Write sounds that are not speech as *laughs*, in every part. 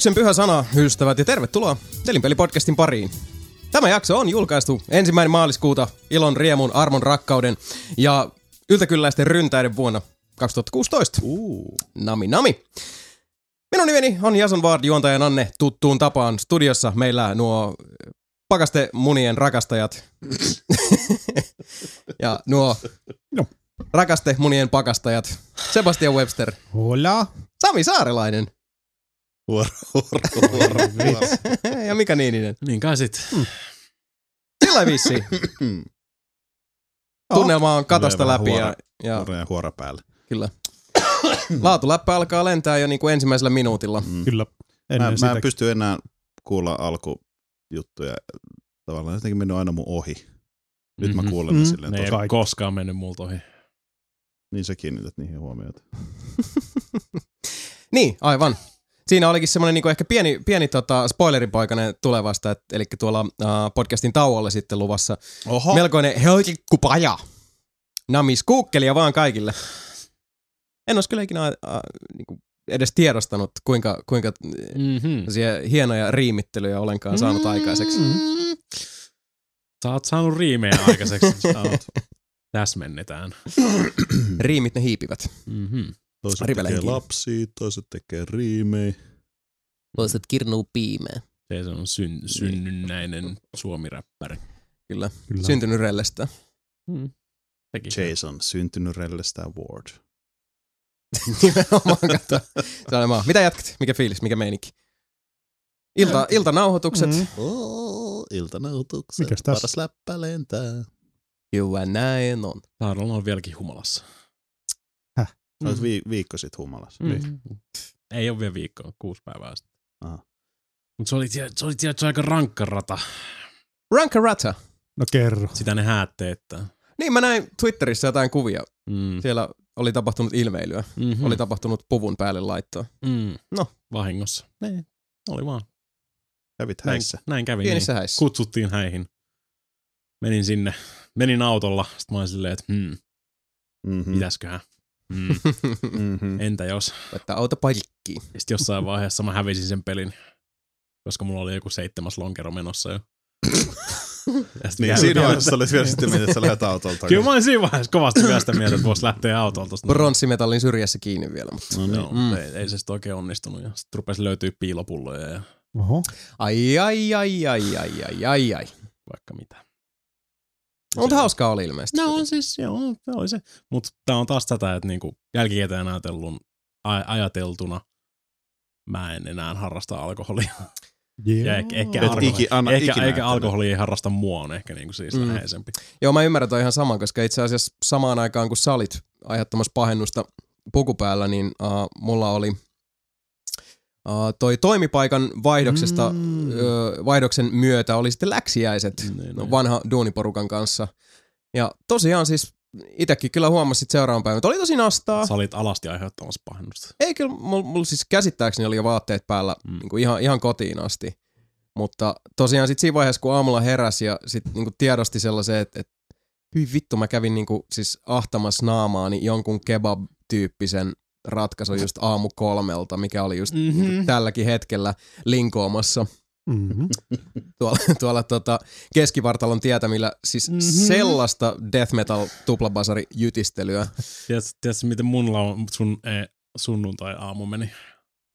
Tervehdyksen pyhä sana, ystävät, ja tervetuloa Telinpeli-podcastin pariin. Tämä jakso on julkaistu ensimmäinen maaliskuuta ilon, riemun, armon, rakkauden ja yltäkylläisten ryntäiden vuonna 2016. Uh. Nami nami. Minun nimeni on Jason Ward, juontaja Nanne, tuttuun tapaan. Studiossa meillä nuo pakaste munien rakastajat. *laughs* ja nuo No. rakaste munien pakastajat. Sebastian Webster. Hola. Sami Saarelainen. Huoro, *laughs* huoro, huoro, huoro. *laughs* ja Mika Niininen. Niin kai sit. Sillä vissiin. *coughs* Tunnelma on katosta läpi vähän ja, ja ja huoro päälle. kyllä. *coughs* Laatuläppä alkaa lentää jo niin kuin ensimmäisellä minuutilla. Mm. Kyllä. Ennen Mä, mä sitä. en pysty enää kuulla alkujuttuja. Tavallaan jotenkin mennyt aina mun ohi. Nyt mä Mhm. kuulen ne Mm. silleen Ne ei koskaan mennyt multa ohi. Niin sä kiinnität niihin huomiota. *laughs* Niin, aivan. Siinä olikin semmoinen niin ehkä pieni, pieni tota, spoileripaikainen tulevasta, et, eli tuolla uh, podcastin tauolle sitten luvassa Oho. melkoinen helkikkupaja. Nami skuukkelia vaan kaikille. En olisi kyllä ikinä uh, niin edes tiedostanut, kuinka, kuinka Mm-hmm. hienoja riimittelyjä olenkaan saanut aikaiseksi. Mm. Sä oot saanut riimejä aikaiseksi. *laughs* Täsmennetään. Riimit ne hiipivät. Mm-hmm. Toiset Riveleen tekee kiinni. lapsia, toiset tekee riimejä. Toiset kirnuu piimeen. Se on syn, synnynnäinen suomiräppäri. Kyllä. Kyllä. Syntynyt rellestä. Mm. Teki. Jason, syntynyt rellestä Ward. *laughs* Nimenomaan, kato. Se oli maa. Mitä jatkat? Mikä fiilis? Mikä meininki? Ilta, iltanauhoitukset. Mm. Oh, iltanautukset. Mikäs tässä? Paras läppä lentää. Kyllä näin on. Tahdon olla vieläkin humalassa. Sä oot vi- viikko sit humalassa. Mm. Ei ole vielä viikkoa, kuusi päivää sitten. Mutta se oli, se oli tietysti aika rankka rata. Rankarata. No kerro. Sitä ne häätteettää. Niin mä näin Twitterissä jotain kuvia. Mm. Siellä oli tapahtunut ilmeilyä. Mm-hmm. Oli tapahtunut puvun päälle laittoa. mm. No. Vahingossa. Ei, oli vaan. Kävit Näin, häissä. näin kävi. Pienissä niin. häissä. Kutsuttiin häihin. Menin sinne. Menin autolla. Sitten mä olin silleen, että hmm, Mm-hmm. pitäisköhän. Hmm, Mm-hmm. entä jos? Että auto paikkiin. Ja sitten jossain vaiheessa mä hävisin sen pelin. Koska mulla oli joku seitsemäs lonkero menossa jo. *laughs* Niin, siinä vaiheessa olit vielä sitten mieltä, että sä lähdet autolta Kyllä mä takaisin. olin siinä vaiheessa kovasti vielä sitä mieltä, että voisi lähteä autolta. Bronssimetallin syrjässä kiinni vielä. Mutta. No niin. Mm. ei, ei se sitten oikein onnistunut. Ja sitten rupesi löytyä piilopulloja ja Oho. Ai ai ai ai ai ai ai ai. vaikka mitä. Mutta Se- hauskaa oli ilmeisesti. No on siis, joo, se oli se. Mutta tämä on taas tätä, että niinku jälkikäteen ajatellun, aj- ajateltuna mä en enää harrasta alkoholia. Yeah. Ja ehkä, ehkä, alkoholi, iki, anna, ehkä, ikinä eikä ajatella. alkoholi ei harrasta mua on ehkä niinku siis Mm. läheisempi. Joo, mä ymmärrän toi ihan saman, koska itse asiassa samaan aikaan kun sä olit aiheuttamassa pahennusta pukupäällä, niin uh, mulla oli uh, toi toimipaikan vaihdoksesta, Mm. uh, vaihdoksen myötä oli sitten läksiäiset Niin, no, vanha duuniporukan kanssa. Ja tosiaan siis itsekin kyllä huomasit seuraavan päivän, että oli tosi nastaa. Sä olit alasti aiheuttamassa pahennusta. Ei kyllä, mulla mul siis käsittääkseni oli jo vaatteet päällä Mm. mm. niin kuin ihan, ihan kotiin asti. Mutta tosiaan sitten siinä vaiheessa, kun aamulla heräsi ja sitten niin tiedosti sellaisen, että, että hyi vittu, mä kävin niin kuin, siis ahtamassa naamaani jonkun kebab-tyyppisen ratkaisun just aamu kolmelta, mikä oli just mm-hmm. niin Mhm. tälläkin hetkellä linkoomassa Mm-hmm. *laughs* tuolla, tuolla tota keskivartalon tietämillä. Siis Mhm. mm-hmm. sellaista death metal tuplabasari jytistelyä. *laughs* Tiedätkö, tiedätkö miten mun lau, sun e, sunnuntai-aamu meni?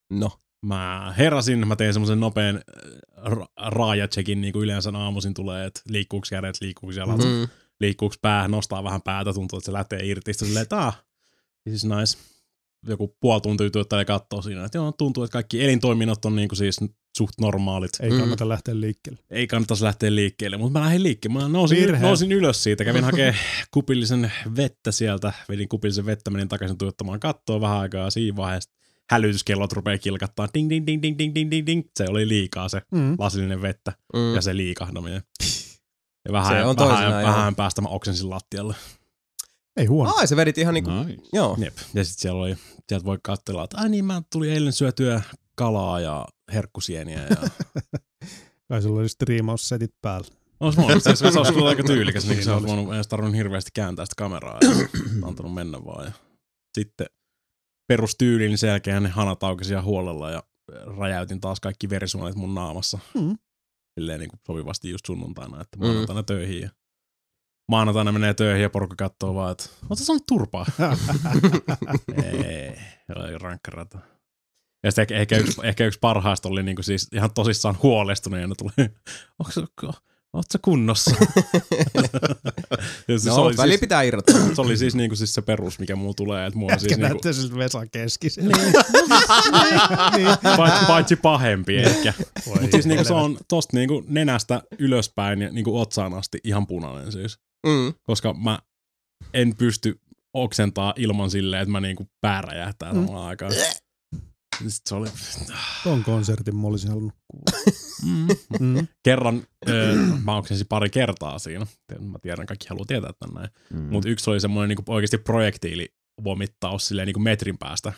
No, Mä heräsin, mä tein semmoisen nopean äh, ra- raajachekin, niin kuin yleensä aamuisin tulee, että liikkuuko kädet, liikkuuko jalat, mm. mm, liikkuuko pää, nostaa vähän päätä, tuntuu, että se lähtee irti. Sitten silleen, että ah, this is nice. Joku puoli tuntia työttää ja katsoo siinä, että joo, tuntuu, että kaikki elintoiminnot on niin kuin siis suht normaalit. Ei Mm. kannata lähteä liikkeelle. Ei kannattaisi lähteä liikkeelle, mutta mä lähdin liikkeelle. Mä nousin, Virhe. nousin ylös siitä, kävin hakemaan *laughs* kupillisen vettä sieltä, vedin kupillisen vettä, menin takaisin tuottamaan kattoa vähän aikaa ja siinä vaiheessa hälytyskellot rupeaa kilkattaa ding ding ding ding ding ding ding ding. Se oli liikaa se Mm. lasillinen vettä mm. ja se liikahdaminen. Ja vähän, Se on vähän, vähän päästä mä oksensin lattialle. Ei huono. Ai, se vedit ihan niinku, Nice. joo. Jep. Ja sitten siellä oli, sieltä voi katsella, että ai niin, mä tuli eilen syötyä kalaa ja herkkusieniä. Ja... *laughs* Kai sulla oli striimaussetit päällä. Olisi voinut, se, se olisi kyllä aika tyylikäs, niin Niin se olisi voinut, olisi tarvinnut hirveästi kääntää sitä kameraa ja *clears throat* antanut mennä vaan. Ja sitten perustyyliin sen jälkeen ne hanat aukesi ihan huolella ja räjäytin taas kaikki verisuonet mun naamassa. Mm. Silleen niin kuin sopivasti just sunnuntaina, että maanantaina töihin ja maanantaina menee töihin ja porukka katsoo vaan, että ootko sä saanut turpaa? *laughs* Ei, oli rankka rata. Ja sitten ehkä, ehkä, yksi, ehkä yksi parhaista oli niinku siis ihan tosissaan huolestunut ja ne tuli, onko se, oot sä kunnossa? *laughs* ja siis No, se oli väli siis, pitää irrottaa. se oli siis niinku siis se perus, mikä mulla tulee, että mulla on siis niinku, siltä Vesan keskisen. paitsi, paitsi pahempi ehkä. Mutta siis niinku se on tosta niinku nenästä ylöspäin ja niinku otsaan asti ihan punainen siis. Mm. Koska mä en pysty oksentaa ilman silleen, että mä niinku pää räjähtää Mm. samaan aikaan. Sitten se oli... Ton konsertin mä olisin halunnut kuulla. Mm. Mm. Kerran, öö, mä oksensin pari kertaa siinä. Mä tiedän, kaikki haluaa tietää tän näin. Mm. Mutta yksi oli semmoinen niinku oikeasti projektiili vomittaus silleen niinku metrin päästä.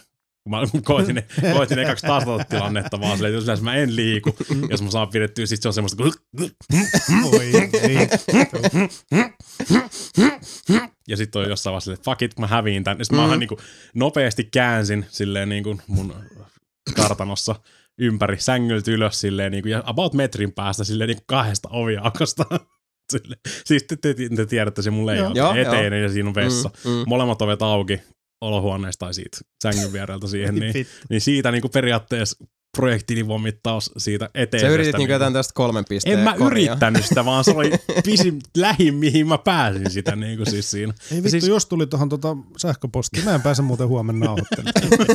Kun mä *laughs* koitin, ne, koitin ekaksi tastata tilannetta vaan silleen, että jos mä en liiku, jos mä saan pidettyä, sit se on semmoista Voi vittu. Ja sitten on jossain vaiheessa silleen, että fuck it, mä häviin tän. Ja sitten mm. mä Mm. niinku nopeasti käänsin silleen niinku mun kartanossa ympäri sängyltä ylös silleen niinku, ja about metrin päästä silleen niinku kahdesta oviaukosta. *laughs* Silleen. Siis te, te, te tiedätte se mun layout. Joo, Eteinen ja siinä on vessa. Mm, mm. Molemmat ovet auki olohuoneesta tai siitä sängyn viereltä siihen. Niin, niin siitä niinku periaatteessa projektiili vomittaus siitä Sä eteisestä. yritit niinku niinku- jotain tästä kolmen pisteen en mä koria. yrittänyt sitä, vaan se oli *laughs* pisin lähin, mihin mä pääsin sitä niinku siis siinä. Ei vittu, siis- jos tuli tuohon tota sähköpostiin, mä en pääse muuten huomenna nauhoittelemaan.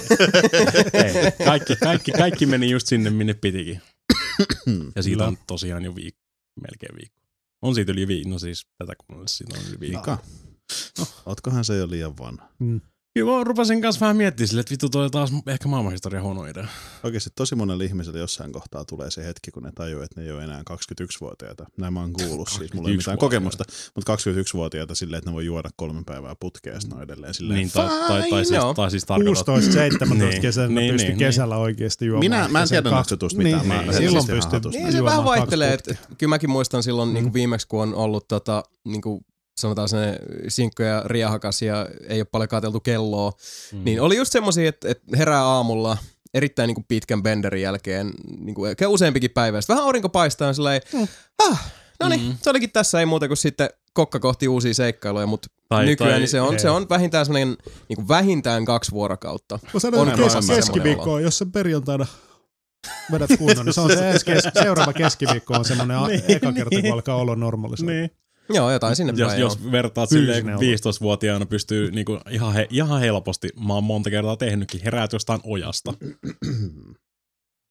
Ei, kaikki, kaikki, kaikki meni just sinne, minne pitikin. Ja siitä on tosiaan jo viik- melkein viikko. On siitä yli viikko, no siis tätä kuunnellessa siitä on yli viikko. No, Ootkohan se jo liian vanha? Mm. Kyllä mä rupesin kanssa vähän miettimään sille, että vittu toi taas ehkä maailmanhistoria huono idea. Oikeasti tosi monella ihmisellä jossain kohtaa tulee se hetki, kun ne tajuu, että ne ei ole enää 21-vuotiaita. Näin mä oon kuullut, siis mulla ei mitään 21-vuotiaita. kokemusta, mutta 21-vuotiaita silleen, että ne voi juoda kolme päivää putkeen ja edelleen silleen, Niin, tai, tai, tai, siis, joo. tai siis tarkoitat. 16-17 Niin, kesällä niin, niin, pystyi niin, kesällä oikeasti juomaan. Minä- mä en tiedä noista mitään, Niin, mä niin, rehellisesti silloin hatusta. Niin se vähän vaihtelee. putkea. että Kyllä mäkin muistan silloin Mm. niin kuin viimeksi, kun on ollut tota, niin kuin sanotaan se sinkko ja riahakas ja ei ole paljon katseltu kelloa, Mm. niin oli just semmosia, että, että herää aamulla erittäin niin kuin pitkän benderin jälkeen, niin kuin ehkä useampikin päivä. Sitten vähän aurinko paistaa ja silleen, Mm. ah, no niin, Mm. se olikin tässä, ei muuta kuin sitten kokka kohti uusia seikkailuja, mutta Tai- nykyään tai- niin se, on, ei. se on vähintään semmoinen niin kuin vähintään kaksi vuorokautta. Mä sanoin, On kes- semmoinen keskiviikko on, jos sen perjantaina vedät kunnon, niin se on se ensi kes- seuraava keskiviikko on semmoinen a- *laughs* Niin, eka kerta, kun niin. alkaa olla normalisoitu. Niin. Joo, jotain sinne Jos, päin, jos joo. vertaat silleen olo. 15-vuotiaana pystyy niinku ihan, he, ihan helposti, mä oon monta kertaa tehnytkin, heräät jostain ojasta.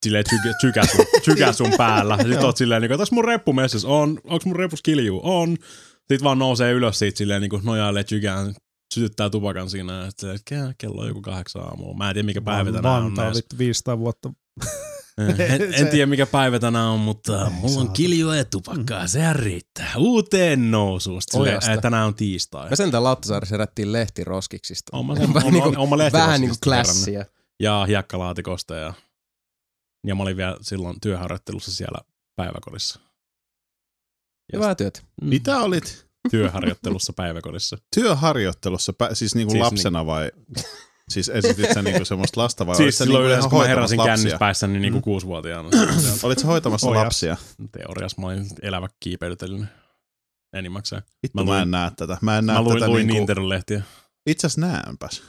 Silleen tsykä, *laughs* tsykä, sun, tsykä sun päällä. Sitten oot silleen, niinku, että onks mun reppu messissä? On. Onks mun repus kiljuu? On. Sitten vaan nousee ylös siitä silleen, niinku nojailee tykään, sytyttää tupakan siinä. Ke- kello on joku kahdeksan aamulla. Mä en tiedä mikä päivä tänään on. Vantaa edes. vittu 500 vuotta. En, en *laughs* tiedä mikä päivä tänään on, mutta mulla on kiljua ja tupakkaa, sehän riittää. Uuteen nousuun. Silleen, ää, tänään on tiistai. Me sentään Lauttasaarissa herättiin lehtiroskiksista. Mä sen- Vähän oon- niinku- lehtiroskista Vähän niin kuin klassia. Ja hiekkalaatikosta ja, ja mä olin vielä silloin työharjoittelussa siellä päiväkodissa. Hyvää työtä. Mm. Mitä olit *laughs* Työharjoittelussa päiväkodissa. työharjoittelussa, pä- siis niinku Siis lapsena vai? *laughs* Siis esitit sä niinku semmoista lasta vai? siis olit sä silloin niinku yleensä, kun mä hoitamassa heräsin lapsia? kännissä niin kuin Mm. kuusivuotiaana. *clears throat* Olit sä hoitamassa Ojas. lapsia? Teoriassa mä olin elävä kiipeilytellinen. Enimmäkseen. Vittu Mä mä, luin- en näe tätä. Mä en näe Mä luin, tätä luin niinku... Nintendo-lehtiä. Itse asiassa näenpäs.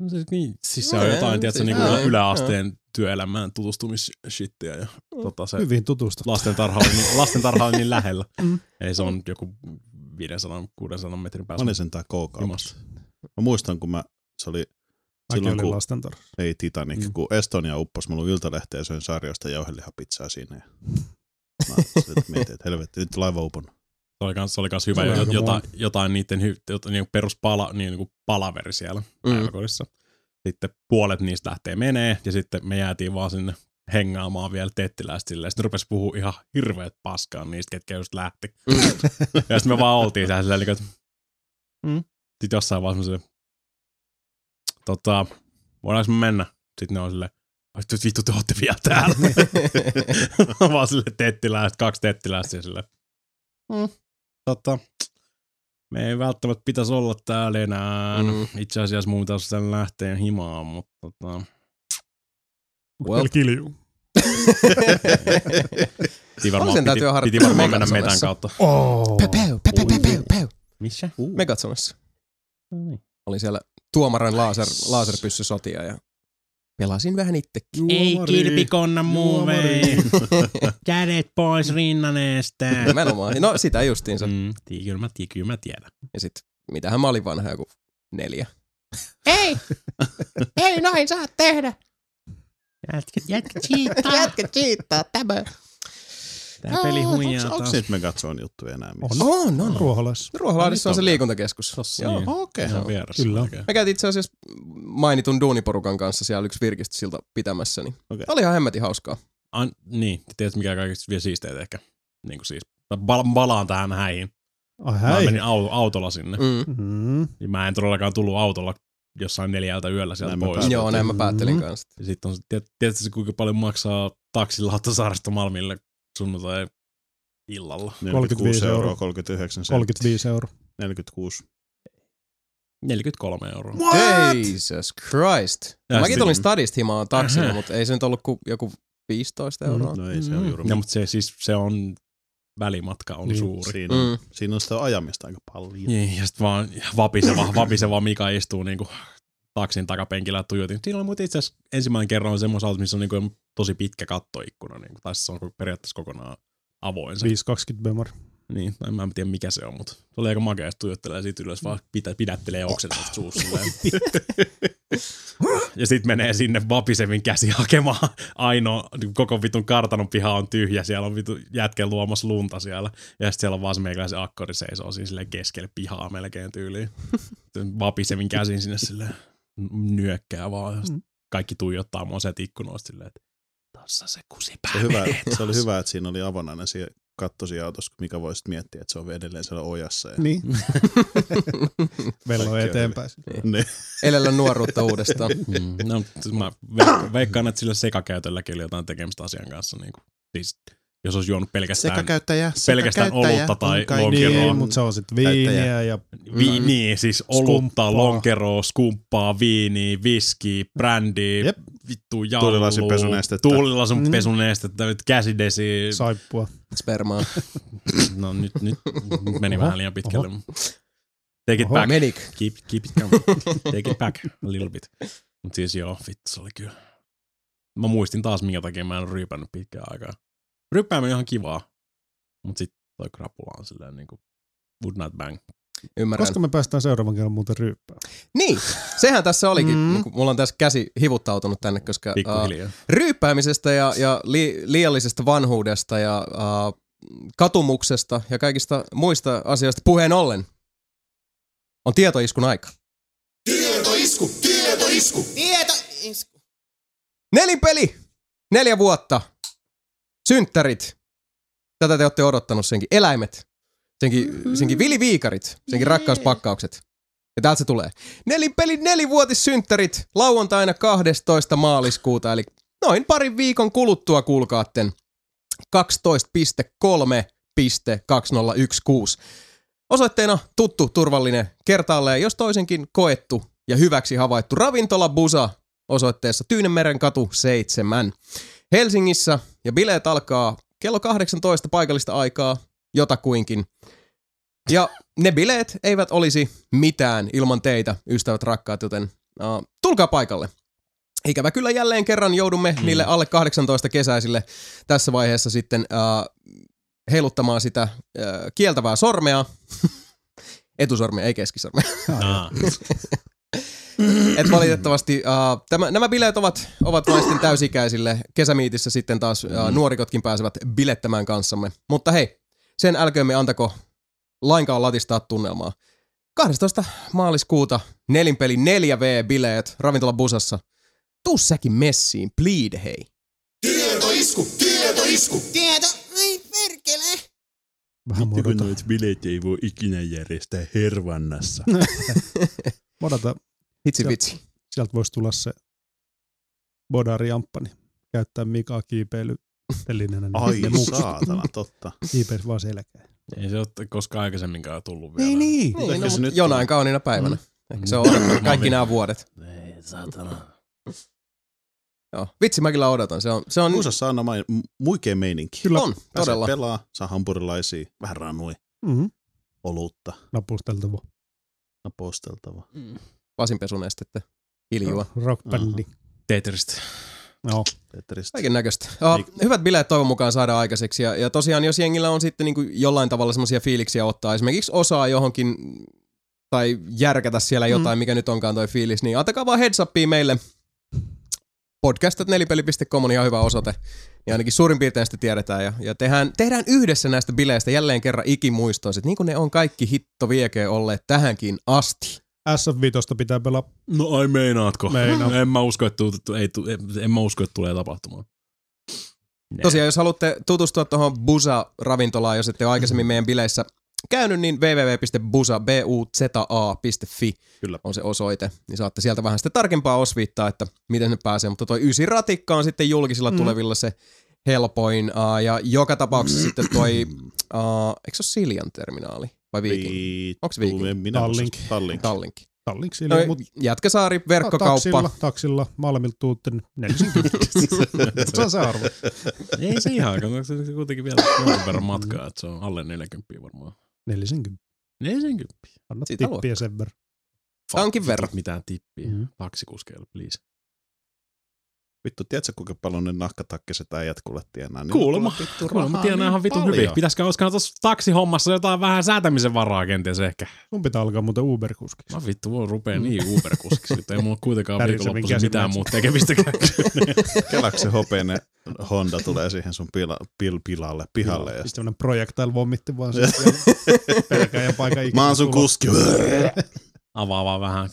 No siis, niin, siis se No on ei, jotain, tiedätkö, siis niin kuin näin, yläasteen työelämään tutustumishittiä ja tota se Hyvin tutustut. lastentarha oli, niin, lastentarha oli niin lähellä. *laughs* Mm. Ei se on joku 500-600 metrin Mä päässä. olin sen tää. Mä muistan, kun mä, se oli silloin, kun lastentarha. ei Titanic, Mm. kun Estonia upposi, mä luin Iltalehteen ja söin sarjoista jauhelihapizzaa siinä. Ja mä *laughs* mietin, että helvetti, nyt laiva upon. Se oli kans, se oli kans hyvä, Se oli jo, aika jotain, jotain niiden hy, jotain, niin peruspala, niin kuin palaveri siellä Mm. päiväkodissa. Sitten puolet niistä lähtee menee ja sitten me jäätiin vaan sinne hengaamaan vielä tettiläistä silleen. Sitten rupesi puhua ihan hirveät paskaa niistä, ketkä just lähti. Mm. *laughs* ja sitten me vaan oltiin siellä silleen, niin että mm. Sitten jossain vaiheessa se, tota, voidaanko me mennä? Sitten ne on silleen, "Ai nyt vittu te ootte vielä täällä. *laughs* vaan silleen tettiläistä, kaksi tettiläistä ja silleen, mm. tota, me ei välttämättä pitäisi olla täällä enää. Mm. Mm. Itse asiassa mun pitäisi sen lähteen himaan, mutta tota, Well. Kiljuu. Piti varmaan, sen piti, piti varmaan mennä metän kautta. Oh. Päu, päu, päu, päu. Missä? Megatsonassa. No niin. Oli siellä tuomaran laser, laserpyssysotia ja pelasin vähän itsekin. Ei Nuomari. muuvei. *laughs* Kädet pois rinnaneesta. Nimenomaan. No sitä justiinsa. Mm, tii- kyllä, mä, tii- kyllä mä tiedän. Ja sit, mitähän mä olin vanha, joku neljä. Ei! Ei noin saa tehdä! Jätkä, jätkä cheataa. Jätkä cheattaa tämä. Tää peli huijaa Onko taas. se nyt Megatron juttuja enää On. missä? On, on. Ruoholaisessa. Ruoholahdessa on se on liikuntakeskus. Tossa, Joo. niin. Okei. Ihan Joo. vieressä. Kyllä. Me käytiin itse asiassa mainitun duuniporukan kanssa siellä yksi virkistysilta pitämässä, niin Okei. oli ihan hemmetin hauskaa. An, niin, tiedätkö mikä kaikista vielä siisteitä ehkä? Niin kuin siis, mä bal- balaan tähän häihin. Ai Mä häi. menin au- autolla sinne. Mm. Mm. Ja mä en todellakaan tullut autolla jossain neljältä yöllä sieltä Näin me pois. Joo, näin mä päättelin Mm. kanssa. Ja sitten on, tiedät, tiedätkö se, kuinka paljon maksaa taksi Lauttasaaresta Malmille sunnuntai illalla? 45 euroa. euroa, 39 senttiä. 35 euroa. 46. 43 euroa. Jesus Christ. Ja Mäkin sit- tulin stadista himaan taksilla, Ähä. mutta ei se nyt ollut kuin joku 15 euroa. No ei se ole juuri. Ja, mutta se, siis, se on, välimatka on Niin, suuri. Siinä on, Mm. siinä on sitä ajamista aika paljon. Niin, ja sitten vaan vapiseva, *laughs* vapiseva Mika istuu niinku taksin takapenkillä ja tuijotin. Siinä oli muuten itse asiassa ensimmäinen kerran semmoisen auto, missä on niinku tosi pitkä kattoikkuna. Niinku, tai se on periaatteessa kokonaan avoin. Se. 520 bemar. Niin, en mä tiedä mikä se on, mutta se oli aika makea, tuijottelee siitä ylös, vaan pitä, pidättelee oksennusta suussa. ja sitten menee sinne vapisevin käsi hakemaan ainoa, niin koko vitun kartanon piha on tyhjä, siellä on vitu jätken luomassa lunta siellä. Ja sitten siellä on vaan se meikäläisen akkori seisoo siinä silleen keskelle pihaa melkein tyyliin. Sitten vapisevin käsin sinne silleen nyökkää vaan. Mm. kaikki tuijottaa mua sieltä ikkunoista silleen, että tossa se kusipää Se, hyvä, se oli tossa." hyvä, että siinä oli avonainen siellä kattosi autossa, mikä voisi miettiä, että se on edelleen siellä ojassa. Ja... Niin. *laughs* Vello eteenpäin. Ne. Elellä nuoruutta uudestaan. Mm, *laughs* no, siis mä veik- veikkaan, että sillä sekakäytölläkin oli jotain tekemistä asian kanssa. Niin kuin, siis, jos olisi juonut pelkästään, Sekakäyttäjä, pelkästään sekakäyttäjä olutta tai lonkeroa. Niin, mutta se on sitten viiniä ja vi- niin, siis olutta, Skumppaa. lonkeroa, skumppaa, viiniä, viskiä, brändiä, Jep. vittu jallu, Tuulilasin pesunestettä. tuulilasin Mm. pesunestettä, käsidesi. saippua. Spermaa. *laughs* No nyt, nyt, meni Oho, vähän liian pitkälle. Take it Oho. back. Menik. Keep, keep it coming. Take it back a little bit. Mut siis joo, vittu se oli kyllä. Mä muistin taas, minkä takia mä en ryypännyt pitkään aikaa. Ryppääminen on ihan kivaa. Mut sit toi krapula on silleen niinku would not bang. Ymmärrän. Koska me päästään seuraavan kerran muuten ryyppään. Niin, sehän tässä olikin. Mm. Mm. Mulla on tässä käsi hivuttautunut tänne, koska uh, ryyppäämisestä ja, ja li, liiallisesta vanhuudesta ja uh, katumuksesta ja kaikista muista asioista puheen ollen on tietoiskun aika. Tietoisku! Tietoisku! Tietoisku! Nelipeli! Neljä vuotta. Synttärit. Tätä te olette odottanut senkin. Eläimet. Senkin, senkin viliviikarit. Senkin rakkauspakkaukset. Ja täältä se tulee. Nelipeli nelivuotissynttärit lauantaina 12. maaliskuuta, eli noin parin viikon kuluttua kuulkaatten 12.3.2016. Osoitteena tuttu, turvallinen, kertaalleen jos toisenkin koettu ja hyväksi havaittu ravintola Busa osoitteessa Tyynemeren katu 7. Helsingissä ja bileet alkaa kello 18 paikallista aikaa jotakuinkin. Ja ne bileet eivät olisi mitään ilman teitä, ystävät rakkaat, joten uh, tulkaa paikalle. Ikävä kyllä jälleen kerran joudumme mm. niille alle 18 kesäisille tässä vaiheessa sitten uh, heiluttamaan sitä uh, kieltävää sormea. *laughs* Etusormea, ei keskisormea. Aa, *laughs* Et valitettavasti uh, tämä, nämä bileet ovat, ovat vain sitten täysikäisille. Kesämiitissä sitten taas uh, nuorikotkin pääsevät bilettämään kanssamme. Mutta hei, sen älköömme antako lainkaan latistaa tunnelmaa. 12. maaliskuuta nelinpeli 4V-bileet ravintola Busassa. Tuu säkin messiin, please hei. Tietoisku! Tietoisku! Tieto! Ai perkele! Vähän modota. bileet ei voi ikinä järjestää Hervannassa. *laughs* modota. Vitsi Joo. vitsi. Sieltä voisi tulla se Bodari Jamppani. Käyttää Mikaa kiipeilytelineenä. niin Ai saatana, totta. Kiipeisi vaan selkään. ei se ole koskaan aikaisemminkaan tullut vielä. Ei niin. Niin, Ehkä no, se mut nyt jonain kauniina päivänä. Mm. Ehkä se on odottanut kaikki nämä vuodet. Ei, saatana. Joo. Vitsi, mä kyllä odotan. Se on, se on Musassa on oma muikea meininki. Kyllä. on Pääsee todella. pelaa, saa hampurilaisia, vähän ranui, Mm-hmm. olutta, Napusteltava. naposteltava. Vasinpesunestettä, hiljua. Rockbändi. Tetristä. Joo. Tetristä. Kaiken näköistä. Uh, hyvät bileet toivon mukaan saadaan aikaiseksi. Ja, ja tosiaan, jos jengillä on sitten niin kuin jollain tavalla semmoisia fiiliksiä ottaa, esimerkiksi osaa johonkin tai järkätä siellä jotain, mm. mikä nyt onkaan toi fiilis, niin antakaa vaan heads upia meille. Podcast.nelipeli.com on ihan hyvä osoite. Ja ainakin suurin piirtein sitä tiedetään. Ja, ja tehdään, tehdään yhdessä näistä bileistä jälleen kerran ikimuistoiset, niin kuin ne on kaikki hitto viekeen olleet tähänkin asti. SF5 pitää pelaa. No ai meinaatko? Meinaan. En mä usko, että, tu- ei, tu- en, mä usko, että tulee tapahtumaan. Ne. Tosiaan, jos haluatte tutustua tuohon Busa-ravintolaan, jos ette ole aikaisemmin meidän bileissä käynyt, niin www.buza.fi Kyllä. on se osoite, niin saatte sieltä vähän sitten tarkempaa osviittaa, että miten ne pääsee, mutta toi ysi ratikka on sitten julkisilla Mm. tulevilla se helpoin, uh, ja joka tapauksessa *clears throat* sitten toi, uh, eikö se ole Siljan terminaali vai Viking? Onks Viking? Minä Tallink. Tallink. Tallink. Talliksi, No, mutta Jätkäsaari, verkkokauppa. taksilla, taksilla Malmilta tuutten 40. *laughs* se on se arvo. Ei se ihan, se on kuitenkin vielä jonkun verran matkaa, että se on alle 40 varmaan. 40. 40. Anna Siitä tippiä sen verran. Tää onkin verran. Mitään tippiä. Mhm. Mm-hmm. Taksikuskeille, please. Vittu, tiedätkö kuinka paljon ne nahkatakkiset äijät kuule tienaa? Niin Kuulemma. Vittu Kuulemma niin ihan vitun paljon. hyvin. Pitäisikö olisiko tuossa taksihommassa jotain vähän säätämisen varaa kenties ehkä? Sun pitää alkaa muuten Uber-kuskiksi. Mä vittu, voi rupea niin Uber-kuskiksi. nyt. Ei mulla kuitenkaan viikonloppuisin mitään muuta tekemistäkään. Kelaksi hopeinen Honda tulee siihen sun pila, pil, pilalle, pihalle. Ja Sitten tämmönen projectile vommitti vaan sen pelkää ja paikan ikinä Mä oon sun kuski. Avaa vaan vähän.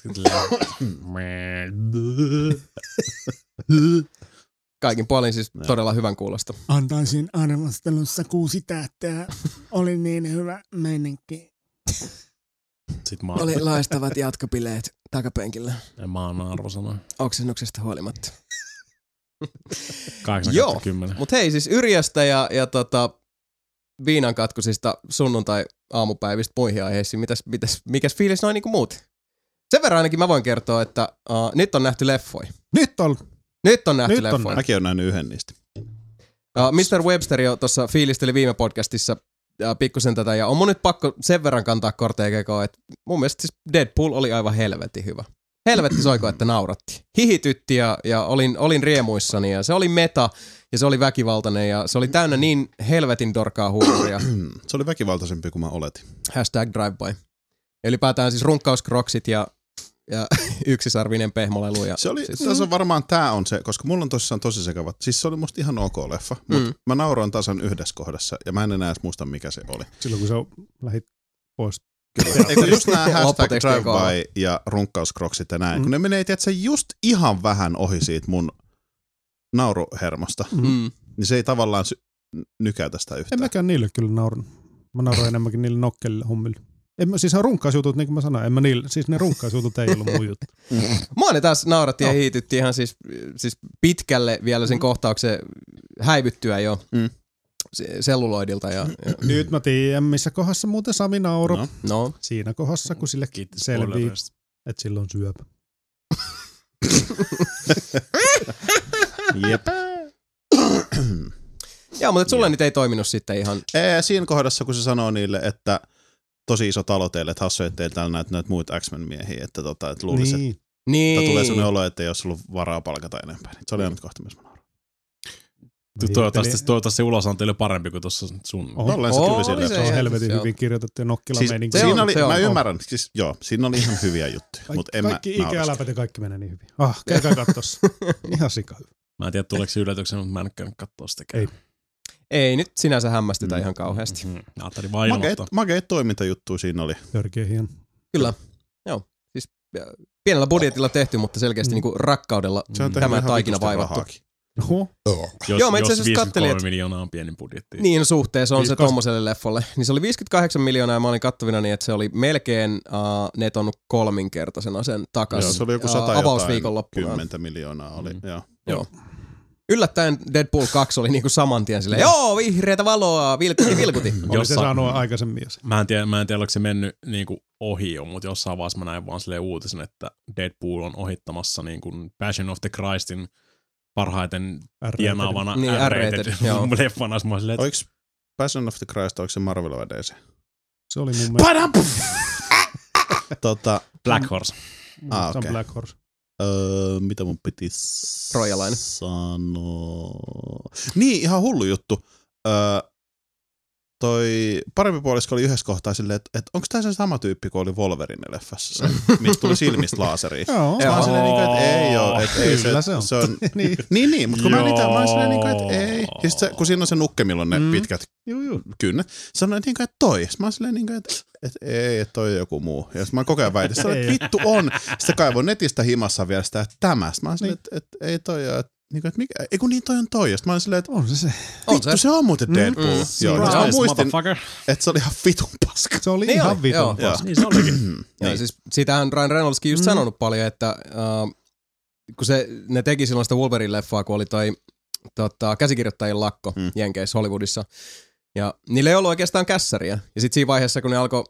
Kaikin puolin siis Joo. todella hyvän kuulosta. Antaisin arvostelussa kuusi tähteä. Oli niin hyvä meininki. Sitten mä, Oli laistavat jatkopileet takapenkillä. mä annan arvosanoja. Oksennuksesta huolimatta. 8 Joo. 10. Mutta hei, siis Yrjästä ja, ja tota, viinankatkusista sunnuntai-aamupäivistä muihin aiheisiin. Mitäs, mitäs, mikäs fiilis noin niinku muut? Sen verran ainakin mä voin kertoa, että uh, nyt on nähty leffoja. Nyt on. Nyt on nähty Nyt on leffoja. Mäkin oon nähnyt yhden niistä. Uh, Mr. Webster jo tuossa fiilisteli viime podcastissa uh, pikkusen tätä, ja on mun nyt pakko sen verran kantaa korteja kekoon, että mun mielestä siis Deadpool oli aivan helvetin hyvä. Helvetti soiko, että nauratti. Hihitytti ja, ja olin, olin riemuissani ja se oli meta ja se oli väkivaltainen ja se oli täynnä niin helvetin dorkaa huumoria. *clears throat* Se oli väkivaltaisempi kuin mä oletin. Hashtag drive-by. Ylipäätään siis runkkauskroksit ja, ja *laughs* yksisarvinen pehmolelu. Ja, Se oli, siis, tässä on varmaan tää on se, koska mulla on tosissaan tosi sekavat. Siis se oli musta ihan ok leffa, mutta Mm. mä nauroin tasan yhdessä kohdassa ja mä en enää edes muista mikä se oli. Silloin kun se on lähit pois. Eikö just nämä *laughs* hashtag drive-by ja runkkauskroksit ja näin, Mm. kun ne menee, tiedätkö, just ihan vähän ohi siitä mun nauruhermosta, mm, niin se ei tavallaan sy- nykäytä sitä En yhtään. mäkään niille kyllä nauran. Mä nauran enemmänkin niille nokkelille hommille. En mä, siis on runkkausjutut, niin kuin mä sanoin, en mä niille, siis ne runkkausjutut ei ollut mun juttu. *laughs* Mua ne taas nauratti ja Joo. hiitytti ihan siis, siis pitkälle vielä sen kohtauksen häivyttyä jo Mm. se- selluloidilta. Ja, ja, *clears throat* Nyt mä tiedän, missä kohdassa muuten Sami nauro. No. No. no, Siinä kohdassa, kun sille Kiitos selvii, että sillä on syöpä. Jep. *clears throat* joo, mutta sulle nyt ei toiminut sitten ihan. Ee, siinä kohdassa, kun se sanoo niille, että tosi iso talo teille, että hassu, ettei täällä näitä, näitä muita X-Men-miehiä, että, tota, että luulisi, niin. Niin. Niin. että tulee sellainen olo, että ei olisi ollut varaa palkata enempää. Niin Se oli ainut kohta, missä mä nauroin. Niin, Toivottavasti, toivottavasti se ulosanti oli parempi kuin tuossa sun. Oho. Tolleen se oli se Se on helvetin hyvin kirjoitettu ja nokkila Siis, meininki. se siinä on, oli, se on. mä ymmärrän, siis joo, siinä oli ihan hyviä juttuja, Kaik- mutta en mä kaikki ikäläpät ja kaikki menee niin hyvin. Ah, käykää kattossa. *laughs* Ihan sika hyvä. Mä en tiedä tuleeko se yllätyksen, mutta mä en käynyt katsoa sitäkään. Ei. Ei nyt sinänsä hämmästytä Mm. ihan kauheasti. Mm. Ajattelin vaan Makeet, makeet toimintajuttuja siinä oli. Törkeä hieno. Kyllä. Joo. Siis pienellä budjetilla tehty, mutta selkeästi Mm. niinku rakkaudella Se Tämä taikina vaivattu. rahaakin. Oho. Jos, Joo, mä itse jos asiassa 53 kattelin, että- miljoonaa on pienin budjetti. Niin suhteessa on se 58. tommoselle leffolle. Niin se oli 58 miljoonaa ja mä olin kattavina niin, että se oli melkein uh, neton kolminkertaisena sen takas. Joo, se oli joku uh, sata jotain, avausviikonloppuna. kymmentä miljoonaa oli. Mm. Joo. Joo. Yllättäen Deadpool 2 oli niinku saman tien silleen, joo, vihreätä valoa, vilkuti, vilkuti. Oli se saanut aikaisemmin jo se. Mä en tiedä, mä en tiedä oliko se mennyt niinku ohi jo, mutta jossain vaiheessa mä näin vaan silleen uutisen, että Deadpool on ohittamassa niinku Passion of the Christin parhaiten tienaavana Niin, R-rated *laughs* leffana. Mä silleen, että Oliko Passion of the Christ, oliko se Marvel vai DC? Se oli mun mielestä. Padam! tota, Black Horse. Ah, se on okei. Black Horse. Öö, mitä mun piti Trojalainen. sanoa? Niin, ihan hullu juttu. Öö, toi parempi puolisko oli yhdessä kohtaa silleen, että, että onko tämä se sama tyyppi kuin oli Wolverine-leffassa, se, *laughs* mistä tuli silmistä laaseri. Joo. Mä silleen, niin kuin, että ei oo, että ei Kyllä se, se on. se on *laughs* niin. niin, niin, mutta kun mä niitä, mä silleen, niin kuin, että ei. Ja sit se, kun siinä on se nukke, milloin ne Mm. pitkät Juu, juu. kynnet, sanoin, että, niin kuin, että toi. Mä oon silleen, niin kuin, että, että ei, toi on joku muu. Ja mä oon koko ajan väitin, että *laughs* vittu on. Sitten kaivoin netistä himassa vielä sitä, että tämä. Sitten mä oon silleen, että, että ei toi ole, että, niin kuin, että mikä, ei kun niin toi on toi. Ja sitten mä oon silleen, että On se se. On vittu, se. se on muuten Deadpool. Mm. Joo, ja Surprise, mä muistin, että se oli ihan vitun paska. Se oli Niin ihan oli, vitun joo. paska. Niin se olikin. *clears throat* Joo, Niin. siis siitähän Ryan Reynoldskin just Mm. sanonut paljon, että uh, kun se, ne teki silloin sitä Wolverine-leffaa, kun oli toi tota, käsikirjoittajien lakko Mm. mm. Jenkeissä Hollywoodissa. Ja niillä ei ollut oikeastaan kässäriä. Ja sitten siinä vaiheessa, kun ne alkoi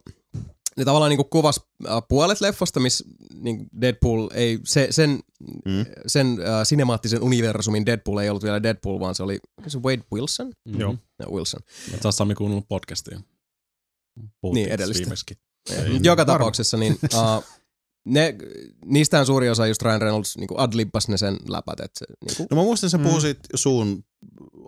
ne tavallaan niinku kuvas äh, puolet leffasta, missä niin Deadpool ei, se, sen, Mm. sen äh, sinemaattisen universumin Deadpool ei ollut vielä Deadpool, vaan se oli se Wade Wilson? Joo. No, Wilson. Et sä oot Sami kuunnellut podcastia. Puhuttiin Niin, edellistä. Joka tapauksessa, niin uh, ne, niistähän suuri osa just Ryan Reynolds niin adlibbas ne sen läpät. Et se, niin kuin, No mä muistan, että sä Mm. puhuit suun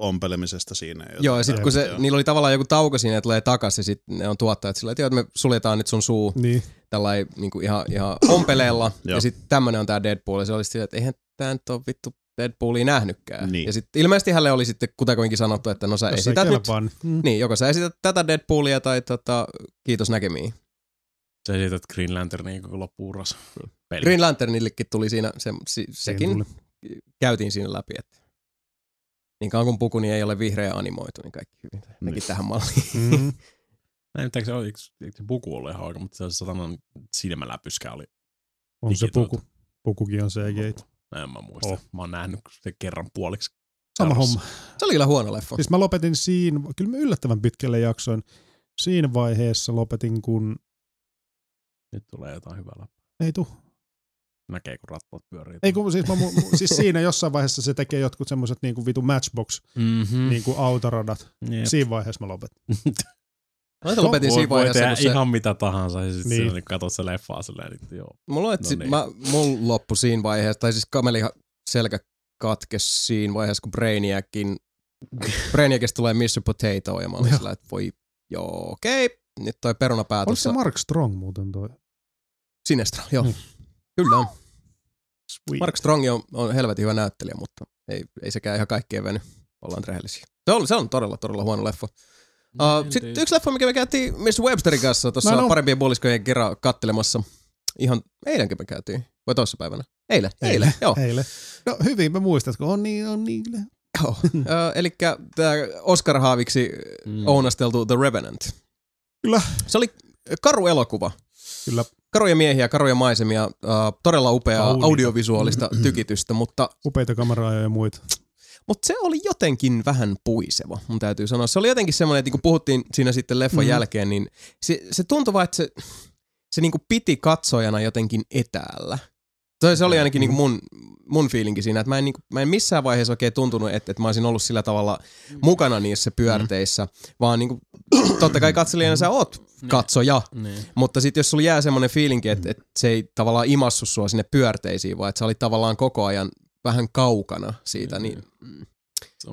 ompelemisesta siinä. jotain. joo, ja sitten kun se, Joo. niillä oli tavallaan joku tauko siinä, että tulee takaisin, ja sitten ne on tuottajat sillä, että, me suljetaan nyt sun suu Niin. tällainen niin kuin ihan, ihan ompeleella, *clears throat* ja sitten tämmönen on tää Deadpool, ja se oli sillä, että eihän tää nyt ole vittu Deadpoolia nähnytkään. Niin. Ja sitten ilmeisesti hänelle oli sitten kutakuinkin sanottu, että no sä Jos ei esität nyt, niin. Mm. niin, joko sä esität tätä Deadpoolia tai tota, kiitos näkemiin. Sä esität Green Lanternin koko loppuuras. Peli. Green Lanternillekin tuli siinä, se, si, sekin tuli. käytiin siinä läpi, että niin kauan kun pukuni ei ole vihreä animoitu, niin kaikki hyvin. Nekin Niin. tähän malliin. Mm. *laughs* Mä en tiedä, se, eikö, eikö se puku ole ihan oikein, mutta se satanan silmäläpyskä oli. On se puku. Pukukin on CGI. En mä muista. Oh. Mä oon nähnyt se kerran puoliksi. Sama Seurassa. homma. Se oli kyllä huono leffa. Siis mä lopetin siinä, kyllä mä yllättävän pitkälle jaksoin. Siinä vaiheessa lopetin, kun Nyt tulee jotain hyvää läpi. ei tuu. Näkee, kun rattaat pyörii. Ei kun siis, mä, mu- siis siinä jossain vaiheessa se tekee jotkut semmoiset niinku vitu matchbox Mm-hmm. niinku autoradat. Jep. Siinä vaiheessa mä lopetin. Mä lopetin voi, siinä voi vaiheessa, tehdä kun se, ihan mitä tahansa ja sitten Niin. niin. niin katsot se leffaa silleen, että joo. mulla, oli, No no niin. mä, mulla loppu siinä vaiheessa, tai siis kameli selkä katkesi siinä vaiheessa, kun Brainiacin, Brainiacista tulee Mr. Potato, ja mä olin sillä, että voi, joo, okei, nyt toi perunapää Oliko se. Mark Strong muuten toi? Sinestra, joo. Mm. Kyllä on. Sweet. Mark Strong on, on helvetin hyvä näyttelijä, mutta ei, ei sekään ihan kaikkien veny. Ollaan rehellisiä. Se on, se on todella, todella huono leffa. Uh, Sitten yksi leffa, mikä me käytiin Mr. Websterin kanssa tuossa No, no. parempien puoliskojen kerran kattelemassa. Ihan eilenkin me käytiin. Vai toissa päivänä? Eilen. Eilen, joo. Eilen. No hyvin mä muistat, kun on niin, on niin. joo. uh, eli tämä Oscar Haaviksi Mm. ounasteltu The Revenant. Kyllä. Se oli karu elokuva. Kyllä Karuja miehiä, karuja maisemia, uh, todella upeaa Kauniita. audiovisuaalista tykitystä, mutta upeita kameraa ja muita. Mutta se oli jotenkin vähän puiseva, mun täytyy sanoa. Se oli jotenkin semmoinen, että kun puhuttiin siinä sitten leffan Mhm. mm. jälkeen, niin se, se tuntui vaan, että se, se niinku piti katsojana jotenkin etäällä. Se, se oli ainakin niinku mun, mun fiilinki siinä, että mä en, niinku, mä en missään vaiheessa oikein tuntunut, että, että mä olisin ollut sillä tavalla mukana niissä pyörteissä, vaan niinku, *clears throat* totta kai katselijana sä oot katsoja, Niin. mutta sitten jos sulla jää semmoinen fiilinki, että, että se ei tavallaan imassu sua sinne pyörteisiin, vaan että sä olit tavallaan koko ajan vähän kaukana siitä, niin mm,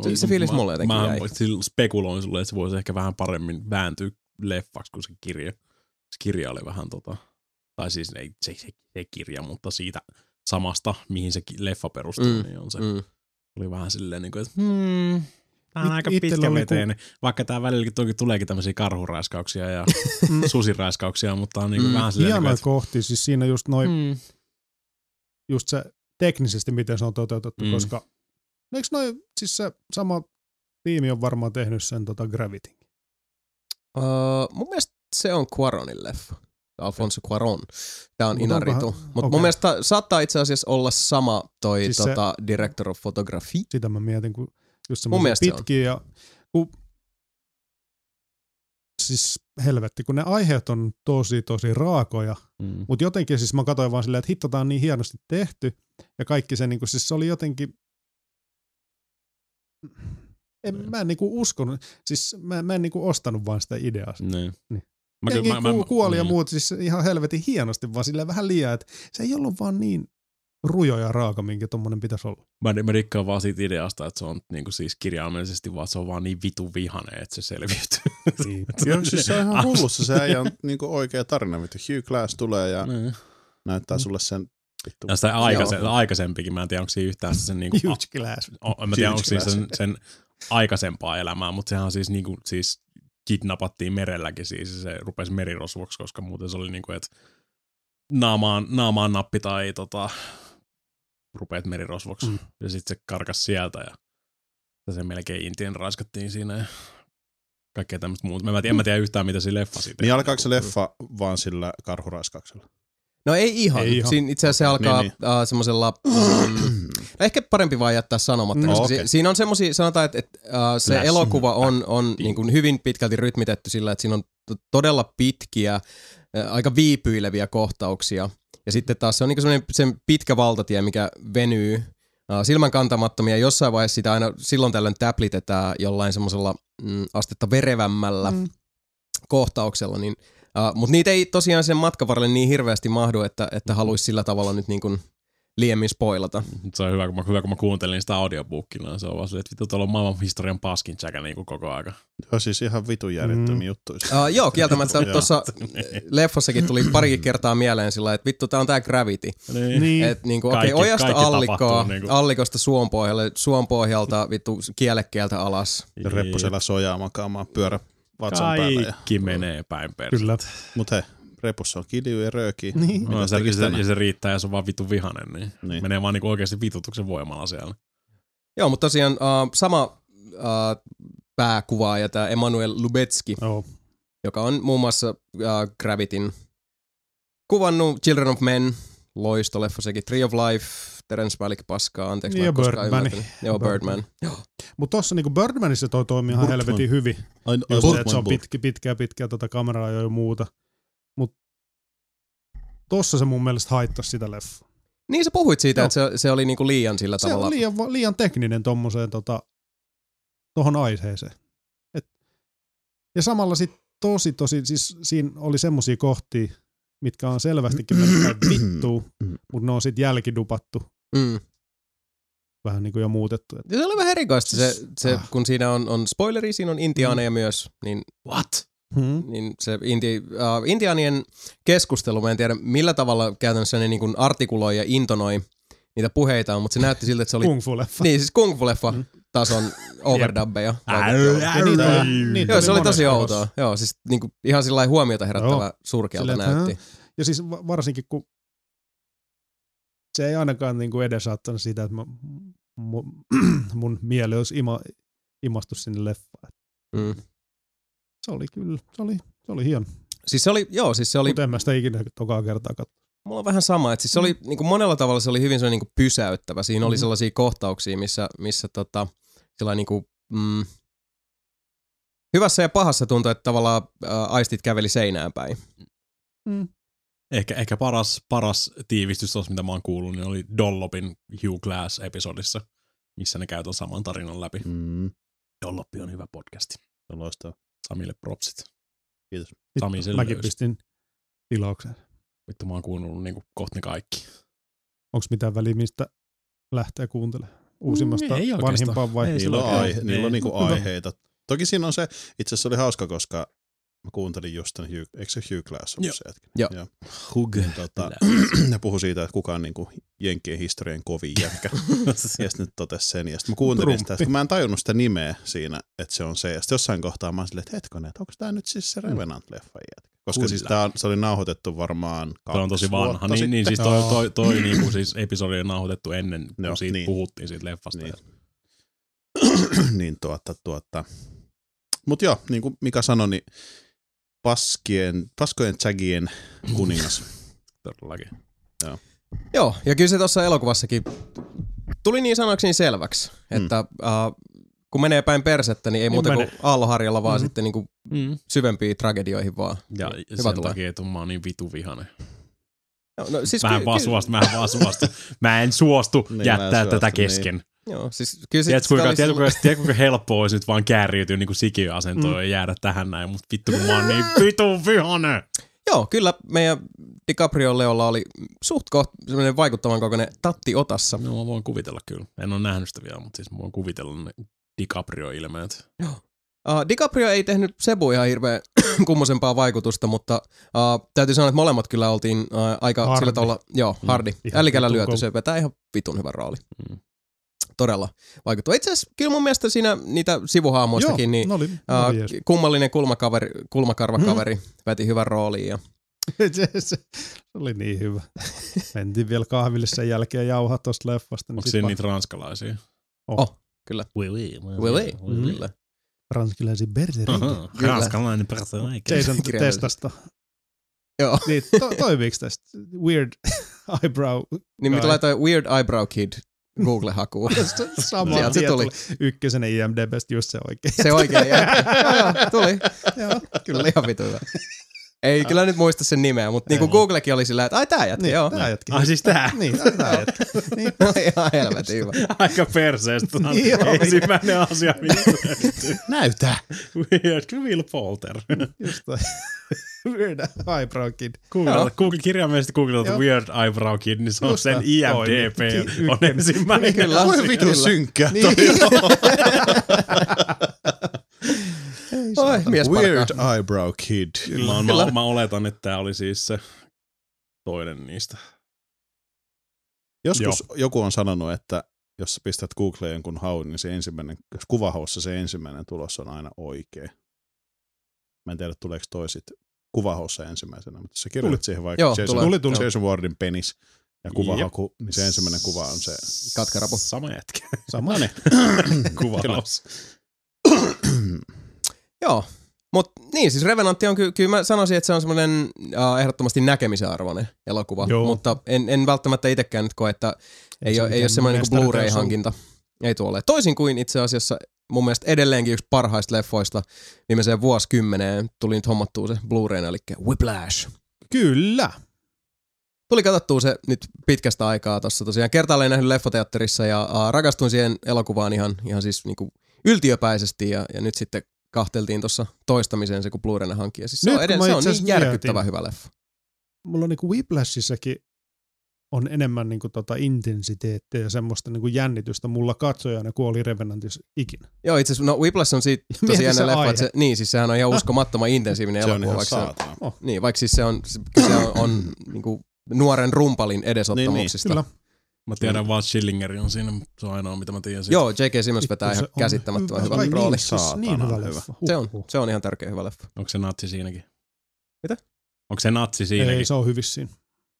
Se- se fiilis mulle jotenkin mä, jäi. Mä spekuloin sulle, että se voisi ehkä vähän paremmin vääntyä leffaksi kuin se kirja. Se kirja oli vähän tota, tai siis ei se, se, se kirja, mutta siitä samasta, mihin se leffa perustuu, Mm, mm, niin on se. Mm. mm. Oli vähän silleen, niin kuin, että hmm, tää on It- aika pitkä veteen. Vaikka tää välillä toki tuleekin tämmöisiä karhuraiskauksia ja *laughs* susiraiskauksia, mutta on niin kuin Mm, vähän silleen, niin Hienoja kuin, että, kohti, siis siinä just noin, hmm, just se teknisesti, miten se on toteutettu, Mm. koska eikö noin, siis se sama tiimi on varmaan tehnyt sen tota Gravity. Uh, mun mielestä se on Quaronin leffa. Alfonso Cuaron. Tämä on Mut Inaritu. Mutta okei. mun mielestä ta- saattaa itse asiassa olla sama toi Siis se- tota, Director of Photography. Sitä mä mietin, kun just semmoisia se pitkiä ja kun, siis helvetti, kun ne aiheet on tosi tosi raakoja, hmm. mutta jotenkin siis mä katsoin vaan silleen, että hitto, tää on niin hienosti tehty ja kaikki se, niin kuin, siis se oli jotenkin, en, mä en niinku uskonut, siis mä, mä en niinku ostanut vaan sitä ideaa. Niin. Niin. Mä, Jengi mä, mä, ku- kuoli ja niin. muut siis ihan helvetin hienosti, vaan silleen vähän liian, että se ei ollut vaan niin rujo ja raaka, minkä tommonen pitäisi olla. Mä, mä rikkaan vaan siitä ideasta, että se on niinku siis kirjaimellisesti vaan, se on vaan niin vitu vihane, että se selviytyy. Niin. *laughs* Joo, siis se on ihan *laughs* hullussa. Se äijä on niinku oikea tarina, mitä Hugh Glass tulee ja Niin. näyttää sulle sen vittu. Ja sitä aikaise, aikaisempikin, mä en tiedä, onko siinä yhtään se sen niinku, Huge glass. o, en mä tiedä, onko siinä sen, sen aikaisempaa elämää, mutta sehän siis niinku, siis kidnappattiin merelläkin siis ja se rupesi merirosvoksi, koska muuten se oli niinku, että naamaan, naamaan nappi tai tota, rupeat merirosvoksi. Mm. Ja sitten se karkas sieltä ja, ja se melkein intien raiskattiin siinä ja kaikkea tämmöistä muuta. Mä en tiedä, en mä tiedä yhtään, mitä se leffa siitä. Niin alkaako se leffa vaan sillä karhuraiskauksella? No ei ihan. Ei ihan. Siinä itse asiassa se alkaa Niin, niin, uh, semmoisella... *clears throat* Mm, no ehkä parempi vaan jättää sanomatta, No, koska okei. si- siinä on semmoisia, sanotaan, että, että uh, se Läs. elokuva on, on niin kuin hyvin pitkälti rytmitetty sillä, että siinä on to- todella pitkiä, uh, aika viipyileviä kohtauksia. Ja sitten taas se on niin semmoinen sen pitkä valtatie, mikä venyy uh, silmän kantamattomia. ja Jossain vaiheessa sitä aina silloin tällöin täplitetään jollain semmoisella mm, astetta verevämmällä mm. kohtauksella, niin Uh, Mutta niitä ei tosiaan sen matkan varrelle niin hirveästi mahdu, että, että haluaisi sillä tavalla nyt niin kuin liiemmin spoilata. Mut Se on hyvä, kun mä, hyvä, kun mä kuuntelin sitä audiobookilla. Se on vaan silleen, että vittu, tuolla on maailman historian paskin jäkä niin kuin koko aika. Joo, siis ihan vitun järjettömiä Mm. juttuja. Uh, joo, kieltämättä *laughs* tuossa leffossakin tuli parikin kertaa mieleen sillä, että vittu, tää on tää Gravity. Niin. Niin. Et niinku, okei, Kaikki- okay, ojasta kaikki allikkoa, tapahtuu niinku- allikosta suon pohjalle, suon pohjalta vittu kielekkeeltä alas. Ja reppu siellä sojaa makaamaan pyörä vatsan päällä. Ja... Kaikki menee päin perään. Kyllä. Mut hei, repussa on kilju ja rööki. Niin. No, se, se, ja se riittää, ja se on vaan vittu vihanen, niin, Niin. menee vaan niinku oikeasti vitutuksen voimalla siellä. Joo, mutta tosiaan uh, sama uh, pääkuvaaja, tämä Emanuel Lubetski, Joo. joka on muun muassa uh, Gravityn kuvannut Children of Men, loistoleffa sekin, Tree of Life, Terence Malick paskaa, anteeksi, ja Birdman. Joo, Birdman. Joo. Mutta tossa niinku Birdmanissa toi toimii ihan Birdman. helvetin hyvin. Ai, ai, Just se, Birdman, että se on Birdman. pitkä, pitkä, pitkä tota kameraa ja muuta. Mut tossa se mun mielestä haittasi sitä leffaa. Niin sä puhuit siitä, Joo. että se, se oli niinku liian sillä Se tavalla. on liian, liian tekninen tommoseen tota, tohon aiheeseen. Et, ja samalla sit tosi, tosi, siis siinä oli semmosia kohtia, mitkä on selvästikin mennyt vittuun, mutta ne on sit jälkidupattu, Mm. vähän niinku jo muutettu. Et, Ja se oli vähän erikoista, se, se, Ah. kun siinä on, on spoileri, siinä on intiaaneja myös, niin, What? Hmm. niin se inti, uh, intiaanien keskustelu, mä en tiedä millä tavalla käytännössä ne niin kuin artikuloi ja intonoi niitä puheita, mutta se näytti siltä, että se oli Kung fu leffa. niin, siis kung fu leffa Mm. tason *laughs* overdubbeja. Niitä niitä Joo, se oli tosi outoa. Joo, siis niin kuin, ihan sillä huomiota herättävä Joo. surkealta Silleen, näytti. Ja siis va- varsinkin kun se ei ainakaan niinku edesauttanut sitä, että mä, mun, *clears throat* mun mieli olisi ima, imastu sinne leffaan. Mm. Se oli kyllä, se oli, se oli hieno. Siis se oli, joo, siis se oli Mutta en mä sitä ikinä tokaa kertaa katso. Mulla on vähän sama, että siis se oli niin kuin monella tavalla se oli hyvin sellainen niin kuin pysäyttävä. Siinä oli Mhm. sellaisia kohtauksia, missä, missä tota, niin kuin, mm, hyvässä ja pahassa tuntui, että tavallaan ä, aistit käveli seinään päin. Ehkä, ehkä paras, paras tiivistys tuossa, mitä mä oon kuullut, niin oli Dollopin Hugh Glass-episodissa, missä ne käy ton saman tarinan läpi. Mm, Dolloppi on hyvä podcasti. se on loistavaa. Samille propsit. Kiitos. Sami sen Mäkin löysi. pistin tilaukseen. Vittu mä oon kuunnellut niinku kohta ne kaikki. Onko mitään väliä, mistä lähtee kuuntelemaan? Uusimmasta Mm, ei vanhimpaan vai? Ei Niillä on, aihe, niillä on Niin. niinku aiheita. Toki siinä on se, itse asiassa oli hauska, koska mä kuuntelin just tämän Hugh, eikö se Hugh Glass ollut Joo. se jätkä? Joo. Joo. Hug. Niin, tota, *clears throat* ne puhui siitä, että kuka on niinku Jenkkien historian kovin jätkä. *laughs* *laughs* ja sitten nyt totesi sen. Ja sitten mä kuuntelin sitä, Trumpi. kun mä en tajunnut sitä nimeä siinä, että se on se. Ja sitten jossain kohtaa mä silleen, että hetkonen, että onko tämä nyt siis se Revenant-leffa jätkä? Koska Kyllä. siis tää on, se oli nauhoitettu varmaan Toi on tosi kaksi vanha. Niin, sitten. niin siis toi, toi, toi *clears throat* niinku siis episodi on nauhoitettu ennen, kun Joo, siitä niin. puhuttiin siitä leffasta. Niin. *clears throat* niin tuota, tuota. Mut joo, niin kuin Mika sanoi, niin paskien, paskojen tsägien kuningas. *laughs* Todellakin. Joo, ja kyllä se tuossa elokuvassakin tuli niin sanoakseni selväksi, Mm. että äh, kun menee päin persettä, niin ei Niin muuta kuin aalloharjalla, vaan Mhm. sitten niin kuin Mm. syvempiin tragedioihin vaan. Ja Hyvä sen tulee. takia, että mä oon niin vitu vihanen. No, siis Mä en ky- vaan ky- suostu, mä en vaan suostu. Mä en suostu *laughs* Niin, mä en jättää suostu, tätä niin. kesken. Joo, siis kyllä Tiedätkö, kuinka, tiedätkö, oli kuinka, tiedätkö, kuinka helppoa olisi nyt vaan kärjytyä niin sikiöasentoon mm. ja jäädä tähän näin, mutta vittu kun mä oon niin vitun vihanen. Joo, kyllä meidän DiCaprio Leolla oli suht koht semmoinen vaikuttavan kokoinen tatti otassa. No mä voin kuvitella kyllä. En ole nähnyt sitä vielä, mutta siis mä voin kuvitella ne DiCaprio-ilmeet. Uh, DiCaprio ei tehnyt Sebu ihan hirveän *coughs* kummosempaa vaikutusta, mutta uh, täytyy sanoa, että molemmat kyllä oltiin uh, aika Hardi. sillä tavalla, joo, hardi. Mm, Ällikällä vitun lyöty, se vetää ihan vitun hyvän rooli. Mm. Todella vaikuttava. Itse asiassa kyllä mun mielestä siinä niitä sivuhaamoistakin, Joo, niin ne oli, uh, oli jees. kummallinen kulmakaveri, kulmakarvakaveri mm. veti hyvän rooliin. Ja, *laughs* se, se oli niin hyvä. Mentiin vielä kahville sen jälkeen ja jauhaa tuosta leffasta. Niin Onko siinä niitä ranskalaisia? oh, kyllä. Oui, oui. Oui, oui. Mm. Kyllä. Aha, Kyllä. ranskalainen persoonaike. Jason testasta. Joo. Niin, to, toimiiko tästä? Weird *laughs* eyebrow. Niin mitä Kai. laitoin Weird Eyebrow Kid Google-hakuun. *laughs* Sama. Sieltä se tuli. Ykkösenä IMDBstä just se oikein. Se oikein *laughs* joo, joo, tuli. Joo. Kyllä ihan vitu hyvä. Ei kyllä nyt muista sen nimeä, mutta niinku Ei. Googlekin oli sillä, että ai tää jätkä, Niin, joo. tää jätkä. Ai siis tää? Niin, tää- tää jätkä. *laughs* Niin. No, ihan helvetin hyvä. *laughs* Aika perseestä. On Joo. *laughs* ensimmäinen asia, mitä Näytä! Weird Will Polter. Just toi. Weird eyebrow kid. Google, Google, kirjaimellisesti googlata Joo. Weird Eyebrow Kid, niin se on Just sen. IMDb Toimi. on ensimmäinen. Kyllä. Voi Kyllä. synkkä. Niin. Oi, mies Weird eyebrow kid. Mä, mä, mä, oletan, että tämä oli siis se toinen niistä. Joskus joku on sanonut, että jos sä pistät Googleen jonkun haun, niin se ensimmäinen, jos kuvahaussa se ensimmäinen tulos on aina oikea. Mä en tiedä, tuleeko toisit kuvahaussa ensimmäisenä, mutta jos sä kirjoitat siihen vaikka Joo, Jason. Tuli, tuli. Jason Wardin penis ja kuvahaku, niin se ensimmäinen kuva on se. Katkarapu. Sama jätkä. Sama. *coughs* Kuvaus. *coughs* Joo. Mutta niin, siis Revenantti on ky- kyllä mä sanoisin, että se on semmoinen uh, ehdottomasti näkemisen arvoinen elokuva, Joo. mutta en, en välttämättä itsekään nyt koe, että ei, se ole, ei ole semmoinen niin Blu-ray-hankinta. Ei tuolle. Toisin kuin itse asiassa mun mielestä edelleenkin yksi parhaista leffoista viimeiseen vuosikymmeneen tuli nyt hommattua se Blu-ray, eli Whiplash. Kyllä. Tuli katsottua se nyt pitkästä aikaa tuossa tosiaan. Kertaalleen nähnyt leffoteatterissa ja uh, rakastuin siihen elokuvaan ihan, ihan siis niinku yltiöpäisesti ja, ja nyt sitten kahteltiin tuossa toistamiseen se, kun Blu-rayna hankki. Ja siis se Nyt on, mä se on niin asiassa järkyttävän mietin. hyvä leffa. Mulla on niinku Whiplashissakin on enemmän niinku tota intensiteettiä ja semmoista niinku jännitystä mulla katsojana kuin oli Revenantissa ikinä. Joo, itse asiassa, no Whiplash on siitä *laughs* tosi jännä leffa, aihe. että se, niin, siis sehän on ihan *laughs* uskomattoman intensiivinen Se on elokuva, ihan vaikka se, saatana. niin, vaikka siis se on, se, kyllä se on, on *clears throat* niinku nuoren rumpalin edesottamuksista. Kyllä. Mä tiedän vaan Schillingeri on siinä, se on ainoa mitä mä tiedän siitä. Joo, J.K. Simmons vetää ihan on käsittämättömän hyvä Vai rooli. Niin, siis niin hyvä leffa. Se on, se on ihan tärkeä hyvä leffa. Onko se natsi siinäkin? Mitä? Onko se natsi siinäkin? Ei, se on hyvissä siinä.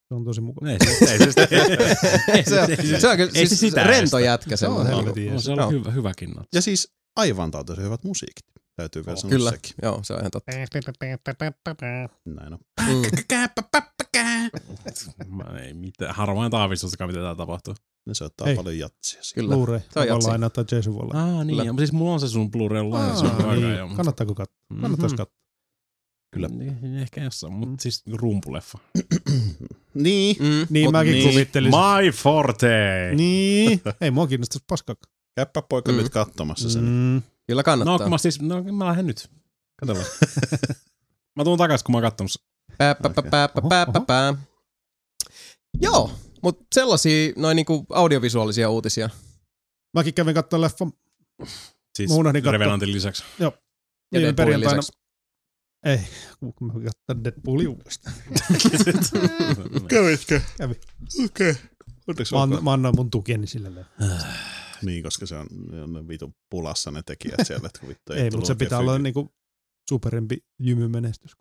Se on tosi mukava. Ei, se, ei, se, *laughs* se, on, se on kyllä Ei se siis sitä rento jätkä Se on niinku- on, jees. se on hyvä, hyväkin natsi. Ja siis aivan tautisen hyvät musiikit. Täytyy vielä sanoa Kyllä, sekin. joo, se on ihan totta. Näin on. Mm. Mä ei mitään, harvoin taavistustakaan, mitä täällä tapahtuu. Ne soittaa Ei. paljon jatsia. Kyllä. Blu-ray. Se on Mä voin jatsi. lainata Jason voi. Ah niin, Kyllä. ja, siis mulla on se sun Blu-ray laina, aika niin. jo. Kannattaako katsoa? Kannattaisi katsoa. Kyllä. Niin, Ehkä jossain, mutta siis rumpuleffa. *clears throat* niin. Mm, Niin mäkin niin. kuvittelin. My forte! Niin. *laughs* Ei mua kiinnostaisi paskaa. Käypä poika Mm. nyt katsomassa sen. Mm. Kyllä No, kannattaa. kun mä siis, no mä lähden nyt. Katsotaan. *laughs* mä tuun takas, kun mä oon katsonut. Pää, pää, pää, pää, Oho, pää, oho. pää, pää. Joo, mutta sellaisia noin niinku audiovisuaalisia uutisia. Mäkin kävin katsoa leffan Siis. Revenantin lisäksi. Ja viime Deadpoolin perjantaina. lisäksi. Ei, kun mä katsoin Deadpoolin uudestaan. *laughs* Kävitkö? Kävi. Okei. Okay. Mä, an, mä annan mun tukeni sille. leffalle. Niin, koska se on, on ne vitun pulassa ne tekijät siellä, että vittu Ei, mutta se pitää olla niinku superempi jymymenestys.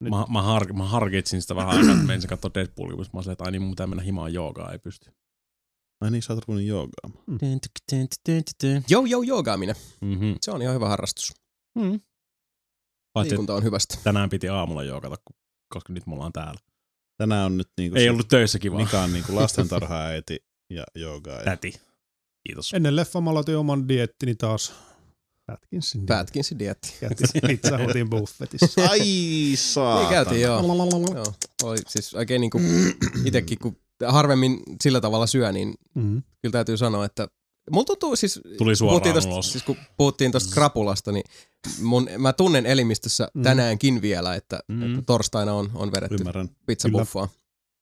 Nyt. Mä, mä, har, mä harkitsin sitä vähän aikaa, että menisin katsoa Deadpoolia, mutta mä olin, että ai niin mun pitää mennä himaan joogaa, ei pysty. Ai niin, sä oot ruvenut joogaamaan. Joo, joo, joogaaminen. Mm-hmm. Se on ihan hyvä harrastus. Mm. Paitsi, Liikunta on hyvästä. tänään piti aamulla joogata, koska nyt me ollaan täällä. Tänään on nyt niinku Ei se- ollut töissä kiva. Mika on niinku lastentarhaäiti ja joogaa. Ja Täti. Kiitos. Ennen leffa mä aloitin oman diettini taas. Pätkinsin. Pätkinsi dietti. Pizza Hutin buffetissa. *laughs* Ai Niin saatana. käytiin, joo. joo. Oli siis oikein niinku *clears throat* itekin, kun harvemmin sillä tavalla syö, niin Mm. kyllä täytyy sanoa, että Mulla tuntuu siis, Tuli suoraan puhuttiin tosta, ulos. siis kun puhuttiin tuosta krapulasta, niin mun, mä tunnen elimistössä Mm. tänäänkin vielä, että, Mm. että torstaina on, on vedetty Ymmärrän. pizzabuffaa.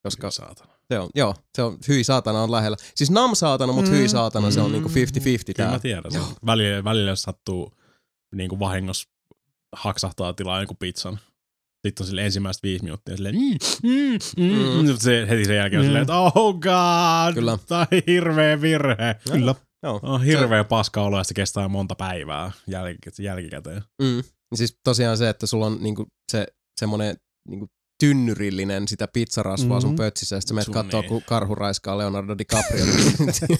Koska Saatana. Se on, joo, se on, hyi saatana on lähellä. Siis nam saatana, mutta hyi saatana, se on niinku 50-50 Kyllä tää. mä tiedän. sen. Välillä, välillä jos sattuu niin kuin vahingossa haksahtaa tilaa jonkun pizzan. Sitten on sille ensimmäistä viisi minuuttia silleen, mm, mm, mm. Mm. Se, heti sen jälkeen on Mm. silleen, että oh god, Kyllä. tai hirveä virhe. Kyllä. Joo. On hirveä paska olo ja se kestää monta päivää jälki- jälkikäteen. Mm. Siis tosiaan se, että sulla on niinku se semmonen niinku tynnyrillinen sitä pizzarasvaa sun Mhm. pötsissä, ja sit sä menet niin. kun karhu raiskaa Leonardo DiCaprio.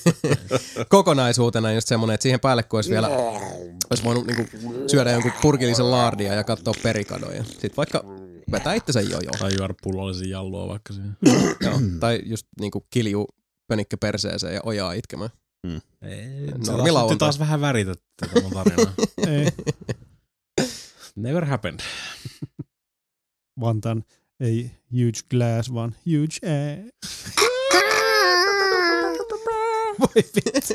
*laughs* Kokonaisuutena just semmonen, että siihen päälle kun olisi vielä, olisi voinut niinku syödä jonkun purkillisen laardia ja katsoa perikadoja. Sitten vaikka vetää itsensä jojo. Tai juoda pullollisen jallua vaikka siihen. *coughs* Joo. Tai just niinku kilju pönikkä perseeseen ja ojaa itkemään. Ei, No, se taas, taas vähän väritetty tätä mun tarinaa. *laughs* Ei, Never happened. Vantaan ei huge glass, vaan huge ass. Voi vittu.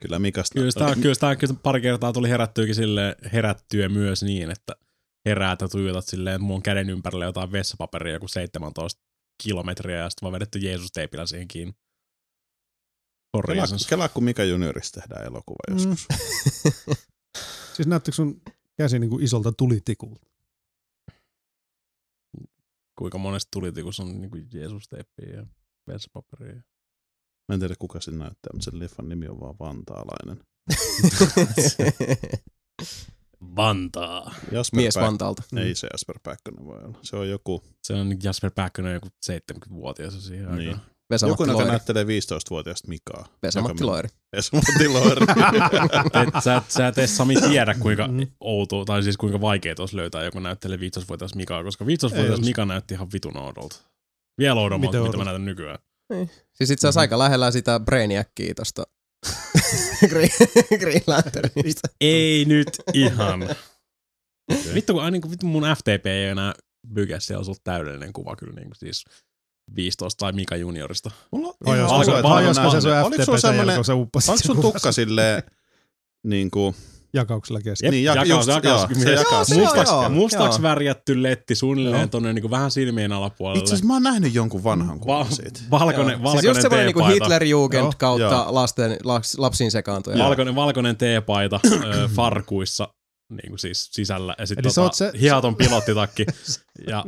Kyllä Mikasta. Kyllä sitä, kyllä sitä kyllä pari kertaa tuli herättyäkin sille herättyä myös niin, että heräät ja tuijotat silleen, että mun on käden ympärillä jotain vessapaperia joku 17 kilometriä ja sitten vaan vedetty Jeesus-teipillä siihen kiinni. Jesus. kelaa, kun Mika Juniorista tehdään elokuva joskus. *laughs* Siis näyttikö sun käsi niinku isolta tulitikulta? Kuinka monesti tulitikussa on niinku Jeesus-teippiä ja vessapaperia. Mä en tiedä kuka sen näyttää, mutta sen leffan nimi on vaan Vantaalainen. *laughs* Vantaa. Jasper Mies Päk- Vantaalta. Ei se Jasper Päkkönen voi olla. Se on joku, Se on Jasper Pääkkönen joku 70-vuotias siihen Niin. aikaan. Joku Loiri. näyttelee 15-vuotiaasta Mikaa. Vesamatti Loiri. Vesamatti Loiri. *laughs* Et, sä, et, sä et edes Sami tiedä, kuinka Mm. outo, tai siis kuinka vaikea olisi löytää joku näyttelee 15-vuotias Mikaa, koska 15-vuotias olisi. Mika näytti ihan vitun oudolta. Vielä oudommalta, Miten mitä mä näytän nykyään. Siis itse asiassa aika lähellä sitä Brainiackia tosta *laughs* Green, Green Lanternista. Ei nyt ihan. *laughs* vittu, kun, niin kuin, vittu mun FTP ei enää bykä, siellä on ollut täydellinen kuva kyllä niin kuin siis 15 tai Mika Juniorista. Mulla on ihan jos Valko- se- sun Oliko sulla onko sun tukka silleen, niin kuin, jakauksella kesken? Jep, niin, jak- jakaus- just, jakaus- joo, se Joo, kesken. joo. Mustaksi värjätty letti suunnilleen Joo. tonne niin kuin vähän silmien alapuolelle. Itse asiassa mä oon nähnyt jonkun vanhan kuvan Va- siitä. valkoinen, Siis valkoinen just semmoinen niinku teepaita. Hitlerjugend Joo. kautta Joo. lasten, laps, lapsiin sekaantuja. Valkoinen, valkoinen teepaita ö, farkuissa niin kuin siis sisällä. Ja Eli sä tota, se- hiaton pilottitakki *laughs* ja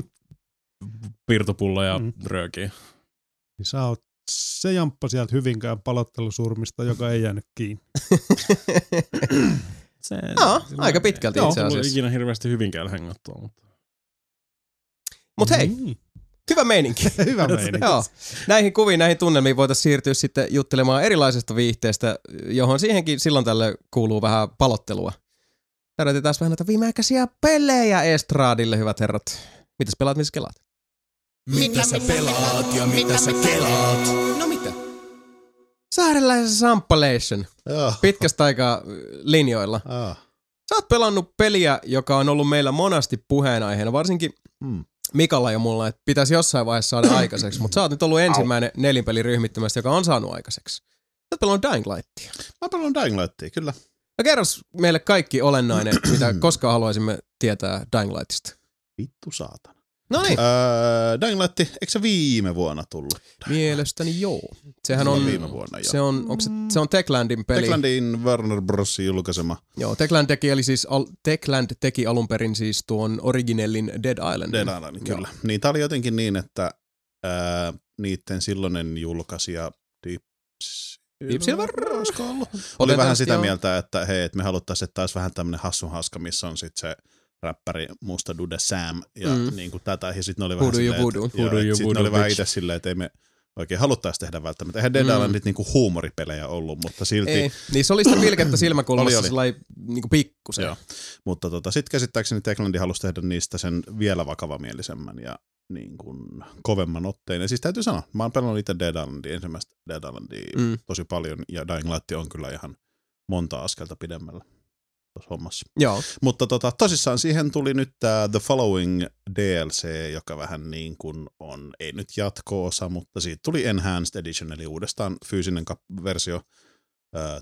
pirtopullo ja Mm. röökiä. Niin sä oot se jamppa sieltä Hyvinkään palottelusurmista, joka ei jäänyt kiinni. *clears throat* Se, Joo, aika pitkälti Joo, itse asiassa. ikinä hirveästi hyvinkään hengattua. Mutta. Mut hei, Niin. hyvä meininki. *laughs* Hyvä meininki. Joo. Näihin kuviin, näihin tunnelmiin voitaisiin siirtyä sitten juttelemaan erilaisesta viihteestä, johon siihenkin silloin tälle kuuluu vähän palottelua. Tarvitaan vähän näitä viimeaikaisia pelejä Estradille, hyvät herrat. Mitäs pelaat, missä kelaat? Mitä sä pelaat ja mitä sä kelaat? No mitä? Saarelaisen Sampalation. Joo. Pitkästä aikaa äh, linjoilla. Ah. Sä oot pelannut peliä, joka on ollut meillä monasti puheenaiheena, varsinkin Hmm. Mikalla ja mulla, että pitäisi jossain vaiheessa saada *coughs* aikaiseksi, mutta sä oot nyt ollut ensimmäinen nelinpeliryhmittymästä, joka on saanut aikaiseksi. Sä oot pelannut Dying Lightia. Mä pelannut Dying Lightia, kyllä. No kerros meille kaikki olennainen, mitä *coughs* koskaan haluaisimme tietää Dying Lightista. Vittu saatana. No niin, Öö, Dying Light, eikö se viime vuonna tullut? mielestäni joo. Sehän Se on, viime vuonna jo. se on, onko se, se on Techlandin peli. Techlandin Warner Bros. julkaisema Joo, Techland teki, eli siis, al, Techland teki alun perin siis tuon originellin Dead Islandin. Dead Island, kyllä. Niin tää oli jotenkin niin, että ää, niitten silloinen julkaisija Deep, Deep Silver? olisiko ollut? Oli vähän sitä joo. mieltä, että hei, että me haluttaisiin, että taas vähän tämmönen hassun haska, missä on sitten se räppäri Musta Dude Sam ja Mm. niin kuin tätä. Ja sitten ne oli vähän silleen, voodoo. että, Voodoo voodoo oli vähän itse silleen, että ei me oikein haluttaisi tehdä välttämättä. Eihän Dead Mm. Islandit niinku huumoripelejä ollut, mutta silti. Ei, niin se oli sitä pilkettä silmäkulmassa Oli, oli. oli, niin pikkusen. Joo. Mutta tota, sitten käsittääkseni Techlandi halusi tehdä niistä sen vielä vakavamielisemmän ja niin kuin kovemman otteen. Ja siis täytyy sanoa, mä oon pelannut itse Dead Islandia, ensimmäistä Dead Islandia Mm. tosi paljon, ja Dying Light on kyllä ihan monta askelta pidemmällä hommassa. Joo. Mutta tota, tosissaan siihen tuli nyt tämä The Following DLC, joka vähän niin kuin on, ei nyt jatko-osa, mutta siitä tuli Enhanced Edition, eli uudestaan fyysinen kap- versio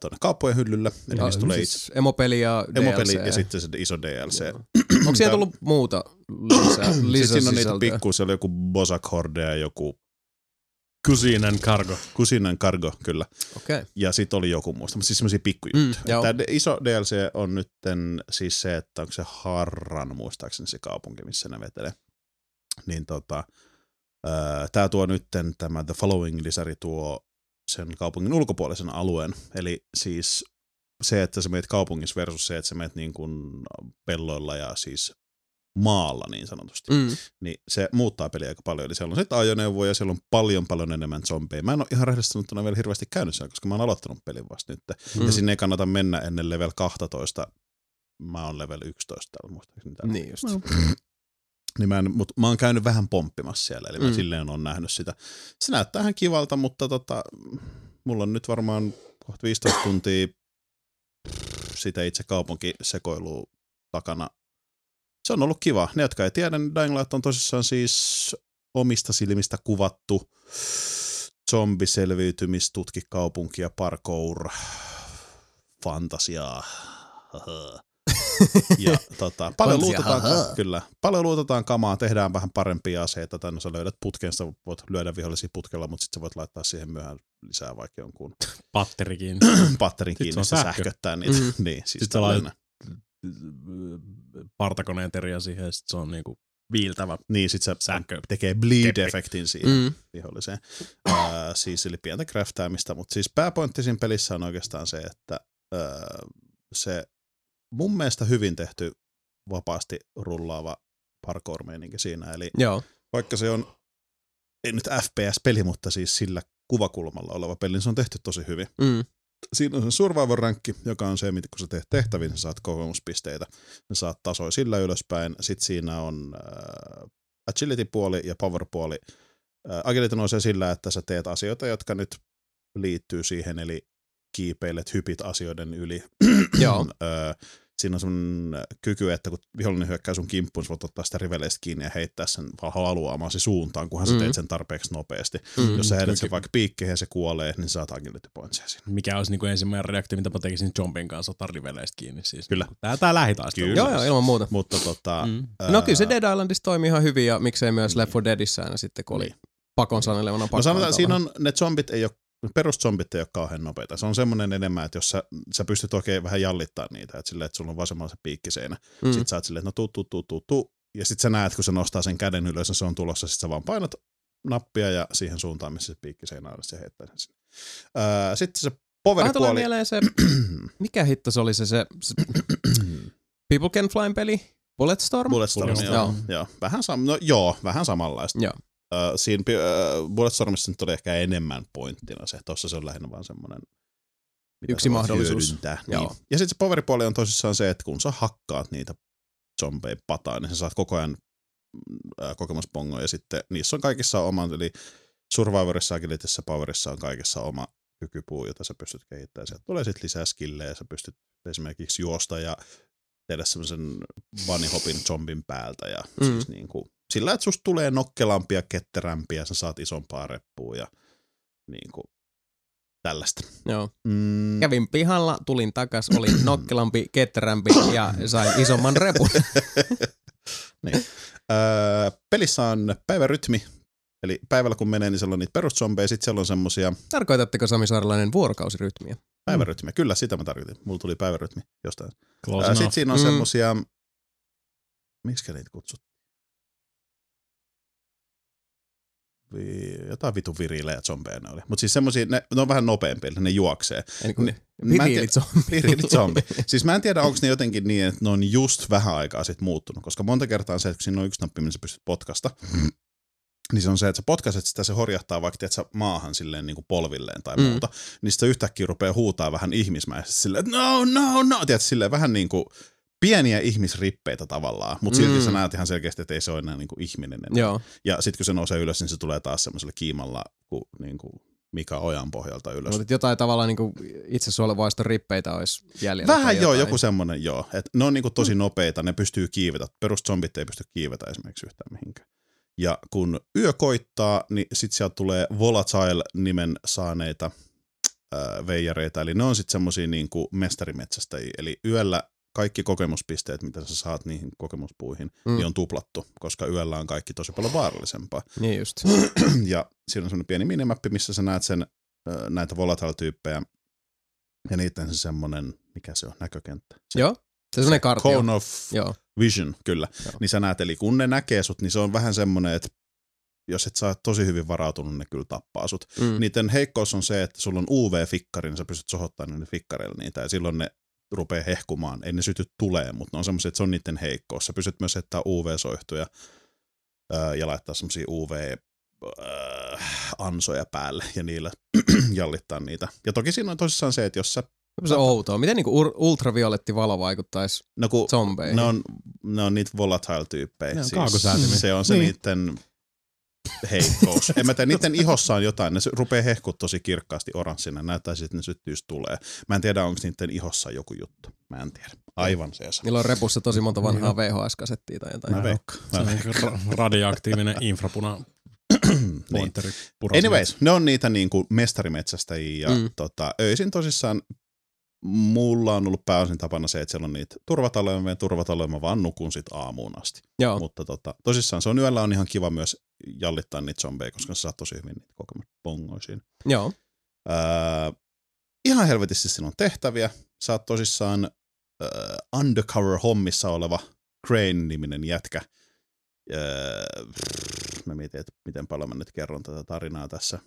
tuonne kauppojen hyllylle. Eli niistä tulee itse siis emopeli ja emopeli DLC. ja sitten se iso DLC. Onko siellä tullut muuta lisää, lisää siinä on niitä sisältöä? pikku, siellä oli joku Bosak Horde ja joku Kusinen Cargo. Kusinen Cargo, kyllä. Okei. Okay. Ja sitten oli joku muusta, mutta siis semmoisia pikkujuttuja. Mm. Tämä iso DLC on nyt siis se, että onko se Harran muistaakseni se kaupunki, missä ne vetelee. Niin tota, tämä tuo nyt tämä The Following-lisäri tuo sen kaupungin ulkopuolisen alueen. Eli siis se, että sä meet kaupungissa versus se, että sä meet niin kuin pelloilla ja siis maalla niin sanotusti Mm. niin se muuttaa peliä aika paljon. Eli siellä on sitten ajoneuvoja ja siellä on paljon paljon enemmän zombeja. Mä en ole ihan rehellisesti sanottuna vielä hirveästi käynyt siellä, koska mä oon aloittanut pelin vasta nyt. Mm. Mm. Ja sinne ei kannata mennä ennen level 12. Mä oon level 11 täällä muistaakseni. Täällä. Niin just. *clears throat* Niin mä, en, mut mä oon käynyt vähän pomppimassa siellä, eli mä Mm. silleen on nähnyt sitä. Se näyttää ihan kivalta, mutta tota, mulla on nyt varmaan kohta 15 tuntia sitä itse kaupunkisekoilua takana. Se on ollut kiva. Ne, jotka ei tiedä, niin Dying Light on tosissaan siis omista silmistä kuvattu zombiselviytymis, tutkikaupunki ja parkour fantasiaa. *laughs* ja tota, paljon luutetaan, kyllä, paljon luutetaan kamaa, tehdään vähän parempia aseita, tai no sä löydät putken, sä voit lyödä vihollisia putkella, mutta sitten sä voit laittaa siihen myöhään lisää vaikka jonkun Patterikin. patterin *clears throat* kiinni, se sähkö. sähköttää niitä. Mm. niin, siis Sitten sä laitat-. Partakoneen teria siihen, ja sit se on niinku viiltävä Niin, sit se sähkö. tekee bleed-efektin siihen mm. Viholliseen. Ää, siis eli pientä craftaamista, mutta siis pääpointti siinä pelissä on oikeastaan se, että ää, se mun mielestä hyvin tehty vapaasti rullaava parkour siinä. Eli Joo. vaikka se on, ei nyt FPS-peli, mutta siis sillä kuvakulmalla oleva peli, niin se on tehty tosi hyvin. Mm. Siinä on se survivor-rankki, joka on se, mitä kun sä teet tehtäviin, niin saat kokemuspisteitä. Sä saat tasoja sillä ylöspäin. Sitten siinä on äh, agility-puoli ja power-puoli. Äh, agility nousee sillä, että sä teet asioita, jotka nyt liittyy siihen, eli kiipeilet, hypit asioiden yli. Joo. Ö, siinä on semmoinen kyky, että kun vihollinen hyökkää sun kimppuun, sä voit ottaa sitä riveleistä kiinni ja heittää sen haluamaasi suuntaan, kunhan sä Mm. teet sen tarpeeksi nopeasti. Mm. Jos sä heidät sen vaikka piikkeihin ja se kuolee, niin saat agility pointsia siinä. Mikä olisi niinku ensimmäinen reaktio, mitä mä tekisin zombin kanssa, ottaa riveleistä kiinni. Siis Kyllä. Niinku, Tää, tää lähitaistelu. Kyllä. Joo, joo, ilman muuta. Mutta tota, Mm. No kyllä se Dead Islandissa toimii ihan hyvin ja miksei myös Left 4 Deadissä aina sitten, kun oli Niin. pakon sanelevana pakko No sanotaan, siinä on, ne zombit ei ole, peruszombit ei ole kauhean nopeita. Se on semmoinen enemmän, että jos sä, sä pystyt oikein vähän jallittaa niitä, että silleen, että sulla on vasemmalla se piikkiseinä. Mm. Mm. Sitten sä oot silleen, että no tuu, tuu, tuu, tuu, tuu. Ja sitten sä näet, kun se nostaa sen käden ylös ja se on tulossa, sitten sä vaan painat nappia ja siihen suuntaan, missä se piikkiseinä on, se heittää sen sinne. Öö, sitten se Vähän tulee mieleen se, *clears throat* mikä hitto se oli se, se, se People Can Flyn peli? Bulletstorm? Bulletstorm, Bulletstorm. joo. Joo. joo. Vähän, sam- no, joo, vähän samanlaista. Joo. Öö, siinä öö, Bulletstormissa nyt oli ehkä enemmän pointtina se. Tuossa se on lähinnä vaan semmoinen Yksi mahdollisuus. hyödyntää. Joo. Niin. Ja sitten se poveripuoli on tosissaan se, että kun sä hakkaat niitä zombeja pataan, niin sä saat koko ajan ää, kokemuspongoja ja sitten niissä on kaikissa oma, eli Survivorissa, Agilityssä, Powerissa on kaikissa oma kykypuu, jota sä pystyt kehittämään. Sieltä tulee sitten lisää skillejä ja sä pystyt esimerkiksi juosta ja tehdä semmoisen bunny hopin zombin päältä ja mm. Mm. siis niin kuin, sillä, että susta tulee nokkelampia, ketterämpiä, sä saat isompaa reppua ja niin kuin, tällaista. Joo. Mm, Kävin pihalla, tulin takas, olin *clears throat* nokkelampi, ketterämpi ja sain isomman repun. *laughs* niin. öö, pelissä on päivärytmi, eli päivällä kun menee, niin siellä on niitä peruszombeja, sitten siellä on semmosia Tarkoitatteko Sami Saarelainen vuorokausirytmiä? päivärytmiä. Kyllä, sitä mä tarkoitin. Mulla tuli päivärytmi jostain. Öö, sitten siinä on Mm. semmosia, miksi niitä kutsut? Jotain vitun virilejä zombeja ne oli. Mutta siis semmosia, ne, ne on vähän nopeampia, ne juoksee. Eli kun Ne- mä en viriilit tiedä- zombi. Virilit zombi. Siis mä en tiedä, onko ne jotenkin niin, että ne on just vähän aikaa sitten muuttunut, koska monta kertaa on se, että kun siinä on yksi nappi, millä sä pystyt potkasta, *clears throat* niin se on se, että sä potkaset sitä, se horjahtaa vaikka tiedät, sä maahan silleen niin kuin polvilleen tai Mm. muuta, niin sitä yhtäkkiä rupeaa huutaa vähän ihmismäisesti silleen, että no, no, no, tiedät, silleen vähän niin kuin pieniä ihmisrippeitä tavallaan, mutta silti Mm. sä näet ihan selkeästi, että ei se ole enää niin kuin ihminen enää. Joo. Ja sitten kun se nousee ylös, niin se tulee taas semmoisella kiimalla kuin, niin kuin Mika Ojan pohjalta ylös. Mutta jotain tavallaan niin itse suolevaiston rippeitä olisi jäljellä. Vähän joo, joku semmoinen joo. Et ne on niinku tosi nopeita, ne pystyy kiivetä. Peruszombit ei pysty kiivetä esimerkiksi yhtään mihinkään. Ja kun yö koittaa, niin sit sieltä tulee Volatile-nimen saaneita äh, veijareita, eli ne on sitten semmosia niinku mestarimetsästäjiä, eli yöllä kaikki kokemuspisteet, mitä sä saat niihin kokemuspuihin, Mm. niin on tuplattu, koska yöllä on kaikki tosi paljon vaarallisempaa. *clears throat* Niin just. *clears throat* ja siinä on semmoinen pieni minimappi, missä sä näet sen, näitä volatile-tyyppejä, ja niiden se semmoinen, mikä se on, näkökenttä. Se, Joo. Se on semmoinen kartio. Cone of Joo. Vision, kyllä. Joo. Niin sä näet, eli kun ne näkee sut, niin se on vähän semmoinen, että jos et oot tosi hyvin varautunut, ne kyllä tappaa sut. Mm. Niiden heikkous on se, että sulla on UV-fikkari, niin sä pystyt sohottamaan niille fikkareille niitä, ja silloin ne rupeaa hehkumaan. Ei ne syty tulee, mutta ne on semmoisia, että se on niiden heikkous. Sä pystyt myös heittämään UV-soihtuja ää, ja laittaa semmoisia UV-ansoja päälle ja niillä *clears throat* jallittaa niitä. Ja toki siinä on tosissaan se, että jos sä, Se on outoa. Miten niinku ultravioletti valo vaikuttaisi no kun zombeihin? ne on, ne on niitä volatile-tyyppejä. Ne on kaakosäätimiä. siis se on se Niin. niiden heikkous. *laughs* En mä tiedä, niiden ihossa on jotain, ne se rupeaa hehkut tosi kirkkaasti oranssina, näyttää siltä, että ne syttyys tulee. Mä en tiedä, onko niiden ihossa joku juttu. Mä en tiedä. Aivan sees. Niillä on repussa tosi monta Niin vanhaa VHS-kasettia tai jotain. Mä veikkaan. Se on niinku ra- radioaktiivinen infrapuna *clears throat* niin. Anyways, ne on niitä niinku mestarimetsästäjiä ja Mm. tota, öisin tosissaan mulla on ollut pääosin tapana se, että siellä on niitä turvataloja, mä menen turvataloja, mä vaan nukun sit aamuun asti. Joo. Mutta tota, tosissaan se on yöllä on ihan kiva myös jallittaa niitä zombeja, koska sä saat tosi hyvin niitä kokemaan pongoisiin. Joo. Öö, ihan helvetisti siinä on tehtäviä. Sä oot tosissaan öö, undercover-hommissa oleva Crane-niminen jätkä. Öö, mä mietin, että miten paljon mä nyt kerron tätä tarinaa tässä.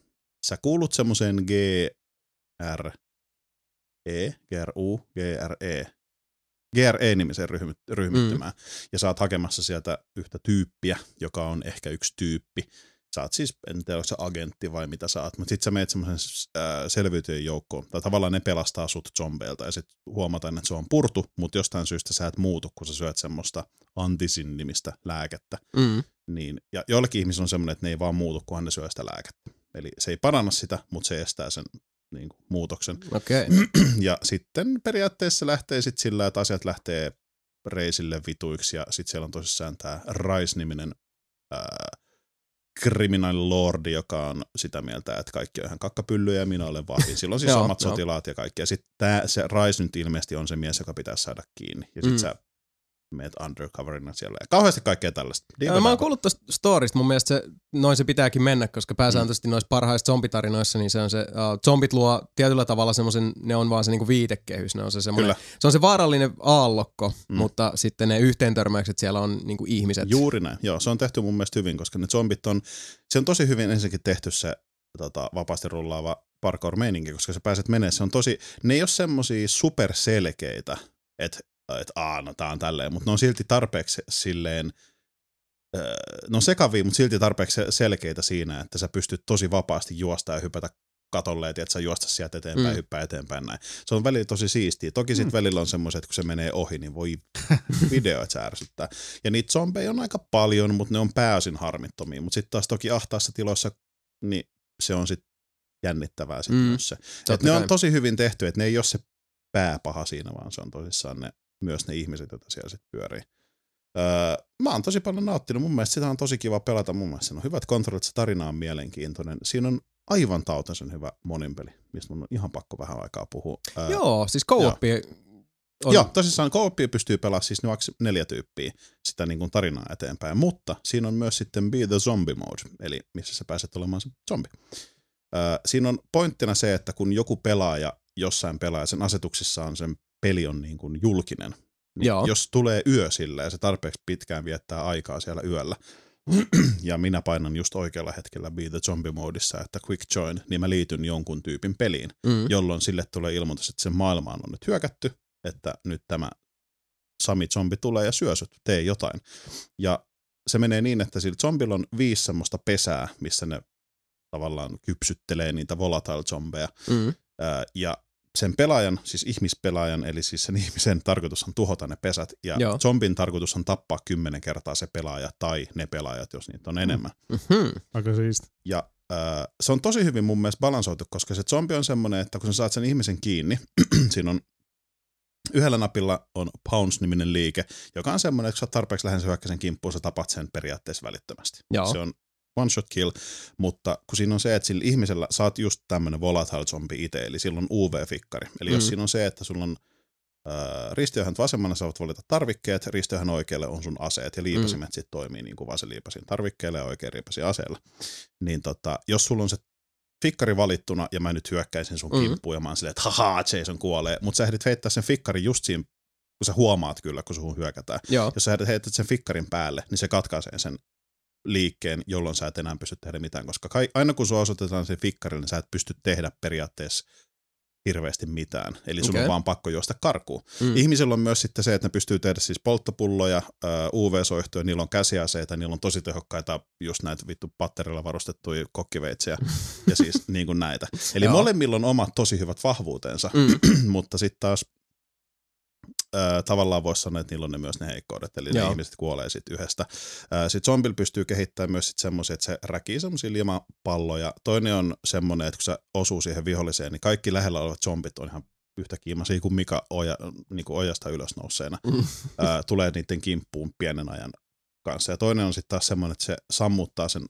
Sä kuulut semmoiseen GR, E, GRU, GRE, GRE-nimisen ryhmittymään. Mm. Ja sä oot hakemassa sieltä yhtä tyyppiä, joka on ehkä yksi tyyppi. Sä oot siis, en tiedä, onko se agentti vai mitä sä oot, mutta sit sä meet semmoisen äh, selviytyjen joukkoon. Tai tavallaan ne pelastaa sut zombeilta ja sit huomataan, että se on purtu, mutta jostain syystä sä et muutu, kun sä syöt semmoista antisin nimistä lääkettä. Mm. Niin, ja joillekin ihmisillä on semmoinen, että ne ei vaan muutu, kunhan ne syö sitä lääkettä. Eli se ei paranna sitä, mutta se estää sen niin kuin, muutoksen. Okay. *clears throat* Ja sitten periaatteessa lähtee sit sillä, että asiat lähtee reisille vituiksi ja sitten siellä on tosissaan tämä Rice-niminen ää, criminal lordi, joka on sitä mieltä, että kaikki on ihan kakkapyllyjä ja minä olen vahvin. Silloin siis joo. sotilaat ja kaikki. Ja sitten se Rice nyt ilmeisesti on se mies, joka pitää saada kiinni. Ja sitten Mm. mm. sä meet undercoverina siellä. Ja kauheasti kaikkea tällaista. Öö, Mä oon kuullut tosta storista, mun mielestä se, noin se pitääkin mennä, koska pääsääntöisesti noissa parhaissa zombitarinoissa, niin se on se, uh, zombit luo tietyllä tavalla semmoisen, ne on vaan se niinku viitekehys, ne on se semmoinen, Kyllä. se on se vaarallinen aallokko, mm. Mm. mutta sitten ne yhteentörmäykset siellä on niinku ihmiset. Juuri näin. Joo, se on tehty mun mielestä hyvin, koska ne zombit on, se on tosi hyvin ensinnäkin tehty se tota, vapaasti rullaava parkour-meininki, koska sä pääset menee. Se on tosi, ne ei ole semmosia superselkeitä, että et, aa, no tää on tälleen, mutta ne on silti tarpeeksi silleen, on sekavia, mutta silti tarpeeksi selkeitä siinä, että sä pystyt tosi vapaasti juosta ja hypätä katolle, että et sä juosta sieltä eteenpäin, Mm. hyppää eteenpäin näin. Se on välillä tosi siistiä. Toki sit mm. välillä on semmoiset, että kun se menee ohi, niin voi *laughs* video, että se ärsyttää. Ja niitä zombeja on aika paljon, mutta ne on pääosin harmittomia. Mutta sitten taas toki ahtaassa tiloissa, niin se on sitten jännittävää sitten Mm. myös se. Et ne on tosi hyvin tehty, että ne ei ole se pääpaha siinä, vaan se on tosissaan ne, myös ne ihmiset, joita siellä sitten pyörii. Öö, mä oon tosi paljon nauttinut. Mun mielestä sitä on tosi kiva pelata. Mun mielestä on hyvät kontrollit, se tarina on mielenkiintoinen. Siinä on aivan tautaisen hyvä moninpeli, mistä mun on ihan pakko vähän aikaa puhua. Öö, Joo, siis co-opi on, Joo, tosissaan co pystyy pelaamaan siis neljä tyyppiä sitä niin kuin tarinaa eteenpäin, mutta siinä on myös sitten Be the Zombie Mode, eli missä sä pääset olemaan se zombi. Öö, siinä on pointtina se, että kun joku pelaaja jossain pelaa, sen asetuksissa on sen peli on niin kuin julkinen, niin Joo. jos tulee yö sillä ja se tarpeeksi pitkään viettää aikaa siellä yöllä, *clears throat* ja minä painan just oikealla hetkellä Be the Zombie Modissa, että Quick Join, niin mä liityn jonkun tyypin peliin, mm, jolloin sille tulee ilmoitus, että sen maailmaan on nyt hyökätty, että nyt tämä Sami zombi tulee ja syö sut, tee jotain. Ja se menee niin, että sillä zombilla on viisi semmoista pesää, missä ne tavallaan kypsyttelee niitä volatile zombeja. mm, Ää, ja sen pelaajan, siis ihmispelaajan, eli siis sen *laughs* ihmisen tarkoitus on tuhota ne pesät, ja Joo. zombin tarkoitus on tappaa kymmenen kertaa se pelaaja tai ne pelaajat, jos niitä on enemmän. mhm, Aika siisti. Ja äh, se on tosi hyvin mun mielestä balansoitu, koska se zombi on semmoinen, että kun sä saat sen ihmisen kiinni, *clears throat* siinä on yhdellä napilla on Pounce-niminen liike, joka on semmoinen, että kun sä oot tarpeeksi lähellä hyökkäisen kimppuun, sä tapat sen periaatteessa välittömästi. Joo. Se on one shot kill, mutta kun siinä on se, että sillä ihmisellä sä oot just tämmönen volatile zombi itse, eli sillä on UV-fikkari. Eli mm. jos siinä on se, että sulla on äh, ristiöhän vasemmalla sä voit valita tarvikkeet, ristiöhän oikealle on sun aseet ja liipasimet mm. sitten toimii niin kuin vasen liipasin tarvikkeelle ja oikein liipasin aseella. Niin tota, jos sulla on se fikkari valittuna ja mä nyt hyökkäisin sun Mm. kimppuun ja mä oon silleen, että haha, Jason kuolee, mutta sä ehdit heittää sen fikkari just siinä, kun sä huomaat kyllä, kun sun hyökätään. Joo. Jos sä heität sen fikkarin päälle, niin se katkaisee sen liikkeen, jolloin sä et enää pysty tehdä mitään, koska kai, aina kun sua osoitetaan se fikkari, niin sä et pysty tehdä periaatteessa hirveästi mitään. Eli sun okay. Okei. on vaan pakko juosta karkuun. Mm. Ihmisillä on myös sitten se, että ne pystyy tehdä siis polttopulloja, ö, UV-soihtuja, niillä on käsiaseita, niillä on tosi tehokkaita just näitä vittu patterilla varustettuja kokkiveitsejä ja siis *laughs* niin kuin näitä. Eli Joo. molemmilla on omat tosi hyvät vahvuutensa, Mm. *clears throat* mutta sitten taas ö, tavallaan voisi sanoa, että niillä on ne myös ne heikkoudet, eli Joo. ne ihmiset kuolee sitten yhdestä. Sitten zombilla pystyy kehittämään myös sit semmoisia, että se räkii semmoisia liimapalloja. Toinen on semmoinen, että kun se osuu siihen viholliseen, niin kaikki lähellä olevat zombit on ihan yhtä kiimaisia kuin Mika oja, niin kuin ojasta ylös nousseena. Mm. Tulee niiden kimppuun pienen ajan kanssa. Ja toinen on sitten taas semmoinen, että se sammuttaa sen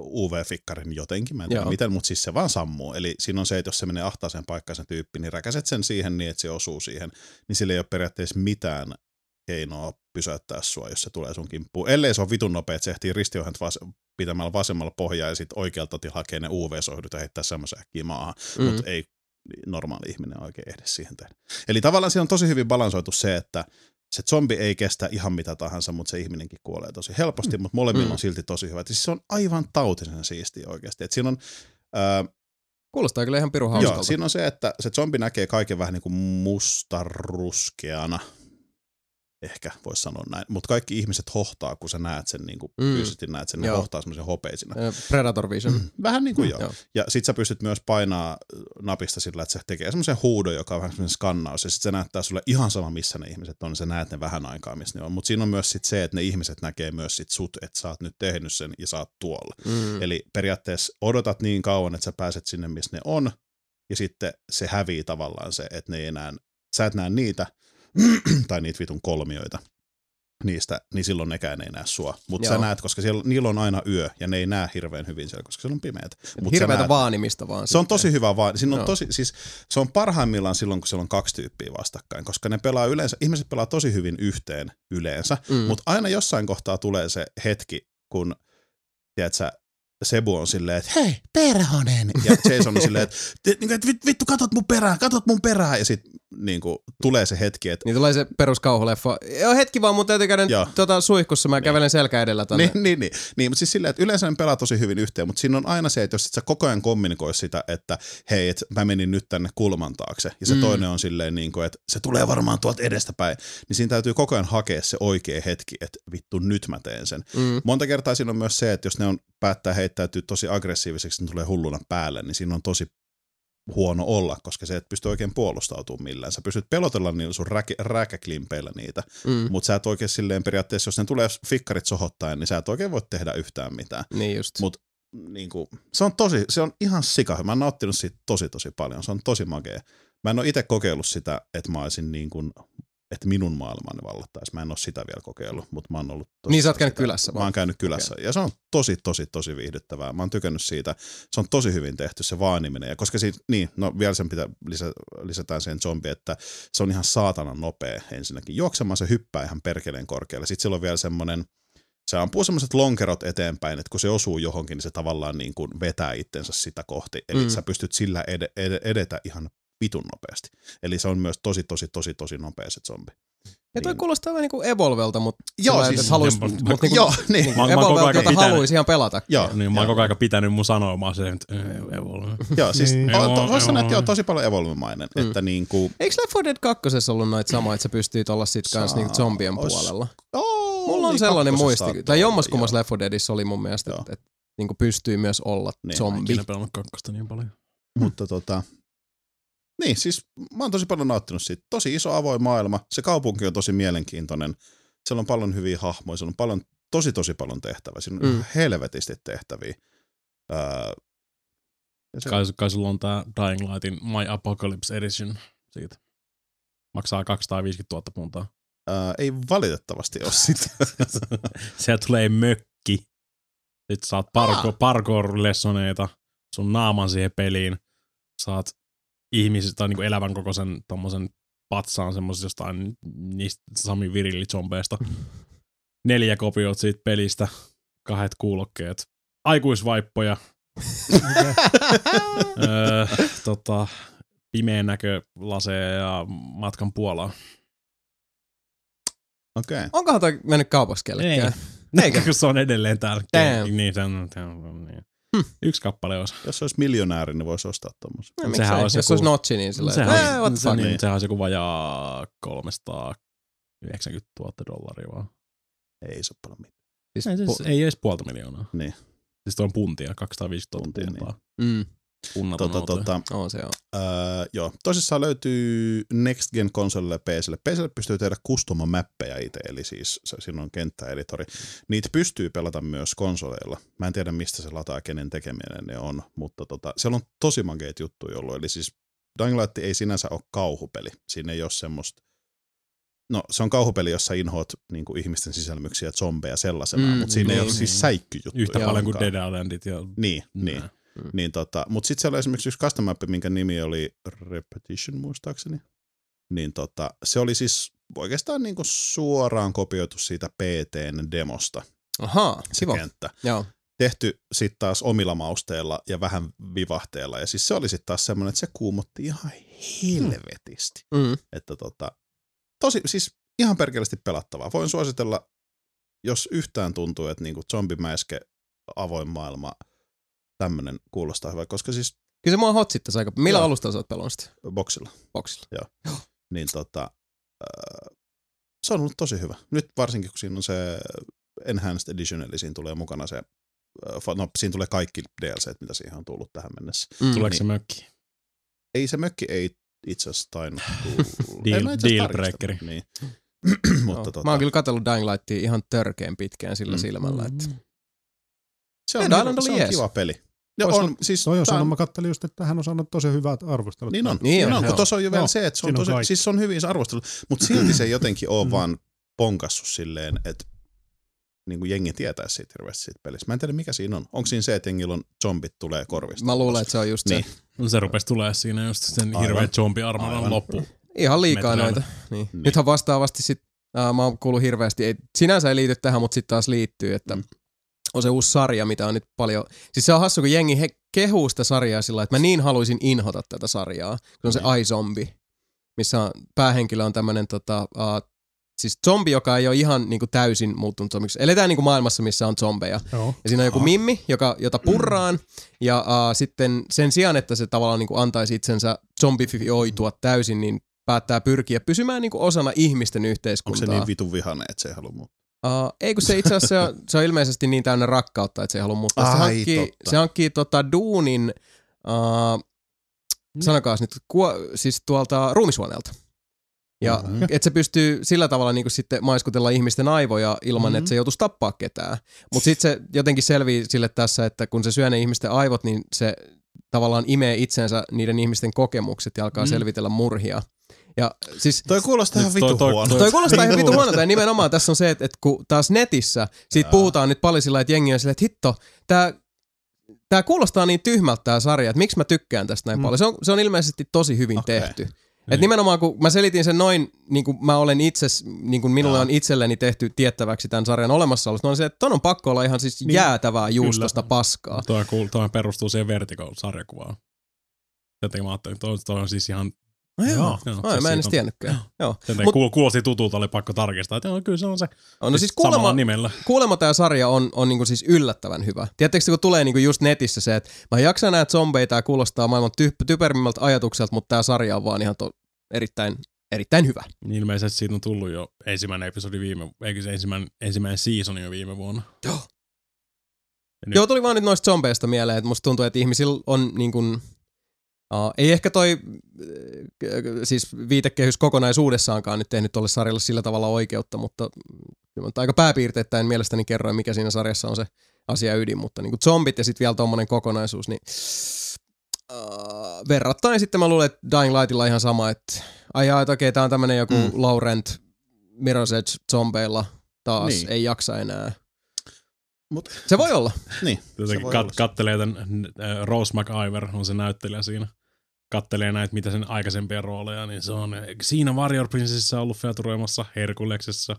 UV-fikkarin jotenkin, mä en tiedä Joo. miten, mutta siis se vaan sammuu. Eli siinä on se, että jos se menee ahtaaseen paikkaan se tyyppi, niin räkäset sen siihen niin, että se osuu siihen, niin sillä ei ole periaatteessa mitään keinoa pysäyttää sua, jos se tulee sun kimppuun. Ellei se on vitun nopea, että se ehtii ristiohjat vas- pitämällä vasemmalla pohjaa ja sitten oikealta hakee ne UV-sohdut ja heittää semmoisen äkkiä maahan, mm. Mm. mutta ei normaali ihminen oikein ehdi siihen tehdä. Eli tavallaan siinä on tosi hyvin balansoitu se, että se zombi ei kestä ihan mitä tahansa, mutta se ihminenkin kuolee tosi helposti, mm. mutta molemmilla Mm. on silti tosi hyvä. Siis se on aivan tautisen siistiä oikeasti. Et siinä on, ää, Kuulostaa kyllä ihan pirun joo, hauskalta. siinä on se, että se zombi näkee kaiken vähän niin kuin mustaruskeana, ehkä voisi sanoa näin, mutta kaikki ihmiset hohtaa, kun sä näet sen, niin kuin Mm. mm. fyysisesti näet sen, ne Joo. hohtaa semmoisen hopeisina. Predator Vision. Vähän niin kuin joo. Joo. Ja sit sä pystyt myös painaa napista sillä, että se tekee semmoisen huudon, joka on vähän semmoinen skannaus, ja sit se näyttää sulle ihan sama, missä ne ihmiset on, niin sä näet ne vähän aikaa, missä ne on. Mutta siinä on myös sit se, että ne ihmiset näkee myös sit sut, että sä oot nyt tehnyt sen ja sä oot tuolla. Mm. Eli periaatteessa odotat niin kauan, että sä pääset sinne, missä ne on, ja sitten se hävii tavallaan se, että ne ei enää, sä et näe niitä, *clears throat* tai niitä vitun kolmioita niistä, niin silloin nekään ei näe sua. Mutta sä näet, koska siellä, niillä on aina yö, ja ne ei näe hirveän hyvin siellä, koska siellä on pimeät. Mut Hirveätä näet- vaanimista vaan. se on sitten. tosi hyvä vaan. Siinä on Joo. tosi, siis, se on parhaimmillaan silloin, kun siellä on kaksi tyyppiä vastakkain, koska ne pelaa yleensä, ihmiset pelaa tosi hyvin yhteen yleensä, Mm. mutta aina jossain kohtaa tulee se hetki, kun tiedätkö, Sebu on silleen, että hei, perhonen. Ja Jason on *laughs* silleen, että, "Te- niinku, että vit- vittu, katot mun perään, katot mun perään. Ja sitten niin kuin, tulee se hetki, että Niin tulee se peruskauhuleffa. Joo, hetki vaan, mun täytyy käydä tota, suihkussa. Mä kävelen selkä edellä tonne. Niin, niin, niin, niin, mutta siis silleen, että yleensä ne pelaa tosi hyvin yhteen, mutta siinä on aina se, että jos et sä koko ajan kommunikoi sitä, että hei, et mä menin nyt tänne kulman taakse, ja se Mm. toinen on silleen, niin kuin, että se tulee varmaan tuolta edestä päin, niin siinä täytyy koko ajan hakea se oikea hetki, että vittu nyt mä teen sen. Mm. Monta kertaa siinä on myös se, että jos ne on päättää heittäytyä tosi aggressiiviseksi, niin tulee hulluna päälle, niin siinä on tosi huono olla, koska se et pysty oikein puolustautumaan millään. Sä pystyt pelotella niillä sun räke, räkäklimpeillä niitä, Mm. mutta sä et oikein silleen periaatteessa, jos ne tulee fikkarit sohottaen, niin sä et oikein voi tehdä yhtään mitään. Niin just. Mut niin kuin, se on tosi, se on ihan sika. Mä oon nauttinut siitä tosi tosi paljon. Se on tosi makea. Mä en ole itse kokeillut sitä, että mä olisin niin kuin, että minun maailmani vallattaisi. Mä en ole sitä vielä kokeillut, mutta mä oon ollut tosi Niin sä oot käynyt sitä. kylässä Mä oon käynyt kylässä. Ja se on tosi, tosi, tosi viihdyttävää. Mä oon tykännyt siitä. Se on tosi hyvin tehty, se vaaniminen. Ja koska siitä, niin, no vielä sen pitää lisä, lisätään sen zombi, että se on ihan saatanan nopea ensinnäkin. Juoksemaan se hyppää ihan perkeleen korkealle. Sitten sillä on vielä semmoinen, se ampuu semmoiset lonkerot eteenpäin, että kun se osuu johonkin, niin se tavallaan niin kuin vetää itsensä sitä kohti. Eli mm. sä pystyt sillä ed- ed- edetä ihan vitun nopeasti. Eli se on myös tosi, tosi, tosi, tosi nopea se zombi. Ja toi Niin. kuulostaa vähän niinku Evolvelta, mutta Joo, sillä, siis- että haluis, Joo, mut niinku, Joo, *laughs* niin. niinku Mä- mä Evolvelta, jota pitänyt- haluaisi ihan pelata. Joo, Niin, mä oon koko ajan pitänyt mun sanomaa se, että olla. *laughs* Joo, siis Niin. Joo, voisi sanoa, että joo. tosi paljon evolvemainen. Mm. Että niin kuin, Eikö Left 4 Dead 2 ollut noita samoja, että sä pystyt olla sit kans niinku zombien puolella? oh, Mulla on niin sellainen muisti, tai olla, jommaskummas joo. Left 4 Deadissä oli mun mielestä, että, että niinku pystyy myös olla Niin, zombi. Ikinä pelannut kakkosta niin paljon. Mutta tota, niin siis mä oon tosi paljon nauttinut siitä. Tosi iso avoin maailma. Se kaupunki on tosi mielenkiintoinen. Siellä on paljon hyviä hahmoja. Siellä on paljon, tosi tosi paljon tehtävää. Siinä on Mm. helvetisti tehtäviä. Öö, se, Kai, kai sulla on tää Dying Lightin My Apocalypse Edition siitä. Maksaa 250 000 puntaa. öö, ei valitettavasti ole sitä. *laughs* Sieltä tulee mökki. Sitten saat parkour, parkour-lessoneita sun naaman siihen peliin. Saat ihmisistä tai niinku elävän kokoisen tommosen patsaan semmosista jostain niistä Sami Virilli-zombeista. *laughs* Neljä kopiot siitä pelistä, kahdet kuulokkeet, aikuisvaippoja, *laughs* öö, tota, pimeän näkölaseja ja matkan Puolaan. Okei. Okay. Onkohan toi mennyt kaupaksi kellekään? Eikä, *laughs* kun se on edelleen täällä. Damn. Niin, se on, se on niin. Yksi kappale osa. Jos olisi miljonääri, niin voisi ostaa tommosen. No, Sehän olisi Jos joku- olisi notchi, niin sillä sehän, eh, what the se, niin, Niin. sehän olisi joku vajaa 390 000 dollaria vaan. Ei se ole paljon mitään. Siis Ei, siis, pu- ei edes puolta miljoonaa. Niin. Siis tuo on puntia, 250 Puntia, puntia. Puntaa. Mm, Punnaton Tota, tota, on se on. öö, joo. Tosissaan löytyy Next Gen konsolille ja PClle. PClle pystyy tehdä custom mappeja itse, eli siis se, siinä on kenttäeditori. Niitä pystyy pelata myös konsoleilla. Mä en tiedä, mistä se lataa, kenen tekeminen ne on, mutta tota, siellä on tosi makeita juttuja ollut. Eli siis Dying Light ei sinänsä ole kauhupeli. Siinä ei ole semmoista No, se on kauhupeli, jossa inhoat niin kuin ihmisten sisälmyksiä, zombeja sellaisena, Mm, mutta siinä ei niin, ole siis niin. säikkyjuttuja. Yhtä paljon kuin. Dead Islandit. Ja... Niin, niin. Nää. Niin tota, mutta sitten siellä oli esimerkiksi yksi custom map, minkä nimi oli Repetition muistaakseni. Niin tota, se oli siis oikeastaan niinku suoraan kopioitu siitä PTn demosta, Ahaa, se kiva. kenttä. Joo. Tehty sitten taas omilla mausteilla ja vähän vivahteella. Ja siis se oli sitten taas semmoinen, että se kuumotti ihan helvetisti. Mm. Että tota, tosi, siis ihan perkeleesti pelattavaa. Voin suositella, jos yhtään tuntuu, että niinku zombimäiske, avoin maailma, tämmönen kuulostaa hyvä, koska siis Kyllä se mua hotsittaisi aika. Millä Joo. alustalla sä oot pelannut sitä? boksilla, Boxilla. niin tota, äh, se on ollut tosi hyvä. Nyt varsinkin, kun siinä on se Enhanced Edition, eli siinä tulee mukana se, no siinä tulee kaikki DLC, mitä siihen on tullut tähän mennessä. Mm. Tuleeko se mökki? Ei se mökki ei itse asiassa tainnut *laughs* tulla. Deal- asiassa deal breakeri. Niin. *clears throat* Joo. Mutta tota, Mä oon kyllä katsellut Dying Lightia ihan törkeen pitkään sillä Mm. silmällä. Että... se on, Dead hyvä, Island oli se on jees. kiva peli. Tois- on, siis, Toi on sanonut, mä kattelin just, että hän on saanut tosi hyvät arvostelut. Niin on, Niin niin on, on, kun tuossa on jo vielä Joo, se, että se on, on tosi, kaikki. siis se on hyvin se arvostelu, mutta silti se ei jotenkin ole Mm. vaan ponkassu silleen, että niin kuin jengi tietää siitä hirveästi siitä pelistä. Mä en tiedä mikä siinä on. Onko siinä se, että jengillä on zombit tulee korvista? Mä luulen, että se on just se. Niin. No se rupesi tulee siinä just sen Aivan. hirveä loppu. Ihan liikaa Metreillä. noita. Niin. Niin. Nythän vastaavasti sit, äh, mä oon kuullut hirveästi, ei, sinänsä ei liity tähän, mutta sitten taas liittyy, että Mm. On se uusi sarja, mitä on nyt paljon, siis se on hassu, kun jengi he, kehuu sitä sarjaa sillä, että mä niin haluaisin inhota tätä sarjaa, kun on se Niin. iZombie, missä on, päähenkilö on tämmönen tota, uh, siis zombi, joka ei ole ihan niinku täysin muuttunut zombiksi. Eletään niinku maailmassa, missä on zombeja. Joo. Ja siinä on joku mimmi, joka, jota purraan, ja uh, sitten sen sijaan, että se tavallaan niin kuin antaisi itsensä zombifioitua täysin, niin päättää pyrkiä pysymään niin kuin osana ihmisten Onko yhteiskuntaa. se niin vitun vihane, että se ei halua muuttaa? Uh, ei kun se itse asiassa se on, *laughs* se on ilmeisesti niin täynnä rakkautta, että se ei halua muuttaa. Se hankkii, totta. se hankkii tota duunin, uh, sanokaas nyt, kuo, siis tuolta ruumishuoneelta. Ja Mhm. että se pystyy sillä tavalla niin sitten maiskutella ihmisten aivoja ilman, Mhm. että se joutuisi tappaa ketään. Mutta sitten se jotenkin selvii sille tässä, että kun se syö ne ihmisten aivot, niin se tavallaan imee itsensä niiden ihmisten kokemukset ja alkaa Mhm. selvitellä murhia. Ja siis Toi kuulostaa ihan vitu toi- huono. Toi kuulostaa ihan Niin vitu huonolta ja nimenomaan tässä on se, että, että kun taas netissä siitä Jaa. puhutaan nyt paljon sillä, että jengi on silleen, että hitto, tää, tää kuulostaa niin tyhmältä tää sarja, että miksi mä tykkään tästä näin Mm. paljon. Se on, se on ilmeisesti tosi hyvin Okei. tehty. Et Niin. nimenomaan kun mä selitin sen noin, niin kuin mä olen itse, niin kuin minulle Jaa. on itselleni tehty tiettäväksi tämän sarjan olemassaolosta, on se, että ton on pakko olla ihan siis Niin. jäätävää juustosta Kyllä. paskaa. Toi, kuul- toi perustuu siihen Vertigo-sarjakuvaan. Jotenkin mä ajattelin, että toi, toi on siis ihan... No joo, Joo, joo se mä en edes on- tiennytkään. Joo. Sen Mut- kuul- kuulosti tutulta, oli pakko tarkistaa, että joo, kyllä se on se. No siis kuulemma, nimellä. kuulemma tämä sarja on, on niinku siis yllättävän hyvä. Tiedättekö, kun tulee niinku just netissä se, että mä jaksan näitä zombeja, tää kuulostaa maailman ty- typerimmältä ajatukselta, mutta tämä sarja on vaan ihan to- erittäin, erittäin hyvä. Niin ilmeisesti siitä on tullut jo ensimmäinen episodi viime, eikö se ensimmäinen, ensimmäinen seasoni jo viime vuonna. Joo. Ja nyt- Joo, tuli vaan nyt noista zombeista mieleen, että musta tuntuu, että ihmisillä on niin kuin, uh, ei ehkä toi äh, siis viitekehys kokonaisuudessaankaan nyt tehnyt tuolle sarjalle sillä tavalla oikeutta, mutta aika pääpiirteittäin mielestäni kerroin, mikä siinä sarjassa on se asia ydin, mutta niin kuin zombit ja sitten vielä tommonen kokonaisuus, niin uh, verrattain sitten mä luulen, että Dying Lightilla ihan sama, että ai jaa, että okei, tää on tämmönen joku Mm. Laurent Mirror's Edge zombeilla taas, niin. ei jaksa enää. Mut, Se voi olla. niin, se Jotenkin voi kat- olla. kattelee tämän, äh, Rose McIver on se näyttelijä siinä. Kattelee näitä, mitä sen aikaisempia rooleja, niin se on äh, siinä Warrior Princessissa ollut featuroimassa, Herkuleksessa,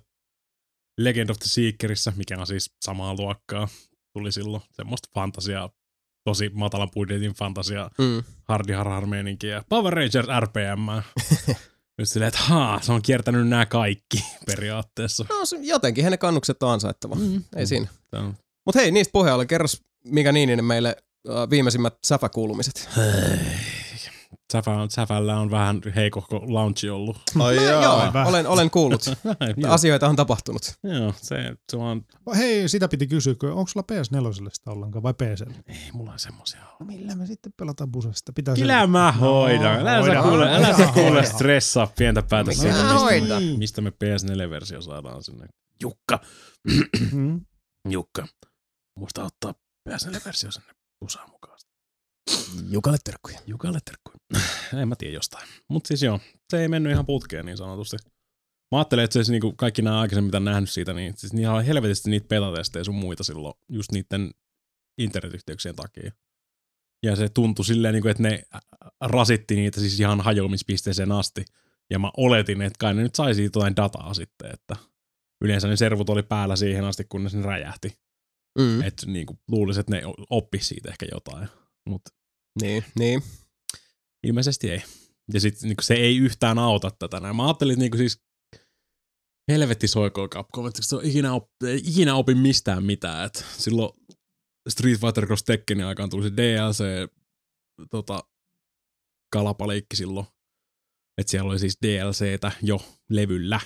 Legend of the Seekerissä, mikä on siis samaa luokkaa, tuli silloin semmoista fantasiaa, tosi matalan budjetin fantasia, Mm. hardi har meininkiä, Power Rangers RPM. Just *laughs* silleen, että haa, se on kiertänyt nämä kaikki *laughs* periaatteessa. No se- jotenkin hänen kannukset on ansaittava. Mm. Ei siinä. Tää on Mutta hei, niistä puheen ollen, kerros Mika Niininen meille äh, viimeisimmät säfäkuulumiset. Säfä, Säfällä on vähän heikohko launchi ollut. Ai No, joo, vähän. olen, olen kuullut. *laughs* joo, Asioita on tapahtunut. joo, se, se vaan, Hei, sitä piti kysyä, onko sulla PS4 sitä ollenkaan vai PC? ei mulla on semmosia. No millä me sitten pelataan busesta? Pitää Kyllä mä hoidan. Älä sä hoidaan. kuule, älä sä kuule stressaa pientä päätä Minä siitä, mistä, mistä me PS4-versio saadaan sinne. Jukka, Mm. Jukka, muista ottaa PS4-versio sinne pusaan mukaan. Jukalle terkkuja. Jukalle terkkuja. en mä tiedä jostain. Mutta siis joo, se ei mennyt ihan putkeen niin sanotusti. Mä ajattelin, että se niinku kaikki nämä aikaisemmin, mitä nähnyt siitä, niin siis niillä on helvetisti niitä betatestejä sun muita silloin, just niiden internetyhteyksien takia. Ja se tuntui silleen, niinku, että ne rasitti niitä siis ihan hajoamispisteeseen asti. Ja mä oletin, että kai ne nyt sai siitä jotain dataa sitten, että yleensä ne servut oli päällä siihen asti, kunnes ne räjähti. Mm. Että niinku, luulisin, että ne oppisi siitä ehkä jotain. Mutta Niin, niin. Ilmeisesti ei. Ja sitten niinku, se ei yhtään auta tätä. näin. Mä ajattelin, että niinku, siis helvetti soikoon Capcom, että se on ikinä, op, ei ikinä opi mistään mitään. Et silloin Street Fighter Cross Tekkenin aikaan tuli se DLC tota, kalapaleikki silloin. Että siellä oli siis DLCtä jo levyllä,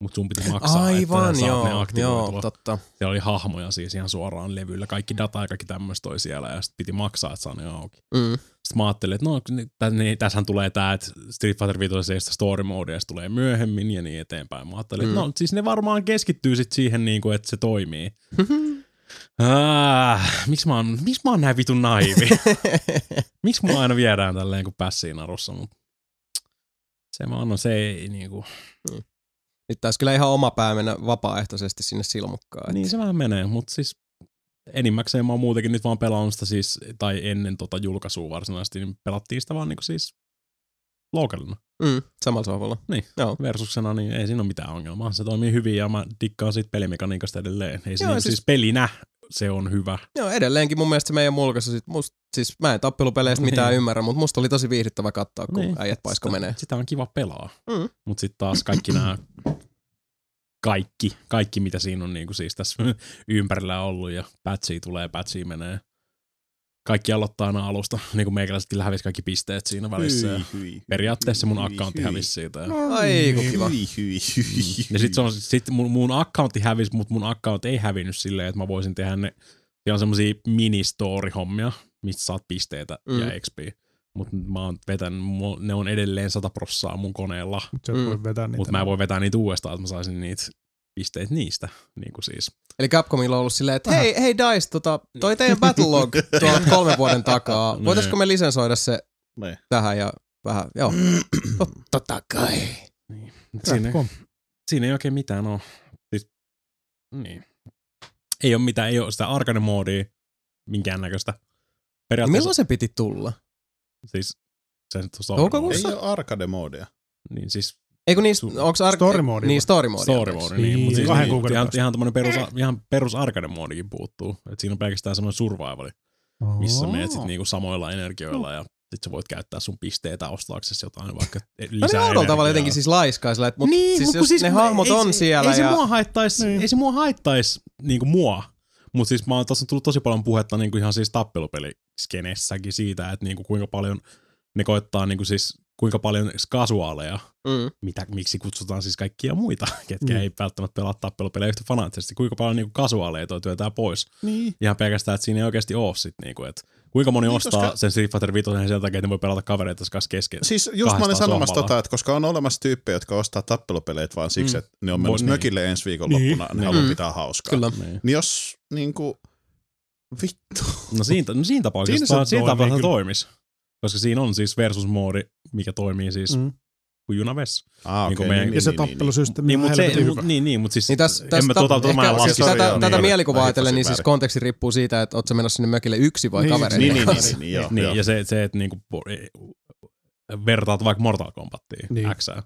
mutta sun piti maksaa, Aivan, että saat ne joo, aktivoitua. joo, totta. Siellä oli hahmoja siis ihan suoraan levyllä. Kaikki data ja kaikki tämmöistä oli siellä ja sitten piti maksaa, että saa ne auki. Mm. Sitten mä ajattelin, että no, niin, tässähän tulee tää, että Street Fighter 5 ei story modea, se tulee myöhemmin ja niin eteenpäin. Mä ajattelin, Mm. että no, siis ne varmaan keskittyy sit siihen, niin kuin, että se toimii. *laughs* Ah, miksi mä, oon, miksi mä oon näin vitun naivi? *laughs* miksi mua aina viedään tälleen kuin pässiin narussa, mut se mä annan, se ei niinku, Nyt taisi kyllä ihan oma pää mennä vapaaehtoisesti sinne silmukkaan. niin se vähän menee, mutta siis enimmäkseen mä oon muutenkin nyt vaan pelannut sitä siis, tai ennen tota julkaisua varsinaisesti, niin pelattiin sitä vaan niinku siis localina. Mm, samalla sohvalla. Niin. Joo. versuksena, niin ei siinä ole mitään ongelmaa. Se toimii hyvin ja mä dikkaan siitä pelimekaniikasta edelleen. Ei Joo, niinku, siis- siis, pelinä se on hyvä. Joo, edelleenkin mun mielestä se meidän mulkaisu, sit must, siis mä en tappelupeleistä mitään Niin. ymmärrä, mutta musta oli tosi viihdyttävä katsoa, kun Niin. äijät paisko sitä, menee. Sitä on kiva pelaa. Mm. Mutta sitten taas kaikki nämä kaikki, kaikki mitä siinä on niinku siis tässä *laughs* ympärillä ollut ja patchia tulee, patchia menee. Kaikki aloittaa aina alusta, *laughs* niin kuin meikäläisetkin hävisi kaikki pisteet siinä välissä. Ja Hyi, hyi, periaatteessa mun accountti hävisi siitä. Ja, Ai, kun kiva. Hyi, hyi, hyi, ja sit, se on, sit mun, mun accountti hävisi, mutta mun account ei hävinnyt silleen, että mä voisin tehdä ne, siellä on semmosia mini-story-hommia, mistä saat pisteitä mm. Mm. ja XP. Mutta mä oon vetänyt, ne on edelleen 100 prossaa mun koneella, Mutta Mm. mm. voi vetää niitä. mutta mä en voi vetää niitä uudestaan, että mä saisin niitä pisteitä niistä. Niin kuin siis. Eli Capcomilla on ollut silleen, että hei, hei Dice, tota, toi teidän Battlelog *laughs* tuolta kolmen vuoden takaa, Niin. voitaisko me lisensoida se Niin. tähän ja vähän, joo. *clears throat* Tot- Totta kai. Niin. Siinä, Capcom. siinä ei oikein mitään ole. Siis, niin. Ei ole mitään, ei ole sitä arcade-moodia, minkäännäköistä. Periaatteessa, Milloin se piti tulla? siis se nyt on Toukokuussa? Ei ole arcade-moodia. Niin siis Eikö niistä, Su- onks ar- Story mode Niin, story mode. story mode, niin, Niin, mutta siis kahden niin, kuukauden ihan, päästä. ihan, tommonen perus, ihan perus arcade moodikin puuttuu. Et siinä on pelkästään semmoinen survivali, missä menet sit niinku samoilla energioilla ja sit sä voit käyttää sun pisteitä ostaaksesi jotain vaikka No niin lisää oudolla tavalla energiaa. jotenkin siis laiskaisella, että mut niin, siis mut jos kun ne hahmot ei on se- siellä ei se ja... mua haittais, Niin. ei se mua haittais niinku mua. Mutta siis mä oon tässä on tullut tosi paljon puhetta niinku ihan siis tappelupeliskenessäkin siitä, että niinku kuinka paljon ne koittaa niinku siis kuinka paljon kasuaaleja, Mm. mitä, miksi kutsutaan siis kaikkia muita, *laughs* ketkä Mm. ei välttämättä pelaa tappelupelejä yhtä fanaattisesti, kuinka paljon niinku kasuaaleja toi työtää pois. Niin. Ihan pelkästään, että siinä ei oikeasti ole sit niinku, että kuinka moni Niin, ostaa koska- sen Street Fighter 5 sen takia, että ne voi pelata kavereita kanssa kesken. Siis just mä olin sanomassa tota, että koska on olemassa tyyppejä, jotka ostaa tappelupeleitä vaan siksi, Mm. että ne on Voi menossa niin. mökille ensi viikonloppuna, Niin. ne haluaa Mm. pitää hauskaa. Kyllä. Niin. Niin jos niinku, vittu. No siinä, no siinä tapauksessa, Siinä se siinä toimii toimisi. Koska siinä on siis versus-moodi, mikä toimii siis mm. Kuin junavessa. Ah, Niinku okei, meidän- niin, Ja se niin, niin, tappelusysteemi Niin, on mutta se, helvetin hyvä. niin, niin, mutta siis Niin tässä, en tässä, mä tota, tota, mä en laske siis tätä, joo, tätä niin. mielikuvaa Mä ajatellen, niin siis konteksti riippuu siitä, että ootko menossa sinne mökille yksi vai Niin, kavereiden Niin, niin, kanssa. niin, niin, joo, niin, joo. ja se, se että niinku, e- vertaat vaikka Mortal Kombattiin Niin. niin.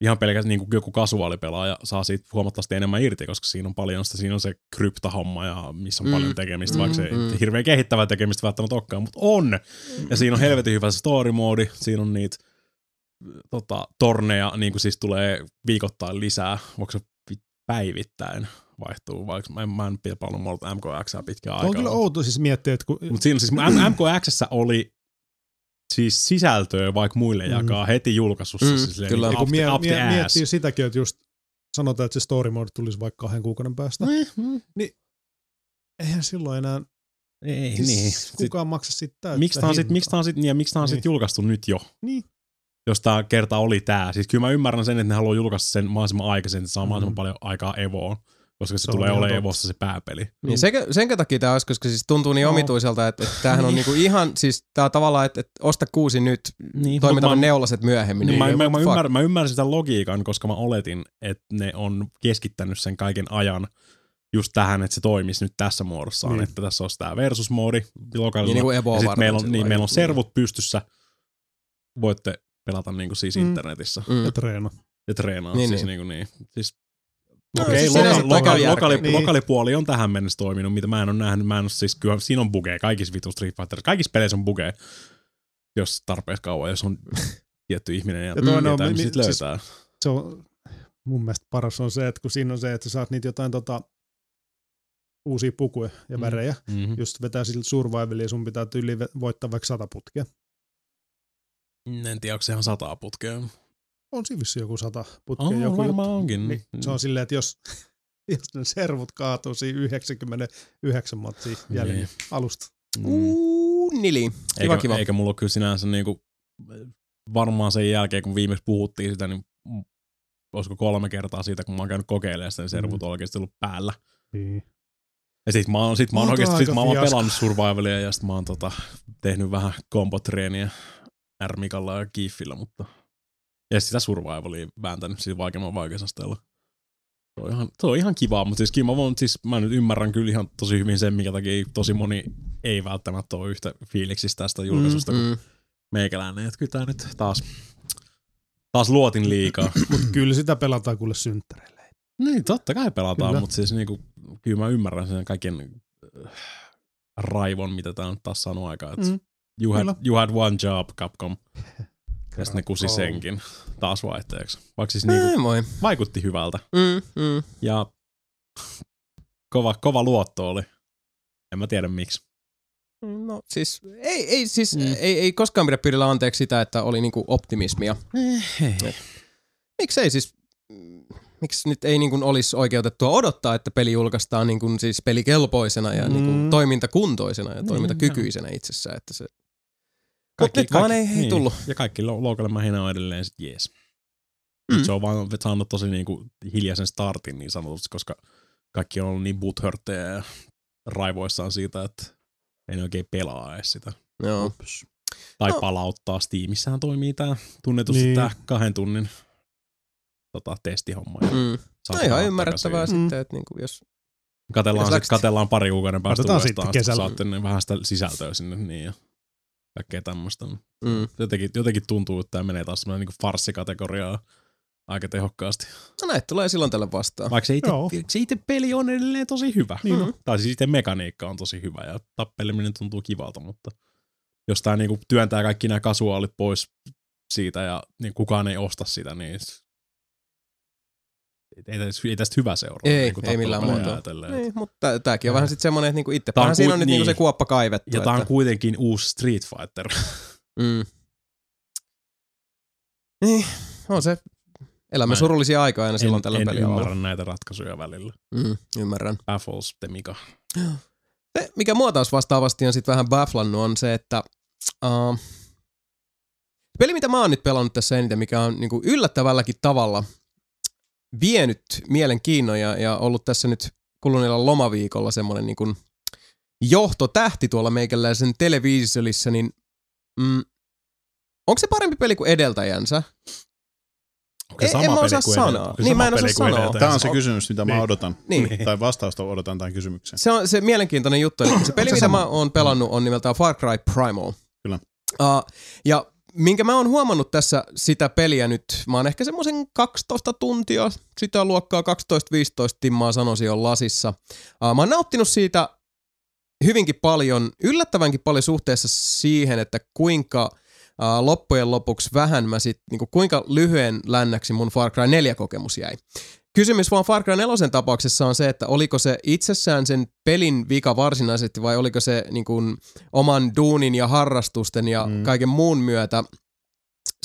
Ihan pelkästään niin joku kasuaalipelaaja saa siitä huomattavasti enemmän irti, koska siinä on paljon sitä, siinä on se kryptahomma ja missä on Mm. mm. paljon tekemistä, Mm, vaikka se mm. ei hirveän kehittävää tekemistä välttämättä olekaan, mutta on. Ja siinä on helvetin hyvä se story moodi, siinä on niitä tota, torneja, niin kuin siis tulee viikoittain lisää, voiko se vi- päivittäin vaihtuu, vaikka mä en, mä en pelannut Mortal MKX pitkään Se on aikaa. kyllä outo siis miettiä, että kun, Mutta siinä siis MKX oli siis sisältöä vaikka muille Mm. jakaa heti julkaisussa. Mm, siis kyllä. niin mie, mie, miettii sitäkin, että just sanotaan, että se story mode tulisi vaikka kahden kuukauden päästä. Mm, Eihän silloin enää Ei siis niin. kukaan maksa siitä täyttä Miksi tää on sit, tää on sit, ja miksi on sit Niin. julkaistu nyt jo? Niin. Jos tää kerta oli tää. Siis kyllä mä ymmärrän sen, että ne haluaa julkaista sen mahdollisimman aikaisin, että saa Mm. mahdollisimman paljon aikaa Evoon. Koska se, Se tulee olemaan. Evossa se pääpeli. Niin senkö, senkö takia tämä olisi, koska siis tuntuu niin No. omituiselta, että, että tämähän on niinku ihan, siis tää on tavallaan, että, että osta kuusi nyt, Niin, mut mä- neulaset myöhemmin. Niin, mä, what mä, mä, fuck? ymmärrän, mä ymmärrän sitä logiikan, koska mä oletin, että ne on keskittänyt sen kaiken ajan just tähän, että se toimisi nyt tässä muodossaan, Niin. niin. että tässä olisi tämä versus-moodi lokaalilla. Niin, niin kuin Evoa ja sitten meillä on, niin, meillä on servut pystyssä, voitte pelata niin kuin siis Mm. internetissä Mm. Ja treena. ja treenaa. Niin, siis, niin. niin. Niin kuin niin. Siis, Okei, siis okay, sinänsä loka- loka- lokali, Niin. lokalipuoli on tähän mennessä toiminut, mitä mä en ole nähnyt. Mä en ole siis, kyllä siinä on bugeja, kaikissa vitu Street Fighter, kaikissa peleissä on bugeja, jos tarpeeksi kauan, jos on *laughs* tietty ihminen ja, Ja toinen on- tietää, niin mi- sit siis- löytää. Se on, mun mielestä paras on se, että kun siinä on se, että sä saat niitä jotain tota, uusia pukuja ja Mm. värejä, Mm-hmm. just vetää sillä survivalia, sun pitää tyyli voittaa vaikka sata putkea. En tiedä, onko se ihan sataa putkea. On siinä vissiin joku sata putkea. On, joku varmaan juttu. onkin. Niin, se on silleen, että jos, *laughs* jos ne servut kaatuu siinä 99 matsia jäljellä Niin. alusta. Uuu, nili. Kiva, eikä, kiva. eikä mulla ole kyllä sinänsä niinku, varmaan sen jälkeen, kun viimeksi puhuttiin sitä, niin mm, olisiko kolme kertaa siitä, kun mä oon käynyt kokeilemaan sitä, niin servut on oikeasti ollut päällä. Niin. Ja sit mä oon, sit mä oon oikeasti sit mä oon pelannut survivalia ja sit mä oon tota, tehnyt vähän kompotreeniä Ärmikalla ja Kiffillä, mutta ja sitä survivalia vääntänyt siinä vaikeamman vaikeusasteella. Se on ihan, se on ihan kivaa, mutta siis kyllä mä, voin, siis mä nyt ymmärrän kyllä ihan tosi hyvin sen, minkä takia tosi moni ei välttämättä ole yhtä fiiliksistä tästä julkaisusta mm, Mm, kuin mm. meikäläinen. Että kyllä tää nyt taas, taas luotin liikaa. *clears throat* Mutta kyllä sitä pelataan kuule synttäreille. Niin, totta kai pelataan, Kyllä. mutta siis niinku, kyllä mä ymmärrän sen kaiken äh, raivon, mitä tää on taas saanut aikaa. Mm. you, had, Kyllä. you had one job, Capcom. *laughs* Ja sitten ne kusi senkin taas vaihteeksi. Vaikka siis niinku, Ei moi. vaikutti hyvältä. Mm, mm. Ja kova, kova luotto oli. En mä tiedä miksi. No siis, ei, ei, siis Mm. ei, ei koskaan pidä pyydellä anteeksi sitä, että oli niinku optimismia. Miksei siis, mm, miksi nyt ei niin olisi oikeutettua odottaa, että peli julkaistaan niin kuin siis pelikelpoisena ja mm. niin kuin toimintakuntoisena ja Niin, toimintakykyisenä itsessään, että se... Mutta nyt vaan ei, ei niin. tullut. Ja kaikki lo- local mähinä on edelleen sit jees. Mm. Mm. Se on vaan saanut tosi niinku hiljaisen startin niin sanotusti, koska kaikki on ollut niin butthörttejä ja raivoissaan siitä, että ei ne oikein pelaa edes sitä. Joo. Ups. Tai No. palauttaa Steamissähän toimii tää tunnetusti Niin. niin. tää kahden tunnin tota, testihomma. Ja Mm. No ihan ymmärrettävää takaisin. sitten, että niinku jos... Katellaan, Jos sit, katellaan pari kuukauden päästä uudestaan, sitten kesällä. saatte ne vähän sitä sisältöä sinne niin ja kaikkea tämmöistä. Mm. Jotenkin, jotenkin tuntuu, että tämä menee taas semmoinen niin farssikategoriaa aika tehokkaasti. No näitä tulee silloin tälle vastaan. Vaikka se itse, Joo. se itse peli on edelleen tosi hyvä. Niin on. Tai siis itse mekaniikka on tosi hyvä ja tappeleminen tuntuu kivalta, mutta jos tämä niinku työntää kaikki nämä kasuaalit pois siitä ja niin kukaan ei osta sitä, niin ei, tästä, ei tästä hyvä seuraa. Ei, niinku ei millään muotoa. ajatellen. Niin, mutta tääkin on vähän sitten semmoinen, että niinku itse on siinä on nyt niinku niin. se kuoppa kaivettu. Ja tämä on kuitenkin uusi Street Fighter. Mm. Niin, on se. Elämme Mä surullisia aikoja aina silloin en, tällä en pelialalla. ymmärrä näitä ratkaisuja välillä. Mm, ymmärrän. Baffles the Mika. Se, mikä mua taas vastaavasti on sitten vähän bafflannut, on se, että uh, peli, mitä mä oon nyt pelannut tässä eniten, mikä on niinku yllättävälläkin tavalla vienyt mielenkiinnon ja, ja ollut tässä nyt kuluneella lomaviikolla semmoinen niinku johtotähti tuolla meikäläisen televisiolissä, niin mm, onko se parempi peli kuin edeltäjänsä? Onko se En- sama en mä peli osaa kuin sanoa. se Niin, sama mä en osaa peli kuin sanoa. Tämä on se kysymys, mitä mä Niin. odotan. Niin. Tai vastausta odotan tähän kysymykseen. Se on se mielenkiintoinen juttu. Eli se peli, mitä mä oon pelannut, on nimeltään Far Cry Primal. Kyllä. Uh, ja minkä mä oon huomannut tässä sitä peliä nyt, mä oon ehkä semmoisen 12 tuntia, sitä luokkaa 12-15 timmaa sanoisin jo lasissa. Mä oon nauttinut siitä hyvinkin paljon, yllättävänkin paljon suhteessa siihen, että kuinka loppujen lopuksi vähän mä sit, niinku, kuinka lyhyen lännäksi mun Far Cry 4 kokemus jäi. Kysymys vaan Far Cry 4 tapauksessa on se, että oliko se itsessään sen pelin vika varsinaisesti vai oliko se niin kuin, oman duunin ja harrastusten ja Mm. mm. kaiken muun myötä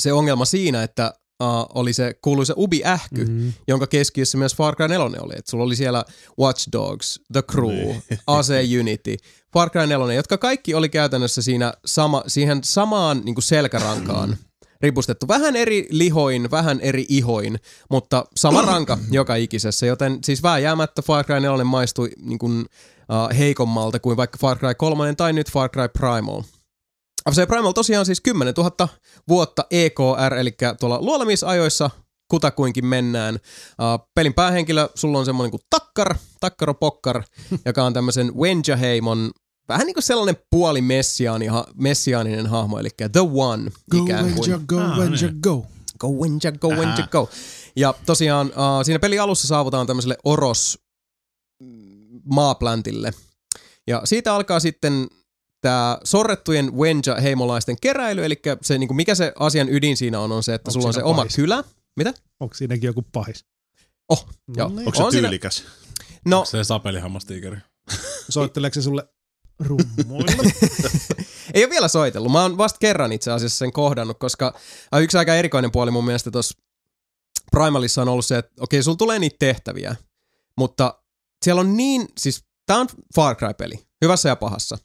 se ongelma siinä, että uh, oli se kuuluisa ubi-ähky, mm. Mm. jonka keskiössä myös Far Cry 4 oli. Et sulla oli siellä Watch Dogs, The Crew, Niin. Ase Unity, Far Cry 4, jotka kaikki oli käytännössä siinä sama, siihen samaan niin kuin selkärankaan ripustettu. Vähän eri lihoin, vähän eri ihoin, mutta sama *coughs* ranka joka ikisessä, joten siis vääjäämättä Far Cry 4 maistui niin kuin, uh, heikommalta kuin vaikka Far Cry 3 tai nyt Far Cry Primal. FC Primal tosiaan siis 10 000 vuotta EKR, eli tuolla luolemisajoissa kutakuinkin mennään. Uh, pelin päähenkilö, sulla on semmoinen kuin Takkar, Takkaro Pokkar, *laughs* joka on tämmöisen Wenja-heimon vähän niin kuin sellainen puoli messiaani, ha, messiaaninen hahmo, eli The One Go ikään kuin. Wenja, go Ah, Wenja, niin. go. Go Wenja, go Wenja, go. Ja tosiaan uh, siinä pelin alussa saavutaan tämmöiselle Oros mm, maaplantille. Ja siitä alkaa sitten tämä sorrettujen Wenja-heimolaisten keräily, eli se, niin kuin mikä se asian ydin siinä on, on se, että Onko sulla on se siinä oma pahis? kylä. Onko siinäkin joku pahis? Oh, no joo. Niin. Onko se On siinä- tyylikäs? No, Onko se sapelihammastiikeri? Soitteleeko se sulle *laughs* ei ole vielä soitellut. Mä oon vasta kerran itse asiassa sen kohdannut, koska äh, yksi aika erikoinen puoli mun mielestä tuossa Primalissa on ollut se, että okei, sulla tulee niitä tehtäviä, mutta siellä on niin, siis tää on Far Cry-peli, hyvässä ja pahassa.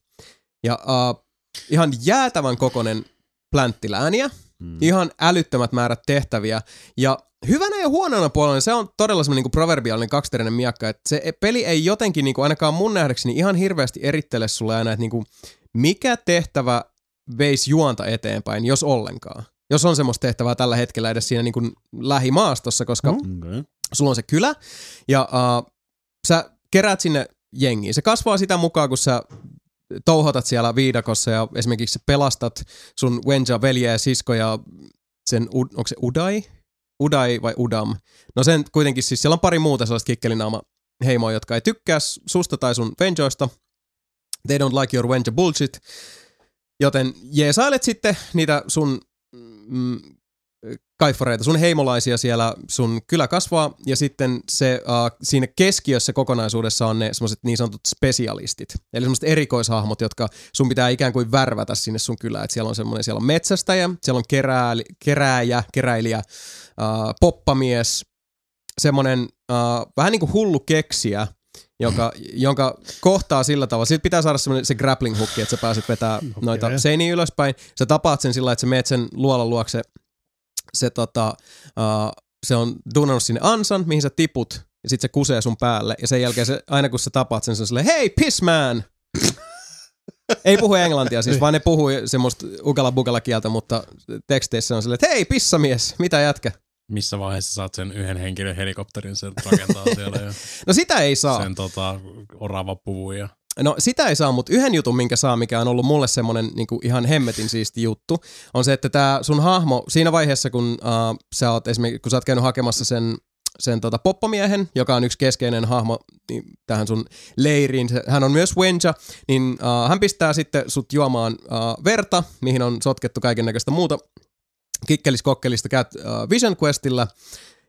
Ja uh, ihan jäätävän kokonen plänttilääniä, Mm. ihan älyttömät määrät tehtäviä. Ja hyvänä ja huonona puolella niin se on todella semmoinen niin proverbiaalinen kaksiterinen miakka, että se peli ei jotenkin niin kuin ainakaan mun nähdäkseni ihan hirveästi erittele sulle aina, että niin kuin, mikä tehtävä veisi juonta eteenpäin, jos ollenkaan. Jos on semmoista tehtävää tällä hetkellä edes siinä niin kuin lähimaastossa, koska Mm. Okay. sulla on se kylä ja uh, sä keräät sinne jengiä. Se kasvaa sitä mukaan, kun sä touhotat siellä viidakossa ja esimerkiksi pelastat sun Wenja veljeä ja siskoja, sen, onko se Udai? Udai vai Udam? No sen kuitenkin siis, siellä on pari muuta sellaista kikkelinaama heimoa, jotka ei tykkää susta tai sun Venjoista. They don't like your Wenja bullshit. Joten jeesailet sitten niitä sun mm, kaifareita, sun heimolaisia siellä, sun kylä kasvaa ja sitten se uh, siinä keskiössä kokonaisuudessa on ne semmoiset niin sanotut spesialistit. Eli semmoiset erikoishahmot, jotka sun pitää ikään kuin värvätä sinne sun kylään. Et siellä on semmoinen, siellä on metsästäjä, siellä on kerää, kerääjä, keräilijä, uh, poppamies, semmoinen uh, vähän niin kuin hullu keksiä, joka, jonka kohtaa sillä tavalla. Sitten pitää saada semmoinen se grappling hookki, että sä pääset vetää okay. noita seiniä ylöspäin. Sä tapaat sen sillä, että sä meet sen luolan luokse. Se, tota, uh, se on duunannut sinne ansan, mihin sä tiput, ja sitten se kusee sun päälle. Ja sen jälkeen se, aina kun sä tapaat sen, se on silleen, hei, piss man! Ei puhu englantia siis, vaan ne puhuu semmoista ukala bukala kieltä, mutta teksteissä on silleen, että hei, pissamies, mitä jätkä? Missä vaiheessa saat sen yhden henkilön helikopterin sen rakentaa siellä ja *laughs* No sitä ei saa. sen tota, orava puvun ja No sitä ei saa, mutta yhden jutun, minkä saa, mikä on ollut mulle semmoinen niin ihan hemmetin siisti juttu, on se, että tämä sun hahmo, siinä vaiheessa kun uh, sä oot esimerkiksi, kun sä oot käynyt hakemassa sen, sen tota, poppamiehen, joka on yksi keskeinen hahmo niin tähän sun leiriin, hän on myös Wenja, niin uh, hän pistää sitten sut juomaan uh, verta, mihin on sotkettu kaiken näköistä muuta kikkelis-kokkelista, käyt uh, Vision Questillä,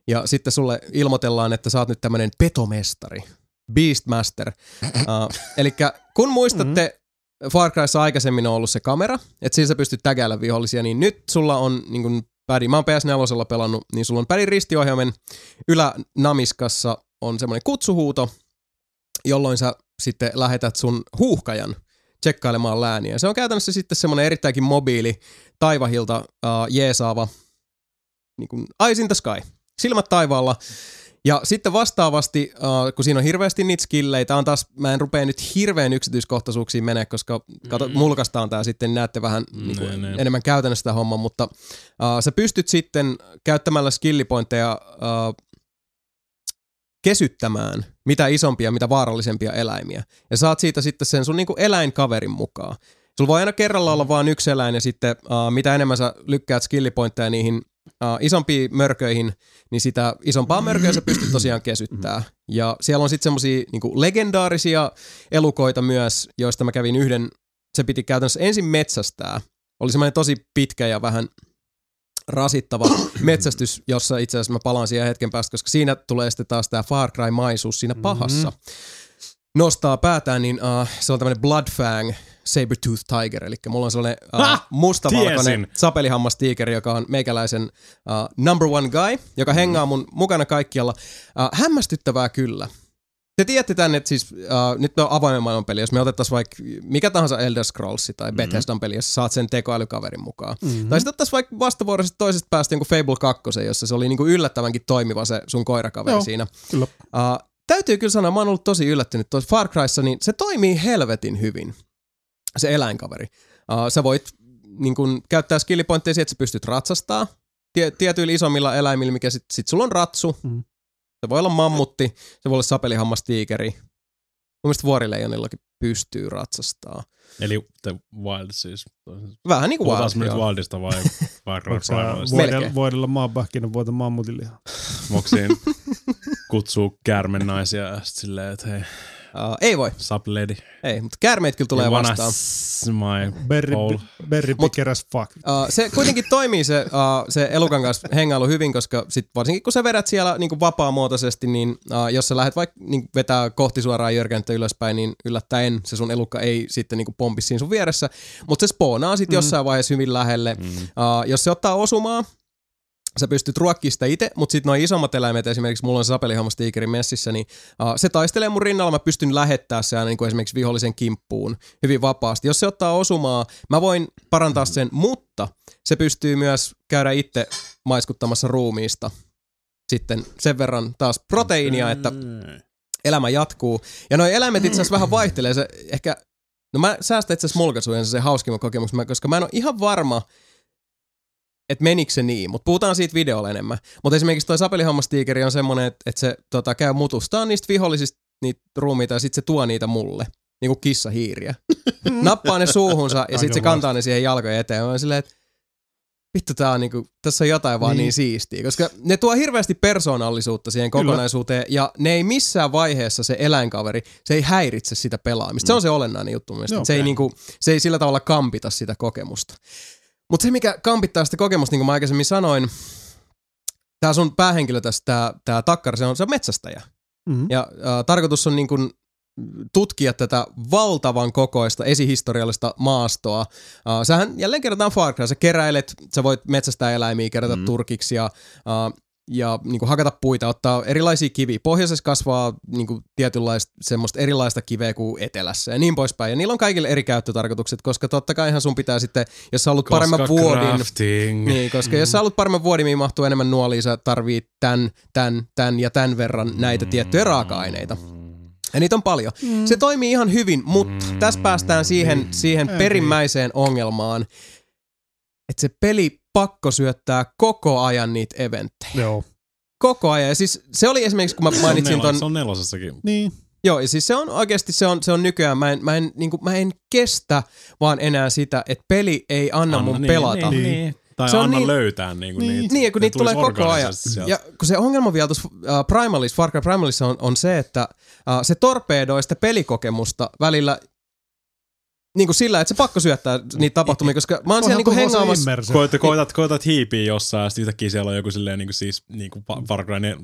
ja sitten sulle ilmoitellaan, että sä oot nyt tämmönen petomestari. Beastmaster. *laughs* Uh, eli kun muistatte, mm-hmm. Far Cryssa aikaisemmin on ollut se kamera, että siinä sä pystyt tägäällä vihollisia, niin nyt sulla on niin kun pädi, mä oon PS4 pelannut, niin sulla on pädin ristiohjaimen ylänamiskassa on semmoinen kutsuhuuto, jolloin sä sitten lähetät sun huuhkajan tsekkailemaan lääniä. Se on käytännössä sitten semmoinen erittäinkin mobiili, taivahilta uh, jeesaava niin kuin Eyes in the Sky, silmät taivaalla, Ja sitten vastaavasti, uh, kun siinä on hirveästi niitä skilleitä, on taas, mä en rupea nyt hirveän yksityiskohtaisuuksiin mene, koska kato, Mm. mulkaistaan tää sitten, niin näette vähän niin Ne, kuin, ne. enemmän käytännössä sitä hommaa, mutta uh, sä pystyt sitten käyttämällä skillipointteja uh, kesyttämään mitä isompia, mitä vaarallisempia eläimiä. Ja saat siitä sitten sen sun niinku eläinkaverin mukaan. Sulla voi aina kerralla olla vain yksi eläin ja sitten uh, mitä enemmän sä lykkäät skillipointteja niihin uh, isompiin mörköihin, niin sitä isompaa mörköä sä pystyt tosiaan kesyttää. Ja siellä on sitten semmosia niinku legendaarisia elukoita myös, joista mä kävin yhden, se piti käytännössä ensin metsästää. Oli semmoinen tosi pitkä ja vähän rasittava *coughs* metsästys, jossa itse asiassa mä palaan siihen hetken päästä, koska siinä tulee sitten taas tämä Far Cry-maisuus siinä pahassa. Nostaa päätään, niin uh, se on tämmöinen Bloodfang Sabertooth Tiger, eli mulla on sellainen uh, Ha! mustavalkoinen sapelihammastiikeri, joka on meikäläisen uh, number one guy, joka hengaa mun mukana kaikkialla. Uh, hämmästyttävää kyllä. Te tiedätte tänne, että siis uh, nyt on avoimen maailman peli, jos me otettaisiin vaikka mikä tahansa Elder Scrolls tai Bethesdan peli, jossa saat sen tekoälykaverin mukaan. Mm-hmm. Tai sitten ottaisiin vaikka vastavuoroisesti toisesta päästä jonkun Fable 2, jossa se oli niinku yllättävänkin toimiva se sun koirakaveri Joo, siinä. kyllä. Uh, täytyy kyllä sanoa, mä oon ollut tosi yllättynyt tuossa Far Cryssa, niin se toimii helvetin hyvin, se eläinkaveri. Uh, sä voit niin kun, käyttää skillipointteja siihen, että sä pystyt ratsastaa tie, tietyillä isommilla eläimillä, mikä sit, sit sulla on ratsu. Mm. Se voi olla mammutti, se voi olla sapelihammastiikeri. Mun mielestä vuorileijonillakin pystyy ratsastaa. Eli The Wild siis. Vähän niin kuin Wild, nyt. Wildista vai? *laughs* Melkein. voidella, voidella maanpähkinä voita mammutille? Onko siinä kutsuu käärmennaisia ja sit silleen, että hei, Uh, ei voi, sup lady. ei, mutta käärmeet kyllä tulee vastaan. s- my Berry, berry Mut- as fuck. Uh, se kuitenkin toimii se, uh, se elukan kanssa hengailu hyvin, koska sit varsinkin kun sä vedät siellä niin vapaamuotoisesti, niin uh, jos sä lähdet vaikka niin vetää kohti suoraan jörkenttä ylöspäin, niin yllättäen se sun elukka ei sitten niin pompi siinä sun vieressä, mutta se spoonaa sitten mm. jossain vaiheessa hyvin lähelle. Mm. Uh, jos se ottaa osumaa, sä pystyt ruokkimaan sitä itse, mutta sitten nuo isommat eläimet, esimerkiksi mulla on se sapelihammastiikeri messissä, niin uh, se taistelee mun rinnalla, mä pystyn lähettää se aina niin kuin esimerkiksi vihollisen kimppuun hyvin vapaasti. Jos se ottaa osumaa, mä voin parantaa sen, mutta se pystyy myös käydä itse maiskuttamassa ruumiista sitten sen verran taas proteiinia, että elämä jatkuu. Ja noi eläimet itse asiassa vähän vaihtelee. Se ehkä, no mä säästän itse asiassa mulkaisujen se hauskimman kokemus, koska mä en ole ihan varma, että menikö se niin, mutta puhutaan siitä videolla enemmän. Mutta esimerkiksi toi sapelihammastiikeri on semmonen, että, että se tota, käy mutustaan niistä vihollisista niitä ruumiita ja sitten se tuo niitä mulle. Niin kuin kissahiiriä. *laughs* Nappaa ne suuhunsa ja sitten se kantaa ne siihen jalkojen eteen. Mä silleen, että vittu tää on niinku, tässä on jotain vaan niin. Niin. siistiä, koska ne tuo hirveästi persoonallisuutta siihen Kyllä. kokonaisuuteen ja ne ei missään vaiheessa se eläinkaveri, se ei häiritse sitä pelaamista. Se on se olennainen juttu mun mielestä. Joo, se, ei niinku, se ei sillä tavalla kampita sitä kokemusta. Mutta se, mikä kampittaa sitä kokemusta, niin kuin mä aikaisemmin sanoin, tämä sun päähenkilö tässä, tämä, tämä takkar, se on, se on metsästäjä. Mm-hmm. Ja äh, tarkoitus on niin kuin tutkia tätä valtavan kokoista esihistoriallista maastoa. Uh, sähän jälleen kerran Far Cry, sä keräilet, sä voit metsästää eläimiä, kerätä mm. turkiksi ja, uh, ja niin kuin hakata puita, ottaa erilaisia kiviä. Pohjoisessa kasvaa niin kuin tietynlaista semmoista erilaista kiveä kuin etelässä ja niin poispäin. Ja niillä on kaikille eri käyttötarkoitukset, koska totta kaihan sun pitää sitten, jos sä haluat paremman vuodin, crafting. niin, koska jos sä haluat paremman vuodin, mihin mahtuu enemmän nuolia, sä tarvii tän, tän, tän ja tän verran näitä tiettyjä raaka-aineita. Ja niitä on paljon. Mm. Se toimii ihan hyvin, mutta mm. tässä päästään siihen, siihen perimmäiseen ongelmaan, että se peli pakko syöttää koko ajan niitä eventtejä. Joo. Koko ajan. Ja siis se oli esimerkiksi, kun mä mainitsin Nelo- ton... Se on nelosessakin. Niin. Joo, ja siis se on oikeasti, se on, se on nykyään, mä en, mä, en, niin kuin, mä en kestä vaan enää sitä, että peli ei anna, anna mun niin, pelata. Niin, Niin. niin. Tai Se on anna niin- löytää niinku Niin. niitä. Niin, kun niitä tulee koko ajan. sieltä. Ja kun se ongelma vielä tuossa uh, Primalissa, Far Cry Primalissa on, on se, että uh, se torpeedoi sitä pelikokemusta välillä niin kuin sillä, että se pakko syöttää niitä tapahtumia, koska mä oon siellä niin kuin hengaamassa. Koita, koitat, koitat hiipiä jossain, ja sitten yhtäkkiä siellä on joku silleen, niin kuin siis, niin kuin Far Cry 4,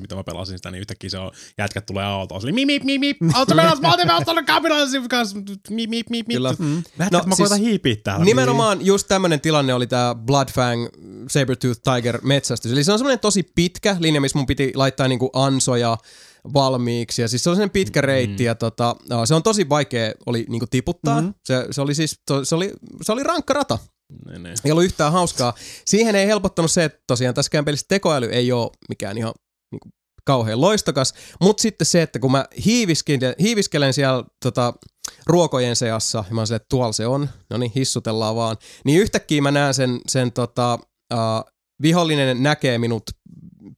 mitä mä pelasin sitä, niin yhtäkkiä se on, jätkät tulee autoon, silleen, mip, mip, mip, mip, *laughs* auto menossa, mä oon menossa, kapinallisen kanssa, mip, mip, mip, mip. Kyllä. Mm. No, mä siis koitan hiipiä täällä. Nimenomaan just tämmönen tilanne oli tää Bloodfang Sabertooth Tiger metsästys. Eli se on semmoinen tosi pitkä linja, missä mun piti laittaa niinku ansoja valmiiksi. Ja siis se on semmoinen pitkä reitti ja tota, se on tosi vaikea oli niinku tiputtaa. Mhm. Se, se, oli siis, to, se, oli, se oli rankka rata. Niin, niin. Ei ollut yhtään hauskaa. Siihen ei helpottanut se, että tosiaan tässäkään pelissä tekoäly ei ole mikään ihan niinku kauhean loistokas. Mutta sitten se, että kun mä hiiviskelen, hiiviskelen siellä tota, ruokojen seassa, ja mä oon että tuolla se on, no niin, hissutellaan vaan, niin yhtäkkiä mä näen sen, sen tota, uh, vihollinen näkee minut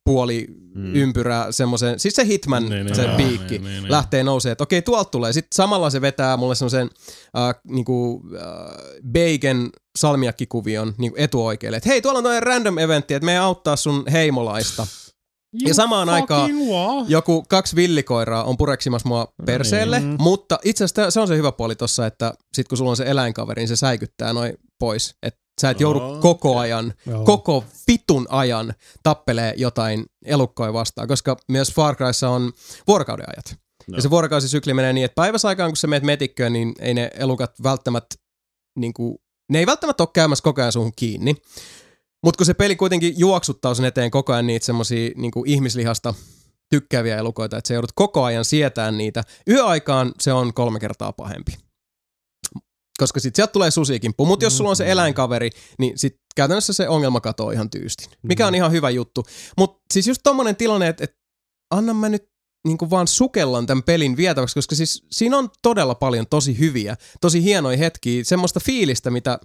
puoli mm. ympyrää semmoisen, siis se Hitman, Niin, niin, se joo, piikki, niin, niin, niin. lähtee nousee, että okei, tuolta tulee. Sitten samalla se vetää mulle semmoisen äh, niinku, äh, bacon salmiakkikuvion niinku etuoikeelle. Että hei, tuolla on toinen random eventti, että me auttaa sun heimolaista. Ja samaan aikaan joku kaksi villikoiraa on pureksimassa mua perseelle, niin. mutta itse asiassa se on se hyvä puoli tossa, että sit kun sulla on se eläinkaveri, niin se säikyttää noin pois. Että sä et joudu Okei. koko ajan, Joo. koko vitun ajan tappelee jotain elukkoja vastaan, koska myös Far Cryssa on vuorokauden ajat. No. Ja se vuorokausisykli menee niin, että päiväsaikaan kun sä meet metikköön, niin ei ne elukat välttämättä, niin kuin, ne ei välttämättä ole käymässä koko ajan suhun kiinni. Mutta kun se peli kuitenkin juoksuttaa sen eteen koko ajan niitä semmosia niin ihmislihasta tykkääviä elukoita, että sä joudut koko ajan sietään niitä. Yöaikaan se on kolme kertaa pahempi. Koska sit sieltä tulee susikimppu. Mutta jos sulla on se eläinkaveri, niin sit käytännössä se ongelma katoaa ihan tyystin. Mikä on ihan hyvä juttu. Mutta siis just tommonen tilanne, että et, anna mä nyt niin kuin vaan sukellan tämän pelin vietäväksi, koska siis siinä on todella paljon tosi hyviä, tosi hienoja hetkiä, semmoista fiilistä, mitä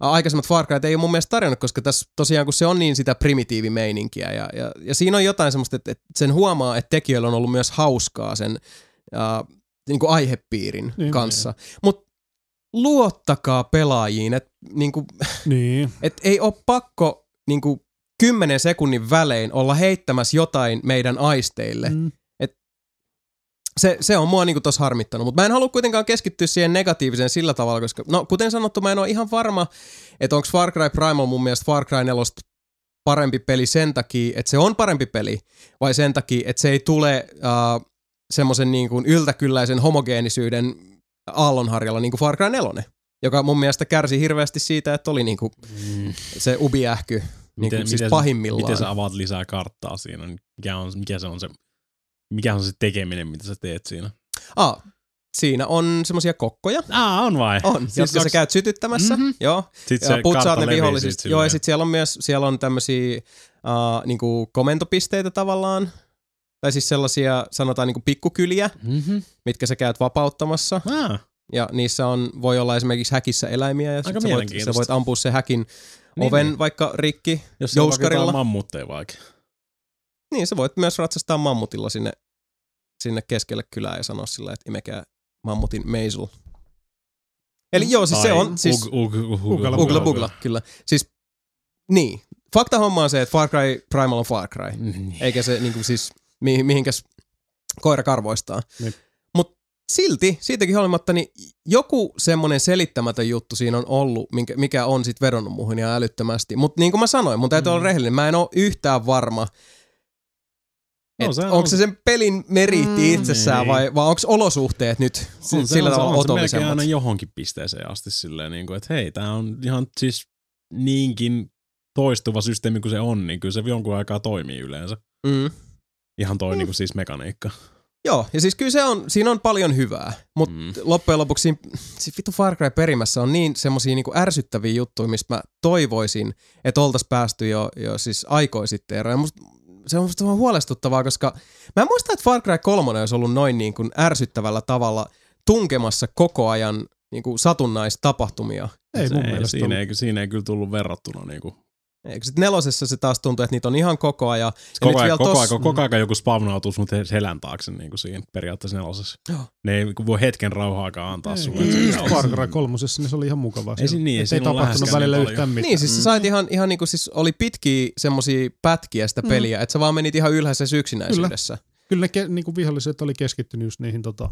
aikaisemmat Far Cryt ei ole mun mielestä tarjonnut, koska tässä tosiaan kun se on niin sitä primitiivimeininkiä ja, ja, ja siinä on jotain semmoista, että, että sen huomaa, että tekijöillä on ollut myös hauskaa sen uh, niin kuin aihepiirin Niin, niin, kanssa. Mutta luottakaa pelaajiin, että niin kuin, *laughs* Niin. et ei ole pakko niin kuin, kymmenen sekunnin välein olla heittämässä jotain meidän aisteille. Mm. Se, se on mua niinku tos harmittanut, mutta mä en halua kuitenkaan keskittyä siihen negatiiviseen sillä tavalla, koska no kuten sanottu, mä en ole ihan varma, että onko Far Cry Primal mun mielestä Far Cry 4 parempi peli sen takia, että se on parempi peli, vai sen takia, että se ei tule uh, semmoisen niin kuin yltäkylläisen homogeenisyyden aallonharjalla niin kuin Far Cry 4, joka mun mielestä kärsi hirveästi siitä, että oli niin kuin Mm. se ubiähky niin Miten- kuin siis miten- pahimmillaan. Miten sä avaat lisää karttaa siinä? Mikä on, mikä se on se, mikä on se tekeminen, mitä sä teet siinä? Ah, siinä on semmosia kokkoja. Aa, on vai? On, Siis jotka sä kaks- käyt sytyttämässä. Mhm. Joo. Sitten Ja se putsaat ne sit Joo, ja sitten siellä on myös siellä on tämmöisiä uh, niinku komentopisteitä tavallaan. Tai siis sellaisia, sanotaan niinku pikkukyliä, Mhm. mitkä sä käyt vapauttamassa. Ah, Ja niissä on, voi olla esimerkiksi häkissä eläimiä. Ja sit sä voit, sä voit ampua se häkin Niin, oven niin. vaikka rikki. jos se on vaikka Jouskarilla. mammutteja vaikka. Niin, sä voit myös ratsastaa mammutilla sinne, sinne keskelle kylää ja sanoa sillä, että imekää mammutin meisul. Eli joo, siis se Tai on, siis ug- ug- ug- Ugla ugla bugla, kyllä. Siis, niin. Fakta homma on se, että Far Cry Primal on Far Cry. Mm. Eikä se niinku siis, mi- mihinkäs koira karvoistaa. Niin. Mutta silti, siitäkin huolimatta, niin joku semmoinen selittämätön juttu siinä on ollut, minkä, mikä on sit vedonnut muuhun ihan älyttömästi. Mutta niin kuin mä sanoin, mun täytyy Mm. olla rehellinen, mä en ole yhtään varma, No, se on- onko se sen pelin meriitti Mm, itsessään niin. vai, vai onko olosuhteet nyt On sillä on tavalla otollisemmat? aina johonkin pisteeseen asti silleen, niin kuin, että hei, tää on ihan siis niinkin toistuva systeemi kuin se on, niin kyllä se jonkun aikaa toimii yleensä. Mm. Ihan toi niin kuin siis mekaniikka. Joo, ja siis kyllä se on, siinä on paljon hyvää, mutta Mm. loppujen lopuksi siinä- siis vittu Far Cry perimässä on niin semmosia niinku ärsyttäviä juttuja, mistä mä toivoisin, että oltais päästy jo, jo siis aikoi sitten eroon. Musta, se on musta huolestuttavaa, koska mä en muista, että Far Cry 3 olisi ollut noin niin kuin ärsyttävällä tavalla tunkemassa koko ajan niin kuin satunnaistapahtumia. Ei mun ei, mielestä siinä, ei, siinä ei kyllä tullut verrattuna. Niin kuin. Eikö sitten nelosessa se taas tuntuu, että niitä on ihan koko ajan. Ja Koko, nyt ajan, vielä koko, tossa- ajan, koko ajan joku spavnautuu sun selän taakse niin kuin siinä periaatteessa nelosessa. Joo. Ne ei voi hetken rauhaakaan antaa Ei, sulle. ei, Cry kolmosessa, niin se oli ihan mukavaa. Ei se niin, ei ei tapahtunut välillä niin yhtään mitään. Niin, siis sä Mm. sait ihan, ihan niinku siis oli pitkiä semmosia pätkiä sitä Mm. peliä, että sä vaan menit ihan ylhäisessä yksinäisyydessä. Kyllä ne ke, niinku viholliset oli keskittynyt just niihin tota,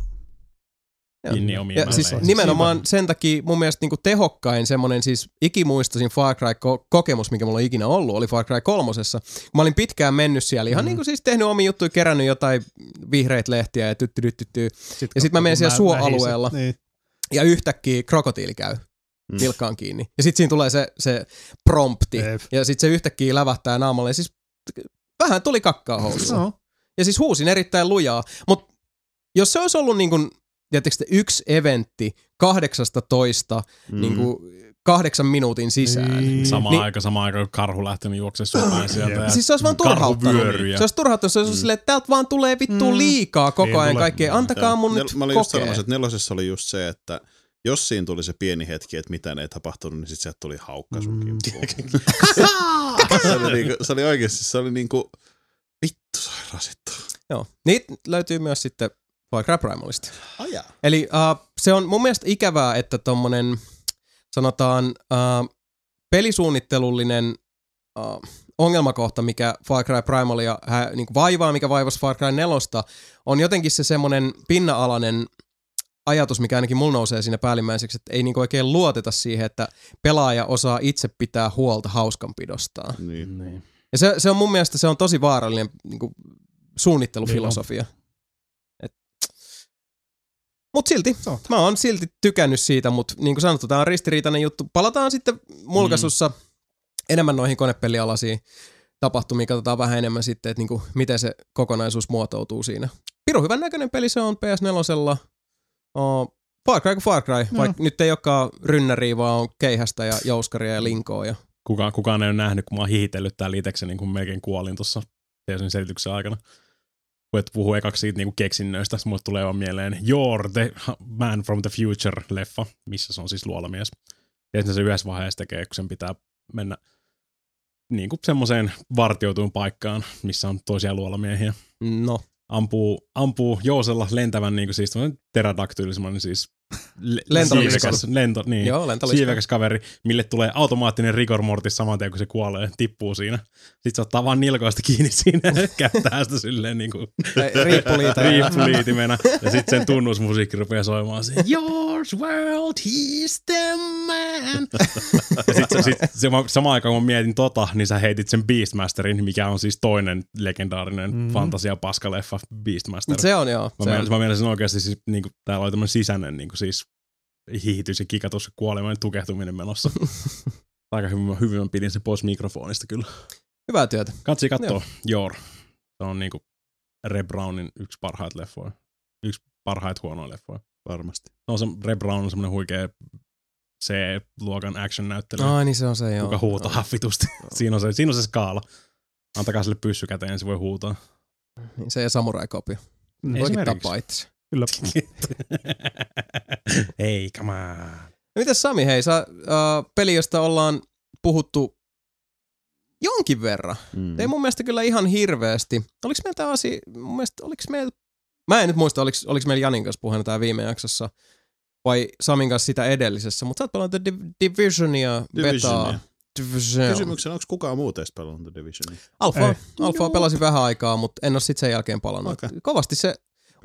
Joo. Kiinni omiin Ja siis nimenomaan sen takia mun mielestä niinku tehokkain semmonen siis ikimuistoisin Far Cry-kokemus, mikä mulla on ikinä ollut, oli Far Cry kolmosessa. Mä olin pitkään mennyt siellä, ihan Mm. niinku siis tehnyt omia juttuja, kerännyt jotain vihreitä lehtiä ja tyttydyttyttyy. Sit Ja sit mä menen siellä suoalueella. Niin. Ja yhtäkkiä krokotiili käy Mm. nilkkaan kiinni. Ja sit siinä tulee se, se prompti. Jep. Ja sit se yhtäkkiä lävähtää naamalle. Ja siis vähän tuli kakkaa housuun. No, Ja siis huusin erittäin lujaa. Mutta jos se olisi ollut niin kuin, tiedättekö te, yksi eventti 18 Mm. niin kuin kahdeksan minuutin sisään. Niin. Sama Niin. aika, sama aika, kun karhu lähtenyt juoksemaan sun päin sieltä. ja Siis se olisi vaan turhauttanut. Se olisi turhauttanut. Se olisi mm. silleen, että täältä vaan tulee vittu Mm. liikaa koko Niin ajan kaikkea. Antakaa mun Nel- nyt Mä olin just kokea. sanomassa, että nelosessa oli just se, että jos siinä tuli se pieni hetki, että mitään ei tapahtunut, niin sitten sieltä tuli haukka sun Mm. kimppuun. *laughs* *laughs* se, oli niinku, se oli oikeasti, se oli niinku, vittu se oli rasittava. Joo. Niitä löytyy myös sitten Far Cry Primalista. Aja. Eli uh, se on mun mielestä ikävää, että tommonen, sanotaan, uh, pelisuunnittelullinen uh, ongelmakohta, mikä Far Cry Primalia hä, niin vaivaa, mikä vaivasi Far Cry 4, on jotenkin se semmonen pinna-alainen ajatus, mikä ainakin mulla nousee siinä päällimmäiseksi, että ei niinku oikein luoteta siihen, että pelaaja osaa itse pitää huolta hauskanpidostaan. Niin. Niin. Ja se, se on mun mielestä se on tosi vaarallinen niin suunnittelufilosofia. Et. Mut silti, Se on. mä oon silti tykännyt siitä, mutta niin kuin sanottu, tää on ristiriitainen juttu. Palataan sitten mulkaisussa mm. enemmän noihin konepelialaisiin tapahtumiin, katsotaan vähän enemmän sitten, että niinku, miten se kokonaisuus muotoutuu siinä. Piru hyvän näköinen peli se on PS4. Oh, Far Cry kuin Far Cry, No. vaikka nyt ei olekaan rynnäriä, vaan on keihästä ja jouskaria ja linkoa. Ja... Kukaan, kukaan ei ole nähnyt, kun mä oon hihitellyt täällä itsekseni, kun melkein kuolin tuossa sen selityksen aikana. Kun et puhu ekaksi siitä niinku keksinnöistä, mulle tulee vaan mieleen You're the Man from the Future-leffa, missä se on siis luolamies. Ja sitten se yhdessä vaiheessa tekee, kun sen pitää mennä niin kuin semmoiseen vartioituun paikkaan, missä on toisia luolamiehiä. No, Ampuu, ampuu jousella lentävän niin kuin siis pterodaktyli, semmoinen siis. Siivekäs, lento, niin, joo, siivekäs kaveri, mille tulee automaattinen rigor mortis saman tien, kun se kuolee, tippuu siinä. Sitten se ottaa vaan nilkoista kiinni siinä *laughs* *laughs* ja käyttää sitä silleen niin kuin Riippuliita. ja- sitten sen tunnusmusiikki rupeaa soimaan siihen, Yours world, he's the man. *laughs* Ja sitten sit, se, samaan aikaan kun mä mietin tota, niin sä heitit sen Beastmasterin, mikä on siis toinen legendaarinen Mhm. mm-hmm. fantasia paskaleffa Beastmaster. Se on joo. Mä, Se mielen, on. mä mielen sen oikeasti siis, niin kuin, täällä oli tämmöinen sisäinen niin kuin siis hihitys ja kikatus kuoleman tukehtuminen menossa. *laughs* Aika hyvin, hyvin mä pidin se pois mikrofonista kyllä. Hyvää työtä. Katsi kattoo, Joor. Se on niinku Red Brownin yksi parhaita leffoja. Yksi parhaita huonoja leffoja. Varmasti. Se on se, Red Brown on semmoinen huikea C-luokan action-näyttelijä, Ai niin se on se joo. kuka huutaa haffitusti. *laughs* siinä, on se, siinä on se skaala. Antakaa sille pyssy käteen, se voi huutaa. Niin se ja samurai-kopio. Mm. Voikin tappaa itse. Kyllä. *laughs* Hei, come on. No mitäs Sami, hei, sä, uh, peli, josta ollaan puhuttu jonkin verran. Mm. Ei mun mielestä kyllä ihan hirveästi. Oliko meillä tämä asia, mun mielestä, oliko meillä, mä en nyt muista, oliko, oliko meillä Janin kanssa puheena tää viime jaksossa, vai Samin kanssa sitä edellisessä, mutta sä oot pelannut The Div- Divisionia, Divisionia. Betaa. Division. Kysymyksen, onko kukaan muu teistä pelannut The Divisionia? Alfa, Ei. Alfa pelasin vähän aikaa, mutta en ole sitten sen jälkeen palannut. Okei. Kovasti se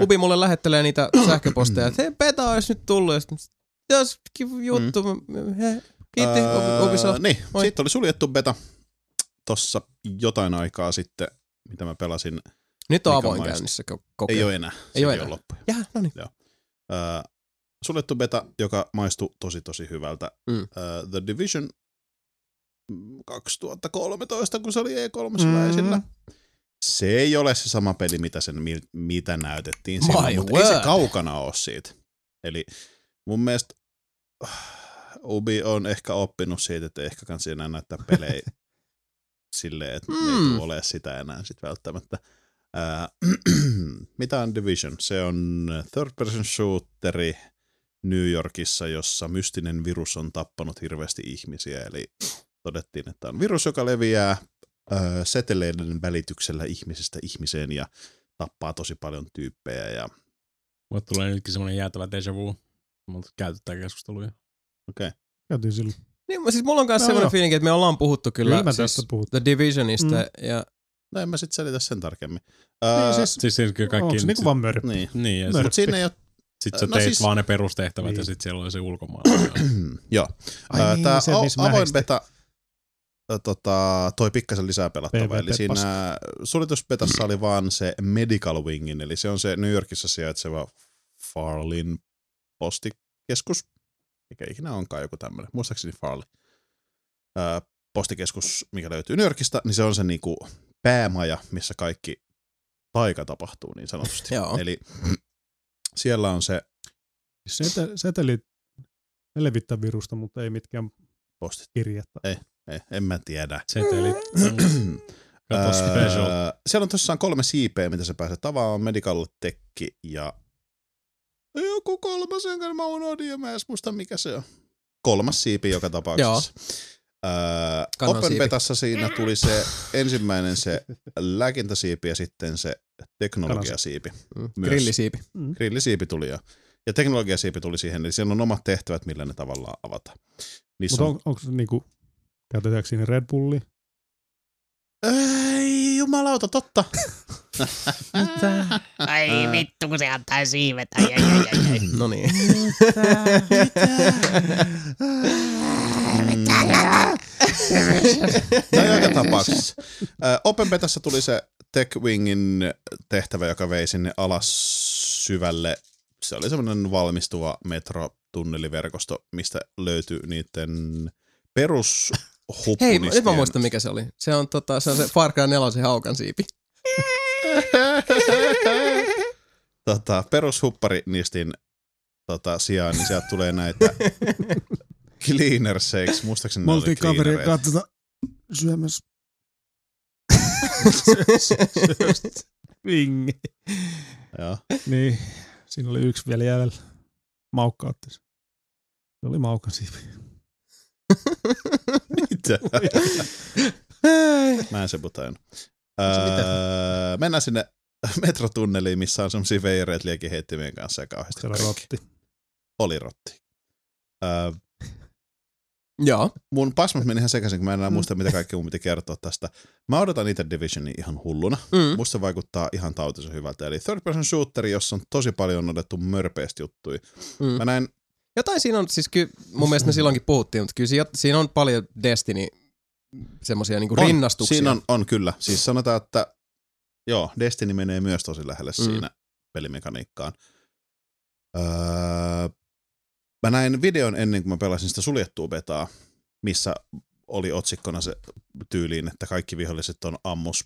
Ubi mulle lähettelee niitä *coughs* sähköposteja, että hei, beta olisi nyt tullut. Ja sitten, jos juttu. He, kiitti, Ubi- Ubisoft. niin, Moi. siitä oli suljettu beta tossa jotain aikaa sitten, mitä mä pelasin. Nyt on avoin maistuu. käynnissä ko- Ei kokeilu. ole enää. Ei Sekin enää. loppu. Jää, no niin. Öö, suljettu beta, joka maistui tosi tosi hyvältä. Mm. Öö, The Division mm, 2013, kun se oli E3 Mm. esillä. Se ei ole se sama peli, mitä, sen, mi- mitä näytettiin My silloin, mutta ei se word. kaukana ole siitä. Eli mun mielestä *sighs* Ubi on ehkä oppinut siitä, että ehkä kansi enää näyttää pelejä *laughs* silleen, että mm. ei tule olemaan sitä enää sit välttämättä. Ää, *clears throat* mitä on Division? Se on third person shooteri New Yorkissa, jossa mystinen virus on tappanut hirveästi ihmisiä. Eli todettiin, että on virus, joka leviää ää, seteleiden välityksellä ihmisestä ihmiseen ja tappaa tosi paljon tyyppejä. Ja, Mulle tulee nytkin semmoinen jäätävä deja vu. Mutta käyty tää keskusteluja. okay. Käytiin silloin. niin siis mulla on myös No semmoinen fiilinki, että me ollaan puhuttu kyllä, Kyllä me siis. The Divisionista. Mm. Ja, No en mä sitten selitä sen tarkemmin. Niin, Ää, siis, Siis, siis kyllä kaikki... onko se niinku vaan mörppi? niin. Niin, ja Mörppi. Mutta siinä ei ole sit sä No teet siis- vaan ne perustehtävät Niin. ja sit siellä oli se ulkomailla. *clears throat* Joo. Ai Ää, niin, Tää se, missä avoin beta tota, toi pikkasen lisää pelattavaa. Eli siinä suljetusbetassa oli vaan se Medical Wingin, eli se on se New Yorkissa sijaitseva Farlin postikeskus, mikä ikinä onkaan joku tämmöinen, muistaakseni Farley. Ää, postikeskus, mikä löytyy New Yorkista, niin se on se niinku päämaja, missä kaikki taika tapahtuu niin sanotusti. *laughs* Joo. Eli siellä on se Sete, setelit ne levittää virusta, mutta ei mitkään postit. kirjettä. Ei, en mä tiedä. Setelit. *clears throat* Kato special. Öö, siellä on tosiaan kolme siipeä, mitä sä pääset avaamaan. Medical Tech ja joku kolmas, jonka mä unohdin ja mä en muista mikä se on. Kolmas siipi joka tapauksessa. Öö, Open. Betassa siinä tuli se ensimmäinen se lääkintäsiipi ja sitten se teknologiasiipi. Mm. Myös. Grillisiipi. Grillisiipi tuli jo. Ja teknologiasiipi tuli siihen, eli siellä on omat tehtävät, millä ne tavallaan avataan. Niissä Mutta on... on, onko se niinku, käytetäänkö siinä Red Bulli? Ei, jumalauta, totta. *laughs* Ai vittu, kun se antaa siivet. Ai, ai, ai, ai, ai. *laughs* No niin. *laughs* No joka tapauksessa. Ö, Open Betassa tuli se TechWingin tehtävä, joka vei sinne alas syvälle. Se oli semmoinen valmistuva metrotunneliverkosto, mistä löytyi niiden perus Hei, nyt mä muistan mikä se oli. Se on, tota, se, on se Far Cry 4 se haukan siipi. *laughs* tota, perushuppari nistin tota, sijaan, niin sieltä tulee näitä *laughs* cleanerseiksi. Muistaakseni ne oli cleanereita. kanssa tota syömässä. *laughs* Vingi. Joo. Niin, siinä oli yksi vielä jäljellä. Maukka otti. Se oli maukan siipi. *laughs* Mitä? Mä en se putain. Öö, mennään sinne metrotunneliin, missä on semmosia veireet liekiheittimien kanssa ja kauheasti Se oli kaikki. rotti. Oli rotti. Öö, Joo. mun pasmat meni ihan sekaisin, kun mä en Mm. enää muista, mitä kaikkea mun piti kertoa tästä. Mä odotan itse Divisionia ihan hulluna. Mm. Musta se vaikuttaa ihan tautisen hyvältä. Eli third person shooteri, jossa on tosi paljon otettu mörpeästi juttuja. Mm. Mä näin, Jotain siinä on, siis kyllä mun mielestä me silloinkin puhuttiin, mutta kyllä siinä, siinä on paljon Destiny semmoisia niinku on, rinnastuksia. siinä on, on kyllä. Siis sanotaan, että joo, Destiny menee myös tosi lähelle Mm. mm. siinä pelimekaniikkaan. Öö, mä näin videon ennen kuin mä pelasin sitä suljettua betaa, missä oli otsikkona se tyyliin, että kaikki viholliset on ammus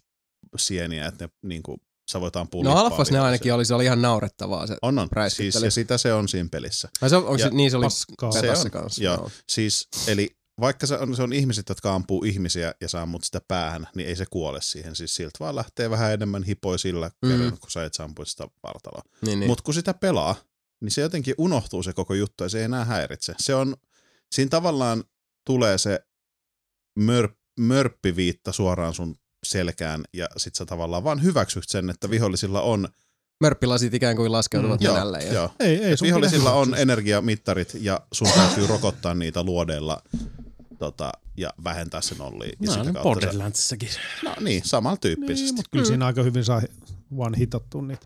sieniä, että ne niin kuin, sä voit ampua No Alfas ne ainakin oli, se oli ihan naurettavaa se. On, on. Siis, ja sitä se on siinä pelissä. Ai se, on- onko Ja se, niin se oli paskaa. Se on, kanssa. joo. Siis, eli vaikka se on, se on ihmiset, jotka ampuu ihmisiä ja saa mut sitä päähän, niin ei se kuole siihen. Siis siltä vaan lähtee vähän enemmän hipoi sillä Mm. kerran, kun sä et saa ampua sitä vartaloa. Niin, niin. Niin. Mutta kun sitä pelaa, niin se jotenkin unohtuu se koko juttu ja se ei enää häiritse. Se on, siinä tavallaan tulee se mör, mörppiviitta suoraan sun selkään ja sit sä tavallaan vaan hyväksyt sen, että vihollisilla on, Mörppilasit ikään kuin laskeutuvat Mm. joo. Ja... joo, Ei, ei vihollisilla on energiamittarit ja sun täytyy rokottaa niitä luodeilla tota, ja vähentää sen nollia. Ja No, sitä niin kautta se, Borderlandsissakin. no niin, samalla tyyppisesti. Niin, mutta kyllä siinä aika hyvin saa vaan hitattua niitä.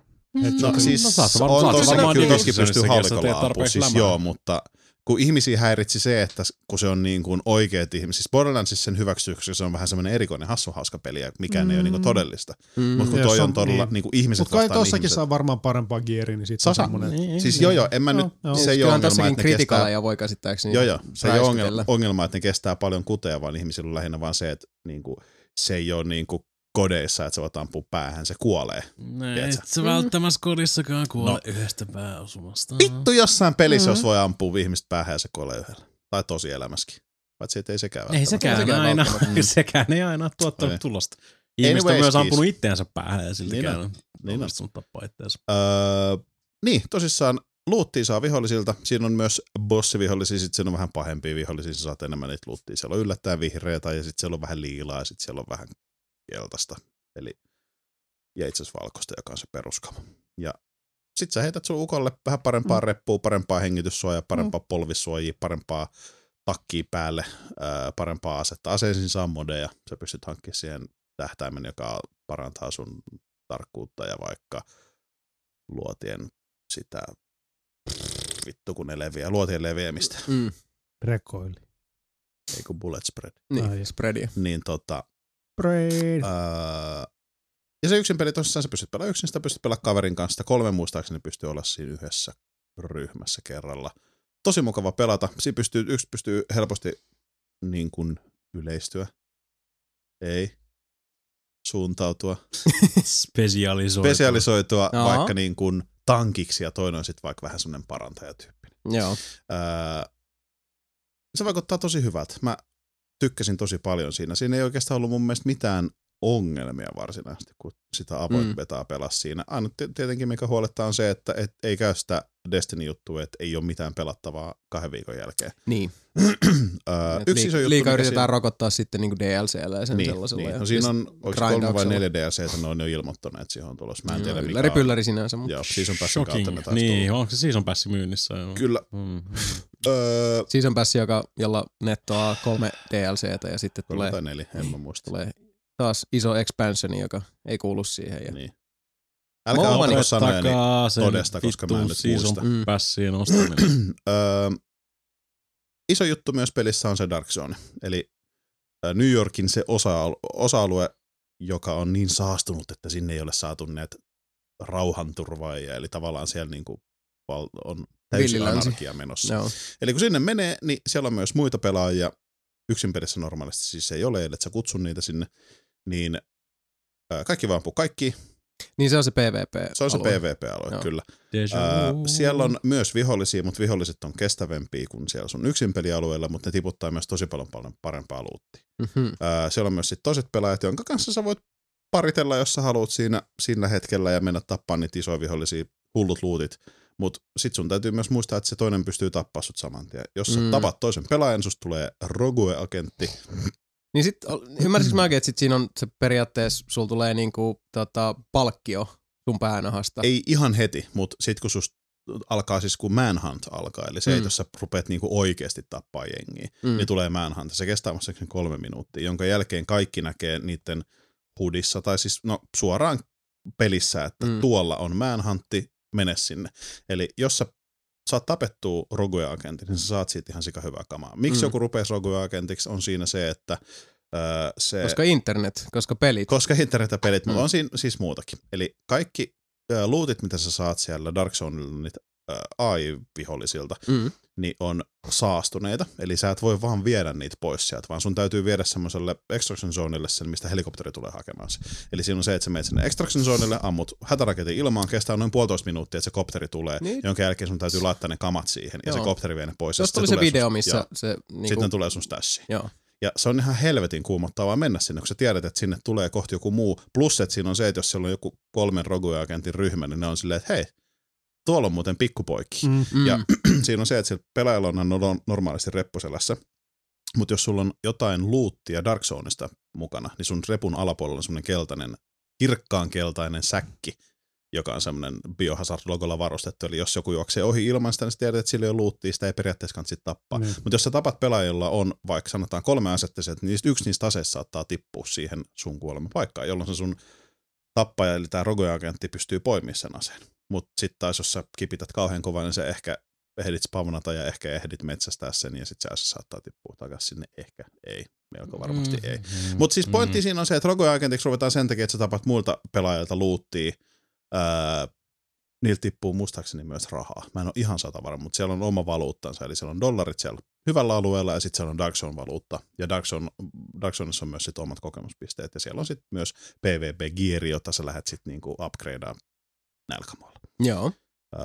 No siis No, no, saat on varmaan- saat tossakin varmaan kyllä Divisionissakin, pystyy sä haulikolla siis joo, mutta kun ihmisiä häiritsi se, että kun se on niin kuin oikeat ihmiset, siis Borderlandsissa sen hyväksyy, koska se on vähän semmoinen erikoinen hassu hauska peli ja mikään mm. ei ole niin kuin todellista. Mm. Mutta kun Ja toi on on- todella niin. niin kuin ihmiset Mutta kai tossakin ihmiset. saa varmaan parempaa gearia, niin siitä on Sasa. semmoinen... Niin, Siis niin. joo joo, en mä Joo, nyt, joo. se ei ole Kyllähän ongelma, tässäkin että ne kestää ja voi käsittääkseni Joo, joo. Se ei ole ongelma, että ne kestää paljon kuteja, vaan ihmisillä on lähinnä vaan se, että niinku, se ei ole niinku kodeissa, että sä voit ampua päähän, se kuolee. No, et sä välttämättä kodissakaan kuole No. yhdestä pääosumasta. Vittu jossain pelissä, jos voi ampua ihmistä päähän ja se kuolee yhdellä. Tai tosi elämässäkin. Paitsi, että ei sekään Ei sekään, sekään aina, sekään ei aina tuottanut Ei. tulosta. Ihmiset on myös ampunut itteensä päähän ja siltikään Niin on Niin on. tappaa itteensä. Öö, niin, tosissaan luuttia saa vihollisilta. Siinä on myös bossivihollisia, sitten siinä on vähän pahempia vihollisia, sä saat enemmän niitä luuttia. Siellä on yllättäen vihreätä ja sitten siellä on vähän liilaa ja sitten siellä on vähän keltaista. Eli ja itse asiassa valkoista, joka on se peruskama. Ja sit sä heität sun ukolle vähän parempaa mm. reppua, parempaa hengityssuojaa, parempaa mm. polvissuojia, parempaa takkia päälle, ää, parempaa asetta. Aseisiin saa modeja. Sä pystyt hankkimaan siihen tähtäimen, joka parantaa sun tarkkuutta ja vaikka luotien sitä vittu kun ne leviää, luotien leviämistä, Mm. Rekoili. ei kun bullet spread. Niin, Ai. spreadia. Niin tota, Braid. ää, ja se yksin peli tosissaan sä pystyt pelaamaan yksin, sitä pystyt pelaamaan kaverin kanssa. Sitä kolme muistaakseni pystyy olla siinä yhdessä ryhmässä kerralla. Tosi mukava pelata. Siinä pystyy, yksi pystyy helposti niin kuin yleistyä. Ei. Suuntautua. *laughs* Spesialisoitu. Spesialisoitua Joo. vaikka niin kuin tankiksi ja toinen on sitten vaikka vähän semmoinen parantajatyyppi. Joo. Öö, se vaikuttaa tosi hyvältä. Mä tykkäsin tosi paljon siinä. Siinä ei oikeastaan ollut mun mielestä mitään ongelmia varsinaisesti, kun sitä avoin Mm. betaa pelasi siinä. Aina tietenkin mikä huolettaa on se, että et ei käy sitä Destiny-juttua, että ei ole mitään pelattavaa kahden viikon jälkeen. Niin. *clears throat* Öö, Et yksi iso juttu, liikaa mikä yritetään siinä- rokottaa sitten niinku DLCllä ja sen niin, sellaisella. niin. No siinä on, onko kolme vai neljä DLCtä, ne on jo ilmoittaneet, että siihen on tulossa. Mä en tiedä, mikä Ylläri on. pylläri sinänsä, mutta Joo, season passin kautta Shocking. ne taas Niin, tullut. onko se season passi myynnissä? Joo. Kyllä. Mm. Öö, season pass, joka, jolla nettoaa kolme DLCtä ja sitten kolme tulee, tai neljä, en mä muista. tulee taas iso expansioni, joka ei kuulu siihen. Ja... Niin. Älkää niinku sanojani. Sen todesta, koska mä en nyt muista. Mm. ostaminen. *clears throat* Öö, iso juttu myös pelissä on se Dark Zone. Eli New Yorkin se osa, osa-alue, joka on niin saastunut, että sinne ei ole saatu näitä rauhanturvaajia. Eli tavallaan siellä niinku on täysin Villilänsi. anarkia menossa. Joo. Eli kun sinne menee, niin siellä on myös muita pelaajia. Yksin pelissä normaalisti siis ei ole, ellei sä kutsu niitä sinne. Niin ö, kaikki vaan ampuu kaikki. Niin se on se PvP. Se on se alue. PvP-alue, Joo. kyllä. Ää, siellä on myös vihollisia, mutta viholliset on kestävämpiä kuin siellä sun yksin pelialueella, mutta ne tiputtaa myös tosi paljon, paljon parempaa luuttia. Mhm. Ää, siellä on myös sit toiset pelaajat, jonka kanssa sä voit paritella, jos sä haluat siinä, siinä hetkellä ja mennä tappaa niitä isoja vihollisia, hullut luutit. Mutta sit sun täytyy myös muistaa, että se toinen pystyy tappaa sut saman tien. Jos sä Mm. tapat toisen pelaajan, susta tulee rogue-agentti. Niin sit, ymmärsinkö mä oikein, että sit siinä on se periaatteessa, sulla tulee niinku tota, palkkio sun päänahasta. Ei ihan heti, mutta sit kun susta alkaa siis kun Manhunt alkaa, eli se, Mm. että jos sä rupeat niinku oikeasti tappaa jengiä, mm. niin tulee Manhunt. Se kestää muistaakseni kolme minuuttia, jonka jälkeen kaikki näkee niiden hudissa, tai siis no suoraan pelissä, että mm. tuolla on Manhuntti, mene sinne. Eli jos sä saat tapettua Rogue-agentin, niin sä saat siitä ihan sika hyvää kamaa. Miksi Mm. joku rupeaa Rogue-agentiksi, on siinä se, että öö, se... Koska internet, koska pelit. Koska internet ja pelit, mutta Mm. on siinä siis muutakin. Eli kaikki äh, lootit, mitä sä saat siellä Dark Zoneilla niitä AI-vihollisilta, Mm. niin on saastuneita. Eli sä et voi vaan viedä niitä pois sieltä, vaan sun täytyy viedä semmoiselle extraction zoneille sen, mistä helikopteri tulee hakemaan se. Eli siinä on se, että sä menet sinne extraction zoneille, ammut hätäraketin ilmaan, kestää noin puolitoista minuuttia, että se kopteri tulee, Niin. jonka jälkeen sun täytyy laittaa ne kamat siihen, ja Joo. se kopteri vie ne pois. Tuosta oli se tulee video, sun- missä joo. se niinku, Sitten tulee sun stassiin. joo. Ja se on ihan helvetin kuumottavaa mennä sinne, kun sä tiedät, että sinne tulee kohti joku muu. Plus, että siinä on se, että jos siellä on joku kolmen rogue-agentin ryhmä, niin ne on silleen, että hei, tuolla on muuten pikkupoikki. Mm. Mm. Ja *clears throat* siinä on se, että sillä pelaajalla on no- normaalisti reppuselässä. Mutta jos sulla on jotain luuttia Dark Zoneista mukana, niin sun repun alapuolella on semmoinen keltainen, kirkkaan keltainen säkki, joka on semmoinen Biohazard-logolla varustettu. Eli jos joku juoksee ohi ilman sitä, niin sä tiedät, että sillä ei ole luuttia, sitä ei periaatteessa kannata sit tappaa. Niin. Mutta jos sä tapat pelaajilla on vaikka sanotaan kolme asetta, niin niistä yksi niistä aseista saattaa tippua siihen sun kuolemapaikkaan, jolloin se sun tappaja, eli tämä rogoagentti pystyy poimimaan sen aseen. Mutta sitten taas, jos sä kipität kauhean kovaa, niin se ehkä ehdit spawnata ja ehkä ehdit metsästää sen ja sitten se saattaa tippua takaisin sinne. Ehkä ei, melko varmasti ei. Mm. Mutta siis pointti Mm. siinä on se, että rogoagentiksi ruvetaan sen takia, että sä tapat muilta pelaajilta luuttia. Öö, niiltä tippuu muistaakseni myös rahaa. Mä en ole ihan sata varma, mutta siellä on oma valuuttansa, eli siellä on dollarit siellä hyvällä alueella ja sitten siellä on Dark Zone-valuutta. Ja Dark, Zone, Dark Zoneissa on myös sit omat kokemuspisteet ja siellä on sitten myös PvP-gieri, jota sä lähdet sitten niinku upgradea nälkämaalla. Joo. Öö,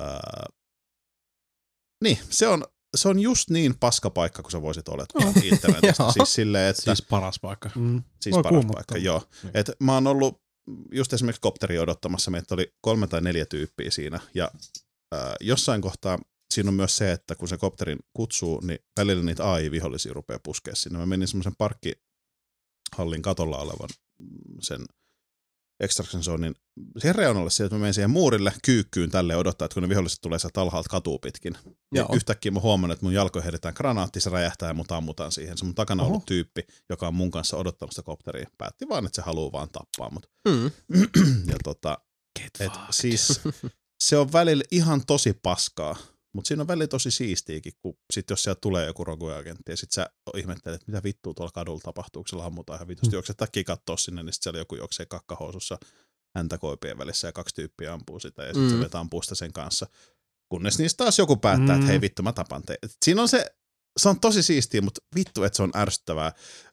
niin, se on, se on just niin paska paikka, kun sä voisit olettaa *laughs* internetistä. Joo. siis silleen, että Siis paras paikka. Mm. Siis Voi paras kuumottaa. paikka, joo. Niin. Et mä oon ollut just esimerkiksi kopteri odottamassa, meitä oli kolme tai neljä tyyppiä siinä, ja äh, jossain kohtaa siinä on myös se, että kun se kopterin kutsuu, niin välillä niitä AI-vihollisia rupeaa puskea sinne. Mä menin semmoisen parkkihallin katolla olevan sen extraction zonein siihen reunalle sieltä, että mä menen siihen muurille kyykkyyn tälle odottaa, että kun ne viholliset tulee sieltä alhaalta katuu pitkin. Ja Joo. yhtäkkiä mä huomaan, että mun jalkoihin heitetään granaatti, se räjähtää ja mut ammutaan siihen. Se mun takana Oho. ollut tyyppi, joka on mun kanssa odottamassa kopteria, päätti vaan, että se haluaa vaan tappaa mut. Mm. *clears throat* ja tota, Get et fucked. siis *laughs* se on välillä ihan tosi paskaa, mutta siinä on välillä tosi siistiäkin, kun sit jos sieltä tulee joku roguagentti ja sit sä ihmettelet, että mitä vittua tuolla kadulla tapahtuu, kun se ammutaan ihan vitusti, Mm. juokset takia kattoo sinne, niin sit siellä joku juoksee kakkahousussa häntä koipien välissä ja kaksi tyyppiä ampuu sitä ja sitten Mm. se vetää ampuusta sen kanssa. Kunnes niistä taas joku päättää, että Mm. hei vittu mä tapan teidät. Et Siinä on se se on tosi siistiä, mutta vittu, että se on ärsyttävää.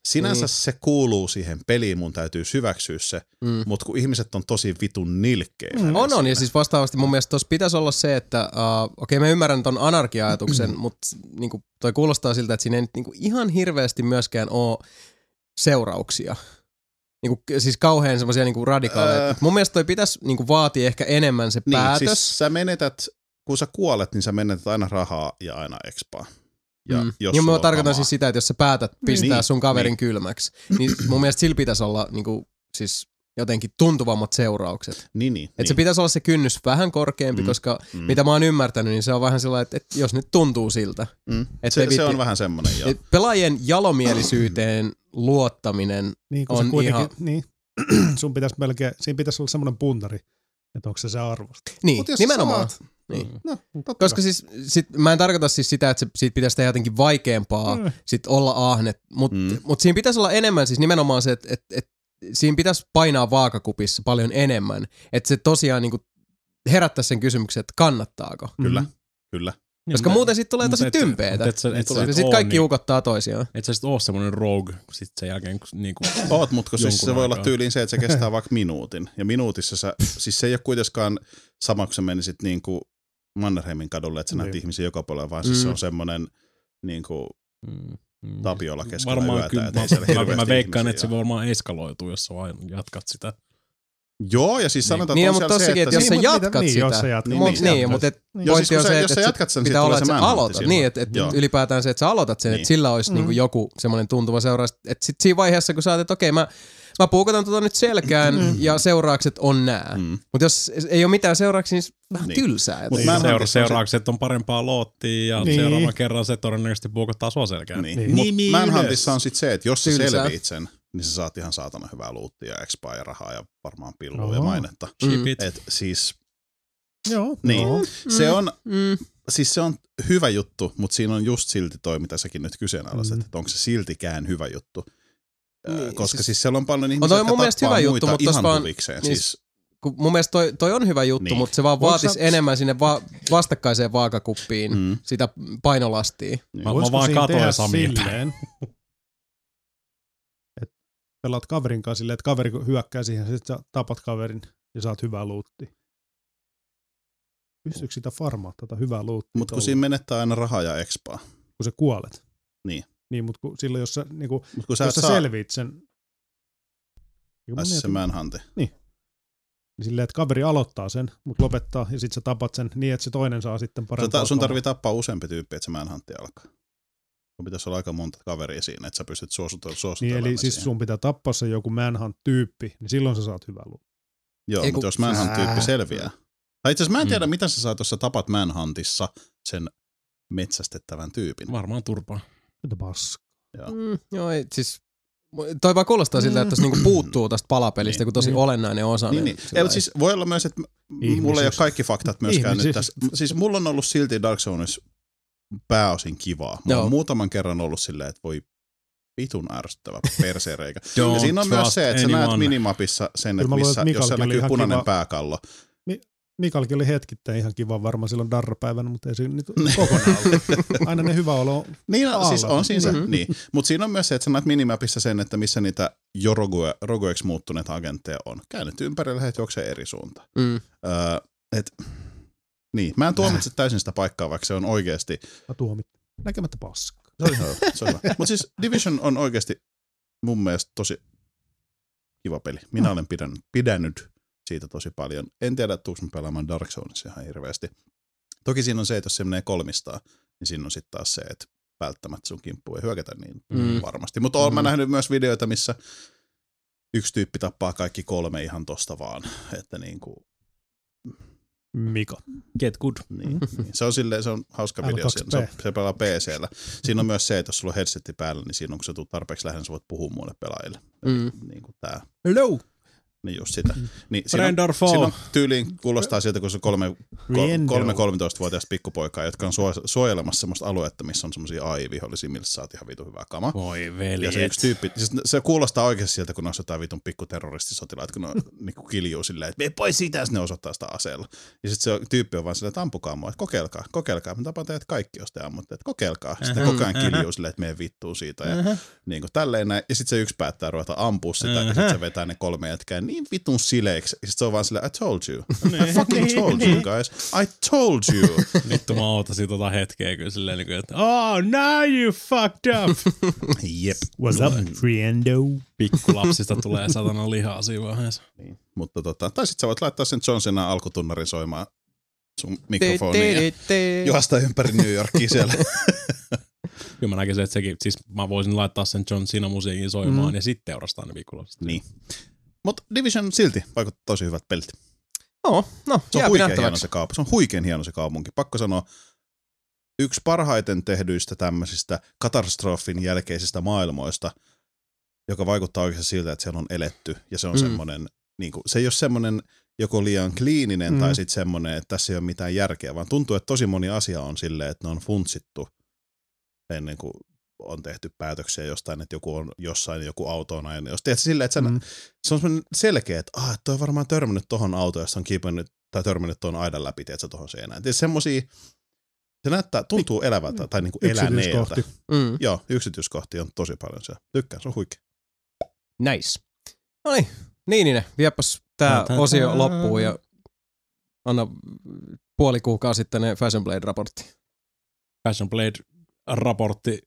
Sinänsä Niin. se kuuluu siihen peliin, mun täytyy syväksyä se, Mm. mutta kun ihmiset on tosi vitun nilkkeä. Mm. On, on. Ja siis vastaavasti mun mielestä tuossa pitäisi olla se, että uh, okei mä ymmärrän ton anarkia-ajatuksen, *clears throat* mutta niinku, toi kuulostaa siltä, että siinä ei nyt niinku ihan hirveästi myöskään ole seurauksia. Niinku, siis kauhean semmoisia niinku radikaaleja. Öö. Öö. Mun mielestä toi pitäisi niinku vaatia ehkä enemmän se Niin, päätös. siis sä menetät, kun sä kuolet, niin sä menetät aina rahaa ja aina expaa. Ja mm. jos niin mä tarkoitan kamaa. siis sitä, että jos sä päätät pistää Niin, sun kaverin niin. kylmäksi, niin *clears throat* mun mielestä sillä pitäisi olla niinku, siis jotenkin tuntuvammat seuraukset. Niin, niin. Että se pitäisi olla se kynnys vähän korkeampi, Mm, koska mm. mitä mä oon ymmärtänyt, niin se on vähän sellainen, että, että jos nyt tuntuu siltä. mm. et se, ei se viitti- on vähän semmoinen, joo. Pelaajien jalomielisyyteen luottaminen, Niin, kun On ihan- niin, *clears throat* sun pitäisi melkein, siinä pitäisi olla semmoinen puntari, että onko se se arvosta. niin Mut jos nimenomaan. saat- Niin. No, totta Koska siis, sit, mä en tarkoita siis sitä, että se, siitä pitäisi tehdä jotenkin vaikeampaa Mm. sit olla ahne, mutta Mm. mm. mut siinä pitäisi olla enemmän siis nimenomaan se, että et, et, siinä pitäisi painaa vaakakupissa paljon enemmän, että se tosiaan niinku herättäisi sen kysymyksen, että kannattaako. Kyllä, Mm. kyllä. Koska muuten siitä tulee Mut tosi et- tympeetä. mut Et sä, et Ja sit sitten kaikki niin, hukottaa toisiaan. et sä sit oo semmonen rogue sit sen jälkeen, kun niinku, *laughs* Oot, mutta kun siis se voi olla tyyliin se, että se kestää *laughs* vaikka minuutin. Ja minuutissa sä, siis se ei ole kuitenkaan sama, kun sä menisit niin kuin Mannerheimin kadulle, että sä näet Niin. ihmisiä joka puolella, vaan siis se Mm. on semmoinen niin kuin mm, mm. Tapiola keskellä Varmaan yötä, kyllä, et mä, mä, mä veikkaan, että se varmaan eskaloituu, jos sä vaan jatkat sitä. Joo, ja siis sanotaan, Niin, että on mutta siellä se, tossakin, että että jos se, sä Niin, mut jatkat niin, sitä, jos sä jatkat, Niin, mut, niin, niin, jatkat. mutta et Joo, pointti siis on sä- se, jos että sä jatkat sen, niin pitää olla, tulee että se sä aloitat. Niin, että, Joo. ylipäätään se, että sä aloitat sen, Niin. että sillä olisi Mm. niin joku semmoinen tuntuva seuraus. Että sit siinä vaiheessa, kun sä oot, että okei, mä, mä puukotan tota nyt selkään Mm. ja seuraukset on nää. Mm. Mutta jos ei ole mitään seurauksia, niin vähän Niin. tylsää. Mut en- Seura- seuraukset on parempaa loottia ja Niin. seuraavan kerran se todennäköisesti puukottaa sua selkään. Niin. Niin. Mut Nimi Manhuntissa on sit se, että jos sä selviit sen, niin sä saat ihan saatana hyvää luuttia ja expaa ja rahaa ja varmaan pillua ja mainetta. It. Et siis, Joo, niin. joo. Se on, Mm. siis se on hyvä juttu, mutta siinä on just silti toi, mitä säkin nyt kyseenalaiset, Mm. että onko se siltikään hyvä juttu. Niin, Niin, koska siis- siis, siellä on paljon ihmisiä, on jotka mun mielestä tappaa hyvä muita juttu, mutta ihan vaan- huvikseen. niin, Siis, Kun mun mielestä toi, toi on hyvä juttu, Niin. mutta se vaan vaatisi sä- enemmän sinne va- vastakkaiseen vaakakuppiin mm, sitä painolastia. niin. Mä- Voisiko vaan katoin tehdä *laughs* Samia päin. silleen, että pelaat kaverin kanssa silleen, että kaveri hyökkää siihen, sit sä tapat kaverin ja saat hyvää luuttia. Pystyykö sitä farmaa tätä hyvää luuttia? Mutta kun siinä menettää aina rahaa ja expaa. kun sä kuolet. Niin. Niin, mutta kun, silloin jos sä, niin kun, Mutta kun sä jos sä saa, selviit sen, niin se manhunti. niin silleen, että kaveri aloittaa sen, mutta lopettaa ja sit sä tapat sen niin, että se toinen saa sitten parempaa. sun tarvii tappaa useampi tyyppi, että se manhuntti alkaa. Sun pitäisi olla aika monta kaveria siinä, että sä pystyt suositella, Niin, eli siis sun pitää tappaa se joku manhunt-tyyppi, niin silloin sä saat hyvää luuttia. Joo, Ei, mutta kun- jos Manhunt-tyyppi Ää. selviää. Tai itse asiassa mä en tiedä, Mm. mitä sä saat, jos sä tapat Manhuntissa sen metsästettävän tyypin. Varmaan turpaa. Mitä paska. Joo. Mm, joo, ei, siis toi vaan kuulostaa siltä, että tuossa niinku puuttuu tästä palapelistä Niin. joku tosi Niin. olennainen osa. Niin, niin. Ei, mutta siis voi olla myös, että m- mulla ei ole kaikki faktat myöskään nyt tässä. Siis mulla on ollut silti Dark Souls pääosin kivaa. Mä oon muutaman kerran ollut silleen, että voi vitun ärsyttävä persereikä. *laughs* Ja siinä on myös se, että sä näet anyone. minimapissa sen, että missä, että jos oli näkyy punainen kiva- pääkallo. Mikallakin oli hetkittäin ihan kiva varmaan silloin darrapäivänä, mutta ei se nyt *laughs* kokonaan ollut. Aina ne hyvä olo. Niin, no, siis Alla. on siinä se, Mhm. niin. Mutta siinä on myös se, että sä näet minimapissa sen, että missä niitä jo rogue, rogueksi muuttuneita agentteja on. Käynyt ympärillä, he juoksee eri suuntaan. Mm. Öö, et, niin, mä en tuomitse täysin sitä paikkaa, vaikka se on oikeasti, Mä tuomit. Näkemättä paska. se on ihan se on hyvä. Mutta siis Division on oikeasti mun mielestä tosi kiva peli. Minä olen pidännyt, pidännyt siitä tosi paljon. En tiedä, tuuks mä pelaamaan Dark Souls ihan hirveästi. Toki siinä on se, että jos se menee kolmistaan, niin siinä on sitten taas se, että välttämättä sun kimppuun ei hyökätä niin Mm. mm. varmasti. Mutta mä Mm. nähnyt myös videoita, missä yksi tyyppi tappaa kaikki kolme ihan tosta vaan. Että niin kuin, Mika. Get good. niin, niin. Se on silleen, se on hauska L2P. video. Se, se, se pelaa PCllä. Siinä on myös se, että jos sulla on headsetti päällä, niin siinä on, kun sä tulet tarpeeksi lähellä, sä voit puhua muille pelaajille. Mm. Niin kuin tää. Hello! Niin just sitä. Mm. Niin siinä, on, siinä tyyliin kuulostaa siltä, kun se kolme, kolme 13-vuotiaista pikkupoikaa, jotka on suo- suojelemassa semmoista aluetta, missä on semmoisia aivihollisia, millä sä saat ihan vitu hyvää kamaa. Voi Ja se veljet. yksi tyyppi, siis se kuulostaa oikeasti siltä, kun on jotain vitun pikkuterroristisotilaat, kun ne *laughs* niinku kiljuu silleen, että mene pois siitä, ne osoittaa sitä aseella. Ja sitten se tyyppi on vaan silleen, että ampukaa mua, että kokeilkaa, kokeilkaa. Mä tapaan teidät kaikki, jos te ammutte, että kokeilkaa. Sitten ne koko ajan kiljuu silleen, että mene vittuun siitä. Ja niin kuin tälleen näin. Ja sitten se yksi päättää ruveta ampua sitä, ja sitten se vetää ne kolme jätkää niin vitun sileiksi. Ja sitten se on vaan silleen, I told you. *laughs* I fucking told you, guys. I told you. *laughs* Vittu mä ootasin tota hetkeä kyllä silleen, niin kuin, että oh, now you fucked up. *laughs* Jep. What's up, friendo? Pikkulapsista tulee satana lihaa siinä vaiheessa. Niin. Mutta tota, tai sitten sä voit laittaa sen John Cena alkutunnarin soimaan sun mikrofoniin ja juosta ympäri New Yorkia siellä. Kyllä mä näkisin, että sekin, siis mä voisin laittaa sen John Cena musiikin soimaan mm. ja sitten teurastaa ne pikkulapset. niin. Mutta Division silti vaikuttaa tosi hyvät pelit. Joo, no, Se on huikean hieno se kaupunki. Se on huikean hieno se kaupunki. Pakko sanoa, yksi parhaiten tehdyistä tämmöisistä katastrofin jälkeisistä maailmoista, joka vaikuttaa oikeasti siltä, että siellä on eletty. Ja se on Mm. mm. semmoinen, niin kuin, se ei ole semmoinen joko liian kliininen. Mm. tai sitten semmoinen, että tässä ei ole mitään järkeä, vaan tuntuu, että tosi moni asia on silleen, että ne on funtsittu ennen kuin on tehty päätöksiä jostain, että joku on jossain joku auto on ajanut. Jos tiedät silleen, että sen, Mm. se on selkeä, että ah, toi on varmaan törmännyt tohon autoon, jossa on kiipennyt tai törmännyt tuon aidan läpi, tiedätkö, tohon seinään. Tietysti semmosia, se näyttää, tuntuu elävältä tai niinku eläneeltä. Yksityiskohti. Mm, Joo, yksityiskohtia on tosi paljon siellä. Tykkään, se on huikea. nice. No niin, Niininen, viepäs tää Ta-ta-ta. osio loppuun ja anna puoli kuukausi sitten ne Fashion Blade-raportti. Passion Blade-raportti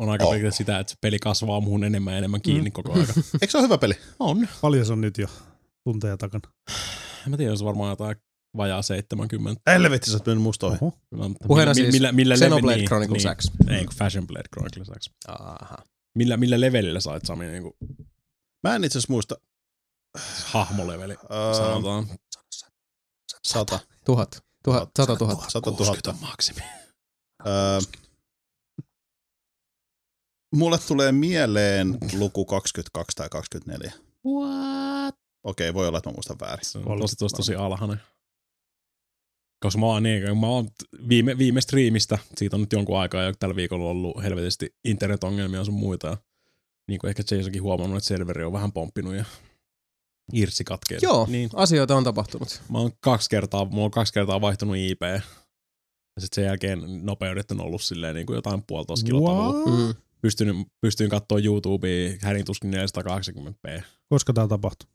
on aika Oh. oh. sitä, että se peli kasvaa muuhun enemmän ja enemmän kiinni mm. koko ajan. *laughs* Eikö se ole hyvä peli? On. Paljon se on nyt jo tunteja takana. En mä tiedä, se on varmaan jotain vajaa 70. Helvetti, sä oot mennyt musta ohi. No, Puheena millä, siis millä, millä Xenoblade niin, Chronicles niin, X. Ei, kun Fashion Blade Chronicles X. Aha. Millä, millä levelillä sait Sami niin kuin, Mä en itse asiassa muista. hahmoleveli, Uh, sanotaan. sata. Tuhat. Tuhat. Sata tuhatta. Sata tuhatta. maksimi. Öö, mulle tulee mieleen luku 22 tai 24. What? Okei, voi olla, että mä muistan väärin. Se on tosi, tosi, tosi alhainen. Koska mä oon niin, mä oon viime, viime striimistä, siitä on nyt jonkun aikaa ja tällä viikolla on ollut helvetisti internetongelmia ja sun muita. Ja niin kuin ehkä Jasonkin huomannut, että serveri on vähän pomppinut ja irsi katkee. Joo, Niin, asioita on tapahtunut. mä oon kaksi kertaa, mulla on kaksi kertaa vaihtunut IP. Ja sitten sen jälkeen nopeudet on ollut silleen niin kuin jotain puolitoista kilotavulla. Mm. Pystyn, pystyin katsoa YouTubea hänin tuskin 480p. Koska tämä tapahtui?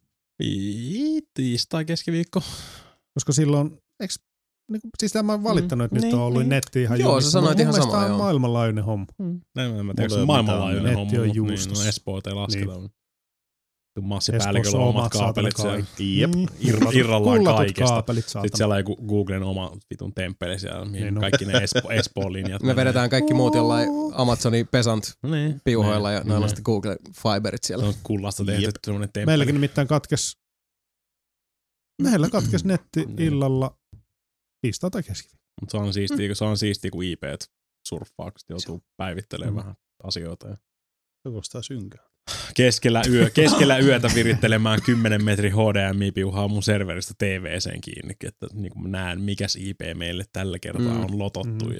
Ii- Tiistai keskiviikko. Koska silloin, eikö, niin kuin, siis tämä on valittanut, että Mm, nyt niin, on ollut niin. netti ihan Joo, jumissa. sä sanoit Mun ihan mielestä samaa, tää on maailmanlaajuinen homma. En mä tiedä, onko se ole maailmanlaajuinen homma, Netti on mutta niin, no Espoota ei lasketa. Niin. Massipäälliköllä on omat kaapelit siellä. Jep. Niin. Ir- irrallaan Kullatut kaikesta. kaapelit, Sitten siellä on joku Googlen oma vitun temppeli siellä, mihin Niin kaikki ne Espo, *laughs* Espoon linjat. Me vedetään kaikki muut jollain Amazonin pesant niin. piuhoilla ja Niin. Niin. sitten Google Fiberit Se siellä. on kullasta tehty semmoinen temppeli. Meilläkin nimittäin katkes, meillä katkes netti Niin. illalla tiistai tai keskiviikko. Mutta se on siistiä, se on siistiä, kun IP surffaa, kun joutuu päivittelemään Mm. vähän asioita. Ja Kuulostaa synkää. Keskellä, yö, keskellä yötä virittelemään 10 metri HDMI-piuhaa mun serveristä TVCen kiinni, että niin kuin mä näen, mikäs IP meille tällä kertaa Mm. on lotottu Mm. ja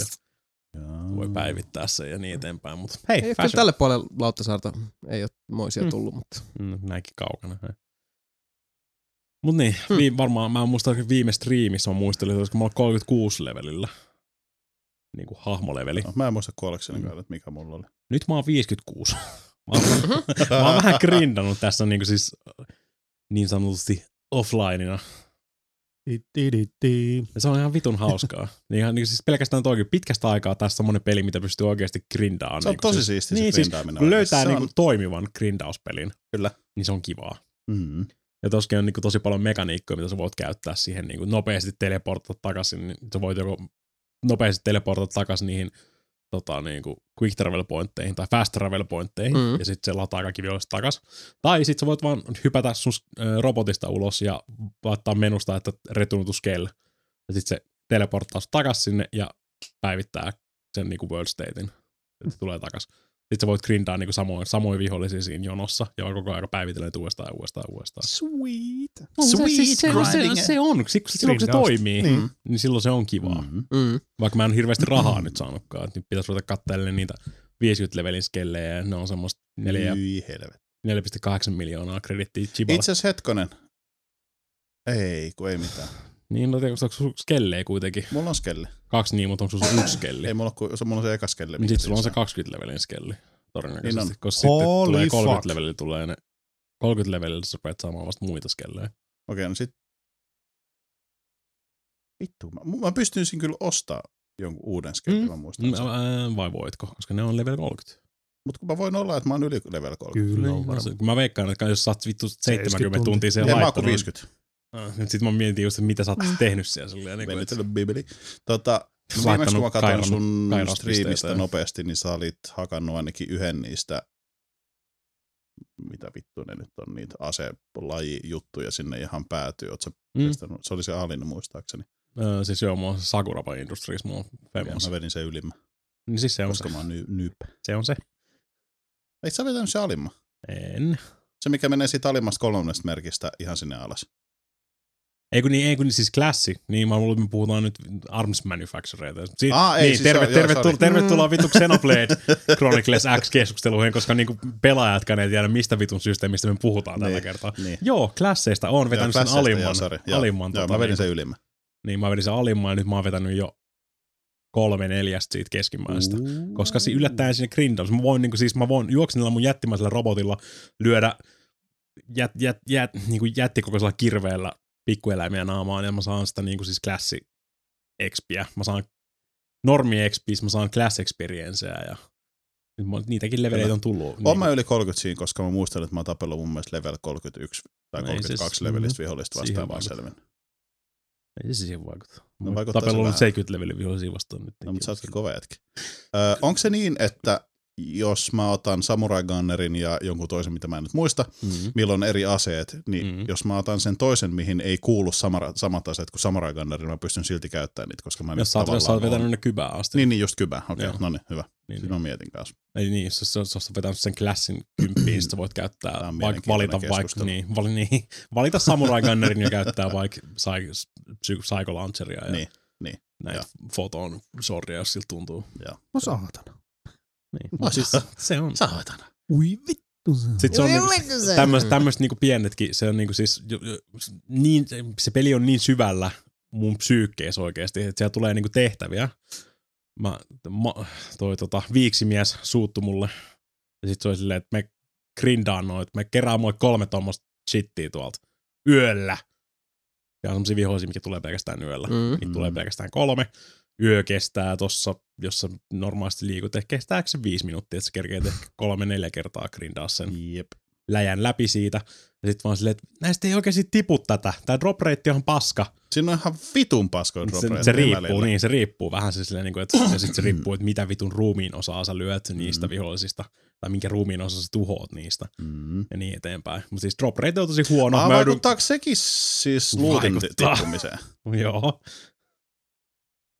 Jaa. voi päivittää sen ja niin eteenpäin. Mutta hei, Ei fashion. tälle puolelle Lauttasaarta ei ole moisia Mm. tullut, mutta Mm, näinkin kaukana. Mutta niin, Hmm. hmm. varmaan mä muistan, että viime striimissä mä muistelin, että olisiko mä ollut 36 levelillä. Niin kuin hahmoleveli. No, mä en muista kollekseni että mikä mulla oli. Nyt mä oon 56. Mä oon, mä oon vähän grindannut tässä niin kuin siis niin sanotusti offlineina. Ja se on ihan vitun hauskaa. niin ihan, niin siis pelkästään toikin pitkästä aikaa tässä semmonen peli, mitä pystyy oikeasti grindaamaan. Se on niin tosi siis, siisti niin, se siis, kun löytää niin kuin toimivan grindauspelin, Kyllä. niin se on kivaa. on- Mm. Ja toskin on niin kuin tosi paljon mekaniikkoja, mitä sä voit käyttää siihen niin kuin nopeasti teleportata takaisin. Niin sä voit joko nopeasti teleportata takaisin niihin tota, niin kuin quick travel pointteihin tai fast travel pointteihin, Mm. ja sitten se lataa kaikki vihollista takas. Tai sitten sä voit vaan hypätä sun robotista ulos ja laittaa menusta, että return to scale. Ja sitten se teleporttaa takas sinne ja päivittää sen niin kuin world statein. Että se tulee takas. Sitten sä voit grindaa niinku samoin, samoin vihollisia siinä jonossa, ja koko ajan päivitellä niitä uudestaan ja uudestaan ja uudestaan. Sweet. se, siis, se, se, grinding. se, on, Siksi- silloin kun se toimii, niin. Niin. niin silloin se on kivaa. Mm. Mm. Vaikka mä en hirveästi rahaa nyt saanutkaan, että nyt pitäisi ruveta katselemaan niitä 50 levelin skellejä, ja ne on semmoista 4, Hyi helvet. 4,8 miljoonaa kredittiä Chiballe. Itse asiassa hetkonen. Ei, kun ei mitään. Niin, no onko sulla skellejä kuitenkin? Mulla on skelli. Kaksi niin, mutta onko sulla yksi skelli? Ei mulla, ole, kun- se, mulla on se eka skelli. Niin sit sulla on se siinä 20 levelin skelli, todennäköisesti. Niin on. Koska sitten Holy tulee 30 fuck. levelillä tulee ne 30 levelillä sä rupeat saamaan vasta muita skellejä. Okei, no sit... Vittu, mä, mä pystyisin kyllä ostaa jonkun uuden skellin, Mm. mä muistan. Mm, ää, vai voitko? Koska ne on level 30. Mut kun mä voin olla, että mä oon yli level 30. Kyllä No, on varmaan. se- kun mä veikkaan, että jos sä oot vittu 70 70 tuntia siellä Ei mä oon laittanut. kuin 50. Ah, Nyt sit mä mietin just, että mitä sä oot tehnyt siellä. Silleen, niin kuin, että, Venytellyt bibeli. Tota, viimeksi kun mä katsoin sun striimistä nopeasti, niin sä olit hakannut ainakin yhden niistä, mitä vittu ne nyt on, niitä aselajijuttuja sinne ihan päätyy. Oot sä mm. testanut? Se oli se alin muistaakseni. Öö, siis joo, mulla on Sakuraba Industries, mulla on Ja famous. mä vedin sen ylimmän, Niin siis se on se. koska mä oon ny- nyyp. Se on se. Eikö sä vetänyt se alimman? En. Se, mikä menee siitä alimmasta kolmannesta merkistä ihan sinne alas. Ei kun, niin, ei kun siis Classic, niin mä luulen, että me puhutaan nyt Arms Manufactureita. Si- Aa, ei, niin, siis terve, joo, joo, tervetuloa, sorry. tervetuloa vittu Xenoblade Chronicles X-keskusteluihin, koska niinku pelaajatkaan ei tiedä, mistä vitun systeemistä me puhutaan tällä Niin, kertaa. Niin. Joo, klasseista on vetänyt Joo, sen alimman. Joo, sorry. Joo, alimman joo, tota, mä vedin niin, sen ylimmän. niin mä vedin sen alimman ja nyt mä oon vetänyt jo kolme neljästä siitä keskimmäistä. Koska se yllättäen sinne grindaus. Mä voin, niin siis, mä voin juoksenella mun jättimäisellä robotilla lyödä jät, jät, jät, niin kuin jättikokoisella kirveellä pikkueläimiä naamaan ja mä saan sitä niin kuin siis klassi expiä. Mä saan normi expiä, mä saan class experienceä ja nyt mä- niitäkin leveleitä on tullut. Oon mä yli 30 siinä, koska mä muistan, että mä oon tapellut mun mielestä level 31 tai No ei 32 siis- levelistä vihollista siihen vastaan vaan selvin. Ei se siihen vaikuta. No tapellut vähän. 70 levelin vihollisia vastaan nyt. No, mutta sä ootkin kova jätki. Öö, onko se niin, että jos mä otan Samurai Gunnerin ja jonkun toisen, mitä mä en nyt muista, mm-hmm. milloin on eri aseet, niin Mhm. mm. jos mä otan sen toisen, mihin ei kuulu samara, samat aseet kuin Samurai Gunnerin, mä pystyn silti käyttämään niitä, koska mä Jos sä oot, jos sä oot vetänyt ne kybää asti. Niin, niin just kybä. Okei, Joo. okay, no niin, hyvä. niin, Siinä on mietin kanssa. Ei niin, jos, jos oot vetänyt sen klassin kymppiin, sä voit Tää käyttää, vaikka valita, vaikka, keskustelu. niin, vali, niin, valita Samurai Gunnerin ja käyttää vaikka psy, psy, Psycho Launcheria ja Niin, niin, näitä Photon Swordia, jos siltä tuntuu. No saatana. Niin. No Mut siis, se on. Saatana. Ui vittu se. Sitten se on niinku, tämmöiset, tämmöiset niinku pienetkin, se on niinku siis, niin, se peli on niin syvällä mun psyykkeessä oikeasti, että siellä tulee niinku tehtäviä. Mä, ma, toi tota, viiksimies suuttu mulle, ja sit se oli silleen, että me grindaan noit, me kerää moi kolme tommoista shittiä tuolta yöllä. Ja on semmosia vihoisia, mikä tulee pelkästään yöllä. Mm. Niitä tulee pelkästään kolme. Yö kestää tossa, jos sä normaalisti liikut, ehkä kestääkö se viisi minuuttia, että sä kerkeet ehkä kolme, neljä kertaa grindaa sen Jep. läjän läpi siitä. Ja sit vaan silleen, että näistä ei oikeasti tipu tätä. Tää drop rate on paska. Siinä on ihan vitun paskoja Se, se riippuu, niin se riippuu vähän se silleen, niin kuin, että, ja sit se riippuu, että mitä vitun ruumiin osaa sä lyöt niistä Mm. vihollisista, tai minkä ruumiin osaa sä tuhoat niistä, Mm. ja niin eteenpäin. Mutta siis drop rate on tosi huono. Ah, vaikuttaako sekin siis luutin tippumiseen? *laughs* Joo.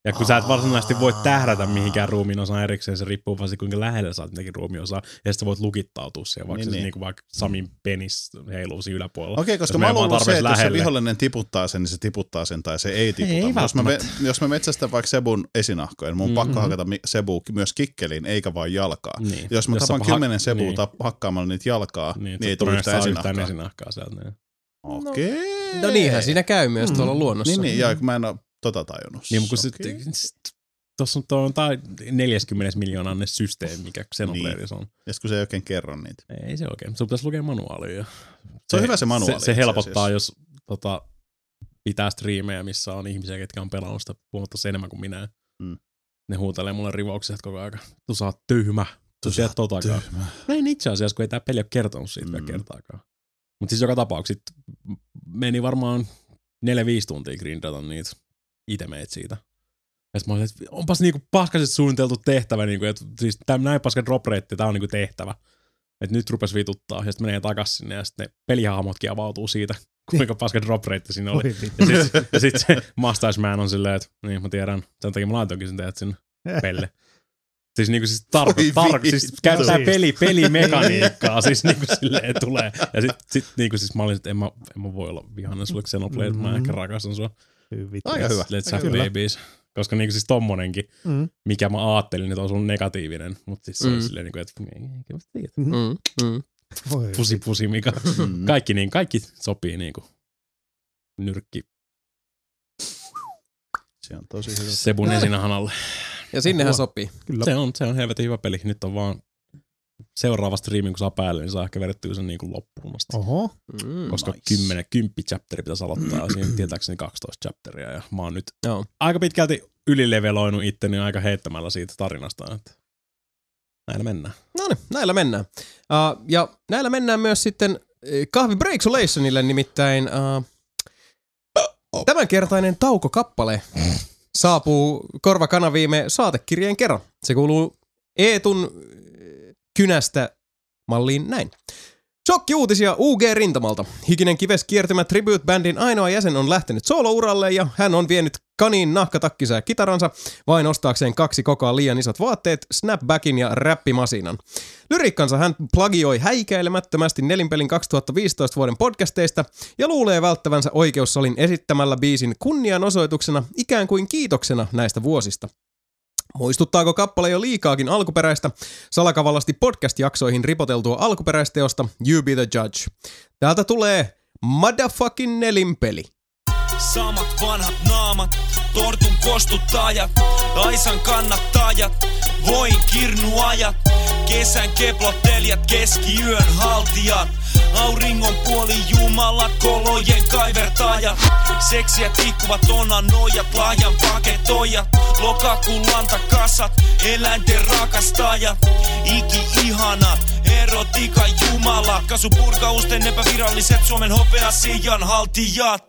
Ja kun sä et varsinaisesti voi tähdätä mihinkään ruumiin osaan erikseen, se riippuu vaan siitä, kuinka lähellä sä oot ruumiin osaa. Ja sitten voit lukittautua siihen, vaikka Niin, se niin. niin. vaikka Samin penis heiluu siinä yläpuolella. Okei, koska Jos mä luulen se, että jos se vihollinen tiputtaa sen, niin se tiputtaa sen tai se ei tiputa. Ei Mutta jos, mä, jos mä metsästän vaikka Sebun esinahkoja, niin mun on pakko Mhm. hakata Sebu myös kikkeliin, eikä vaan jalkaa. Niin. Jos mä Jos tapan kymmenen Sebua niin. niin. hakkaamalla niitä jalkaa, niin, Niin, ei tule yhtään esinahkaa. yhtään esinahkaa sieltä. Niin. Okei. No niinhän siinä käy myös tuolla luonnossa. Niin, niin, ja kun mä en ole tota tajunnut. Niin, mutta sitten Tuossa on, on tai 40 miljoonainen systeemi, mikä Xenobladeissa on. Ja kun se ei oikein kerro niitä. Ei se oikein. Sun pitäisi lukea manuaalia. Se on hyvä se manuaali Se, se helpottaa, jos tota, pitää striimejä, missä on ihmisiä, ketkä on pelannut sitä huomattavasti enemmän kuin minä. Mm. Ne huutelee mulle rivauksia koko ajan. Tu sä oot tyhmä. Tu sä totakaan. No ei itse asiassa, kun ei tää peli ole kertonut siitä mm. vielä kertaakaan. Mutta siis joka tapauksessa meni varmaan 4-5 tuntia grindata niitä itemeitä siitä. Ja mä olin, että onpas niinku paskaisesti suunniteltu tehtävä, niinku, että siis täm, näin paska drop rate, tää on niinku tehtävä. Että nyt rupes vituttaa, ja sitten menee takas sinne, ja sitten ne pelihahmotkin avautuu siitä, *laughs* kuinka paska drop rate siinä oli. Ja sitten ja sit se Mustache Man on silleen, että niin mä tiedän, sen takia mä laitoinkin sen teet sinne pelle. Siis niinku siis tarko, tarko, siis käyttää Siisti. peli, pelimekaniikkaa, siis niinku silleen tulee. Ja sit, sit niinku siis mä olin, että en mä, en mä voi olla vihainen sulle Xenoblade, mm-hmm. mä ehkä rakastan sua. Hyvin. Aika hyvä. Let's have Kyllä. babies. Koska niinku siis tommonenkin, Mm. mikä mä ajattelin, että on sun negatiivinen, mutta siis se Mm. oli silleen niinku, että ei, eikä mä tiedä. Mm, mm. Voi Pusi pusi Mika. Mm. Kaikki, niin, kaikki sopii niinku nyrkki Se on tosi hyvä. Sebun esinahan Ja sinnehän sopii. Kyllä. Se on, se on helvetin hyvä peli. Nyt on vaan seuraava striimi, kun saa päälle, niin saa ehkä vedettyä sen niin kuin loppuun asti. Oho. Mm. Koska nice. 10, 10 chapteri pitäisi aloittaa, ja siinä tietääkseni 12 chapteria, ja mä oon nyt Joo. aika pitkälti ylileveloinut itteni aika heittämällä siitä tarinasta, että näillä mennään. No niin, näillä mennään. Uh, ja näillä mennään myös sitten eh, kahvi Breaksolationille, nimittäin uh, tämänkertainen taukokappale saapuu korvakanaviimme saatekirjeen kerran. Se kuuluu Eetun kynästä malliin näin. Shokki-uutisia UG-rintamalta. Hikinen kives kiertymä Tribute-bändin ainoa jäsen on lähtenyt solouralle ja hän on vienyt kaniin nahkatakkisä ja kitaransa vain ostaakseen kaksi kokoa liian isot vaatteet, snapbackin ja räppimasinan. Lyrikkansa hän plagioi häikäilemättömästi nelinpelin 2015 vuoden podcasteista ja luulee välttävänsä oikeussalin esittämällä biisin kunnianosoituksena ikään kuin kiitoksena näistä vuosista. Muistuttaako kappale jo liikaakin alkuperäistä, salakavallasti podcast-jaksoihin ripoteltua alkuperäisteosta You Be The Judge. Täältä tulee Motherfucking Nelinpeli. Samat vanhat naamat, tortun kostuttajat, Aisan kannattajat, voin kirnuajat, kesän keplottelijat, keskiyön haltijat, auringon puoli jumalat, kolojen kaivertajat, seksiä tikkuvat onanojat, lahjan paketoijat, lokakuun lantakasat, eläinten rakastajat, iki ihanat, erotika jumala, kasupurkausten epäviralliset Suomen hopea sijan haltijat.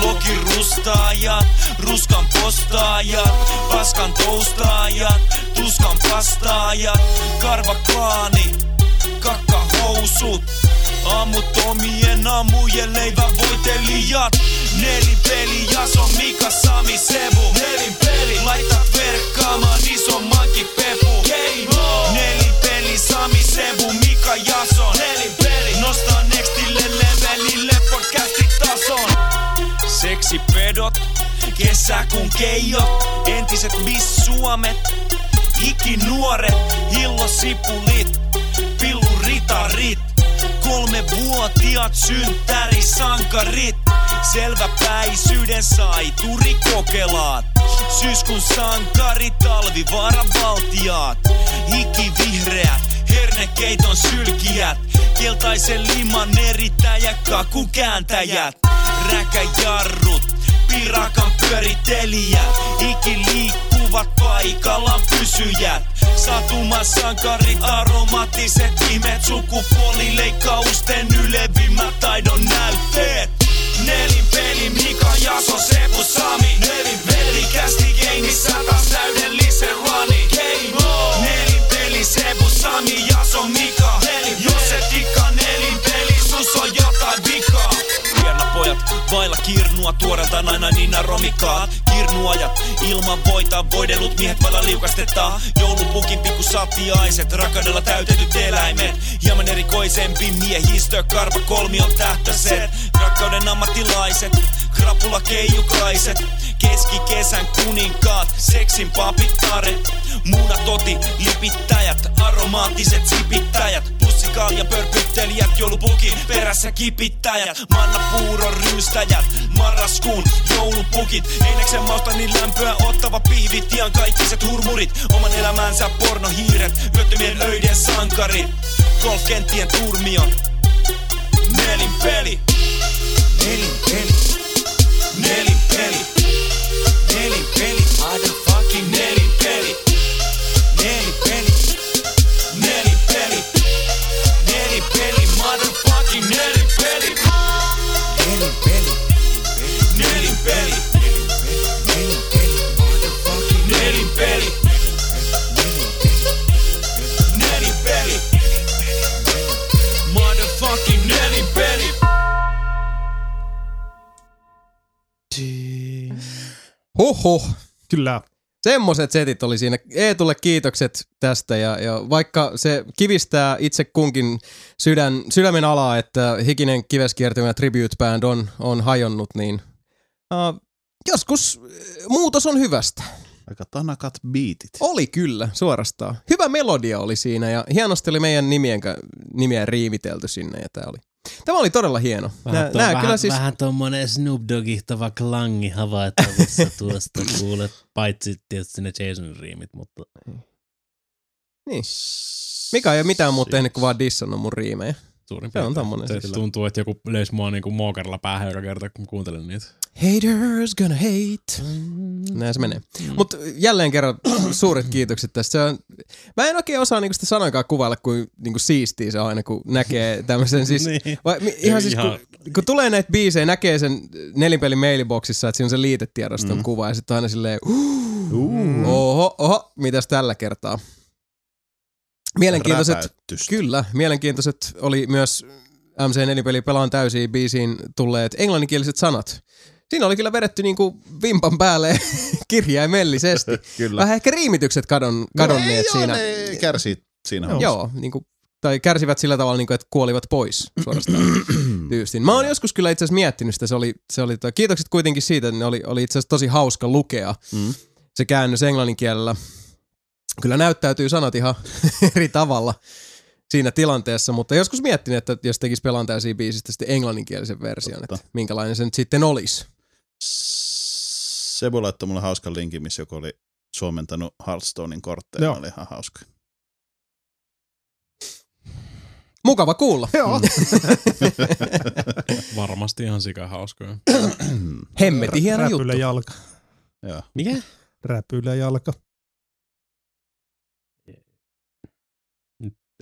Blogin rustaajat, ruskan postaajat, paskan toustaajat, tuskan pastaajat, karvaklaani, kakkahousut, ammut omien aamujen leivän voitelijat, nelipeli, Jason, Mika, Sami, Sebu, nelipeli, laitat verkkaamaan isommankin pepu, game on, nelipeli, Sami, Sebu, Mika, Jason, nelipeli, nostaa nextille levelille podcastin tason. Seksipedot, kesäkuun keijot, entiset Miss Suomet, ikinuoret, hillosipulit, pilluritarit, kolmevuotiaat synttärisankarit, selväpäisyyden saituri kokelaat, syyskuun sankari, talvivaaran valtiaat, ikivihreät, hernekeiton sylkijät, keltaisen liman erittäjä, kääntäjät, räkäjarrut, pirakan pyörittelijät, ikiliikkuvat paikallaan pysyjät, satumasankarit, aromaattiset nimet, sukupuolileikkausten ylevimmät taidon näytteet. Nelin peli, Mika, Jaso, Sepu, Sami Nelin peli, kästi gameissa taas täydellisen rani Game on! Nelin peli, Sepu, Sami, Jaso, Mika vailla kirnua, tuoreeltaan aina Nina Romikaat Kirnuajat, ilman voita, voidellut miehet vailla liukastetaan Joulupukin pikku sattiaiset, rakkaudella täytetyt eläimet. Hieman erikoisempi miehistö, karva kolmion tähtäiset. Rakkauden ammattilaiset, krapula keijukaiset. Keskikesän kuninkaat, seksin papittaret Muunatoti, lipittäjät, aromaattiset sipittäjät Pussikalja, pörpyttelijät, joulupukin perässä kipittäjät Manna puuron ryystäjät, marraskuun joulupukit Eineksen mausta niin lämpöä ottava pihvit Ian kaikkiset hurmurit, oman elämänsä pornohiiret Yöttömien öiden sankarit, golfkenttien turmiot Nelin peli, nelin peli, nelin peli. Nelin peli, motherfucking nelin peli Hoho. Kyllä. semmoset setit oli siinä. Eetulle kiitokset tästä ja, ja vaikka se kivistää itse kunkin sydän, sydämen alaa, että hikinen kiveskiertymä Tribute Band on, on hajonnut, niin uh, joskus muutos on hyvästä. Aika tanakat biitit. Oli kyllä, suorastaan. Hyvä melodia oli siinä ja hienosti oli meidän nimien, nimien riivitelty sinne ja tämä oli. Tämä oli todella hieno. Nää, Vähän, to, nää vähän, kyllä siis, vähän tommonen Snoop Doggihtaava klangi havaittavissa *laughs* tuosta kuulet, paitsi tietysti ne Jasonin riimit, mutta niin. Mika ei ole mitään muuta tehnyt kuin vaan dissannut mun riimejä. Suurin Se on piirtein. tommonen Se siis. tuntuu, että joku löisi mua niinku mookarilla päähän joka kerta, kun kuuntelen niitä. Haters gonna hate. Näin se menee. Mutta jälleen kerran *clears throat* suuret kiitokset tästä. Se on, mä en oikein osaa niinku sitä sanoinkaan kuvailla, kuin niinku siistiä se on aina, kun näkee tämmöisen siis... *laughs* Niin. Vai, ihan siis, Ihan- kun, kun, tulee näitä biisejä, näkee sen nelinpelin mailiboxissa, että siinä on se liitetiedoston mm. kuva, ja sitten aina silleen, uh, oho, oho, mitäs tällä kertaa? Mielenkiintoiset, Räpäyttystä. kyllä, mielenkiintoiset oli myös MC4-peli Pelaan täysiin biisiin tulleet englanninkieliset sanat. Siinä oli kyllä vedetty niinku vimpan päälle *laughs* kirjaimellisesti. *laughs* Kyllä. Vähän ehkä riimitykset kadon, kadonneet Joo, siinä. ne kärsii siinä Joo, hommassa. Joo niinku, tai kärsivät sillä tavalla, niinku, että kuolivat pois suorastaan *clears throat* tyystin. Mä oon joskus kyllä itse asiassa miettinyt sitä. Se oli, se oli, toi- kiitokset kuitenkin siitä, että ne oli, oli itse asiassa tosi hauska lukea Mm. se käännös englannin kielellä. Kyllä näyttäytyy sanat ihan *laughs* eri tavalla siinä tilanteessa, mutta joskus miettinyt, että jos tekisi pelaan täysiä biisistä sitten englanninkielisen version, Totta. että minkälainen se nyt sitten olisi. Sebu laittoi mulle hauskan linkin, missä joku oli suomentanut Hearthstonein kortteja. Joo. Oli ihan hauska. Mukava kuulla. Joo. *laughs* Varmasti ihan sika hauskoja. *clears throat* Hemmeti hieno juttu. Räpylä jalka. Joo. Mikä? Räpylä jalka.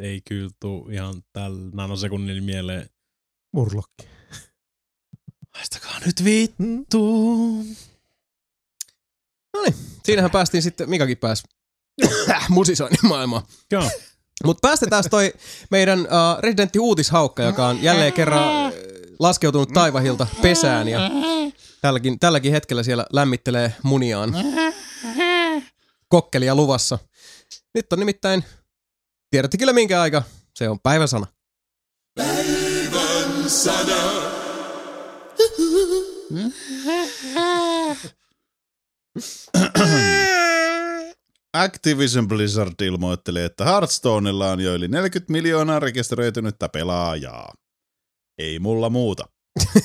Ei kyllä tuu ihan tällä nanosekunnilla mieleen. Murlokki. Haistakaa nyt vittu. Siinähän päästiin sitten, Mikakin pääsi *coughs* musisoinnin maailmaan. Joo. Mutta päästetään toi meidän uh, residentti uutishaukka, joka on jälleen kerran äh, laskeutunut taivahilta pesään ja tälläkin, tälläkin hetkellä siellä lämmittelee muniaan. Kokkelia luvassa. Nyt on nimittäin, tiedätte kyllä minkä aika, se on päivän sana. Activision Blizzard ilmoitteli, että Hearthstoneilla on jo yli 40 miljoonaa rekisteröitynyttä pelaajaa. Ei mulla muuta. *laughs*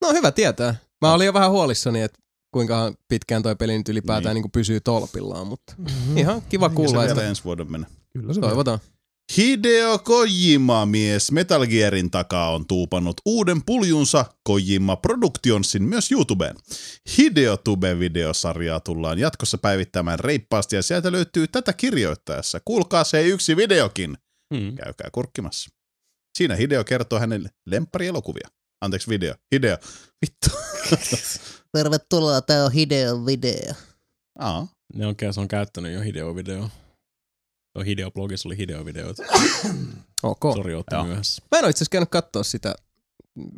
No hyvä tietää. Mä olin jo vähän huolissani, että kuinka pitkään toi peli nyt ylipäätään niin. niin pysyy tolpillaan, mutta ihan kiva Kuulla, kuulla, se vielä ensi vuoden mennä. Kyllä se toivotaan. Hideo Kojima mies Metal Gearin takaa on tuupannut uuden puljunsa Kojima Productionsin myös YouTubeen. Hideo Tube-videosarjaa tullaan jatkossa päivittämään reippaasti ja sieltä löytyy tätä kirjoittaessa. Kuulkaa se yksi videokin. Hmm. Käykää kurkkimassa. Siinä Hideo kertoo hänen lempparielokuvia. Anteeksi video. Hideo. Vittu. *laughs* Tervetuloa, tää on Hideon video. Aa. Ne on, se on käyttänyt jo Hideo-video. Tuo Hideo-blogissa oli Hideo-videoita. *coughs* Ok. Sori, ootte Joo. myöhässä. Mä en ole itse asiassa käynyt katsoa sitä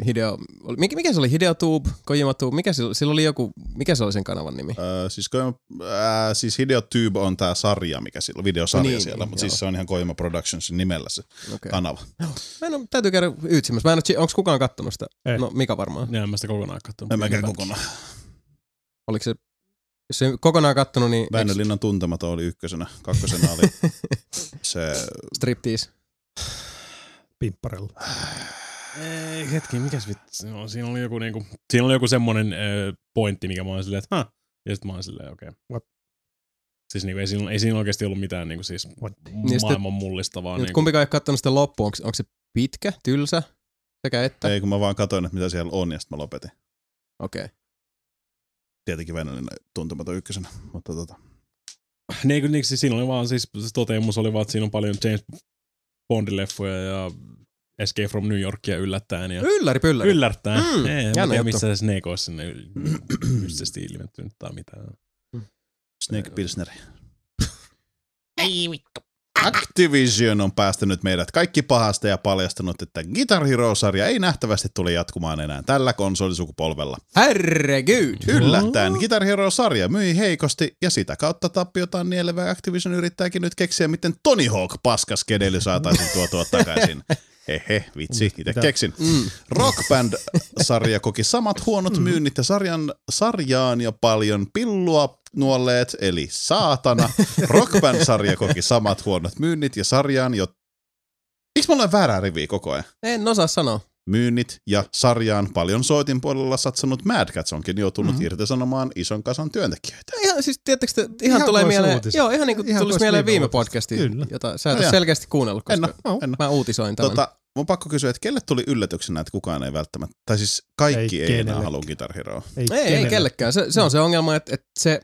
Hideo, mikä, mikä se oli? Hideo Tube, Kojima Tube, mikä sillä, sillä oli joku, mikä se oli sen kanavan nimi? Öö, siis, Kojima, ää, siis Hideo Tube on tää sarja, mikä sillä, videosarja Niin, niin, siellä, niin, mutta joo. siis se on ihan Kojima Productionsin nimellä se Okay. kanava. Mä en ole, täytyy käydä ytsimässä. Mä en ole, onko kukaan kattonut sitä? Ei. No Mika varmaan. Ne en mä sitä kokonaan katsonut. En mäkään Pieni kokonaan. Oliko se, jos se kokonaan kattonut, niin Väinölinnan tuntematon oli ykkösenä, kakkosena oli *laughs* se, striptease. Pimpparella. Ei, hetki, mikäs vittu? No, siinä oli joku, niinku, siinä oli joku semmonen ö, pointti, mikä mä olin silleen, että ha. Ja sit mä olin silleen, okei. Okay. What? Siis niinku, ei, siinä, ei siinä oikeasti ollut mitään niinku, siis What? Niin maailman mullistavaa. Nyt Niinku, kumpikaan ei ole kattonut sitä loppuun. Onko, onko se pitkä, tylsä sekä että? ei kun mä vaan katsoin, että mitä siellä on ja sitten mä lopetin. Okei. Okay. Tietenkin Väinölinnan tuntematon ykkösenä, mutta tota. niin, niin, siis siinä oli vaan, siis se toteamus oli vaan, että siinä on paljon James Bondin-leffoja ja Escape from New Yorkia yllättäen. Ja Ylläri pylläri. yllättäen. Mm, ei, en tiedä, juttu. missä se Snake olisi sinne mystisesti ilmentynyt tai mitään. Snake Pilsner. Ei vittu. Activision on päästänyt meidät kaikki pahasta ja paljastanut, että Guitar Hero-sarja ei nähtävästi tule jatkumaan enää tällä konsolisukupolvella. Herregud! Yllättäen Guitar Hero-sarja myi heikosti ja sitä kautta tappiotaan nielevä Activision yrittääkin nyt keksiä, miten Tony Hawk paskaskedeli saataisiin tuotua takaisin. Hehe, vitsi, itse keksin. Mm. Rock Band-sarja koki samat huonot myynnit ja sarjan, sarjaan ja paljon pillua nuolleet, eli saatana. Rock Band-sarja koki samat huonot myynnit ja sarjaan jo... Miksi mulla on väärää riviä koko ajan? En osaa sanoa. Myynnit ja sarjaan paljon soitin puolella satsanut Mad Cats onkin joutunut mm-hmm. irtisanomaan ison kasan työntekijöitä. Ihan, siis te, ihan, Ihan tulee mieleen, uutiset. joo, ihan niin kuin Ihan tulisi mieleen viime viime uutiset. podcasti, Kyllä. jota sä et No selkeästi kuunnellut, En koska en oo. mä uutisoin tämän. Tota, mun pakko kysyä, että kelle tuli yllätyksenä, että kukaan ei välttämättä, tai siis kaikki Ei ei, ei enää halua Guitar Heroa. Ei, ei kenelle. kellekään. Se, se on se ongelma, että, että se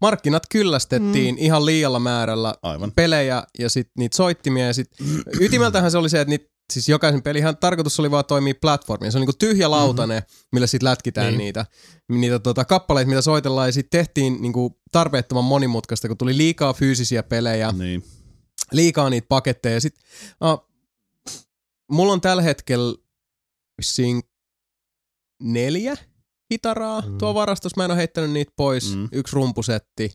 markkinat kyllästettiin mm. ihan liialla määrällä Aivan. pelejä ja sit niitä soittimia ja sit *clears throat* ytimeltähän se oli se, että niitä, siis jokaisen pelihan tarkoitus oli vaan toimia platformia. Se on niinku tyhjä lautane, mm-hmm. millä sit lätkitään Niin. niitä, niitä tota, kappaleita, mitä soitellaan ja sit tehtiin niinku tarpeettoman monimutkaista, kun tuli liikaa fyysisiä pelejä, Niin. liikaa niitä paketteja. Ja sit, uh, mulla on tällä hetkellä vissiin neljä kitaraa mm. Mm. tuo varastus. Mä en ole heittänyt niitä pois. Mm. Mm. Yksi rumpusetti.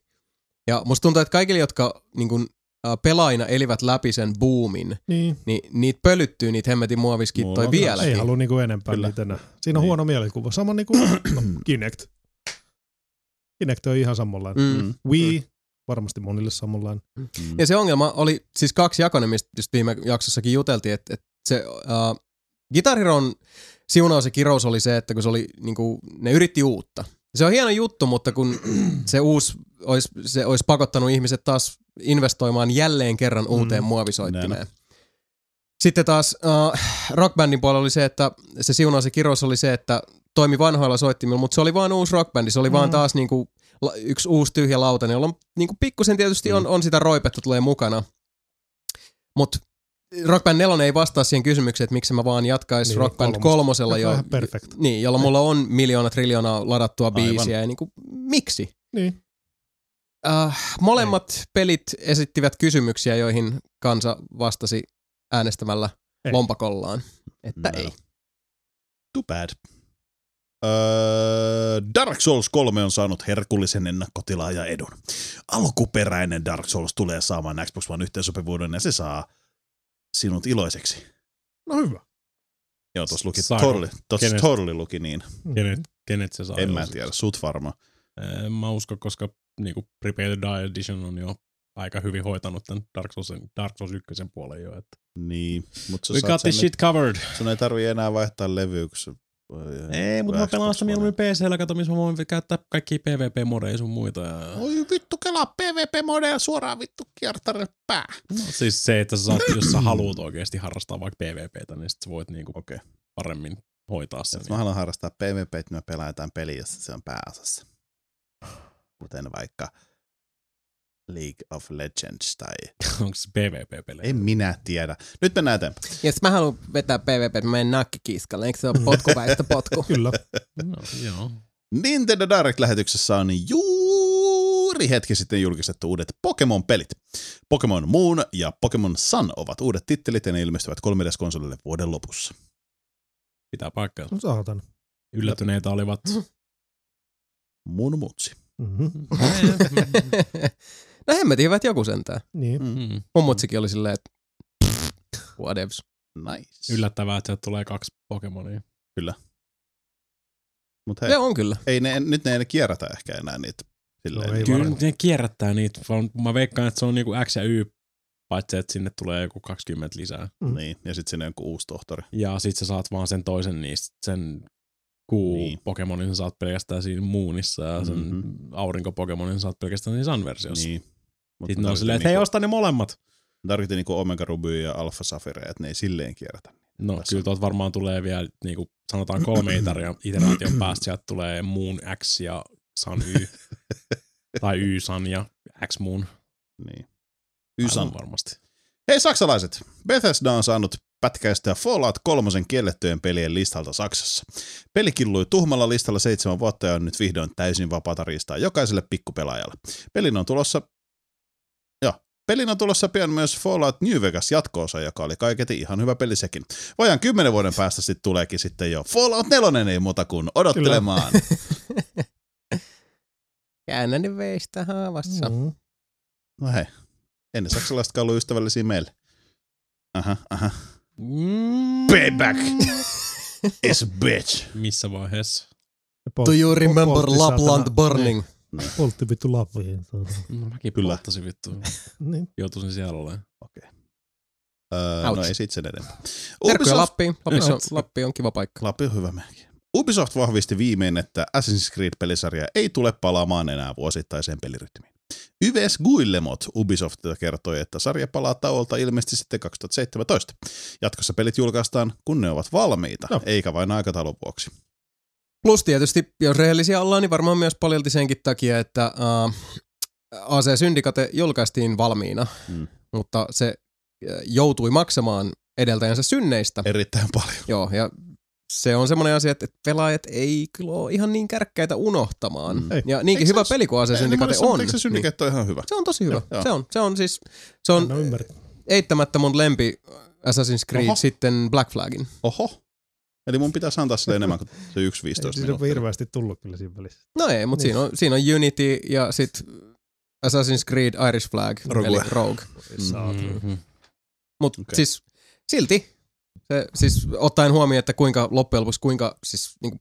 Ja musta tuntuu, että kaikille, jotka niin kun, uh, pelaajina elivät läpi sen boomin, Niin. niin niitä pölyttyy niitä hemmetin muoviskittoja Mulla vieläkin. Ei halua niinku enempää Kyllä. niitä enää. Siinä on Niin. huono mielikuva. Sama niinku no, *clears throat* Kinect. Kinect on ihan samanlainen. Mm. Mm. Wii, varmasti monille samanlainen. Mm. Ja se ongelma oli siis kaksi jakonen, mistä just viime jaksossakin juteltiin, että, että se uh, Guitar Heron siunaus ja kirous oli se, että kun se oli, niin kuin, ne yritti uutta. Se on hieno juttu, mutta kun *clears throat* se uusi olisi, se olisi pakottanut ihmiset taas investoimaan jälleen kerran uuteen Mm. muovisoittimeen. Näin Sitten taas uh, rockbandin puolella oli se, että se siunaus ja kirous oli se, että toimi vanhoilla soittimilla, mutta se oli vaan uusi rockbändi. Se oli mm. vaan Mm. taas niinku yksi uusi tyhjä lautanen, jolla on niinku pikkusen tietysti on, on sitä roipetta tulee mukana. Mutta Rock Band 4 ei vastaa siihen kysymykseen, että miksi mä vaan jatkaisin Niin, niin, Rock Band kolmosta. kolmosella Joka on jo. ihan perfect. Niin, jolla mulla on miljoona triljoonaa ladattua Aivan. biisiä. Ja niinku, miksi? Niin. Uh, molemmat pelit esittivät kysymyksiä, joihin kansa vastasi äänestämällä Ei. lompakollaan. Että No. ei. Too bad. Öö, Dark Souls 3 on saanut herkullisen ennakkotilaaja edun. Alkuperäinen Dark Souls tulee saamaan Xbox One yhteensopivuuden ja se saa sinut iloiseksi. No hyvä. Joo, tuossa luki Saako? tossa Kenet? totally luki niin. Kenet, kenet se saa? En mä tiedä, sut varmaan. En mä usko, koska niinku Prepare to Die Edition on jo aika hyvin hoitanut tämän Dark Souls, Dark Souls 1 puolen jo. Että Niin, mutta We got this shit covered. Sun ei tarvii enää vaihtaa levyä, kun Ei, mutta mä pelaan sitä mieluummin PC-llä, kato, missä mä voin käyttää kaikkia PvP-modeja sun muita. Ja... Oi vittu, kelaa PvP-modeja suoraan vittu kiertarille pää. No, siis se, että sä saat, jos sä haluat oikeasti harrastaa vaikka PvPtä, niin sit sä voit niinku Okei. paremmin hoitaa sen. Jos mä haluan harrastaa PvP, että me pelaa jotain peliä, jossa se on pääosassa. Kuten vaikka League of Legends tai... *laughs* Onko se PvP-pelejä? En minä tiedä. Nyt mennään eteenpäin. Ja sit mä haluan vetää PvP, että mä menen nakkikiskalle. Eikö se ole potkuväistä potku? *laughs* Kyllä. No, joo. Nintendo Direct-lähetyksessä on juuri hetki sitten julkistettu uudet Pokemon-pelit. Pokemon Moon ja Pokemon Sun ovat uudet tittelit ja ne ilmestyvät 3DS-konsolille vuoden lopussa. Pitää paikkaa. No saatan. Yllättyneitä olivat. Mun mutsi. Mm-hmm. *laughs* no hemmetin hyvät joku sentään. Niin. Mm. Mun mutsikin oli silleen, että whatevs. Nice. Yllättävää, että sieltä tulee kaksi Pokemonia. Mut hei, Se on kyllä. ei ne, nyt ne ei kierrätä ehkä enää niitä. Silleen, No ei niin. Kyllä varmaan. ne kierrättää niitä, vaan mä veikkaan, että se on niinku X ja Y, paitsi että sinne tulee joku 20 lisää. Mm. niin. Ja sitten sinne on joku uusi tohtori. Ja sit sä saat vaan sen toisen niistä, sen kuu Niin. Pokemonin sä saat pelkästään siinä Moonissa ja sen Mhm. mm-hmm. aurinko Pokemonin sä saat pelkästään siinä Sun-versiossa. Niin. Niin. Mut Sitten ne on silleen, että tarkoitin hei, osta ne molemmat. niinku, tarkoitin niinku Omega Ruby ja Alpha Sapphire, että ne ei silleen kierrätä. No Tässä kyllä tuolta varmaan tulee vielä, niinku, sanotaan kolme *clears throat* iteraation päästä, sieltä tulee Moon X ja Sun Y. *laughs* tai Y Sun ja X Moon. Niin. Aivan Ysan. varmasti. Hei saksalaiset! Bethesda on saanut pätkäistä Fallout 3 kiellettyjen pelien listalta Saksassa. Peli killui tuhmalla listalla seitsemän vuotta ja on nyt vihdoin täysin vapaata riistaa jokaiselle pikkupelaajalle. Pelin on tulossa... Pelin on tulossa pian myös Fallout New Vegas jatkoosa, joka oli kaiketi ihan hyvä peli sekin. Vajaan kymmenen vuoden päästä sitten tuleekin sitten jo Fallout 4, ei muuta kuin odottelemaan. *laughs* Käännäni veistä haavassa. Mm. No hei, ennen saksalaisetkaan ollut ystävällisiä meille. Aha, aha. Mm. Payback is bitch. Missä vaiheessa? Do you remember Lapland burning? Poltti vittu lappiin. No mäkin Kyllä. polttasin vittu. *laughs* Niin. Joutuisin siellä olemaan. Öö, Ouch. no ei sit sen enempää. Terkkuja Ubisoft, Lappiin. Lapissa on. Lappi on kiva paikka. Lappi on hyvä merkki. Ubisoft vahvisti viimein, että Assassin's Creed-pelisarja ei tule palaamaan enää vuosittaiseen pelirytmiin. Yves Guillemot Ubisoft kertoi, että sarja palaa tauolta ilmeisesti sitten 2017. Jatkossa pelit julkaistaan, kun ne ovat valmiita, No. eikä vain aikataulun vuoksi. Plus tietysti, jos rehellisiä ollaan, niin varmaan myös paljolti senkin takia, että uh, AC Syndicate julkaistiin valmiina, Mm. mutta se joutui maksamaan edeltäjänsä synneistä. Erittäin paljon. Joo, ja se on semmoinen asia, että pelaajat ei kyllä ole ihan niin kärkkäitä unohtamaan. Mm. Ei. Ja niinkin Eikö se hyvä ole- peli kuin AC Ei, Syndicate on. Eikö se Syndicate ole ihan hyvä? niin se on tosi hyvä. Joo. Se on, se on siis, se on eittämättä mun lempi Assassin's Creed Oho. sitten Black Flagin. Oho. Eli mun pitäisi antaa sille enemmän kuin se 1.15 Ei siis on minuuttia. hirveästi tullut kyllä siinä välissä. No ei, mutta Niin. siinä, on, siinä on Unity ja sitten Assassin's Creed Irish Flag, Rogue. eli Rogue. Mm-hmm. Mutta Okei. okay. siis silti, se, siis ottaen huomioon, että kuinka loppujen lopuksi kuinka siis niinku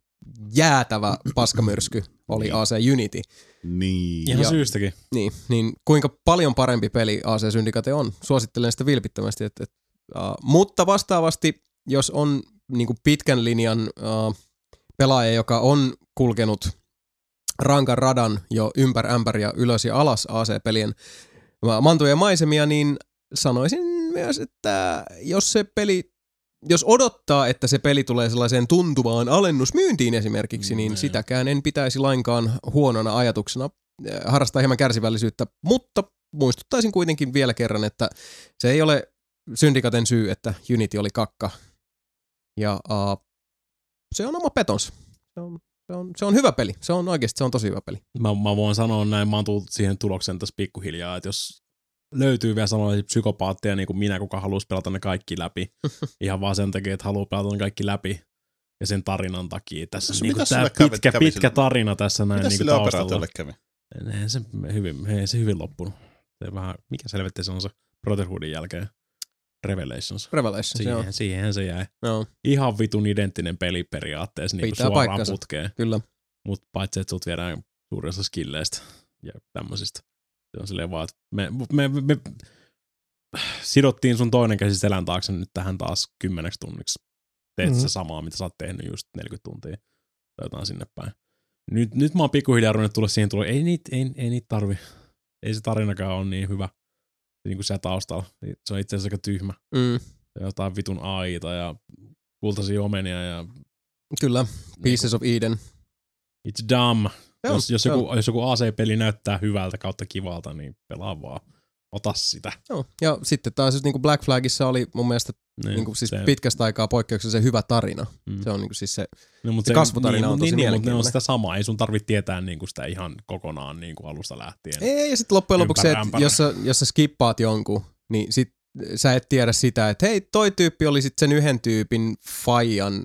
jäätävä paskamyrsky oli Niin. AC Unity, Niin. Ihan Ja- syystäkin. niin, niin kuinka paljon parempi peli AC Syndicate on. Suosittelen sitä vilpittömästi. Et, et, uh, mutta vastaavasti, jos on niinku pitkän linjan pelaaja, joka on kulkenut rankan radan jo ympär ämpäriä ylös ja alas AC-pelien mantuja maisemia, niin sanoisin myös, että jos se peli jos odottaa, että se peli tulee sellaiseen tuntuvaan alennusmyyntiin esimerkiksi, niin Mm, sitäkään en pitäisi lainkaan huonona ajatuksena harrastaa hieman kärsivällisyyttä, mutta muistuttaisin kuitenkin vielä kerran, että se ei ole syndikaten syy, että Unity oli kakka. Ja uh, se on oma petons. Se on, se, on, se on hyvä peli. Se on oikeasti se on tosi hyvä peli. Mä, mä voin sanoa näin, mä oon tullut siihen tulokseen tässä pikkuhiljaa, että jos löytyy vielä sellaisia psykopaatteja niin kuin minä, kuka haluaisi pelata ne kaikki läpi, *laughs* ihan vaan sen takia, että haluaa pelata ne kaikki läpi, ja sen tarinan takia. Tässä niin kuin sille tämä pitkä, kävi pitkä sille? tarina tässä näin niin sille taustalla. kävi? Eihän se hyvin, ei se hyvin loppunut. Se vähän, mikä selvetti se on se Brotherhoodin jälkeen? Revelations. Revelation, se on. Siihen, siihen se jäi. Joo, Ihan vitun identtinen peli periaatteessa niin Pitää suoraan paikkansa. putkeen. kyllä. Mutta paitsi, että sut viedään suurin osa skilleistä ja tämmöisistä. Se on silleen vaan, että me, me, me, me sidottiin sun toinen käsi selän taakse nyt tähän taas kymmeneksi tunniksi. Teet mm-hmm. Mhm. se samaa, mitä sä oot tehnyt just 40 tuntia. Tai jotain sinne päin. Nyt, nyt mä oon pikkuhiljaa ruvennut tulla siihen tulla, ei niitä ei, ei niit tarvi. Ei se tarinakaan ole niin hyvä. Niin kuin siellä taustalla. Se on itse asiassa aika tyhmä. Mm, Ja jotain vitun aita ja kultaisia omenia ja kyllä. Pieces of Eden. It's dumb. On, jos, jos, joku, jos joku AC-peli näyttää hyvältä kautta kivalta, niin pelaa vaan. Ota sitä. Joo. Ja sitten taas jos niinku Black Flagissa oli mun mielestä Niin, niinku siis se- pitkästä aikaa poikkeuksellisen hyvä tarina. Mm. Se on niinku siis se, no, mut se kasvutarina niin, on tosi niin, niin, mutta ne on sitä samaa. Ei sun tarvitse tietää niin kuin sitä ihan kokonaan niin kuin alusta lähtien. ei, ja sitten loppujen lopuksi se, että jos sä, jos sä skippaat jonkun, niin sit sä et tiedä sitä, että hei, toi tyyppi oli sitten sen yhden tyypin faijan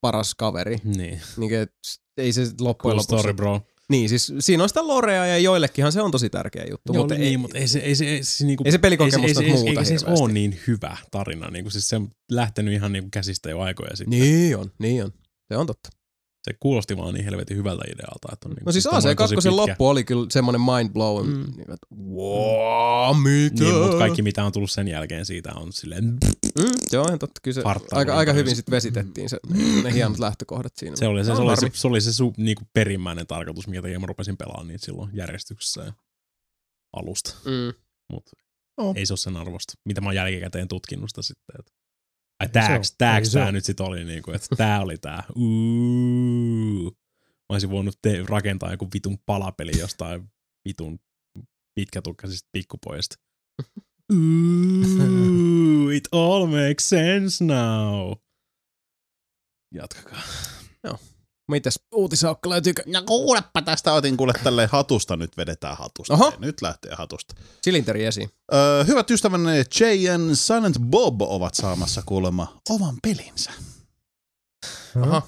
paras kaveri. Niin. Niin, et, ei se loppujen Cool lopuksi. story, bro. Niin, siis siinä on sitä lorea ja joillekinhan se on tosi tärkeä juttu. Joo, mutta niin, ei, mutta ei se, ei se, ei se, niinku, Ei se pelikokemusta ei se, ei, se- muuta eikä se siis hirveästi. ole niin hyvä tarina. Niin kuin, siis se on lähtenyt ihan niin kuin käsistä jo aikoja sitten. Niin on, niin on. Se on totta. Se kuulosti vaan niin helvetin hyvältä idealta. Että on niin, No siis AC2 loppu oli kyllä semmoinen mind blow. Mm. Mm. Niin, että, wow, mitä? Niin, mutta kaikki mitä on tullut sen jälkeen siitä on silleen, Mm, ihan totta. Kyllä se aika, aika hyvin sitten vesitettiin se, ne hienot lähtökohdat siinä. Se oli se, On se, oli se, se, oli se su, niinku perimmäinen tarkoitus, minkä takia mä rupesin pelaamaan niitä silloin järjestyksessä ja alusta. Mm. Mutta No. ei se ole sen arvosta. Mitä mä oon jälkikäteen tutkinut sitä sitten. Että, ai se tääks, tääks se tää nyt sit oli, niinku, että tää oli tää. Uuu. Mä olisin voinut te- rakentaa joku vitun palapeli jostain vitun pitkätukkaisista pikkupojista. *laughs* Ooh, it all makes sense now. Jatkakaa. Mitäs uutisaukka löytyykö? Ja kuulepa tästä otin kuule tälleen hatusta, nyt vedetään hatusta. Oho. Nyt lähtee hatusta. Silinteri esiin. Öö, hyvät ystävänne Jay and Silent Bob ovat saamassa kuulemma oman pelinsä. Aha.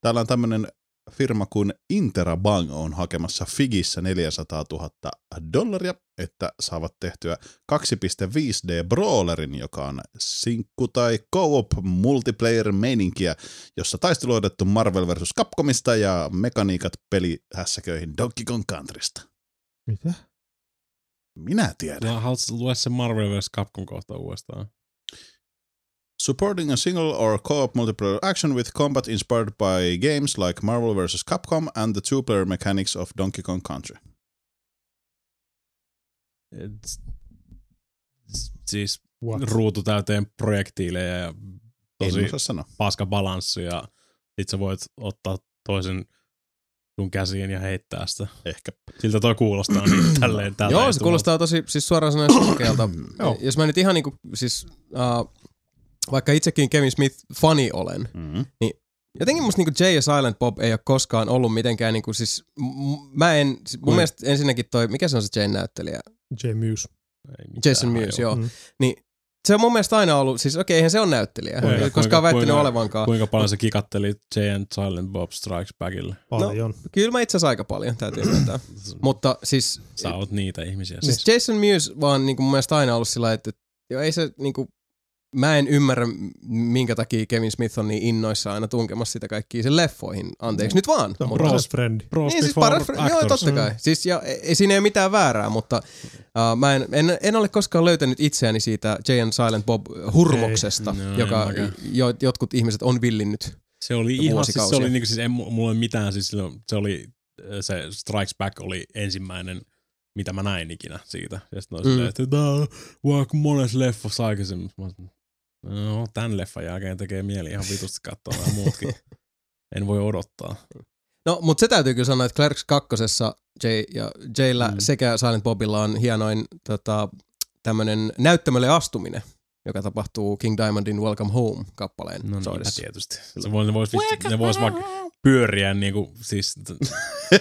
Täällä on tämmönen firma kuin Interabang on hakemassa Figissä 400 000 dollaria, että saavat tehtyä 2.5D Brawlerin, joka on sinkku- tai co-op multiplayer meininkiä, jossa taistelu on otettu Marvel vs. Capcomista ja mekaniikat pelihässäköihin Donkey Kong Countrysta. Mitä? Minä tiedän. Haluatko lue sen Marvel vs. Capcom kohta uudestaan? Supporting a single or co-op multiplayer action with combat inspired by games like Marvel vs. Capcom and the two-player mechanics of Donkey Kong Country. Siis What? ruutu täyteen projektiileja ja tosi paska balanssi ja sit sä voit ottaa toisen sun käsiin ja heittää sitä. Ehkä. Siltä toi kuulostaa niin *clears throat* tälleen tälleen. Joo, se kuulostaa tosi siis suoraan sanoen sokealta. Joo. Jos mä nyt ihan niinku, siis uh, vaikka itsekin Kevin Smith fani olen, Mm-hmm. jotenkin musta niinku Jay ja Silent Bob ei ole koskaan ollut mitenkään niinku siis, m- mä en, siis mun Kuin- mielestä ensinnäkin toi, mikä se on se Jane näyttelijä? J. Muse. Jason Mewes, joo. Mm. Niin se on mun mielestä aina ollut, siis okei, eihän se on näyttelijä, Kuinka- ei koskaan kuinka- väittänyt kuinka- olevankaan. Kuinka paljon se kikatteli Jay and Silent Bob Strikes Backille? Paljon. Kyllä mä itse asiassa aika paljon, täytyy myöntää. *clears throat* Mutta siis, Sä oot niitä ihmisiä. siis Jason Mewes vaan niinku mun mielestä aina ollut sillä lailla, että joo, ei se niinku, mä en ymmärrä, minkä takia Kevin Smith on niin innoissa aina tunkemassa sitä kaikkia sen leffoihin. Anteeksi nyt vaan. Se on mutta- bros friend. Bros Niin siis paras, joo, actors. totta kai. Siis, ja, ei, siinä ei ole mitään väärää, mutta uh, mä en, en, en, ole koskaan löytänyt itseäni siitä Jay and Silent Bob hurmoksesta, Ei. No, joka en jo, jotkut ihmiset on villinnyt. Se oli ihan, siis se oli niinku, siis ei mu- mulla ole mitään, siis se oli, äh, se Strikes Back oli ensimmäinen, mitä mä näin ikinä siitä. Ja sitten oli Mm. silleen, että tää on monessa leffassa aikaisemmin. Mä no, tämän leffan jälkeen tekee mieli ihan vitusti katsoa nämä muutkin. *laughs* en voi odottaa. No, mutta se täytyy kyllä sanoa, että Clerks 2. Jay ja Jayllä Mm. sekä Silent Bobilla on hienoin tota, tämmöinen näyttämölle astuminen, joka tapahtuu King Diamondin Welcome Home-kappaleen No niinpä soidessa. tietysti. Se voi, ne vois, vitsi- ne vois vaikka pyöriä niinku, siis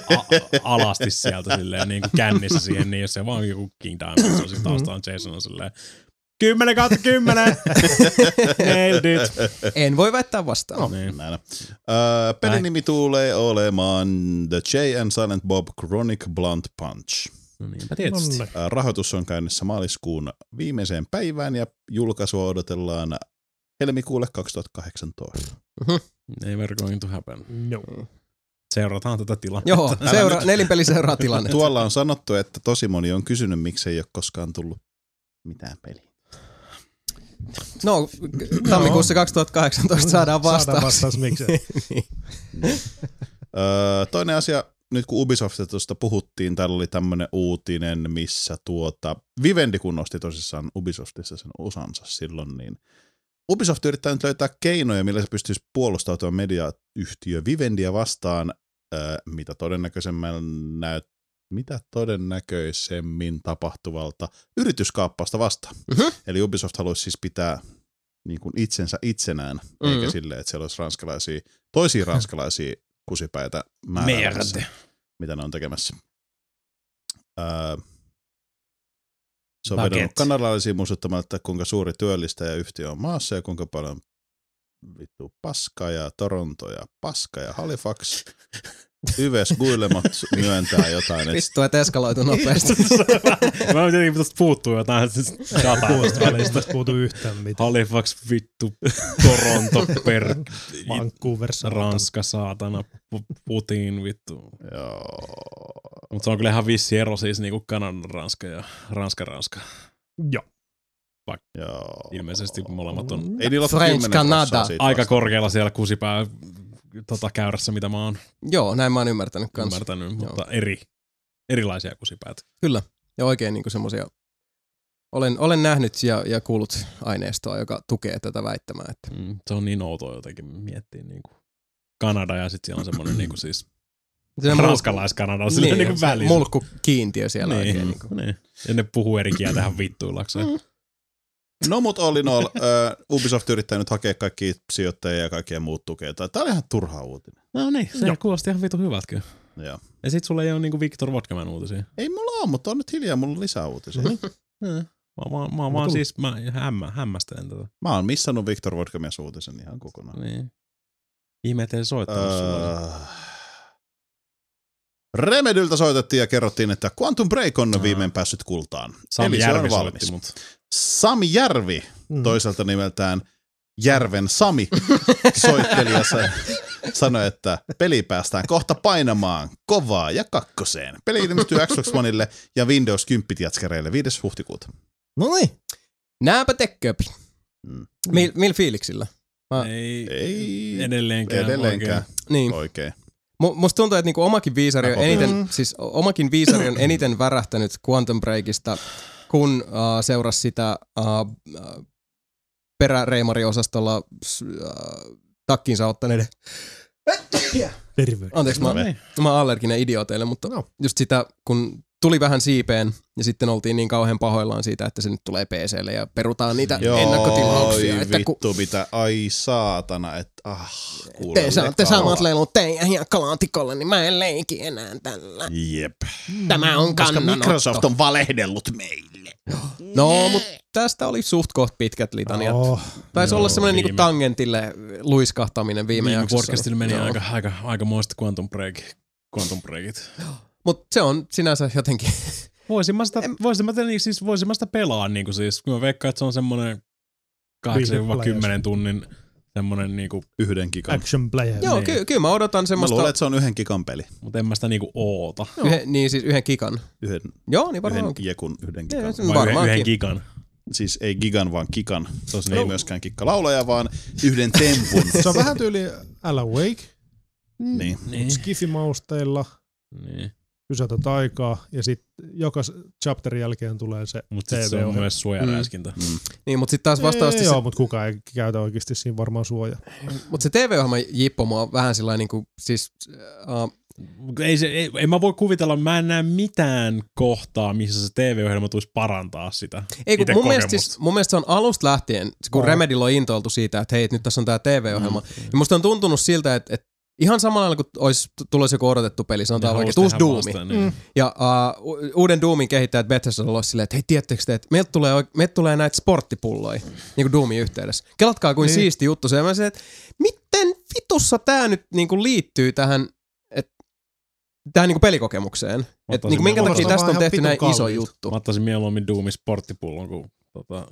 a- alasti sieltä silleen niinku kännissä siihen, niin jos se vaan joku King Diamond, se on siis taustaan Jason on silleen 10 kautta 10! *laughs* Nailed it! En voi väittää vastaan. No. Niin. Näin. Öö, pelin nimi tulee olemaan The Jay and Silent Bob Chronic Blunt Punch. No niinpä tietysti. Rahoitus on käynnissä maaliskuun viimeiseen päivään ja julkaisua odotellaan helmikuulle 2018. Never going to happen. No. Seurataan tätä tilannetta. Joo, seura, nelinpeli seuraa *laughs* tilanne. Tuolla on sanottu, että tosi moni on kysynyt, miksi ei ole koskaan tullut mitään peliä. No, tammikuussa 2018 saadaan vastaus. Saadaan vastaus, miksi. niin. *laughs* Öö, toinen asia, nyt kun Ubisoftista tuosta puhuttiin, täällä oli tämmöinen uutinen, missä tuota, Vivendi kun nosti tosissaan Ubisoftissa sen osansa silloin, niin Ubisoft yrittää nyt löytää keinoja, millä se pystyisi puolustautumaan mediayhtiö Vivendiä vastaan, öö, mitä todennäköisemmän näyt, mitä todennäköisemmin tapahtuvalta yrityskaappausta vastaan. Mhm. Eli Ubisoft haluaisi siis pitää niin kuin itsensä itsenään, mm-hmm. eikä silleen, että siellä olisi ranskalaisia, toisia ranskalaisia kusipäitä määräämässä, Merde. mitä ne on tekemässä. Öö, se on Baguette. vedonnut kanadalaisia muistuttamaan, että kuinka suuri työllistäjä yhtiö on maassa ja kuinka paljon vittu paskaa ja Toronto ja paska ja Halifax. Yves Guillemat myöntää jotain, että Vittu, että eskaloitu nopeasti. Mä jotenkin pitäisi puuttua jotain dataa tästä välistä. Puutu yhtään mitään. Halifax vittu, Toronto per Vancouver saatana. Ranska saatana, Pu- Putin vittu. joo, Mutta se on kyllä ihan vissi ero siis niinku Kanadan Ranska ja Ranska Ranska. Joo. joo. Ilmeisesti molemmat on Ei niillä ole French 10 Canada. aika korkealla siellä kusipää tota, käyrässä, mitä mä oon Joo, näin mä oon ymmärtänyt kanssa. ymmärtänyt, mutta eri, erilaisia kusipäitä. Kyllä. Ja oikein niin semmoisia. Olen, olen nähnyt ja, ja kuullut aineistoa, joka tukee tätä väittämää. Että. Mm, se on niin outoa jotenkin miettiä niinku Kanada ja sitten siellä on semmoinen niinku siis Se on ranskalais-Kanada on niinku se välissä. mulkku kiintiö siellä niin, oikein. Niin kuin. niin. Ja ne puhuu eri kieltä ihan vittuillakseen. Mm. *laughs* No mut all in all, uh, Ubisoft yrittää nyt hakea kaikki sijoittajia ja kaikkia muut tukeita. Tää oli ihan turha uutinen. No niin, se Joo. kuulosti ihan vitu hyvältä kyllä. Joo. Ja sit sulla ei ole niinku Victor Vodkaman uutisia. Ei mulla ole, mutta on nyt hiljaa, mulla on lisää uutisia. Mä, mä, mä, mä, mä vaan siis mä hämmä, hämmästelen tätä. Mä oon missannut Victor Vodkamies uutisen ihan kokonaan. Niin. Ihme, ettei se soittanut sulle. Öö, Remedyltä soitettiin ja kerrottiin, että Quantum Break on viimein päässyt kultaan. Sami Eli se on Järvi valmis. soitti mut. Sami Järvi, Mm. toiselta nimeltään Järven Sami, soitteli ja sa- sanoi, että peli päästään kohta painamaan kovaa ja kakkoseen. Peli ilmestyy Xbox Oneille ja Windows 10 jatskereille 5. huhtikuuta. No niin. Nääpä tekköpi. Mm. Mil, millä fiiliksillä? Mä, Ei, Ei edelleenkään. edelleenkään niin. oikein. Mu- Musta tuntuu, että niinku omakin viisari on eniten, Mm. siis omakin viisari on *clears throat* eniten värähtänyt Quantum Breakista, kun uh, seurasi sitä uh, uh, peräreimariosastolla uh, takkiinsa ottaneiden. *coughs* Terve. Anteeksi, mä, No niin. mä oon allerginen idiooteille, mutta No. just sitä, kun tuli vähän siipeen ja sitten oltiin niin kauhean pahoillaan siitä, että se nyt tulee PClle ja perutaan niitä ennakkotilauksia. Oi Että kun vittu, mitä, ai saatana, että ah, Te kuulolle saatte samat lelut teidän hiekkalaatikolle, niin mä en leiki enää tällä. Jep. Tämä on Koska kannanotto. Microsoft on valehdellut meille. No, mutta tästä oli suht koht pitkät litaniat. Oh, Taisi olla semmoinen niinku viime- tangentille luiskahtaminen viime, Viime jaksossa. podcastilla meni Joo. aika, aika, aika muista Quantum Break. Quantum Breakit. *gasps* Mut se on sinänsä jotenkin... Voisin mä sitä, voisin mä, niin, siis, voisin mä sitä pelaa, niin kuin siis, kun mä veikkaan, että se on semmoinen 8-10 tunnin semmoinen, niin kuin, Yhden gigan. action player. Joo, Niin. ky- kyllä mä odotan Mä semmoista... luulen, että se on yhden gigan peli. mutta en mä sitä niinku oota. Yhden, niin siis yhden kikan. Yhden, Joo, niin varmaan yhden onkin. jekun, yhden Joo, gigan. Vai yhden, Varmaankin. yhden gigan. Siis ei gigan, vaan kikan. Se on Ei niin, myöskään kikkalaulaja, vaan yhden tempun. *laughs* Se on vähän tyyli Alan Wake, niin. niin, skifimausteilla, niin. Pysäytät aikaa ja sitten joka chapterin jälkeen tulee se Mutta se on myös suojaräiskintä. Mm. Niin, mutta sitten taas vastaavasti Ei, se, Joo, mutta kukaan ei käytä oikeasti siinä varmaan suojaa. mut se TV-ohjelma jippo mua vähän sillä niinku, siis... Uh, Ei se, ei, en mä voi kuvitella, mä en näe mitään kohtaa, missä se TV-ohjelma tulisi parantaa sitä. ei kun mun mielestä, siis, mun mielestä se on alusta lähtien, kun No. Remedillä on intoiltu siitä, että hei, nyt tässä on tää TV-ohjelma. Mm. Ja musta on tuntunut siltä, että, että ihan samalla lailla kuin olisi tulossa joku odotettu peli, sanotaan vaikka, uusi Doomi. vasta, niin. Ja uh, uuden Doomin kehittäjät Bethesda olisi silleen, että hei, tiedättekö te, että meiltä tulee, meiltä tulee näitä sporttipulloja, niin kuin Doomin yhteydessä. Kelatkaa kuin Niin. siisti juttu se. Ja mä se, että miten vitussa tämä nyt niin kuin liittyy tähän, että tähän niin kuin pelikokemukseen. Että niin kuin minkä takia tästä on tehty näin ihan iso juttu. Mä ottaisin mieluummin Doomin sporttipullon kuin tota,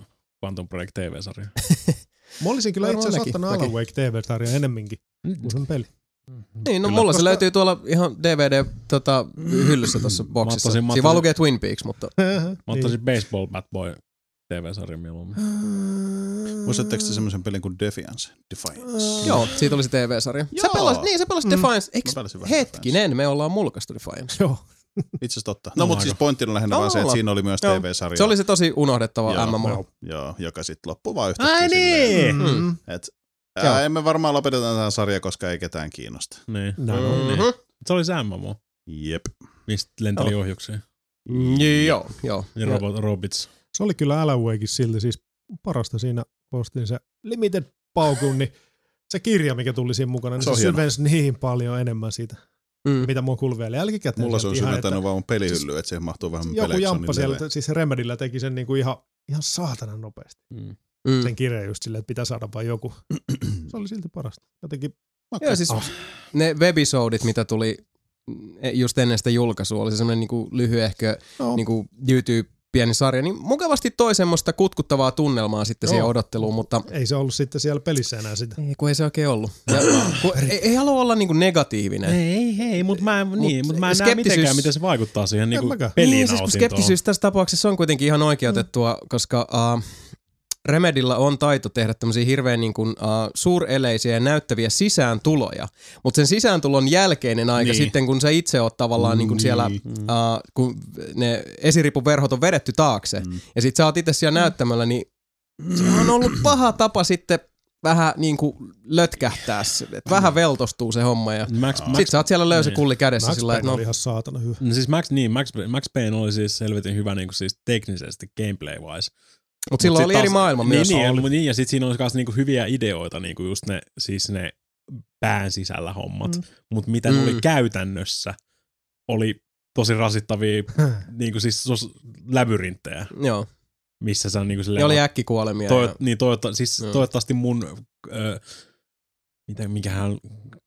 Quantum Break TV-sarja. *laughs* Mä olisin kyllä itse asiassa ottanut Alan. Wake TV-sarjan ennemminkin kuin sen peli. Niin, no Kyllä. mulla se löytyy tuolla ihan DVD tota, hyllyssä tuossa boksissa. ottaisin- mä Siinä vaan lukee Twin Peaks, mutta Mä ottaisin Baseball Bat Boy TV-sarjan mieluummin. Muistatteko te semmoisen pelin kuin Defiance? Defiance. joo, siitä oli se TV-sarja. Sä Joo. pelasit, niin sä pelasit Mm. Defiance. Eiks, vähän hetkinen, me ollaan mulkaistu Defiance. Joo. Itse asiassa totta. No No, mutta siis pointti on lähinnä No, vaan se, että siinä oli myös Joo. TV-sarja. Se oli se tosi unohdettava Joo, MMO. joo. Joka sitten loppui vaan yhtäkkiä Ai niin! Mm. Et, Joo. ää, emme varmaan lopeteta tätä sarjaa, koska ei ketään kiinnosta. Niin. Näin on. Mhm. Se oli se MMO, Jep. mistä lenteli ohjuksia. Mm, Joo, joo. Ja robot, Robits. Se oli kyllä Alan Wakein silti siis parasta siinä, kun ostin se Limited paukun, niin se kirja, mikä tuli siinä mukana, niin Se se, syvensi niin paljon enemmän siitä, Mm. mitä mua kuuluu vielä jälkikäteen. Mulla se on syventänyt että vaan mun pelihyllyä, että siihen mahtuu vähän Joku pelejä, jamppa niin siellä, siis Remedillä teki sen niinku ihan, ihan saatanan nopeasti. Mm. Mm. Sen kirjan just silleen, että pitää saada vain joku. *clears throat* Se oli silti parasta. Jotenkin Joo, siis ne webisodit, mitä tuli e, just ennen sitä julkaisua, oli se semmoinen niinku lyhyehkö no, niinku YouTube pieni sarja, niin mukavasti toi semmoista kutkuttavaa tunnelmaa sitten siihen Joo. odotteluun, mutta ei se ollut sitten siellä pelissä enää sitä. ei, kun ei se oikein ollut. Ja, *clears throat* kun, ei, ei halua olla niinku negatiivinen. Ei, ei, mutta mä, en- niin, mut mä en näe skeptisyys- mitenkään, miten se vaikuttaa siihen niinku pelin Niin, siis kun skeptisyys tässä tapauksessa on kuitenkin ihan oikeutettua, koska uh, Remedillä on taito tehdä tämmöisiä hirveän niin kuin, uh, suureleisiä ja näyttäviä sisääntuloja. Mutta sen sisääntulon jälkeinen aika Niin. sitten, kun sä itse oot tavallaan niin kuin siellä, Niin. uh, kun ne esiripuverhot on vedetty taakse, Mm. ja sit sä oot itse siellä näyttämällä, niin se on ollut paha tapa sitten vähän niin kuin lötkähtää, se, että vähän veltostuu se homma, ja Max, Max, sit sä oot siellä löysi niin. kulli kädessä Max sillä, että Payne no, oli ihan saatana hyvä. No siis Max, niin, Max, Max Payne oli siis selvitin hyvä niin kuin siis teknisesti gameplay-wise. Mutta silloin oli eri taas- maailma niin, myös. Niin, oli. niin, ja sitten siinä oli myös niinku hyviä ideoita, niinku just ne, siis ne pään sisällä hommat. Mm. Mm. Mutta mitä mm. ne Mm. oli käytännössä, oli tosi rasittavia *laughs* niinku siis sos, labyrinttejä, Joo. missä sä niinku Ja silleen... oli äkkikuolemia. Toi, ja... niin toivotta, siis Joo. toivottavasti mun, ö, mitä, mikähän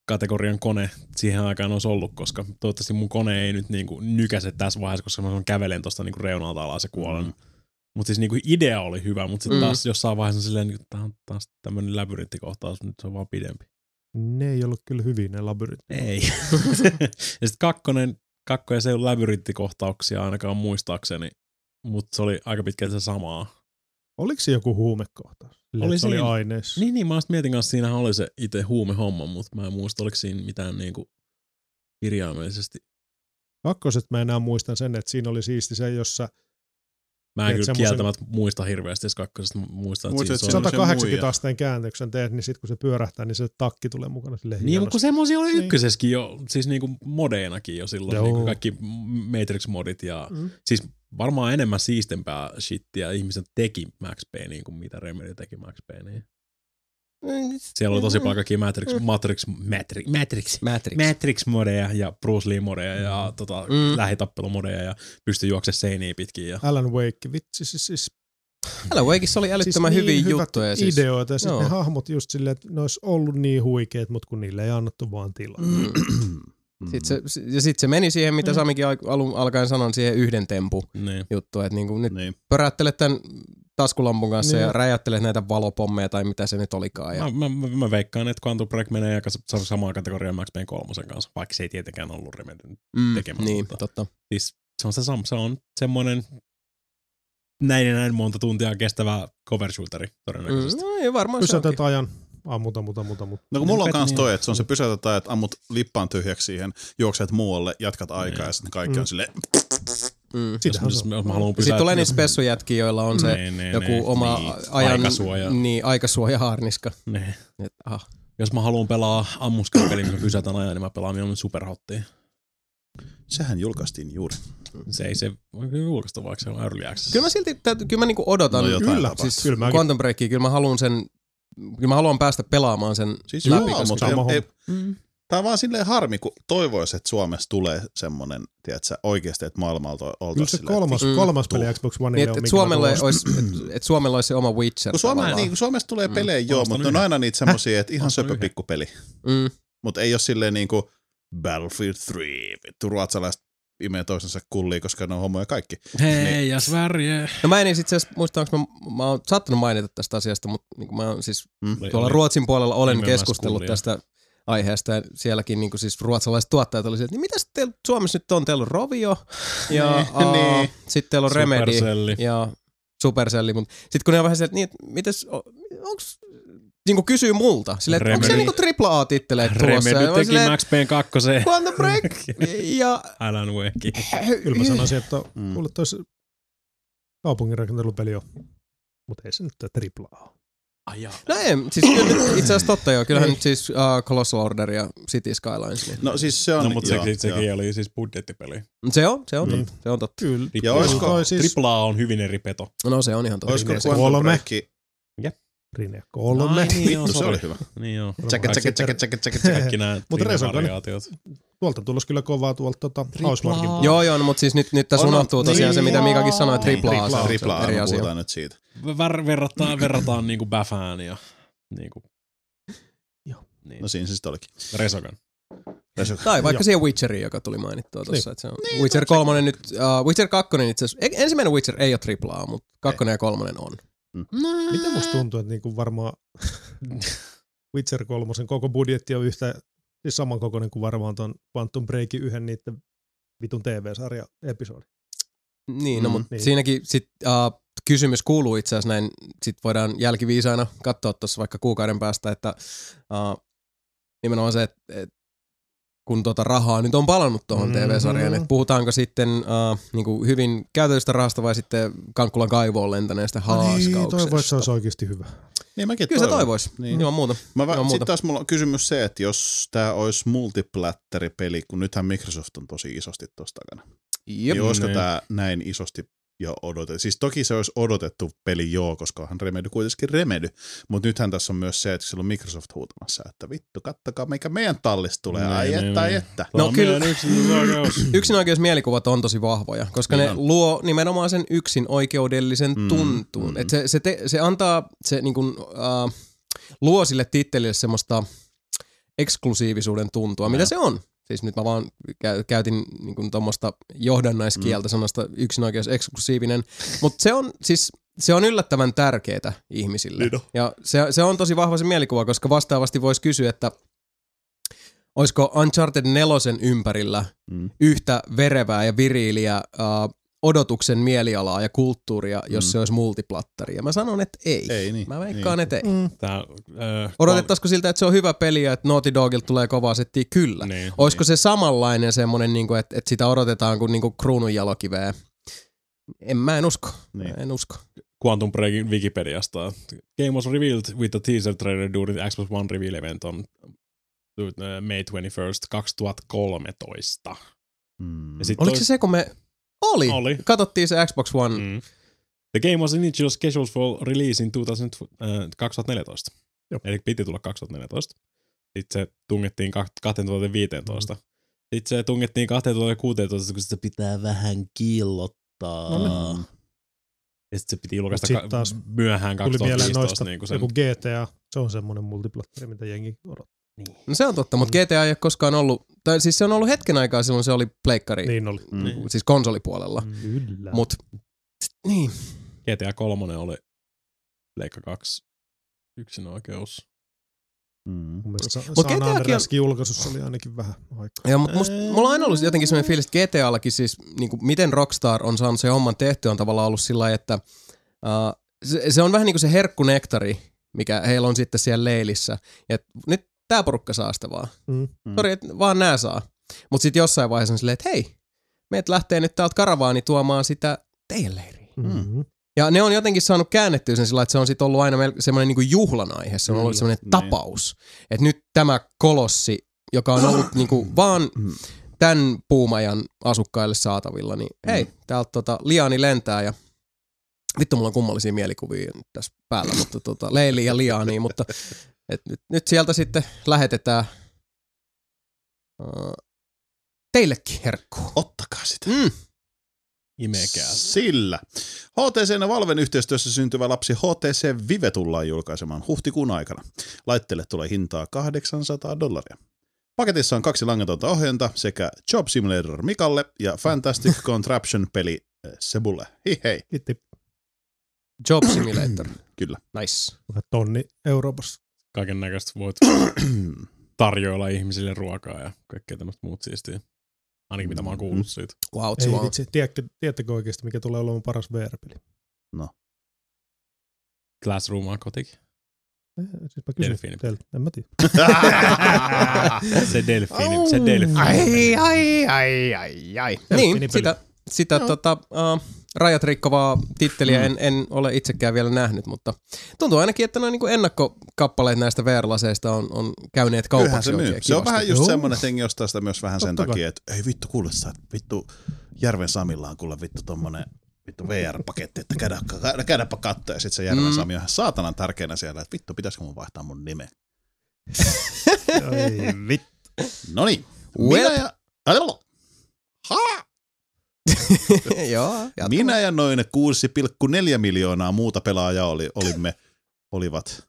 kategorian kone siihen aikaan olisi ollut, koska toivottavasti mun kone ei nyt niinku nykäse tässä vaiheessa, koska mä kävelen tuosta niinku reunalta alas ja kuolen. Mm. Mutta siis niinku idea oli hyvä, mutta sitten Mm. mm. taas jossain vaiheessa on silleen, että tämä on taas tämmöinen labyrinttikohtaus, nyt se on vaan pidempi. Ne ei ollut kyllä hyviä ne labyrintit. Ei. *laughs* ja sitten kakkonen, kakkonen se ei ollut labyrinttikohtauksia ainakaan muistaakseni, mutta se oli aika pitkälti se samaa. Oliko se joku huumekohtaus? Silleen, Oli se oli siinä. aineissa. Niin, niin mä mietin kanssa, siinähän oli se itse huumehomma, mutta mä en muista, oliko siinä mitään niinku kirjaimellisesti. Kakkoset mä enää muistan sen, että siinä oli siisti se, jossa Mä en kyllä semmosen- kieltämättä muista hirveästi edes kakkosesta, muistan, että Muistat, siinä että se on. se on se 180 muija. asteen kääntöksen teet, niin sitten kun se pyörähtää, niin se takki tulee mukana silleen Niin, mutta kun semmoisia oli Niin. ykkösessäkin jo, siis niinku modeenakin jo silloin, Joo. niinku kaikki Matrix-modit ja Mm. siis varmaan enemmän siistempää shittiä ihmiset teki Max Paynein kuin mitä Remedy teki Max Paynein. Siellä oli tosi paljon kaikkia Matrix, Matrix, Matrix, Matrix, Matrix. Matrix-modeja ja Bruce Lee-modeja ja tota, Mm. mm. lähitappelumodeja ja pystyi juoksemaan seiniä pitkin. Ja... Alan Wake, vitsi, siis, siis, Alan Wakeissa oli älyttömän siis hyviä niin juttuja. Siis. ideoita ja sitten ne hahmot just silleen, että ne olisi ollut niin huikeet, mutta kun niille ei annettu vaan tilaa. Mm. *clears throat* Sitten se, ja sitten se meni siihen, mitä Mm. Samikin al- alun alkaen sanoi, siihen yhden tempu Niin. juttu, että niinku nyt Niin. tämän taskulampun kanssa Niin. ja räjäyttelet näitä valopommeja tai mitä se nyt olikaan. Ja... Mä, mä, mä, veikkaan, että Quantum Break menee aika sa- samaan kategoriaan Max Payne kolmosen kanssa, vaikka se ei tietenkään ollut Remedyn Mm, tekemä, niin, mutta- totta. siis se on, se, sam- se on semmoinen näin ja näin monta tuntia kestävä cover shooteri Mm, todennäköisesti. no, ei varmaan se Pysäytät onkin. ajan, ammuta, muta, muta, muta. No kun mulla on Niin, kans toi, että se on se pysäytät ajat, ammut lippaan tyhjäksi siihen, juokset muualle, jatkat aikaa Niin. ja sitten kaikki Mm. on silleen, Mm. Jos, Sitähän jos, mä haluan Sitten pysäyttää. tulee niitä spessujätkiä, joilla on se Niin, niin, joku niin, oma niin, ajan aikasuoja. Niin, aikasuojaharniska. Niin. Et, aha. Jos mä haluan pelaa ammuskelupeli, missä mä pysäytän ajan, niin mä pelaan mieluummin superhottia. sehän julkaistiin juuri. Se ei se julkaista, vaikka se on early access. Kyllä mä silti, täytyy, kyllä mä niinku odotan. No jotain Kyllä, tapahtuu. siis kyllä mäkin. Quantum Breakia, kyllä mä haluan sen, kyllä mä haluan päästä pelaamaan sen Siis läpi, joo, koska mutta ei, homma. Tämä on vaan silleen harmi, kun toivoisi, että Suomessa tulee semmonen, tiedätkö, oikeasti, että maailmalta Kyllä oltaisiin se silleen, kolmas, Mm. kolmas peli Tuu. Xbox Oneille Niin, on, että tuon. olisi, et, et Suomella olisi se oma Witcher kun, Suome, tavallaan. niin, Suomessa tulee Mm. pelejä, joo, Ostan mutta on aina niitä semmosia, että ihan söpö pikkupeli. Mm. Mutta ei ole silleen niinku Battlefield 3, vittu ruotsalaiset imee toisensa kulliin, koska ne on homoja kaikki. Hei, ja Sverige. No mä en itse asiassa muista, onko mä, mä oon saattanut mainita tästä asiasta, mutta niin mä oon siis Mm. tuolla Ruotsin puolella olen keskustellut skullia. tästä aiheesta ja sielläkin niin siis ruotsalaiset tuottajat oli se, että niin mitäs teillä Suomessa nyt on? Teillä on Rovio ja *laughs* Niin, aa, niin. sitten teillä on Remedy Supercelli. ja Supercelli, mutta sitten kun ne on vähän se, että niin, että mitäs, onks, niin kuin kysyy multa, silleen, että onko se niin kuin tripla A-titteleet tulossa? Remedy Ja teki silleen, Max Payne 2. Quantum Break *laughs* ja Alan Wake. Kyllä mä sanoisin, että Mm. kuule tois kaupungin rakentelupeli on. Mutta ei se nyt tripla A. No ei, siis kyllä itse asiassa totta joo. Kyllähän nyt siis uh, Colossal Order ja City Skylines. Niin. No siis se on... No, mutta joo, se, sekin joo. oli siis budjettipeli. Se on, se on Niin. totta. Se on totta. Kyllä. Ja olisiko- siis Tripla A on hyvin eri peto. No se on ihan totta. Olisiko Quantum kolme. Break... Rinne kolme. Ai, niin, joo, se oli hyvä. Niin joo. Tsäkä, tsäkä, tsäkä, tsäkä, tsäkä, tsäkä. Kaikki nämä variaatiot. Tuolta tulos kyllä kovaa tuolta tota, Housemarkin puolelta. Joo, joo, no, mutta siis nyt, nyt tässä unohtuu tosiaan se, mitä Niin. Mikakin sanoi, että tripla A, Tripla se A, on Tripla A, eri asia. puhutaan nyt siitä. Ver, verrataan, verrataan niinku Bafään ja niinku, Joo. niin. No siinä se sitten olikin. Resogun. Resogun. Tai vaikka Joo. siihen Witcheriin, joka tuli mainittua tuossa. Niin. Että se on Witcher 3 nyt, uh, Witcher 2 itse asiassa, e- ensimmäinen Witcher ei ole tripla A, mutta kakkonen ja kolmonen on. Miten musta tuntuu, että niinku varmaan *laughs* Witcher 3 koko budjetti on yhtä, siis samankokoinen kuin varmaan ton Quantum Breakin yhden niiden vitun TV-sarja episodi. Niin, no Mm. mutta Niin. siinäkin sit, uh, kysymys kuuluu itse asiassa näin, sit voidaan jälkiviisaina katsoa tuossa vaikka kuukauden päästä, että uh, nimenomaan se, että et, kun tota rahaa nyt on palannut tuohon Mhm. TV-sarjaan, että puhutaanko sitten uh, niinku hyvin käytetystä rahasta vai sitten Kankkulan kaivoon lentäneestä Niin, haaskauksesta. toivoin, että se olisi oikeasti hyvä. Niin mäkin Kyllä se toivon. toivoisi, Niin. niin. ilman muuta. Mä va- muuta. sitten taas mulla on kysymys se, että jos tämä olisi multiplatteripeli, kun nythän Microsoft on tosi isosti tuossa takana, Jep. niin olisiko Niin. tämä näin isosti jo odotettu. Siis toki se olisi odotettu peli joo, koska onhan Remedy kuitenkin Remedy, mutta nythän tässä on myös se, että siellä on Microsoft huutamassa, että vittu, kattokaa mikä meidän tallista tulee, ai Niin, että, niin, ai niin. että. No No kyllä-. *clears throat* Yksinoikeus. Yksinoikeusmielikuvat on tosi vahvoja, koska Niin ne on. luo nimenomaan sen yksin oikeudellisen Mm, tuntuun. mm. Et se, se, te, se antaa, se niin kuin, uh, luo sille tittelille semmoista eksklusiivisuuden tuntua, mitä se on. Siis nyt mä vaan käy, käytin niin tuommoista johdannaiskieltä sanasta yksinoikeus eksklusiivinen, mutta se on siis se on yllättävän tärkeää ihmisille. Niin. Ja se, se on tosi vahva se mielikuva, koska vastaavasti voisi kysyä, että olisiko Uncharted 4 ympärillä Mm. yhtä verevää ja viriiliä uh, odotuksen mielialaa ja kulttuuria, jos Mm. se olisi multiplattari. Ja mä sanon, että ei. Ei niin. Mä veikkaan, että ei. Mm. Tää, äh, Odotettaisiko siltä, että se on hyvä peli ja että Naughty Dogilta tulee kovaa settiä? Kyllä. Niin. Olisiko se samanlainen semmoinen, niin kuin, että, että sitä odotetaan kuin, niin kuin kruununjalokiveä? En, mä en usko. Niin. Mä en usko. Quantum Breakin Wikipediasta. Game was revealed with a teaser trailer during the Xbox One reveal event on uh, May 21st 2013. Mm. Ja sit Oliko toi- se se, kun me... Oli. Oli. Katsottiin se Xbox One. Mm. The game was initially scheduled for release in 2000, äh, 2014. Joo. Eli piti tulla 2014. Sitten se tungettiin kak- 2015. Sitten se tungettiin 2016, kun se pitää vähän kiillottaa. No niin. Ja sitten se piti julkaista sit taas myöhään Tuli mieleen 2015. noista Niin kuin sen, joku GTA, se on semmoinen multiplatteri, mitä jengi odottaa. No se on totta, mutta GTA ei ole koskaan ollut... Tai siis se on ollut hetken aikaa silloin se oli pleikkari. Niin oli. Mm. Siis konsolipuolella. Kyllä. Mut niin. GTA 3 oli Leikka 2 yksin oikeus. Mm. Mun mielestä Sa- Mut San GTAkin julkaisussa oli ainakin vähän aikaa. Ja, mutta musta, mulla on aina ollut jotenkin sellainen fiilis, että GTAllakin siis, niin kuin miten Rockstar on saanut se homman tehtyä, on tavallaan ollut sillä lailla, että uh, se, se, on vähän niin kuin se herkkunektari, mikä heillä on sitten siellä leilissä. Ja nyt tää porukka saa sitä vaan. Mm. Mm. Sori, että vaan nää saa. Mutta sitten jossain vaiheessa on silleen, että hei, meitä lähtee nyt täältä karavaani tuomaan sitä teidän leiriin. Mm-hmm. Ja ne on jotenkin saanut käännettyä sen sillä, että se on sitten ollut aina mel- semmoinen niinku juhlan aihe. Se on ollut Kyllä. semmoinen Niin. tapaus. Että nyt tämä kolossi, joka on ollut *clears throat* niinku vaan tämän puumajan asukkaille saatavilla, niin hei, täältä tota, liani lentää ja vittu mulla on kummallisia mielikuvia nyt tässä päällä, mutta tota, Leili ja Liani, mutta et nyt, nyt sieltä sitten lähetetään uh, teillekin herkku. Ottakaa sitä. Mm. Imekää. Sillä. HTC ja Valven yhteistyössä syntyvä lapsi HTC Vive tullaan julkaisemaan huhtikuun aikana. Laitteelle tulee hintaa 800 dollaria. Paketissa on kaksi langatonta ohjainta sekä Job Simulator Mikalle ja Fantastic *laughs* Contraption-peli eh, Sebulle. Hi hei. Hitti Job Simulator. *clears throat* Kyllä. Nice. tonni Euroopassa. Kaiken näköistä voit *clears throat* tarjoilla ihmisille ruokaa ja kaikkea tämmöistä muut siistiä. Ainakin mitä mä oon kuullut siitä. Wow, Ei wow. vitsi, tiedätkö, tiedätkö oikeasti, mikä tulee olemaan paras VR-peli? Classroom on kotikin. Eh, Siis mä kysyn Delfiini. teiltä. En mä tiedä. *laughs* Se delfiini, se delfiini. Ai, ai, ai, ai, ai. Niin, Delfiinipeli. Sitä, sitä tota, uh, rajat rikkovaa titteliä en, en ole itsekään vielä nähnyt, mutta tuntuu ainakin, että noin niin ennakkokappaleet näistä VR-laseista on, on käyneet kaupaksi se myy. Se on vähän just semmoinen, että jengi ostaa sitä myös vähän sen Totta takia, että ei vittu kuulostaa, että vittu Järven Samilla on kuule vittu tommonen vittu VR-paketti, että käydä, käydä, käydäpä katsoa. Ja sit se Järven Mm. Sami on ihan saatanan tärkeänä siellä, että vittu, pitäisikö mun vaihtaa mun nimeä. Ai *laughs* vittu. No niin. Well. Minä ja... Ha! *laughs* Joo. Minä ja noin 6,4 miljoonaa muuta pelaajaa oli, olimme, olivat,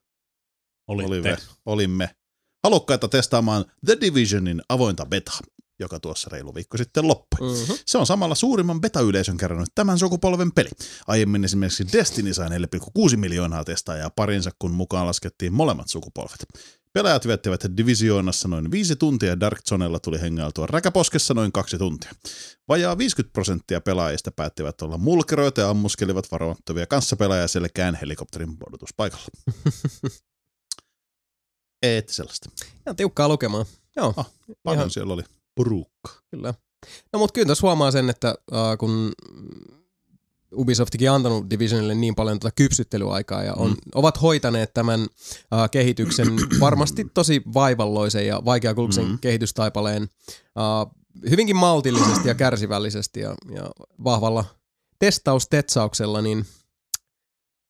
Olitte. olimme, olimme halukkaita testaamaan The Divisionin avointa beta, joka tuossa reilu viikko sitten loppui. Mm-hmm. Se on samalla suurimman beta-yleisön kerännyt tämän sukupolven peli. Aiemmin esimerkiksi Destiny sai 4,6 miljoonaa testaajaa parinsa, kun mukaan laskettiin molemmat sukupolvet. Pelaajat viettivät Divisioonassa noin viisi tuntia ja Dark Zonella tuli hengailtua räkäposkessa noin kaksi tuntia. Vajaa 50 prosenttia pelaajista päättivät olla mulkeroita ja ammuskelivat varoittavia kanssapelaajia selkään helikopterin pudotuspaikalla. *laughs* Eetti sellaista. Ihan tiukkaa lukemaan. Joo, Ah, Paljon Ihan- siellä oli porukka. kyllä. No mutta kyllä tässä huomaa sen, että uh, kun Ubisoftikin antanut Divisionille niin paljon tuota kypsyttelyaikaa ja on, Mm. ovat hoitaneet tämän uh, kehityksen *clears throat* varmasti tosi vaivalloisen ja vaikeakulkuisen Mm. kehitystaipaleen uh, hyvinkin maltillisesti ja kärsivällisesti ja, ja vahvalla testaustetsauksella, niin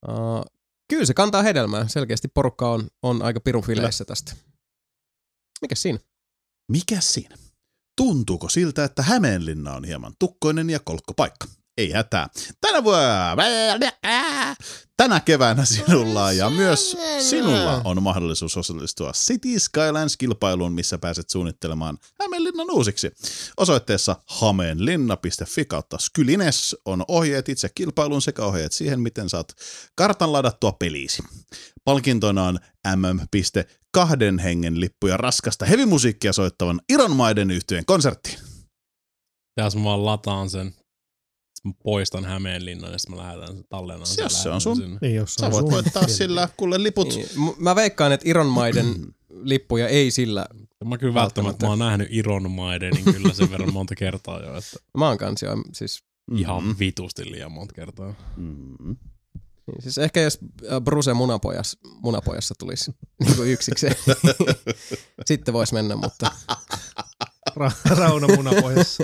uh, kyllä se kantaa hedelmää. Selkeästi porukka on, on aika pirun fileissä tästä. Mikä siinä? Mikä siinä? Tuntuuko siltä, että Hämeenlinna on hieman tukkoinen ja kolkkopaikka? Ei hätää. Tänä vuonna, tänä keväänä sinulla ja myös sinulla on mahdollisuus osallistua City Skylines-kilpailuun, missä pääset suunnittelemaan Hämeenlinnan uusiksi. Osoitteessa hameenlinna.fi kautta Skylines on ohjeet itse kilpailuun sekä ohjeet siihen, miten saat kartan ladattua peliisi. Palkintona on mm.kahden hengen lippuja raskasta hevimusiikkia soittavan Iron Maiden yhtyeen konserttiin. Jos mä lataan sen, sit mä poistan Hämeenlinnan ja sitten mä lähetän sen tallennan sen. Jos se on sun- sinne. Niin, jos se Sä on voit sun- voittaa sillä kuule liput. Niin, mä veikkaan, että Iron Maiden *clears throat* lippuja ei sillä. Mä kyllä välttämättä, mä oon nähnyt Iron Maidenin kyllä sen verran monta kertaa jo, että *laughs* Mä oon kans jo, siis, ihan vitusti liian monta kertaa. Mm. niin, siis ehkä jos äh, Bruce Munapojas, Munapojassa tulisi *laughs* niin kuin yksikseen, *laughs* sitten vois mennä, mutta Ra- Rauno munapojassa.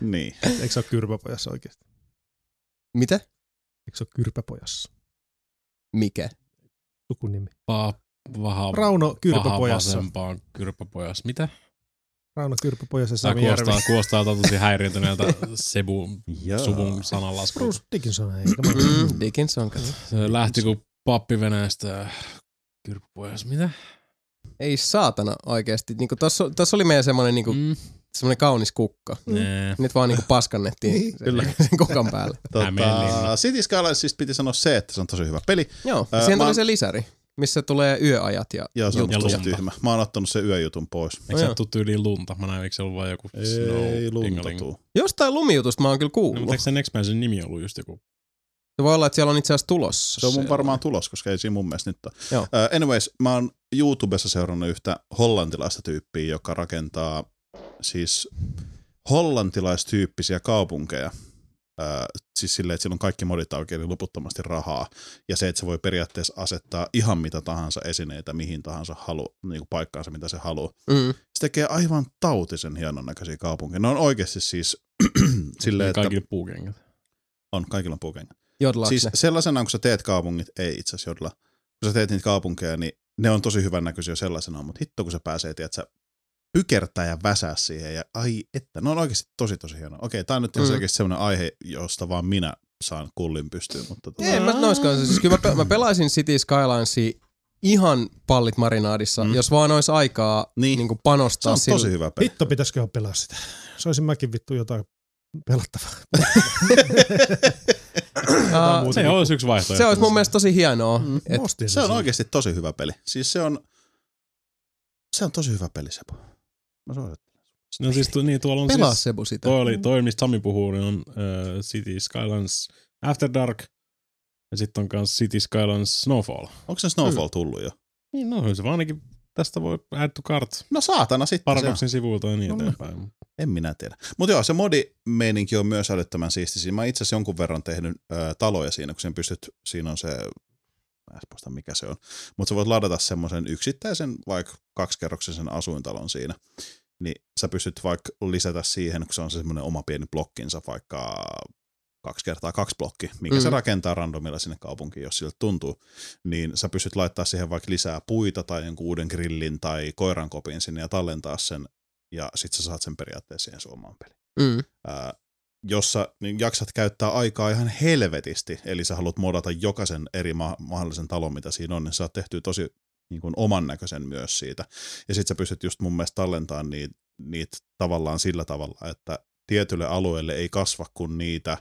Niin. Eikö se ole kyrpäpojassa oikeasti? mitä? Eikö se ole kyrpäpojassa? Mikä? Sukunimi. Pa, vaha, Rauno paha kyrpäpojassa. vasempaan kyrpäpojassa. Mitä? Rauno kyrpäpojassa Tämä Sami kuulostaa, Järvi. kuulostaa tosi häiriintyneeltä *laughs* Sebu suvun sananlaskulta. Bruce Dickinson, eikä mä Mm, Dickinson. Se lähti kuin pappi Venäjästä kyrpäpojassa. Mitä? Ei saatana oikeesti. Niinku tossa, tossa oli meidän semmonen, niinku, Mm. Semmonen kaunis kukka. Nee. Nyt vaan niinku paskannettiin Niin, sen, *laughs* sen kukan päälle. Tota. City Skylinesista piti sanoa se, että se on tosi hyvä peli. Joo, Ää, siihen tuli oon- se lisäri, missä tulee yöajat ja Joo, se on Ja tosi lunta. tyhmä. Mä oon ottanut sen yöjutun pois. Eikö No se tuu tyyliin lunta? Mä näin, eikö se ollut vaan joku snow Ei lunta dingaling? tuu. Jostain lumijutusta mä oon kyllä No, kuullut. mutta eikö sen expansion nimi ollut just joku? Se voi olla, että siellä on itse asiassa tulossa. Se on mun varmaan tulos, koska ei siinä mun mielestä nyt ole. Joo. Uh, anyways, mä oon YouTubessa seurannut yhtä hollantilaista tyyppiä, joka rakentaa siis hollantilaistyyppisiä kaupunkeja. Uh, siis silleen, että sillä on kaikki modit auki, eli loputtomasti rahaa. Ja se, että se voi periaatteessa asettaa ihan mitä tahansa esineitä mihin tahansa halu, niin kuin paikkaansa, mitä se haluaa. Mm. Se tekee aivan tautisen hienon näköisiä kaupunkeja. Ne on oikeasti siis *clears throat* silleen, että Kaikille puukengät. on, kaikilla on puukengät. Jodlaaks Siis ne? sellaisena, kun sä teet kaupungit, ei itse asiassa jodella, kun sä teet niitä kaupunkeja, niin ne on tosi hyvän näköisiä sellaisena, mutta hitto kun sä pääsee, tiedät sä, pykertää ja väsää siihen ja ai että, ne on oikeasti tosi tosi hienoa. Okei, tää on nyt Mm. selkeästi sellainen aihe, josta vaan minä saan kullin pystyyn, mutta tota, Ei, mä noiskaan. Siis kyllä mä, mä pelaisin City Skylinesia ihan pallit marinaadissa, Mm. jos vaan olisi aikaa Niin. niin. Se panostaa on tosi sille. hyvä peli. Vittu, pitäisikö pelaa sitä? Soisin mäkin vittu jotain pelattavaa. *laughs* Aa, muuta. Se olisi yksi vaihtoehto. se olisi mun mielestä tosi hienoa. Mm. Et, Se on oikeasti tosi hyvä peli. Siis se on, se on tosi hyvä peli, Sepo. Mä suosittelen. No siis tu, niin, tuolla on pelaa siis, Sebu sitä. toi, oli, toi, mistä Sami puhuu, niin on uh, City Skylines After Dark. Ja sitten on myös City Skylines Snowfall. Onko se Snowfall tullut jo? Niin, no se vaan ainakin tästä voi add to cart No saatana sitten. Paradoxin sivuilta ja niin No, no. eteenpäin. En minä tiedä. Mutta joo, se modi-meininki on myös älyttömän siisti. Siinä Mä itse asiassa jonkun verran tehnyt ö, taloja siinä, kun sen pystyt, siinä on se, mä en muista mikä se on, mutta sä voit ladata semmoisen yksittäisen vaikka kaksikerroksisen asuintalon siinä. Niin sä pystyt vaikka lisätä siihen, kun se on se semmoinen oma pieni blokkinsa, vaikka kaksi kertaa kaksi blokki, minkä mm. se rakentaa randomilla sinne kaupunkiin, jos siltä tuntuu, niin sä pystyt laittaa siihen vaikka lisää puita tai jonkun uuden grillin tai koirankopin sinne ja tallentaa sen ja sit sä saat sen periaatteessa siihen suomaan peliin. Mm. Ää, jos sä niin jaksat käyttää aikaa ihan helvetisti, eli sä haluat modata jokaisen eri ma- mahdollisen talon, mitä siinä on, niin saat tehtyä tosi niin kuin oman näköisen myös siitä. Ja sit sä pystyt just mun mielestä tallentamaan niitä, niitä tavallaan sillä tavalla, että tietylle alueelle ei kasva kuin niitä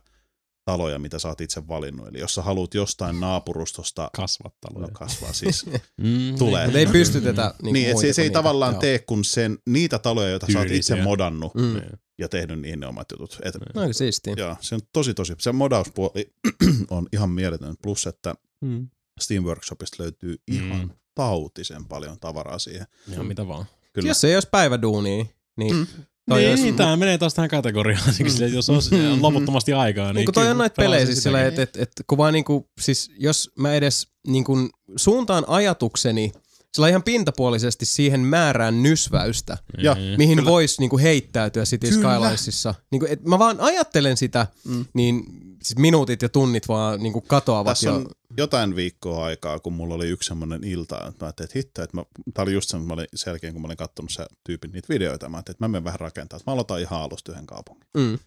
taloja, mitä sä oot itse valinnut. Eli jos sä haluat jostain naapurustosta Kasvattaloja. no kasvaa siis, *laughs* Mm, Tulee. Et ei pystytetä niin, niin, että se, se ei niitä. tavallaan Joo. tee kun sen, niitä taloja, joita sä oot itse Tyylisiä. modannut Mm. Niin. ja tehnyt niihin ne omat jutut. Et, No aika siistiä. Joo, se on tosi tosi, se modauspuoli *clears throat* on ihan mieletön. Plus, että Mm. Steam Workshopista löytyy ihan Mm. tautisen paljon tavaraa siihen. Ihan mitä vaan. Kyllä. Jos ei olisi päiväduunia, niin Mm. Toi niin, olisi- tämä menee taas tähän kategoriaan. Mm. Sille, jos on Mm. loputtomasti aikaa, niin, toi on pelaisin pelejä siis että et, et, kun vaan niinku, siis jos mä edes niinku suuntaan ajatukseni sillä ihan pintapuolisesti siihen määrään nysväystä, Ja, Mm. mihin Kyllä. voisi niinku heittäytyä City. Skylinesissa. Niinku, et mä vaan ajattelen sitä, Mm. niin siis minuutit ja tunnit vaan niinku katoavat Tässä on jotain viikkoa aikaa, kun mulla oli yksi semmoinen ilta, että mä ajattelin, että hitto, että mä, tää oli just semmoinen, mä olin sen jälkeen, kun mä olin katsonut se tyypin niitä videoita, mä ajattelin, että mä menen vähän rakentaa, että mä aloitan ihan alusta yhden kaupungin. Mm.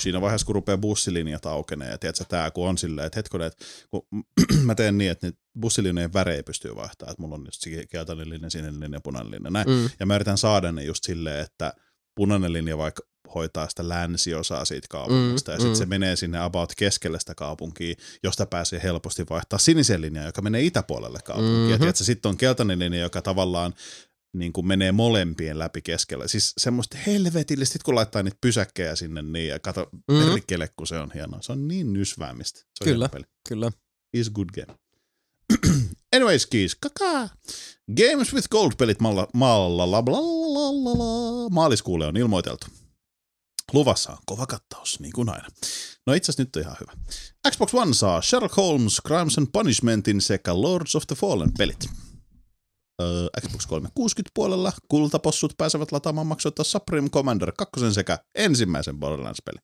Siinä vaiheessa, kun rupeaa bussilinjat aukenee, ja tiedätkö, tää kun on silleen, että hetkonen, että kun *clears throat* mä teen niin, että niitä bussilinjojen värejä pystyy vaihtamaan, että mulla on just keltainen linja, sininen linja, punainen linja, näin. Mm. Ja mä yritän saada ne just silleen, että punainen linja vaikka hoitaa sitä länsiosaa siitä kaupungista, Mm, ja sitten mm. se menee sinne about keskelle sitä kaupunkia, josta pääsee helposti vaihtaa sinisen linjan, joka menee itäpuolelle kaupunkia. Mhm. Mm-hmm. Ja sitten on keltainen linja, joka tavallaan niin kuin menee molempien läpi keskellä. Siis semmoista helvetillistä, sit kun laittaa niitä pysäkkejä sinne niin, ja kato Mhm. mm-hmm. perkele, kun se on hienoa. Se on niin nysväämistä. Se on Kyllä. peli. Kyllä. Is good game. *clears throat* Anyways, kiis, kakaa. Games with Gold-pelit malla, malla, la, bla, la, la, la, maaliskuulle on ilmoiteltu. Luvassa on kova kattaus, niin kuin aina. No itse asiassa nyt on ihan hyvä. Xbox One saa Sherlock Holmes, Crimes and Punishmentin sekä Lords of the Fallen pelit. Xbox 360 puolella kultapossut pääsevät lataamaan maksuutta Supreme Commander 2 sekä ensimmäisen Borderlands-peli.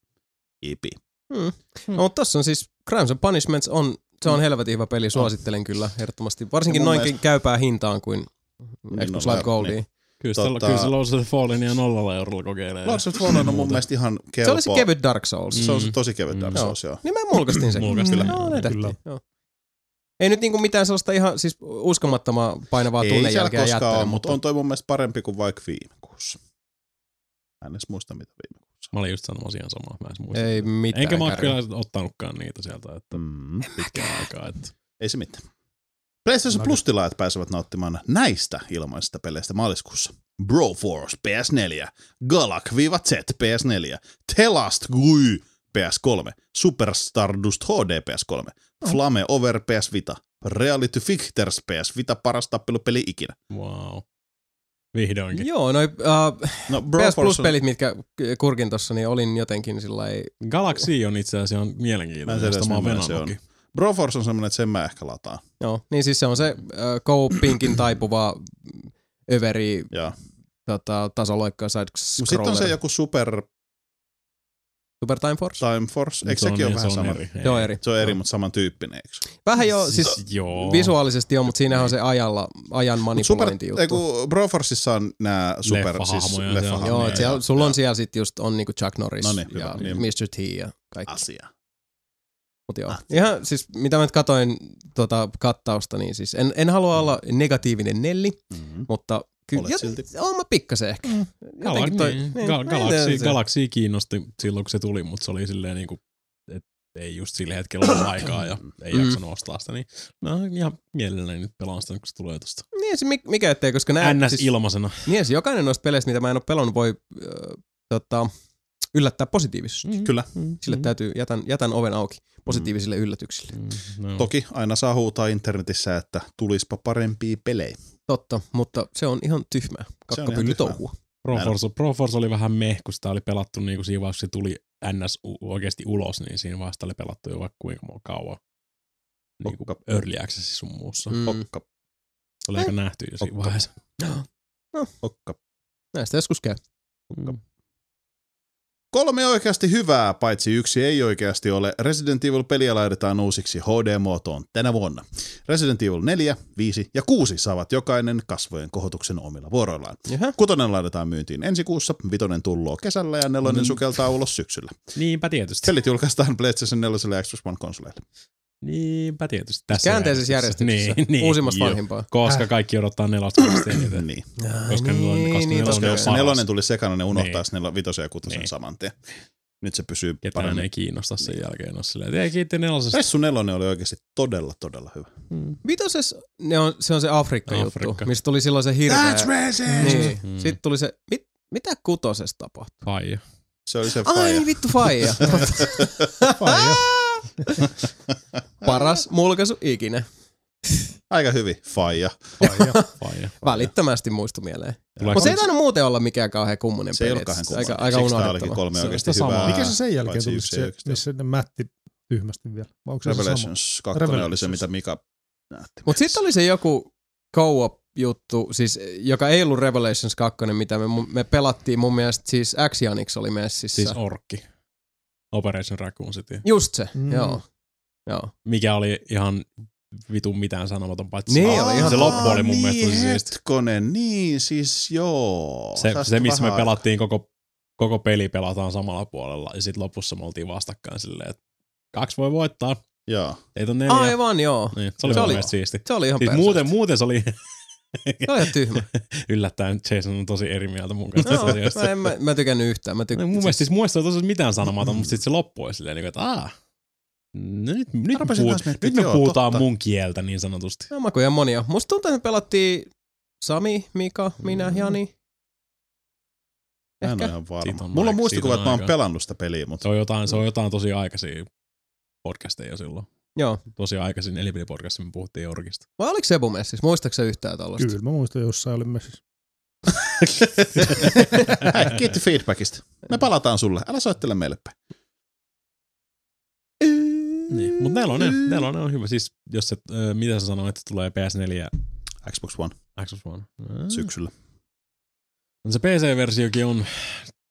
EP. Mm. No, mutta tossa on siis Crimes and Punishments on, se on helvetin hyvä peli, suosittelen kyllä ehdottomasti. Varsinkin noinkin käypää hintaan kuin Niin, Xbox no, Live Goldia. niin. Kyllä, Tota- kyllä se Lords of the Fallen ja nollalla eurolla kokeilee. Lords of the Fallen on mun mielestä ihan kelpo. Se oli se kevyt Dark Souls. Se on se tosi kevyt Dark Mm. Souls, joo. Niin mä mulkastin sen. Mulkastin, Joo, joo, ne tehtiin, kyllä. Joo. Ei nyt niinku mitään sellaista ihan siis uskomattoman painavaa Ei siellä tunnejälkeä koskaan jättää, ole, mutta on toi mun mielestä parempi kuin vaikka viime kuussa. Mä en edes muista, mitä viime kuussa. Mä olin just sanomassa ihan samaa. Mä en muista. Ei mitään. Enkä mä kyllä ottanutkaan niitä sieltä, että Mm. pitkään aikaa. Että... Ei se mitään. PlayStation Plus-tilaajat pääsevät nauttimaan näistä ilmaisista peleistä maaliskuussa. Broforce PS4, Galak-Z PS4, Telast GUI PS3, Super Stardust HD PS3, Flame Over PS Vita, Reality Fictors PS Vita paras tappelupeli ikinä. Wow. Vihdoinkin. Joo, noi uh, No PS Broforce on, Plus-pelit, mitkä kurkin tossa, niin olin jotenkin sillä ei... Galaxy on itse asiassa ihan Mä en mielenkiintoinen, tiedä, josta mä oon se venannutkin. Broforce on semmoinen, että sen mä ehkä lataan. Joo, niin siis se on se uh, co-pinkin *clears throat* taipuva överi Joo. tota, tasoloikka side Mut Sitten on se joku Super Super Time Force? Time Force. Eikö Se on- sekin ole se vähän on sama? eri. Se on eri. Se on eri, mutta samantyyppinen, eikö? Vähän jo, siis Joo. visuaalisesti on, mutta siinähän on se ajalla, ajan Super, manipulointi ei juttu. kun Broforceissa on nämä super, siis Leffahahmoja siellä. leffahahmoja. Joo, et siellä, joo, sulla joo. on siellä sit just on niinku Chuck Norris No niin, ja niin. Mr. T ja kaikki. asia. Mut joo. Ah. Ihan siis mitä mä nyt katoin tota kattausta, niin siis en, en halua olla negatiivinen Nelli, Mm-hmm. mutta kyllä Olet silti. on mä pikkasen ehkä. Gala- Jotenkin toi, niin. niin, Ga- en Galaxy, tiedä se. Galaxy kiinnosti silloin, kun se tuli, mutta se oli silleen niinku, että ei just sillä hetkellä ollut aikaa ja ei Mm. jaksanut ostaa sitä, niin no ihan mielelläni nyt pelaan sitä, kun se tulee tosta. Niin se mi- mikä ettei, koska nää, NS siis, ilmaisena. niin, siis jokainen noista peleistä, mitä mä en ole pelannut, voi äh, tota, yllättää positiivisesti. Mm. Kyllä. Sille täytyy, jätän, jätän oven auki positiivisille yllätyksille. Mm, no. Toki aina saa huutaa internetissä, että tulispa parempia pelejä. Totta, mutta se on ihan tyhmää. Se on ihan Kakkapylly tyhmää. touhua. Proforce, Proforce oli vähän meh, kun sitä oli pelattu niin kuin siinä vaiheessa, kun se tuli NS oikeasti ulos, niin siinä vaiheessa oli pelattu jo vaikka kuinka kauan. Niin kuin Okka. early access sun muussa. Mm. Okka, Se oli aika nähty jo siinä Okka. vaiheessa. *gasps* okka. Näistä joskus käy. Mm. Kolme oikeasti hyvää, paitsi yksi ei oikeasti ole. Resident Evil-peliä laitetaan uusiksi HD-muotoon tänä vuonna. Resident Evil 4, 5 ja 6 saavat jokainen kasvojen kohotuksen omilla vuoroillaan. Jaha. Kutonen laitetaan myyntiin ensi kuussa, vitonen tulloo kesällä ja nelonen Mm. sukeltaa ulos syksyllä. Niinpä tietysti. Pelit julkaistaan PlayStation 4 ja Xbox One konsoleille. Niinpä tietysti. Käänteisessä järjestyksessä. Niin, niin, Uusimmasta joo. vanhimpaa. Koska kaikki odottaa nelosta *clears throat* eniten. Niin. Koska nelonen- koska nelonen Koska jos se nelonen tuli sekana, ne unohtaisi Niin. niin. vitosen ja kutosen Niin. saman tien. Nyt se pysyy Ketään paremmin. ei kiinnosta sen jälkeen. On silleen, ei kiitti nelosesta. Ressu nelonen oli oikeasti todella, todella hyvä. Vitoses, ne on, se on se Afrikka-juttu, Afrikka. mistä tuli silloin se hirveä. racist! Niin. Mm. Sitten tuli se, mit, mitä kutosessa tapahtui? Faija. Se oli se Ai faija. vittu faija. *laughs* Faija. *laughs* *laughs* Paras mulkaisu ikinä. Aika hyvin. Faija. Faija. *laughs* Faija. Välittömästi muistu mieleen. Mutta se ei tainnut muuten olla mikään kauhean kummonen Se ei peli. ollut kauhean Aika, aika unohdettava. kolme Se oikeasti sitä samaa. hyvää. Mikä se sen jälkeen tuli, yksi se, missä ne mätti tyhmästi vielä? Vai onko se se sama? Revelations 2 oli se, mitä Mika näytti. Mutta sitten oli se joku co juttu, siis, joka ei ollut Revelations 2, mitä me, me pelattiin mun mielestä, siis Axianix oli messissä. Siis orkki. Operation Raccoon City. Just se, Mm. joo. Joo. Mikä oli ihan vitun mitään sanomaton, paitsi Niin se, oli ihan se loppu oli mun mielestä tosi niin, siisti. hetkonen, niin siis joo. Se, se missä me pelattiin koko, koko peli pelataan samalla puolella ja sitten lopussa me oltiin vastakkain silleen, että kaksi voi voittaa. Joo. ei on neljä. Aivan joo. Niin, se oli Se mun oli- mielestä siisti. Se oli ihan Siis muuten, muuten se oli Se oli ihan tyhmä. yllättäen Jason on tosi eri mieltä mun kanssa asiasta. mä, en, mä, mä tykännyt yhtään. Mä tyk- No, mun mielestä siis mun mielestä se on tosi mitään sanomaton, mutta sitten se loppu oli silleen, niin kuin, että aah, nyt, nyt, me, puhut, miettimään, nyt me joo, puhutaan totta. mun kieltä niin sanotusti. Joo, makuja monia. Musta tuntuu, että me pelattiin Sami, Mika, minä, Mm. Jani. Mä en Ehkä. ole ihan varma. On Mulla on muistikuva, on että mä oon pelannut sitä peliä, Se mutta on jotain, se on jotain tosi aikaisia podcasteja jo silloin. Joo. Tosi aikaisin Elipeli-podcastissa me puhuttiin Orkista. Vai oliko Sebu messissä? Muistatko sä yhtään tollasta? Kyllä mä muistan, jossain oli messissä. *laughs* Hei, kiitti feedbackista. Me palataan sulle. Älä soittele meille päin. Niin. Mutta nelonen, nelonen on hyvä. Siis jos se, äh, mitä sä sanoit, että tulee PS4 ja Xbox One Xbox One. Äh. syksyllä. No Se PC-versiokin on,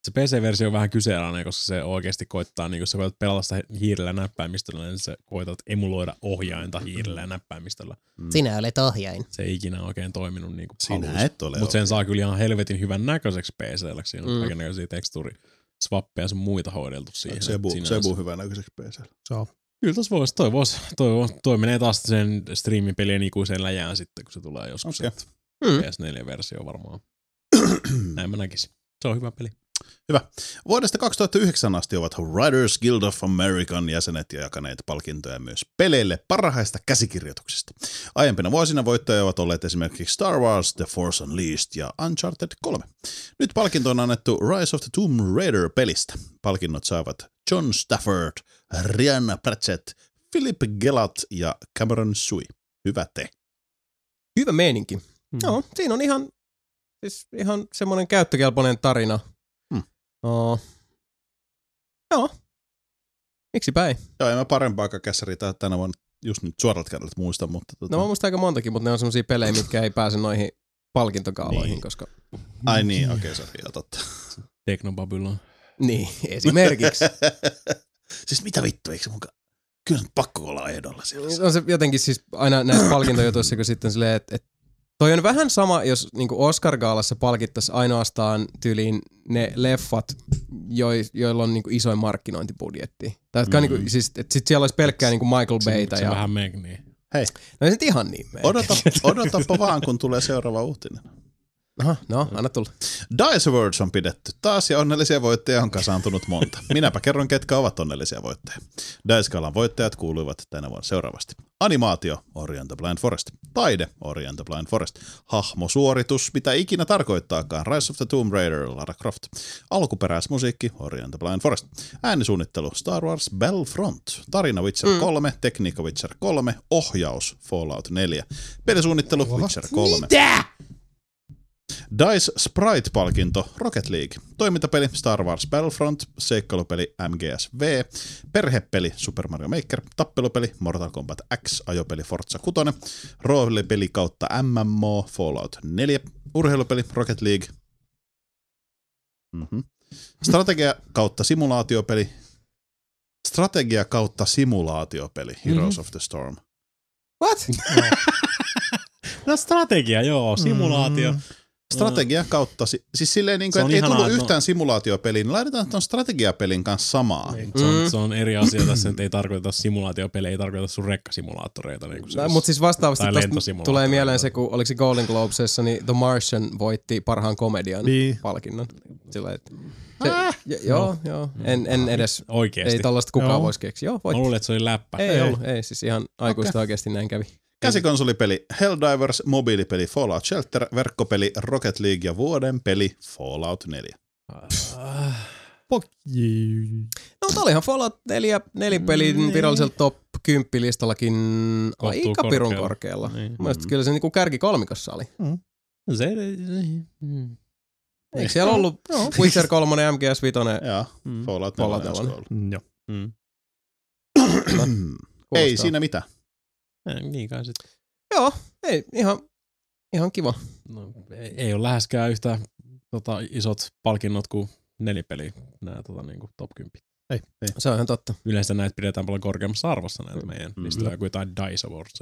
se PC-versio on vähän kyseenalainen, koska se oikeasti koittaa, niin kun sä koetat pelata sitä hiirellä ja näppäimistöllä, niin sä koetat emuloida ohjainta hiirellä ja näppäimistöllä. Sinä olet ohjain. Se ei ikinä oikein toiminut niin kuin Sinä et ole Mutta sen saa kyllä ihan helvetin hyvän näköiseksi PC-llä, siinä on Mm. mm. kaikenlaisia tekstuuri swappeja sun muita hoideltu siihen. Sebu. Sebu hyvän näköiseksi PC. Saa. Kyllä tos vois, toi, vois, toi, vois, toi menee taas sen striimipelien ikuiseen läjään sitten, kun se tulee joskus. Okay. Mm. PS4-versio varmaan. *clears throat* Näin mä näkisin. Se on hyvä peli. Hyvä. Vuodesta 2009 asti ovat Writers Guild of American jäsenet ja jakaneet palkintoja myös peleille parhaista käsikirjoituksista. Aiempina vuosina voittajia ovat olleet esimerkiksi Star Wars, The Force Unleashed ja Uncharted 3. Nyt palkinto on annettu Rise of the Tomb Raider-pelistä. Palkinnot saavat John Stafford, Rihanna Pratchett, Philip Gellat ja Cameron Sui. Hyvä te. Hyvä meininki. Mm. Joo, siinä on ihan, siis ihan semmoinen käyttökelpoinen tarina. Oh. Joo. Miksipä ei? Joo, en mä parempaa kässäriä tää- tänä vuonna just nyt suoralta kädeltä muista, mutta... Tota... No mä muistan aika montakin, mutta ne on semmoisia pelejä, mitkä ei pääse noihin palkintokaaloihin, Niin. koska... Ai niin, okei, okay, sori, totta. Technobabylon. Niin, esimerkiksi. *laughs* siis mitä vittu, eikö se mukaan... Kyllä on pakko olla ehdolla siellä. on se jotenkin siis aina näissä palkintojutuissa, kun sitten silleen, että et, toi on vähän sama, jos niinku Oscar-gaalassa palkittaisiin ainoastaan tyyliin ne leffat, jo, joilla on niinku isoin markkinointibudjetti. Tai jotka mm. Niinku, siis, et sit siellä olisi pelkkää niinku Michael Se, Bayta se ja... vähän meg, niin. No ei se nyt ihan niin mene. Odota, odotapa vaan, kun tulee seuraava uutinen. Aha, no, anna tulla. Dice Awards on pidetty taas ja onnellisia voittajia on kasaantunut monta. Minäpä kerron, ketkä ovat onnellisia voittajia. Dice-galan voittajat kuuluivat tänä vuonna seuraavasti. Animaatio, Ori and the Blind Forest. Taide, Ori and the Blind Forest. Hahmosuoritus, mitä ikinä tarkoittaakaan, Rise of the Tomb Raider, Lara Croft. Alkuperäismusiikki, Ori and the Blind Forest. Äänisuunnittelu, Star Wars Battlefront. Tarina Witcher mm. 3, tekniikka Witcher 3, ohjaus, Fallout 4. Pelisuunnittelu, Witcher 3. Mitä? DICE Sprite-palkinto Rocket League, toimintapeli Star Wars Battlefront, seikkailupeli MGS-V, perhepeli Super Mario Maker, tappelupeli Mortal Kombat X, ajopeli Forza 6, roolipeli kautta MMO Fallout 4, urheilupeli Rocket League, mm-hmm. strategia kautta simulaatiopeli, strategia kautta simulaatiopeli Heroes mm-hmm. of the Storm. What? *laughs* No strategia, joo, simulaatio. Mm. Strategia kautta, si- siis silleen niin kuin, ei ihanaa, tullut että no- yhtään simulaatiopeliin, niin laitetaan tuon strategiapelin kanssa samaa. Niin, se, on, Mm. se on eri asia tässä, että ei tarkoita simulaatiopelejä, ei tarkoita sun rekkasimulaattoreita. Niin No, mutta siis vastaavasti tulee mieleen se, kun oliko se Golden Globesissa, niin The Martian voitti parhaan komedian Niin. palkinnon. Sillä, että se, jo, joo, joo. En, en edes, Oikeesti. ei tällaista kukaan voisi keksiä. Joo, Mä voitti. luulen, että se oli läppä. Ei, ei ollut, ei, siis ihan aikuista okay. oikeasti näin kävi. Käsikonsolipeli Helldivers, mobiilipeli Fallout Shelter, verkkopeli Rocket League ja vuoden peli Fallout 4. Fuck you. No mutta olihan Fallout 4 nelipelin virallisella top 10 listallakin Kohtuu aika pirun korkealla. korkealla. Niin. Mielestäni kyllä se niinku kärki kolmikossa oli. Se, mm. Eikö siellä ollut Witcher 3, MGS 5? Ja Mm. Fallout 4 Fallout on 4. ollut. Mm, Joo. Mm. Ei siinä mitään. Niin kai sitten. Joo, ei, ihan, ihan kiva. No, ei, ei ole läheskään yhtä tota, isot palkinnot kuin nelipeli, nämä tota, niin kuin top 10. Se on ihan totta. Yleensä näitä pidetään paljon korkeammassa arvossa näitä meidän Mm. listoja kuin jotain Dice Awards.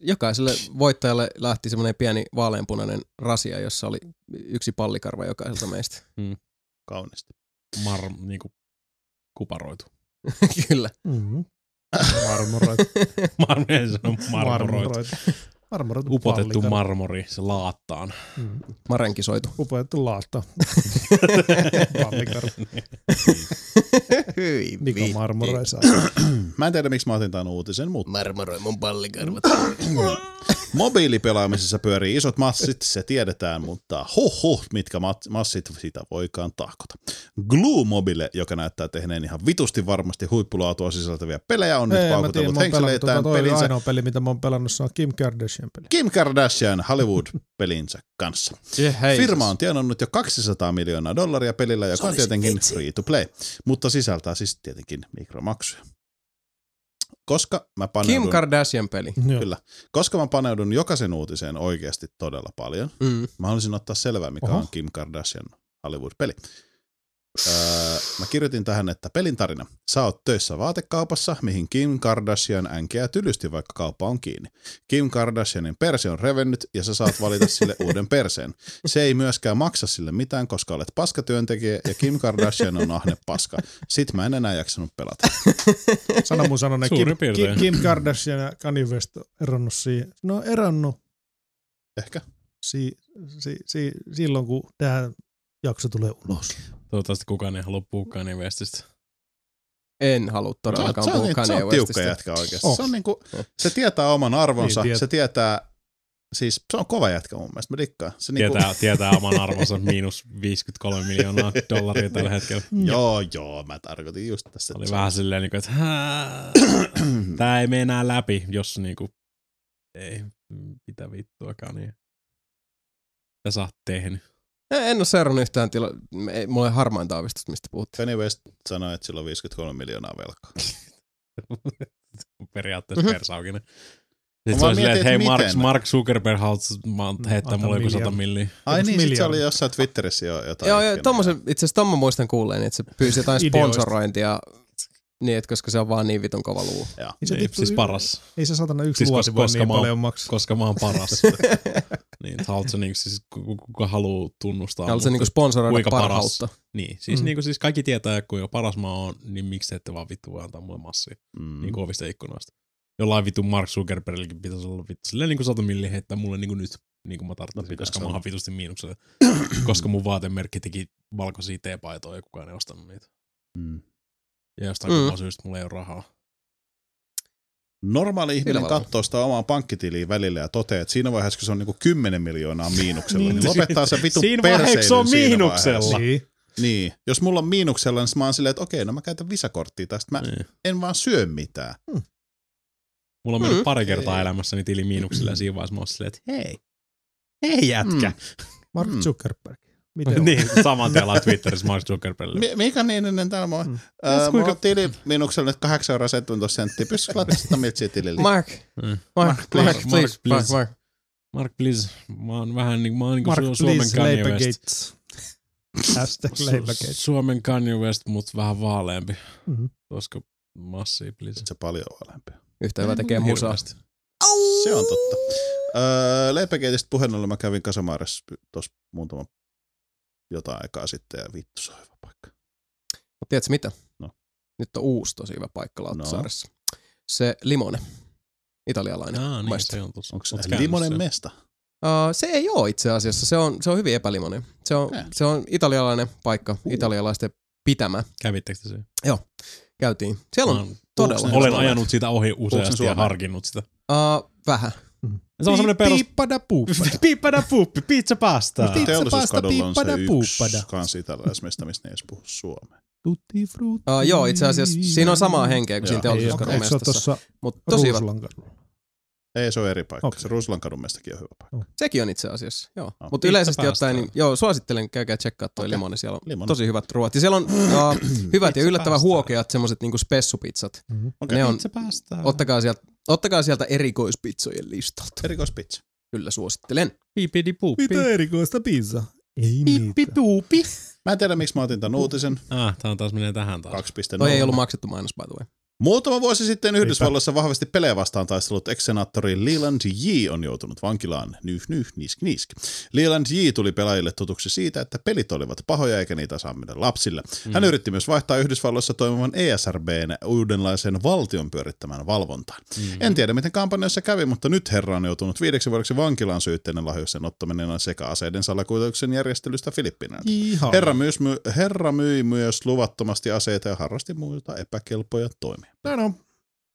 Jokaiselle voittajalle lähti semmoinen pieni vaaleanpunainen rasia, jossa oli yksi pallikarva jokaiselta meistä. Kaunisti. Mar, niinku, kuparoitu. *laughs* Kyllä. Mm-hmm. Marmoroit. Mar, se on marmoroitu. Marmoroitu Upotettu marmori se laattaan. Mm. Marenkisoitu. Upotettu laatta. *laughs* Hyi Mika marmoroi saa. Mä en tiedä, miksi mä otin tämän uutisen, mutta Marmoroi mun pallikarvat. *clears throat* mobiilipelaamisessa pyörii isot massit, se tiedetään, mutta huh huh, mitkä mat- massit siitä voikaan tahkota. Glue Mobile, joka näyttää tehneen ihan vitusti varmasti huippulaatua sisältäviä pelejä, on nyt Ei, tiedän, paukutellut henkseleitään tota, toi pelinsä ainoa peli, mitä mä oon pelannut, se on Kim Kardashian peli. Kim Kardashian Hollywood-pelinsä kanssa. Firma on tienannut jo 200 miljoonaa dollaria pelillä, joka on tietenkin free to play, mutta sisältää siis tietenkin mikromaksuja. Koska mä paneudun, Kim Kardashian peli. Joo. kyllä, koska mä paneudun jokaisen uutiseen oikeasti todella paljon, Mm. mä haluaisin ottaa selvää, mikä Oho. on Kim Kardashian Hollywood-peli. Öö, mä kirjoitin tähän, että pelin tarina. Sä oot töissä vaatekaupassa, mihin Kim Kardashian änkeä tylysti, vaikka kauppa on kiinni. Kim Kardashianin perse on revennyt ja sä saat valita sille *laughs* uuden perseen. Se ei myöskään maksa sille mitään, koska olet paskatyöntekijä ja Kim Kardashian on ahne paska. Sit mä en enää jaksanut pelata. *laughs* Sano mun sanonen, Kim. Kim, Kim Kardashian ja Kanye West on eronnut siihen. No on eronnut Ehkä. si, si, si, silloin, kun tämä jakso tulee ulos. Toivottavasti kukaan ei halua puhua Kanye Westistä. En halua todellakaan se on, puhua niin, se Kanye on tiukka Westistä. jätkä oikeasti. Oh. Se, on niinku, se tietää oman arvonsa, Niin, tiet- se tietää, siis se on kova jätkä mun mielestä, mä dikkaan. Se niinku, Tietää, tietää oman arvonsa miinus 53 miljoonaa dollaria tällä hetkellä. *laughs* Joo, joo, mä tarkoitin just tässä. Oli vähän silleen, niin kuin, että hää, *clears throat* tää ei mene enää läpi, jos niinku, ei, mitä vittuakaan, niin mitä sä oot tehnyt. En ole seurannut yhtään tila... ei- Mulla ei harmainta aavistusta, mistä puhuttiin. Kanye West sanoi, että sillä on 53 miljoonaa velkaa. *laughs* Periaatteessa Mhm. persaukinen. Mä Sitten se on silleen, mietin, että hei Mark. Mark Zuckerberg haluaisi heittää mulle joku miljoona. sata milliä. Ai niin, sit se oli jossain Twitterissä jo jotain. Joo, joo tommosen, itse asiassa tommo muistan kuulleen, että se pyysi jotain *laughs* sponsorointia, niin, että koska se on vaan niin vitun kova luu. Joo. Ei se, Niin, vittu, siis paras, ei se satana yksi Siis vuosi koska- voi koska niin mä paljon maksaa. koska mä oon paras. *laughs* niin, että haluatko niinku, siis kuka, haluaa tunnustaa Haluatko se niinku sponsoroida kuinka paras? parhautta? Niin, siis, Mm. niinku, siis kaikki tietää, kuinka paras mä oon, niin miksi te ette vaan vittu voi antaa mulle massia Mm. niin kovista ikkunoista. Jollain vittu Mark Zuckerbergillakin pitäisi olla vittu silleen niinku sata milliä heittää mulle niinku nyt, niin kuin mä tarvitsin, No, koska mä oon vitusti miinuksella. *clears throat* koska mun vaatemerkki teki valkoisia teepaitoja ja kukaan ei ostanut niitä. Mm. Ja jostain Mm. syystä mulla ei ole rahaa. Normaali ihminen katsoo sitä omaa pankkitiliä välillä ja toteaa, että siinä vaiheessa, kun se on niinku 10 miljoonaa miinuksella, niin lopettaa se vitu Siinä vaiheessa se on miinuksella. Niin. Niin. Jos mulla on miinuksella, niin mä oon silleen, että okei, no mä käytän visakorttia tästä. Mä Niin. en vaan syö mitään. Mulla on mennyt Mm. pari kertaa Ei. elämässäni tili miinuksella ja siinä vaiheessa mä oon silleen, että hei, hei jätkä. *laughs* Mark Mm. Zuckerberg. Miten *laughs* niin, saman tien Twitterissä Mark Zuckerbergille. Mi- Mika Niininen täällä moi. Mm. Mm. Öö, kuinka- mulla on tili miinuksella nyt 8 euroa 17 senttiä. Pystytkö laittaa sitä miltsiä tilille? Mark, Mm. Mark, Mark, Mark, Mark, please, Mark, please. Mark. Mark, please. Mä oon vähän niin, mä oon niin Mark, kuin Suomen please, Kanye West. Gates. Hashtag Su-. Suomen Kanye West, mutta vähän vaaleampi. Mhm. Koska massia, please. Se paljon alempia. Yhtä hyvä tekee musaa. Hirveästi. Se on totta. Öö, Leipäkeitistä puheen ollen mä kävin Kasamaaressa tuossa muutama jotain aikaa sitten ja vittu se on hyvä paikka. Mutta tiedätkö mitä? No. Nyt on uusi tosi hyvä paikka Lauttasaaressa. Se limone. Italialainen. Aa, niin, maisto. se on tossa. Onko se limonen mesta? Uh, se ei ole itse asiassa. Se on, se on hyvin epälimonen. Se on, Eh. se on italialainen paikka, italialaisten pitämä. Kävittekö te siellä? Käytiin. Siellä on oon- todella Olen ajanut sitä ohi useasti ja harkinnut sitä. Uh, vähän. Se on semmoinen perus... Piippada puuppada. *laughs* Piippada puuppi, pizza. Pizza Teollisuuskadulla on se pasta, yksi puuppada. kans italialaismesta, mistä ne ei edes puhu suomea. Tutti frutti. Uh, joo, itse asiassa siinä on samaa henkeä kuin Joo. siinä teollisuuskadun eikö se ole mestassa. tuossa Mutta tosi hyvä. Ei, se on eri paikka. Okei. Se Ruslan kadun mestakin on hyvä paikka. Sekin on itse asiassa, joo. No, Mutta yleisesti ottaen, niin, joo, suosittelen, käykää tsekkaa toi Okei. limoni. Siellä on Limoni. tosi hyvät ruoat. Ja siellä on uh, *clears throat* hyvät ja yllättävän huokeat semmoset niinku spessupizzat. Mhm. Okei. Ne on, ottakaa sieltä, ottakaa sieltä erikoispizzojen listalta. Erikoispizza. Kyllä suosittelen. Piipidi puuppi. Mitä erikoista pizza? Ei Pippi puupi. Mä en tiedä, miksi mä otin tämän uutisen. Ah, tää on taas menee tähän taas. 2.0. Toi ei ollut maksettu mainos, by the way. Muutama vuosi sitten Yhdysvalloissa vahvasti pelejä vastaan taistellut ex-senaattori Leland Yee on joutunut vankilaan. Nyh, nyh, nisk, nisk. Leland Yee tuli pelaajille tutuksi siitä, että pelit olivat pahoja eikä niitä saa mennä lapsille. Hän yritti myös vaihtaa Yhdysvalloissa toimivan ESRBn uudenlaisen valtion pyörittämään valvontaan. En tiedä, miten kampanjassa kävi, mutta nyt herra on joutunut viideksi vuodeksi vankilaan syytteinen lahjoisen ottaminen sekä aseiden salakuljetuksen järjestelystä Filippiineiltä. Ihan. Herra, myös my- herra myi myös luvattomasti aseita ja harrasti muita epäkelpoja toimia. No, no.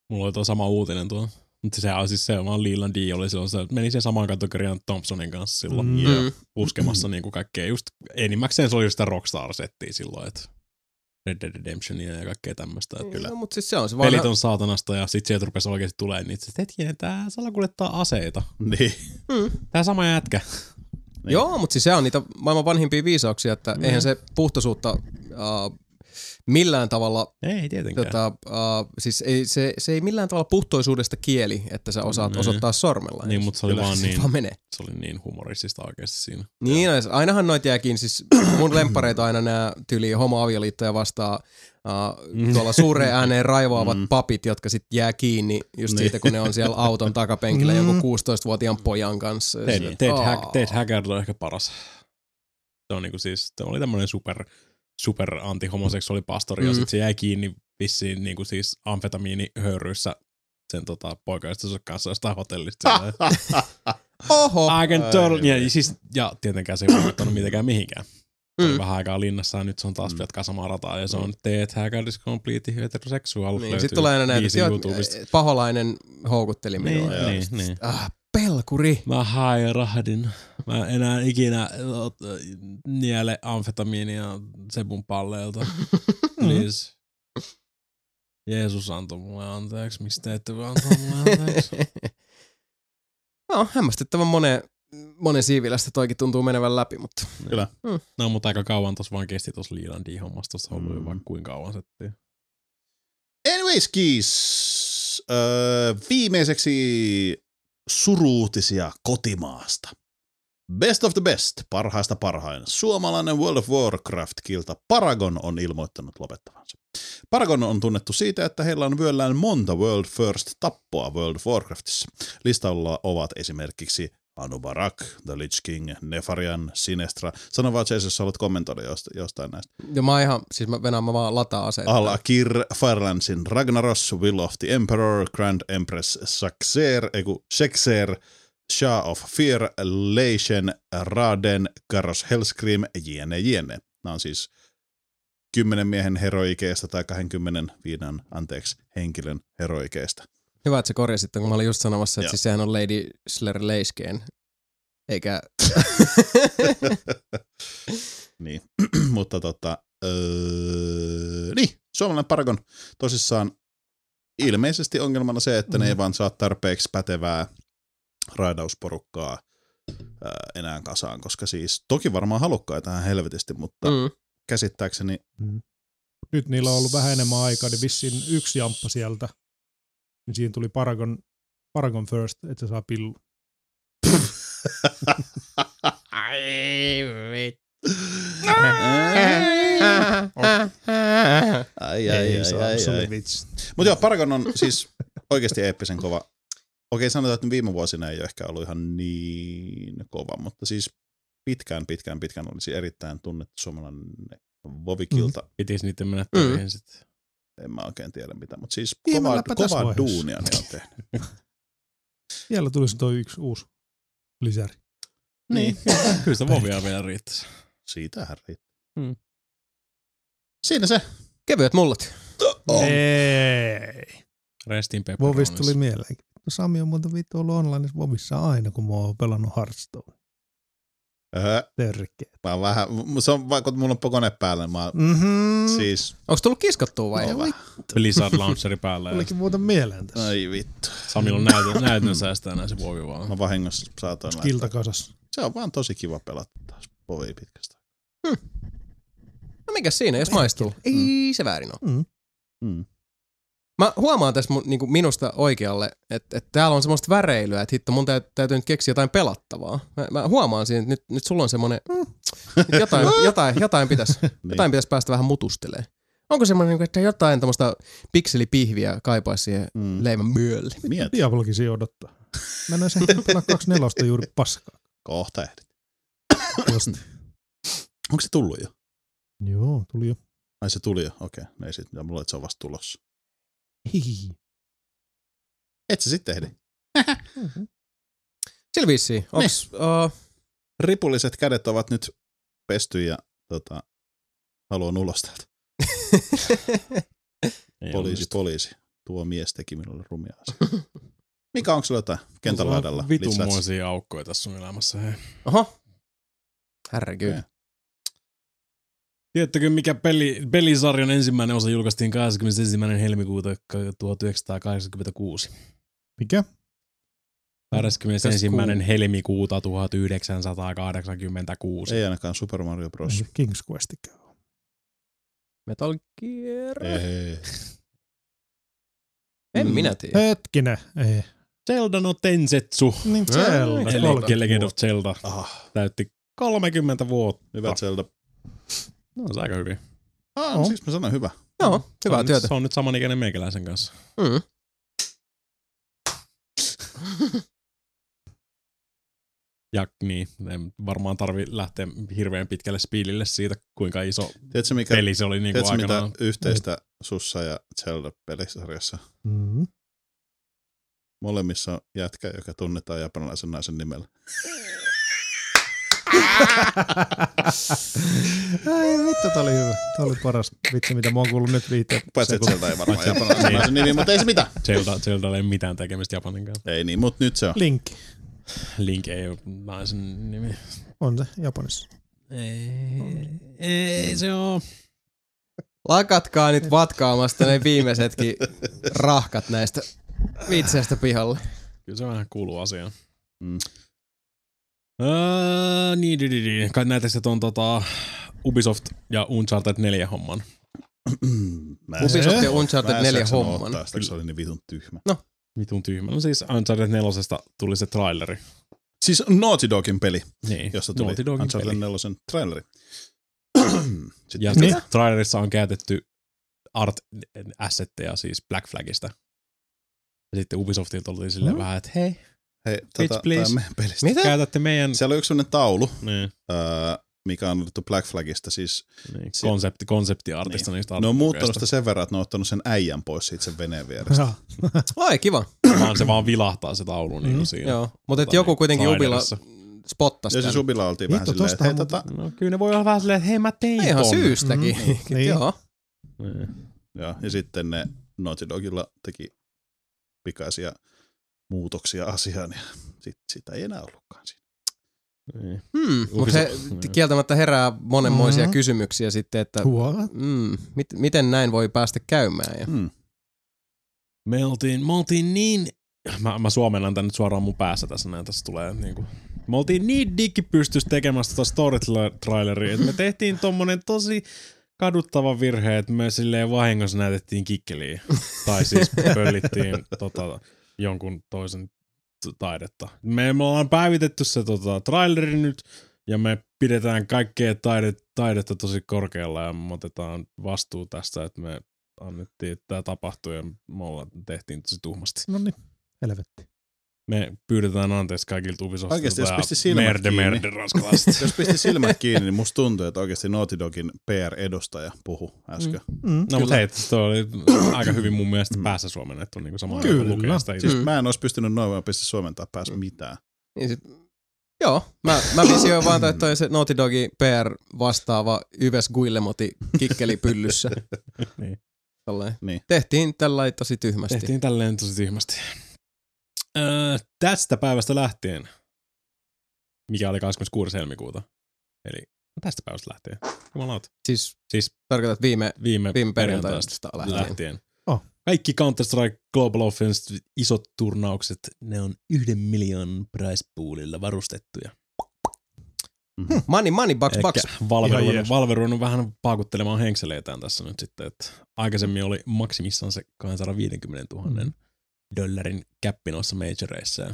Mulla oli tuo sama uutinen tuo. Mutta se on siis se, vaan Leland D oli silloin, se meni sen samaan kategoriaan Thompsonin kanssa silloin. Mm. Mm. Puskemassa niinku kaikkea just, enimmäkseen se oli just sitä Rockstar-settiä silloin, että Red Dead Redemptionia ja kaikkea tämmöistä. Että kyllä. No, mutta siis se on se Pelit vanha... on saatanasta ja sit sieltä rupesi oikeasti tulee niitä. Sitten hetkinen, tää salakuljettaa aseita. *laughs* Niin. Tää sama jätkä. Niin. Joo, mutta siis se on niitä maailman vanhimpia viisauksia, että mm. eihän se puhtoisuutta uh, millään tavalla, Ei tietenkään. tota, uh, siis ei, se, se ei millään tavalla puhtoisuudesta kieli, että sä osaat Niin. osoittaa sormella. Niin, mutta se oli vaan niin- vaan menee. Se oli niin humoristista oikeasti siinä. Niin, no, ainahan noita jääkin, siis *clears throat* mun lempareita aina nämä tyli homoavioliittoja vastaan uh, tuolla suureen *laughs* ääneen raivoavat Mm. papit, jotka sitten jää kiinni just Niin. siitä, kun ne on siellä auton *laughs* takapenkillä Mm. joku 16-vuotiaan pojan kanssa. Ja Ted, sille, Ted. Hag, Ted Haggard on ehkä paras. Se on niinku siis, se oli tämmönen super, super antihomoseksuaalipastori mm. ja Mm. sit se jäi kiinni vissiin niinku siis amfetamiinihöyryissä sen tota, poikaystävänsä kanssa jostain hotellista. *laughs* Oho! I can totally, ja, siis, ja tietenkään se ei vaikuttanut mitenkään mihinkään. Mm. vähän aikaa linnassa ja nyt se on taas Mm. jatkaa samaa rataa ja se on Ted Haggard is completely heterosexual. Niin, sitten tulee aina näitä, YouTubesta. paholainen houkutteli Niin, minua. ja niin, sit- niin. Ah, pelkuri. Mä hairahdin. Mä en enää ikinä ot- niele amfetamiinia Sebun palleelta. *laughs* Please. Jeesus antoi mulle anteeksi. Miksi te ette voi antaa mulle anteeksi? *laughs* no, hämmästyttävän monen, monen siivilästä toikin tuntuu menevän läpi, mutta Kyllä. No, mutta aika kauan tossa vaan kesti tossa Liilandin hommassa. Tossa Mm. mm. vaikka kuinka kauan settiin. Anyways, kiis. Öö, viimeiseksi suruutisia kotimaasta. Best of the best, parhaista parhain. Suomalainen World of Warcraft-kilta Paragon on ilmoittanut lopettavansa. Paragon on tunnettu siitä, että heillä on vyöllään monta World First tappoa World of Warcraftissa. Listalla ovat esimerkiksi Anubarak, The Lich King, Nefarian, Sinestra. Sano vaan, Jason, jos haluat kommentoida jost- jostain näistä. ja mä oon ihan, siis mä venään mä vaan lataa aseita. Al-Akir, Firelandsin Ragnaros, Will of the Emperor, Grand Empress Saxer, eiku Shexer, Shah of Fear, Leishen, Raden, Garros Hellscream, jne, jne. Nämä on siis 10 miehen heroikeesta tai 25, anteeksi, henkilön heroikeesta. Hyvä, että sä korjasit, kun mä olin just sanomassa, että Joo. siis sehän on Lady Slayer Leiskeen. Eikä... *laughs* niin, *clears throat* mutta tota, öö, niin, suomalainen Paragon tosissaan ilmeisesti ongelmana se, että ne ei vaan saa tarpeeksi pätevää raidausporukkaa ää, enää kasaan, koska siis toki varmaan halukkaita ihan helvetisti, mutta mm. mm. käsittääkseni Nyt niillä on ollut vähän enemmän aikaa, niin vissiin yksi jamppa sieltä. Niin siinä tuli Paragon, Paragon First, että se saa pillu. Ai vittu. ai, ai, ai, ai, ai. Mutta joo, Paragon on siis oikeasti eeppisen kova. Okei, sanotaan, että viime vuosina ei ole ehkä ollut ihan niin kova, mutta siis pitkään, pitkään, pitkään olisi erittäin tunnettu suomalainen Vovikilta. Mm. Pitis niiden mennä töihin sitten. En mä oikein tiedä mitä, mutta siis Viemälläpä kova, tässä kova vaiheessa. duunia ne on tehnyt. *laughs* Vielä tulisi toi yksi uusi lisäri. niin, *laughs* Kyllä sitä vovia vielä riittäisi. siitähän riittää. Mm. Siinä se. Kevyet mullat. Ei. Restin pepperonis. Vovista tuli mieleen. Sami on muuten vittu ollut online Vovissa aina, kun mä oon pelannut Hearthstone. Öö, Terkkeet. mä oon vähän, se on vaikka mulla on kone päällä, mä Mm-hmm. siis, Onko tullut kiskottua vai? no, vähän. Blizzard Launcheri päällä. Ja Olikin muuten mieleen tässä. Ai vittu. Samilla on näytön, näytön säästää näin se voivi vaan. Mä vahingossa saatoin laittaa. Kilta kasas. Se on vaan tosi kiva pelata taas povia pitkästä. No mikä siinä, jos maistuu? Ei se väärin ole. Mm. Mm. Mä huomaan tässä mun, niin minusta oikealle, että, että täällä on semmoista väreilyä, että hitto, mun täytyy, täytyy nyt keksiä jotain pelattavaa. Mä, mä huomaan siinä, että nyt, nyt sulla on semmoinen, mm, nyt jotain, *laughs* jotain, jotain, pitäisi, jotain pitäisi päästä vähän mutustelemaan. Onko semmoinen, että jotain tämmöistä pikselipihviä kaipaisi siihen Mm. leivän myölle? Mieti. Diablokin siinä odottaa. Mä näin sen pelaa 24 juuri paskaa. Kohta ehdit. Onko se tullut jo? Joo, tuli jo. Ai se tuli jo, okei. Okay. Ei sit, ja mulla että se on vasta tulossa. Hihi. *laughs* Et sä sitten ehdi. Sillä vissiin. Onks, uh, Ripulliset kädet ovat nyt pesty ja tota, haluan ulos täältä. *laughs* Poliisi, poliisi. Tuo mies teki minulle rumia asioita. Mikä onko sulla jotain kentän laidalla? Lisääts? Vitunmoisia aukkoja tässä sun elämässä. Hei. Oho. Herregud. Tiedättekö, mikä peli, pelisarjan ensimmäinen osa julkaistiin 21. helmikuuta 1986? Mikä? 21. Mitäs helmikuuta 1986. Ei ainakaan Super Mario Bros. Ei King's Questikään ole. Metal Gear. Ei. En Mm. minä tiedä. Hetkinen. Ei. Zelda no Tensetsu. Niin Zelda. eli Legend of. Zelda Ah, täytti 30 vuotta. hyvä Zelda. No, se on aika hyvin. Ah, On. no. siis mä sanoin hyvä. Joo, Se hyvää on, työtä. Se on nyt samanikäinen meikäläisen kanssa. Mm. *laughs* Ja niin, en varmaan tarvi lähteä hirveän pitkälle spiilille siitä, kuinka iso Tiedätkö, mikä, peli se oli niin kuin tiedätkö mitä yhteistä sussa ja Zelda-pelisarjassa? Mm. Molemmissa on jätkä, joka tunnetaan japanilaisen naisen nimellä. Ai vittu, tää oli hyvä. Tää oli paras vitsi, mitä mä oon kuullut nyt viiteen Paitsi, että. Zelda ei varmaan japanilaisen naisen nimi, mutta ei se mitään. Zelda, Zelda ei mitään tekemistä Japanin kanssa. Ei niin, mutta nyt se on. Link. Link ei ole naisen nimi. On se Japanissa. Ei, ei se on. Lakatkaa nyt vatkaamasta ne viimeisetkin *laughs* rahkat näistä vitseistä pihalle. Kyllä se vähän kuuluu asiaan. Mm. Öö, niin, niin, niin, niin. Kai näette tuon tota, Ubisoft ja Uncharted 4 homman. *clears throat* Mä en- Ubisoft ja mä Uncharted en 4 jaksanut homman. ottaa sitä, kun se oli niin vitun tyhmä. Vitun tyhmä. No siis Uncharted 4 tuli se traileri. Siis Naughty Dogin peli, Niin, jossa tuli Naughty Dogin Uncharted peli. 4 traileri. *clears throat* Sitten Ja Niin. niin. trailerissa on käytetty art assetteja siis Black Flagista. Ja sitten Ubisoftilta oltiin silleen Hmm. vähän, että hei, hei, Bitch, tota, please. meidän pelistä. Mitä? käytätte meidän Siellä on yksi sellainen taulu, niin, öö, mikä on otettu Black Flagista. Siis niin, Se- konsepti, konseptiartista Niin. niistä ne on muuttanut sitä sen verran, että ne on ottanut sen äijän pois siitä sen veneen vierestä. Joo. *laughs* Ai kiva. Vaan se vaan vilahtaa se taulu niin Mm. kuin siinä. Joo. Mutta Tota joku niin, kuitenkin Ubilla trailerissa. spottasi Ja tämän. siis Ubilla oltiin Hitto, vähän silleen, että hei, tota, No, kyllä ne voi olla vähän silleen, että hei mä tein Ihan ton. syystäkin. Mm, *laughs* niin. Joo. Niin. ja, ja sitten ne Naughty Dogilla teki pikaisia muutoksia asiaan ja sit, sitä ei enää ollutkaan siinä. Niin. Hmm, mutta he Ubisoft- kieltämättä herää monenmoisia Mhm. kysymyksiä sitten, että What? mm, mit, miten näin voi päästä käymään. Ja, Hmm. Me oltiin, me oltiin niin, mä, mä suomennan tän nyt suoraan mun päässä tässä näin, tässä tulee niinku, me oltiin niin digipystys tekemässä tota story-traileria, että me *laughs* tehtiin tommonen tosi kaduttava virhe, että me silleen vahingossa näytettiin kikkeliä. tai siis pöllittiin tota, jonkun toisen taidetta. Me, me ollaan päivitetty se tota, traileri nyt, ja me pidetään kaikkea taide, taidetta tosi korkealla, ja me otetaan vastuu tästä, että me annettiin, että tämä tapahtui, ja me ollaan, tehtiin tosi tuhmasti. No niin, helvetti. Me pyydetään anteeksi kaikilta Ubisoftilta Oikeesti, jos pisti silmät merde, kiinni. merde ranskalaiset. *laughs* Jos pisti silmät kiinni, niin musta tuntuu, että oikeasti Naughty Dogin PR-edustaja puhu äsken. Mm. No mutta hei, se oli aika hyvin mun mielestä päässä suomennettu niin sama Kyllä. lukea sitä itse. Siis Mm. mä en olisi pystynyt noin vaan pistää suomentaa pääs mitään. niin sit, joo, mä, mä visioin vaan, että toi se Naughty Dogi PR vastaava Yves Guillemoti kikkelipyllyssä. *laughs* Niin. Tällainen. Niin. Tehtiin tällä tosi tyhmästi. Tehtiin tälleen tosi tyhmästi. Öö, tästä päivästä lähtien, mikä oli 26. helmikuuta, eli tästä päivästä lähtien, jumalauta, Siis siis tarkoitat viime, viime, viime perjantaista perjantaista lähtien. lähtien. Oh. Kaikki Counter-Strike Global Offense isot turnaukset, ne on yhden miljoonan price poolilla varustettuja. Money, money, bucks, bucks. Valve Ihan ruvennut, jees. Valve ruvennut vähän paukuttelemaan henkseleitään tässä nyt sitten, että aikaisemmin oli maksimissaan se 250 000 Mm. Dollarin käppi noissa majoreissa. ja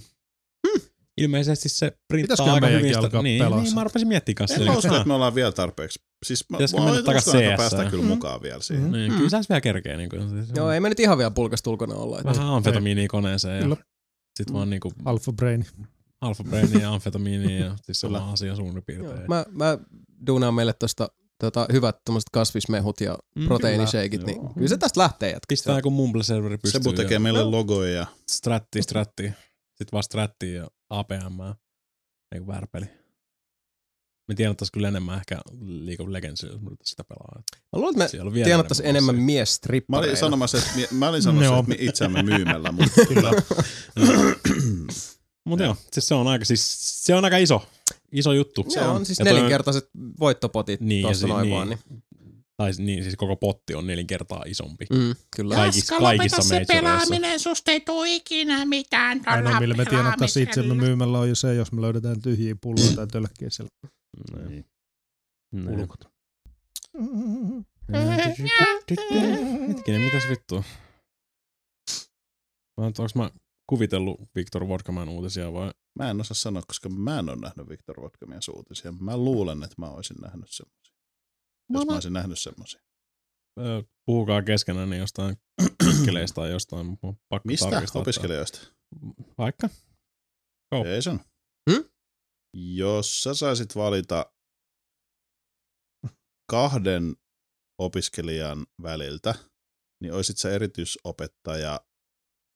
Ilmeisesti se printtaa aika hyvin sitä. alkaa Niin, pelaa niin, mä rupesin miettimään kanssa. En että- usko, että me ollaan vielä tarpeeksi. Siis mä, Pitäisikö mä mennä me CS? päästään kyllä Mm. mukaan vielä siihen. Niin, kyllä sä vielä kerkee. Niin kuin, Joo, ei me nyt ihan vielä pulkasta ulkona olla. Että. Vähän amfetamiinia koneeseen ja Kyllä. sit vaan niinku Alpha Brain. alfa brainia ja amfetamiinia ja siis sama asia suurin Joo. Mä, mä duunaan meille tosta tota, hyvät tommoset kasvismehut ja Mm, proteiinishakeit, niin Joo. kyllä se tästä lähtee jätkä. Pistää joku Mumble-serveri pystyyn. Sebu tekee ja meille logoja ja Stratti, stratti. Sitten vaan stratti ja APM. Niin kuin väärä peli. Me tienattais kyllä enemmän ehkä League of Legends, jos me sitä pelaa. Mä luulen, että Siellä on me vielä tienattais enemmän massia. mies Mä olin sanomassa, että, mi- mä olin sanomassa, että me itseämme myymällä, *laughs* mutta Kyllä. *clears throat* Mutta joo, siis se on aika, siis, se on aika iso, iso juttu. Se on siis Ja toi on- nelinkertaiset voittopotit Niin, tuossa si- noin niin. vaan. Niin. Tai niin, siis koko potti on nelin kertaa isompi. Mm, kyllä. Kaikissa, Jaska, kaikissa se pelaaminen, susta ei tuu ikinä mitään Ainoa, millä me tienattaisiin itsemme pelaamisella. myymällä on jo se, jos me löydetään tyhjiä pulloja tai tölkkiä siellä Niin. ulkot. Hetkinen, mitäs vittua? Onko mä kuvitellut Victor Vodkaman uutisia vai? mä en osaa sanoa, koska mä en ole nähnyt Viktor Vodkamien suutisia. Mä luulen, että mä olisin nähnyt semmoisia. Jos mä olisin nähnyt semmoisia. Puhukaa keskenään niin jostain *clears throat* opiskeleista tai jostain. Mun Pakko Mistä tarkistaa, opiskelijoista? että- Vaikka. Oh. Jason. Hmm? Jos sä saisit valita kahden opiskelijan väliltä, niin olisit sä erityisopettaja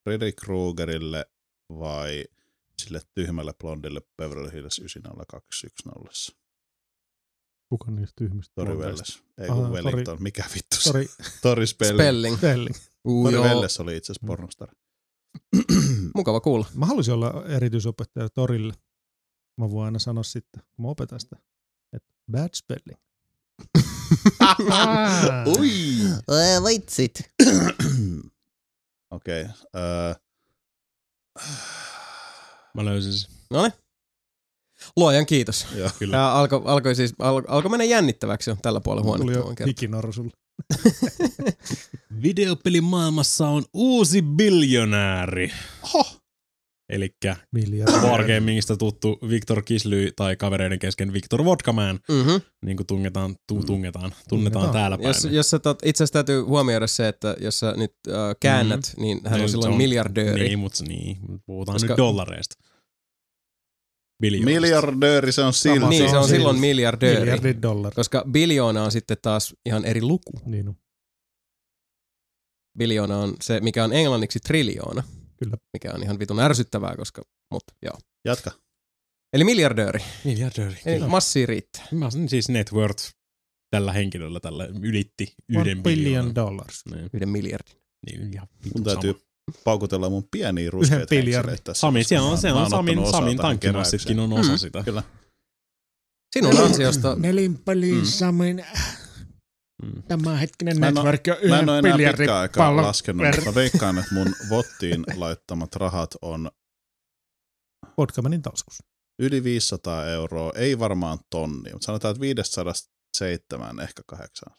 Freddy Kruegerille vai sille tyhmälle blondille Beverly Hills 90210 Kuka niistä tyhmistä Tori? Velles. Ei Aha, kun Tori- Wellington. Mikä vittu se? Tori Tori Spelling. Spelling. Spelling. Uu, Tori joo. Velles oli itse asiassa pornostar. *clears throat* Mukava kuulla. Mä haluaisin olla erityisopettaja Torille. Mä voin aina sanoa sitten, kun mä opetan sitä, että bad spelling. *laughs* Ui! Vitsit. *clears throat* Okei. Okay. Öö, *sighs* Mä löysin sen. No Luojan kiitos. joo. Kyllä. Tämä alkoi, alkoi siis, al, alkoi mennä jännittäväksi jo tällä puolella Tuli huonetta. jo voin kertoa. hikinoru sulle. *laughs* Videopelimaailmassa on uusi biljonääri. Oho! Miljardi. Wargamingista tuttu Victor Kisly tai kavereiden kesken Victor Vodkaman, Mm-hmm. niin kuin tungetaan, tu, Mm. tungetaan, tunnetaan Tunnetaan. täällä päin. Jos, jos sä tot, itse asiassa täytyy huomioida se, että jos sä nyt äh, käännät, mm-hmm. niin hän Niin, on silloin on- miljardööri. Niin, mutta niin, puhutaan Koska- nyt dollareista. Biljoonasta. Miljardööri se on silti. Sama niin, se on silloin miljardööri. Miljardi dollaria. Koska biljoona on sitten taas ihan eri luku. Niin on. Biljoona on se, mikä on englanniksi triljoona. Kyllä. Mikä on ihan vitun ärsyttävää, koska, mutta joo. Jatka. Eli miljardööri. Miljardööri. Eli Kyllä. massia riittää. Mä siis net worth tällä henkilöllä tällä ylitti yhden billion dollars. Niin, Yhden miljardin. niin ihan Mun täytyy sama. paukutella mun pieniä ruskeita tässä, Sami, se on, se on Samin, Samin tankkimassitkin on osa sitä. Kyllä. Sinun ansiosta Nelinpeli Mm. Samin Mm. tämänhetkinen Mä en oo- network on Mä en yhden ole enää pitkään aikaa laskenut, mutta mä veikkaan, että mun Vottiin laittamat rahat on Vodkamanin taskussa. yli 500 euroa, ei varmaan tonni, mutta sanotaan, että 507, ehkä 8.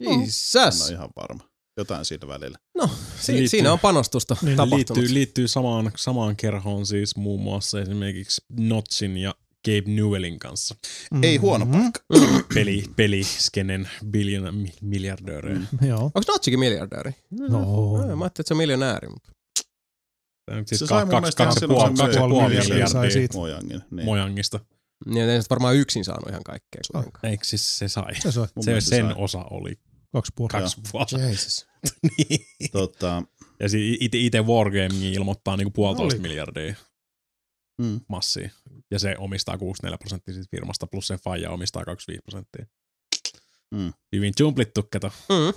En Jesus. ole ihan varma. Jotain siinä välillä. No, si- Liittyy- siinä on panostusta Niin, tapahtunut. Liittyy, liittyy samaan, samaan kerhoon siis muun muassa esimerkiksi Notchin ja Gabe Newellin kanssa. Ei huono Mhm. paikka. Peli, peliskenen biljona, mi, miljardöörejä. Mm. Joo. Onko Notchikin miljardööri? No. No, mä ajattelin, että se on miljonääri. Mutta... Tämä on Siis Se sai mun kaksi, mielestä kaksi, kaksi siitä. Mojangin. Niin. Mojangista. Niin, ei se varmaan yksin saanut ihan kaikkea. kuitenkaan. Eikö siis se sai? Se sai Se, sen sai. osa oli kaksi puoli. kaksi puolta. Jesus. *laughs* niin. Tota, Ja ite Wargaming ilmoittaa niinku puolitoista Oli. miljardia mm. massia. Ja se omistaa 64 prosenttia siitä firmasta, plus sen faija omistaa 25 prosenttia. Mm. Hyvin jumplittu, kato. Mm.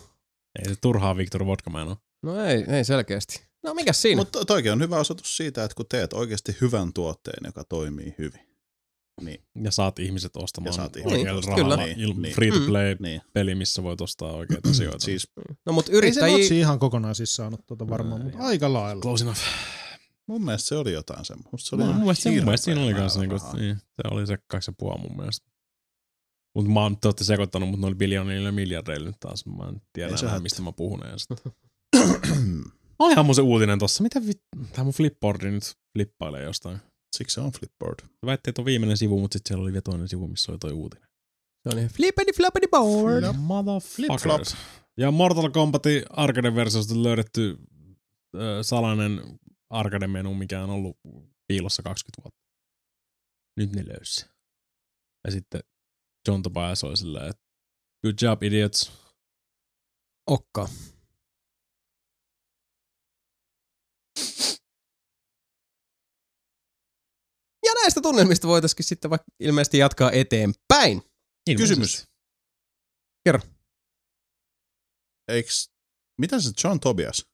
Ei se turhaa Victor Vodkaman ole. No ei, ei selkeästi. No mikä siinä? Mutta toikin on hyvä osoitus siitä, että kun teet oikeasti hyvän tuotteen, joka toimii hyvin, niin, Ja saat ihmiset ostamaan Ja saat ihmiset oikealla ostamaan. rahalla. Kyllä. Il- Niin. Free to play niin. peli, missä voit ostaa oikeita asioita. Siis no mutta Ei se ihan kokonaan siis saanut tuota varmaan, mutta aika lailla. Close enough. Mun mielestä se oli jotain semmoista. Se oli Mun, mielestä, mun mielestä siinä oli kanssa, niinku, niin, se oli se kaksi ja puoli mun mielestä. Mutta mä oon, te ootte sekoittanut mut noilla biljoonilla ja miljardeilla nyt taas. Mä en tiedä enää, mistä mä puhun edes. *clears throat* Olihan mun se uutinen tossa. Mitä vit... Tää mun flipboardi nyt flippailee jostain. Siksi se on Flipboard. Se väitti, että on viimeinen sivu, mutta sitten siellä oli vielä toinen sivu, missä oli toi uutinen. Se oli flippity flappity board. Flip. Motherfuckers. Ja Mortal Kombatin arcade-versiosta löydetty äh, salainen arcade-menu, mikä on ollut piilossa 20 vuotta. Nyt ne löysi. Ja sitten John Tobias oli silleen, että good job idiots. Okka. Ja näistä tunnelmista voitaisiin sitten vaikka ilmeisesti jatkaa eteenpäin. Kysymys. Kerro. Eiks, mitä se John Tobias?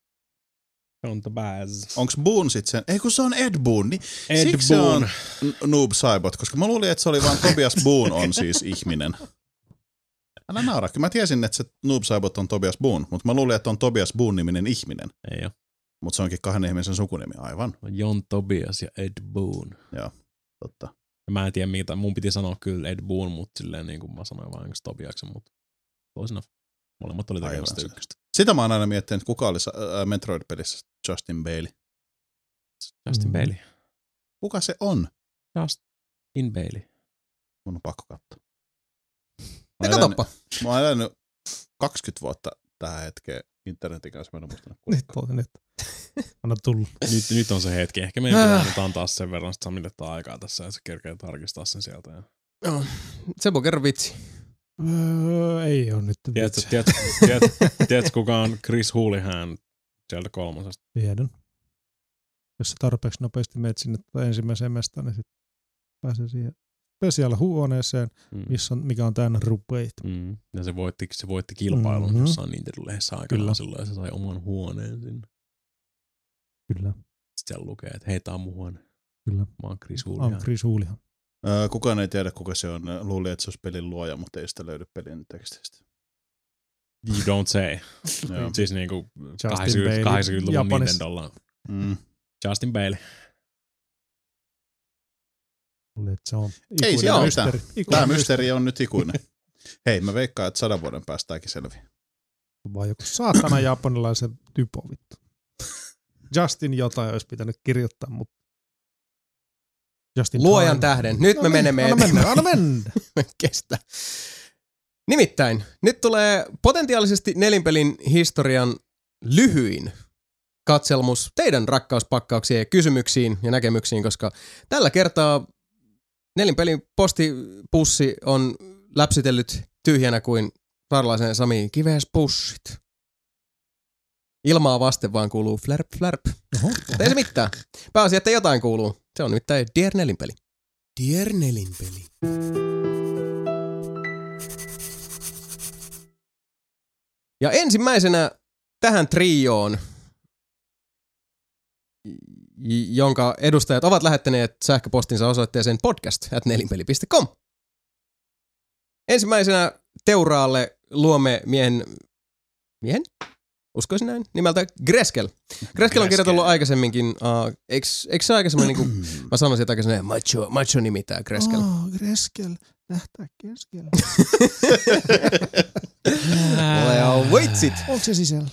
John Tobias. Onks Boone sit sen? Ei kun se on Ed Boone. Niin Ed siksi se on Boon. Noob Saibot, koska mä luulin, että se oli vaan Tobias Boone on siis ihminen. Älä naura, mä tiesin, että se Noob Saibot on Tobias Boone, mutta mä luulin, että on Tobias Boone-niminen ihminen. Ei oo. Mutta se onkin kahden ihmisen sukunimi, aivan. On John Tobias ja Ed Boon. Totta. Ja mä en tiedä mitä, mun piti sanoa kyllä Ed Boon, mutta silleen niin kuin mä sanoin vaan Tobiaksen, mutta toisena molemmat oli se. ykköstä. Sitä mä oon aina miettinyt, että kuka oli äh, Metroid-pelissä Justin Bailey. Justin Mhm. Bailey. Kuka se on? Justin Bailey. Mun on pakko katsoa. Mä Ja oon elänyt, katoppa. mä oon elänyt 20 vuotta tähän hetkeen internetin kanssa, mä en muistanut. Nyt, on, nyt. *laughs* Anna tulla. Nyt, nyt on se hetki. Ehkä meidän pitää nyt antaa sen verran Samille aikaa tässä, ja se kerkee tarkistaa sen sieltä. Ja... Joo. Seppo, kerro vitsi. Öö, ei ole nyt Tiedätkö, tiedätkö, *laughs* tiedätkö, tiedätkö, kuka on Chris Houlihan sieltä kolmosesta? Tiedän. Jos sä tarpeeksi nopeasti menet sinne tuota ensimmäiseen mestaan, niin sitten pääsee siihen spesiaal-huoneeseen, Mm. missä on, mikä on täynnä rupeita. Mm. Ja se voitti, se voitti kilpailun Mhm. mm-hmm. jossain Nintendo-lehdessä aikanaan Kyllä. silloin, ja se sai oman huoneen sinne. Kyllä, Sitten siellä lukee, että hei, tää on mun huone. kyllä. Mä oon Chris On Houlihan. Chris Huulihan. Kukaan ei tiedä, kuka se on. Luuli, että se olisi pelin luoja, mutta ei sitä löydy pelin teksteistä. You don't say. *laughs* Siis niinku Justin 80, Bailey 80-luvun Japanissa. Nintendolla. Mm. Justin Bailey. Luulin, että se on Ei ikuinen siellä mysteeri. Tämä mysteeri on nyt ikuinen. *laughs* Hei, mä veikkaan, että sadan vuoden päästä tämäkin selviää. Vaan joku saatana japanilaisen typo vittu. *laughs* Justin jotain olisi pitänyt kirjoittaa, mutta Justin Luojan Time. tähden. Nyt me No niin, menemme Anna mennä, anna mennä. *laughs* kestä. Nimittäin, nyt tulee potentiaalisesti nelinpelin historian lyhyin katselmus teidän rakkauspakkauksia ja kysymyksiin ja näkemyksiin, koska tällä kertaa nelinpelin postipussi on läpsitellyt tyhjänä kuin Sarlaisen Sami kiveäs pussit. Ilmaa vasten vaan kuuluu flärp flärp. Oho, Mutta ei se mitään. Pääasia, että jotain kuuluu. Se on nimittäin Dear Nelinpeli. Dear Nelinpeli. Ja ensimmäisenä tähän trioon, jonka edustajat ovat lähettäneet sähköpostinsa osoitteeseen podcast at nelinpeli.com. Ensimmäisenä Teuraalle luomme miehen, miehen? Uskoisin näin, nimeltä Greskel. Greskel on kirjoitellut aikaisemminkin, uh, eikö, eikö se aikaisemmin, niin kuin, *clears throat* mä sanoisin, että aikaisemmin macho, macho nimi tää Greskel. Oh, Greskel, tähtää keskellä. *laughs* Well, waitsit. Onko se sisällä?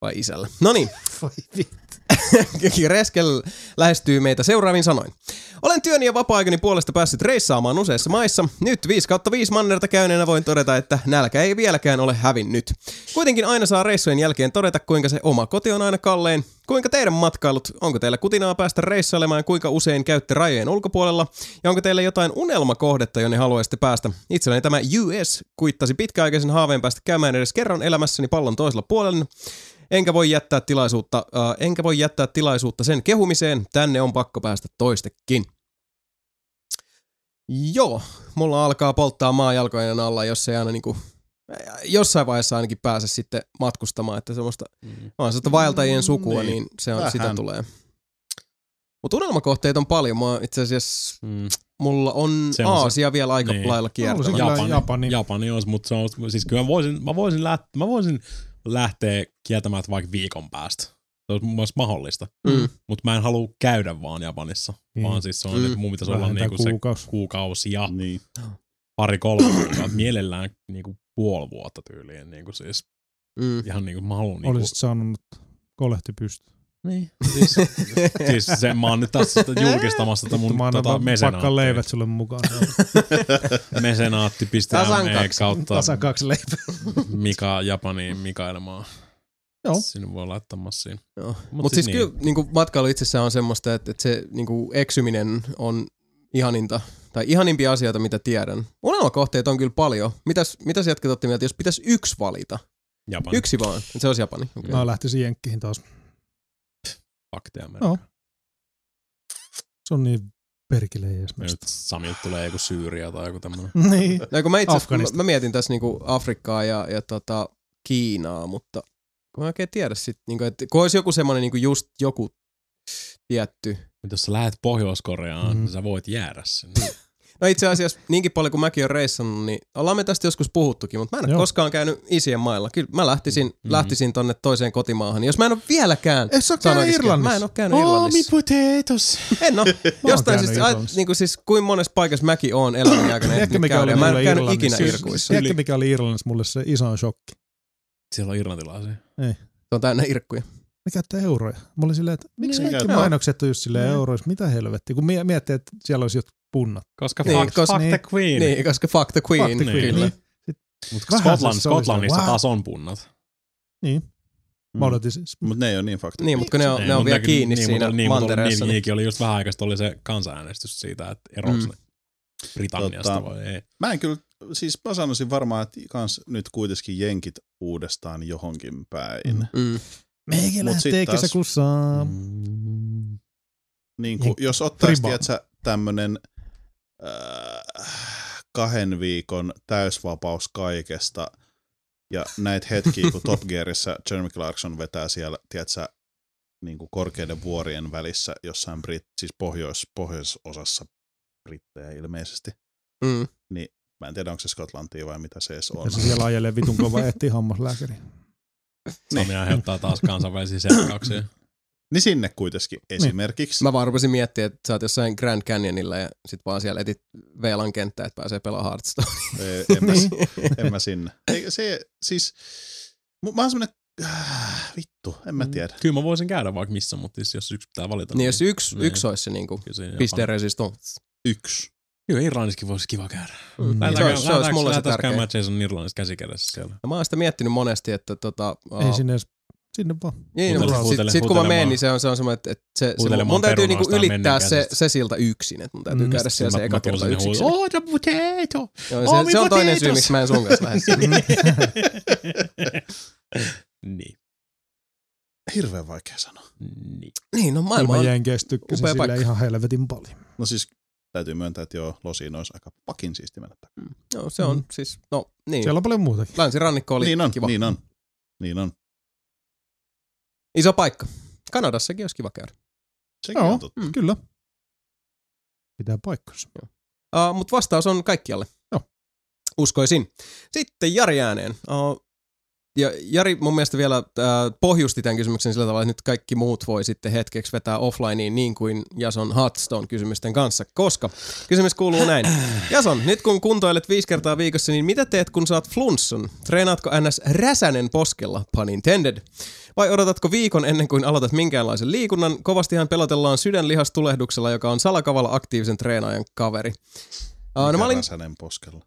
Vai isällä. No niin, Voi vittu. Reskel lähestyy meitä seuraavin sanoin. Olen työni ja vapaa-aikani puolesta päässyt reissaamaan useissa maissa. Nyt 5 kautta 5 mannerta käyneenä voin todeta, että nälkä ei vieläkään ole hävinnyt. Kuitenkin aina saa reissujen jälkeen todeta, kuinka se oma koti on aina kallein. Kuinka teidän matkailut? Onko teillä kutinaa päästä reissailemaan? Kuinka usein käytte rajojen ulkopuolella? Ja onko teillä jotain unelmakohdetta, jonne haluaisitte päästä? Itselläni tämä US kuittasi pitkäaikaisen haaveen päästä käymään edes kerran elämässäni pallon toisella puolella. Enkä voi jättää tilaisuutta, äh, enkä voi jättää tilaisuutta sen kehumiseen. Tänne on pakko päästä toistekin. Joo, mulla alkaa polttaa maa jalkojen alla, jos ei aina niinku, jossain vaiheessa ainakin pääse sitten matkustamaan, että semmoista, Mm. mä oon sellaista vaeltajien sukua, niin. niin, se on, sitä Vähän. tulee. Mutta unelmakohteita on paljon. Mä itse asiassa, Mm. mulla on Se on se- Aasia vielä aika niin. lailla kiertävä. Japani, Japani. Japani olisi, mutta se on, siis kyllä mä voisin, mä voisin, läht, mä voisin, lähtee kieltämään vaikka viikon päästä. Se olisi mun mielestä mahdollista. Mm. Mutta mä en halua käydä vaan Japanissa, Niin. vaan siis se on, Mm. mm. mun pitäisi olla niinku se kuukausi. kuukausia, Niin. pari kolme kuukautta, mielellään niinku puoli vuotta tyyliin. Niinku siis Mm. ihan niinku mä haluan niinku, Olisit saanut kolehti pystyyn. Niin, siis, *laughs* siis se, mä oon nyt tässä sitä julkistamassa tätä mun Mä tota, pakkaan leivät sulle mukaan. *laughs* mesenaatti Tasan ME kaksi. kautta Tasa kaksi leipää. Mika Japaniin Mikailemaan. Joo. Sinne voi laittaa massiin. Joo. Mut Mutta siis siis kyllä niinku, matkailu itsessään on semmoista, että, että se niinku, eksyminen on ihaninta, tai ihanimpia asioita, mitä tiedän. Unelmakohteita on kyllä paljon. Mitäs, mitäs jätkät otti mieltä, jos pitäisi yksi valita? Japani. Yksi vaan, että se olisi Japani. Okay. Mä lähtisin jenkkiin taas. Fakteja Amerikka. Joo. Se on niin perkele Nyt Samilta tulee joku Syyria tai joku tämmönen. *laughs* Niin. No, kun mä, itse, mä, mä, mietin tässä niinku Afrikkaa ja, ja tota Kiinaa, mutta kun mä oikein tiedä sit, niinku, että kun olisi joku semmoinen niinku just joku tietty. Mutta jos sä lähet Pohjois-Koreaan, mm. niin sä voit jäädä sinne. *laughs* No itse asiassa niinkin paljon kuin mäkin olen reissannut, niin ollaan me tästä joskus puhuttukin, mutta mä en ole Joo. koskaan käynyt isien mailla. Kyllä mä lähtisin, Mhm. mm-hmm. lähtisin tonne toiseen kotimaahan. Jos mä en ole vieläkään Et sä käynyt Irlannissa? Mä en ole käynyt Irlannissa. potatoes. En *laughs* oo. Jostain siis, Irlannissa. niin kuin siis, kuin monessa paikassa mäkin oon elämäni aikana Tiedätkö, ehtinyt mikä oli Mä en mulle ole käynyt ikinä Irlannissa? Irkuissa. Tiedätkö, mikä oli Irlannissa mulle se iso shokki? Siellä on irlantilaisia. Se on täynnä irkkuja. Ne käyttää euroja. Mä olin silleen, että miksi Niin, kaikki mainokset on just silleen euroissa? Mitä helvettiä? Kun mie- miettii, että siellä olisi jotkut punnat. Koska Niin, fuck, koska- fuck the queen. Niin, koska fuck the queen. Fuck the queen. Kyllä. Niin. Mutta se- Skotlannissa se, wow. taas on punnat. Niin. Mä odotin siis. Mutta ne ei ole niin fakta. Niin, mutta kun ne on, ne on mut vielä ne- kiinni niin, siinä niin, mutta mantereessa. Niin, niin- oli just vähän aikaa oli se kansanäänestys siitä, että eroaks Mm. ne Britanniasta Tota, vai ei. Mä en kyllä, siis mä sanoisin varmaan, että kans nyt kuitenkin jenkit uudestaan johonkin päin. Mm. Mm. Mm. Meikä lähtee taas- kesäkuussa. Niin kuin, jos ottaisi, tiedätkö, tämmönen äh, kahden viikon täysvapaus kaikesta ja näitä hetkiä, kun Top Gearissa Jeremy Clarkson vetää siellä, tiedätkö, niin kuin korkeiden vuorien välissä jossain Brit, siis pohjois, pohjoisosassa Brittejä ilmeisesti. Mm. Mä en tiedä, onko se Skotlantia vai mitä se edes on. Ja se siellä ajelee vitun kova etsii hammaslääkäri. Sami aiheuttaa taas kansainvälisiä selkkauksia. Niin sinne kuitenkin esimerkiksi. Mä vaan rupesin miettimään, että sä oot jossain Grand Canyonilla ja sit vaan siellä etit VLAN kenttää, että pääsee pelaamaan Hearthstone. Ei, en, mä, *laughs* en mä sinne. Ei, se, siis, mä oon semmonen, äh, vittu, en mä tiedä. Kyllä mä voisin käydä vaikka missä, mutta siis jos yksi pitää valita. niin jos yksi, niin. yksi olisi se niinku piste resistance. Yksi. Kyllä Irlannissakin voisi kiva käydä. Mm. Se olisi- se olisi mulle se tärkeä. käymään Jason Irlannissa käsikädessä siellä. Ja mä oon sitä miettinyt monesti, että tota... Ei sinne edes, sinne vaan. Niin, Huutele- mutta sit, kun mä menen, niin se on, se on semmoinen, että, että se, se, mun täytyy niinku ylittää se, se siltä yksin, että mun täytyy Mm. käydä siellä se eka kerta yksin. Oh, the potato! Joo, Oh, se, se on toinen syy, miksi mä en sun kanssa lähde sinne. *laughs* niin. Hirveän vaikea sanoa. niin. Niin, no maailma on... jenkeistä tykkäsin upea sille paikka. ihan helvetin paljon. No siis täytyy myöntää, että joo, losiin olisi aika pakin siisti mennä takaisin. Joo, se on Mm. siis, no niin. Siellä on paljon muutakin. Länsirannikko oli Niin on, kiva. niin on. Niin on. Iso paikka. Kanadassakin olisi kiva käydä. Sekin Joo. on totta. Mm. Kyllä. Pitää paikkansa. Uh, Mutta vastaus on kaikkialle. Joo. Uskoisin. Sitten Jari ääneen. Uh, ja Jari mun mielestä vielä uh, pohjusti tämän kysymyksen sillä tavalla, että nyt kaikki muut voi sitten hetkeksi vetää offlineen niin kuin Jason Hearthstone kysymysten kanssa, koska kysymys kuuluu näin. *clears throat* Jason, nyt kun kuntoilet viisi kertaa viikossa, niin mitä teet kun saat flunssan? Treenaatko ns. räsänen poskella, pun intended? Vai odotatko viikon ennen kuin aloitat minkäänlaisen liikunnan? Kovastihan pelotellaan sydänlihastulehduksella, joka on salakavalla aktiivisen treenaajan kaveri. Uh, no mä olin Räsänen poskella.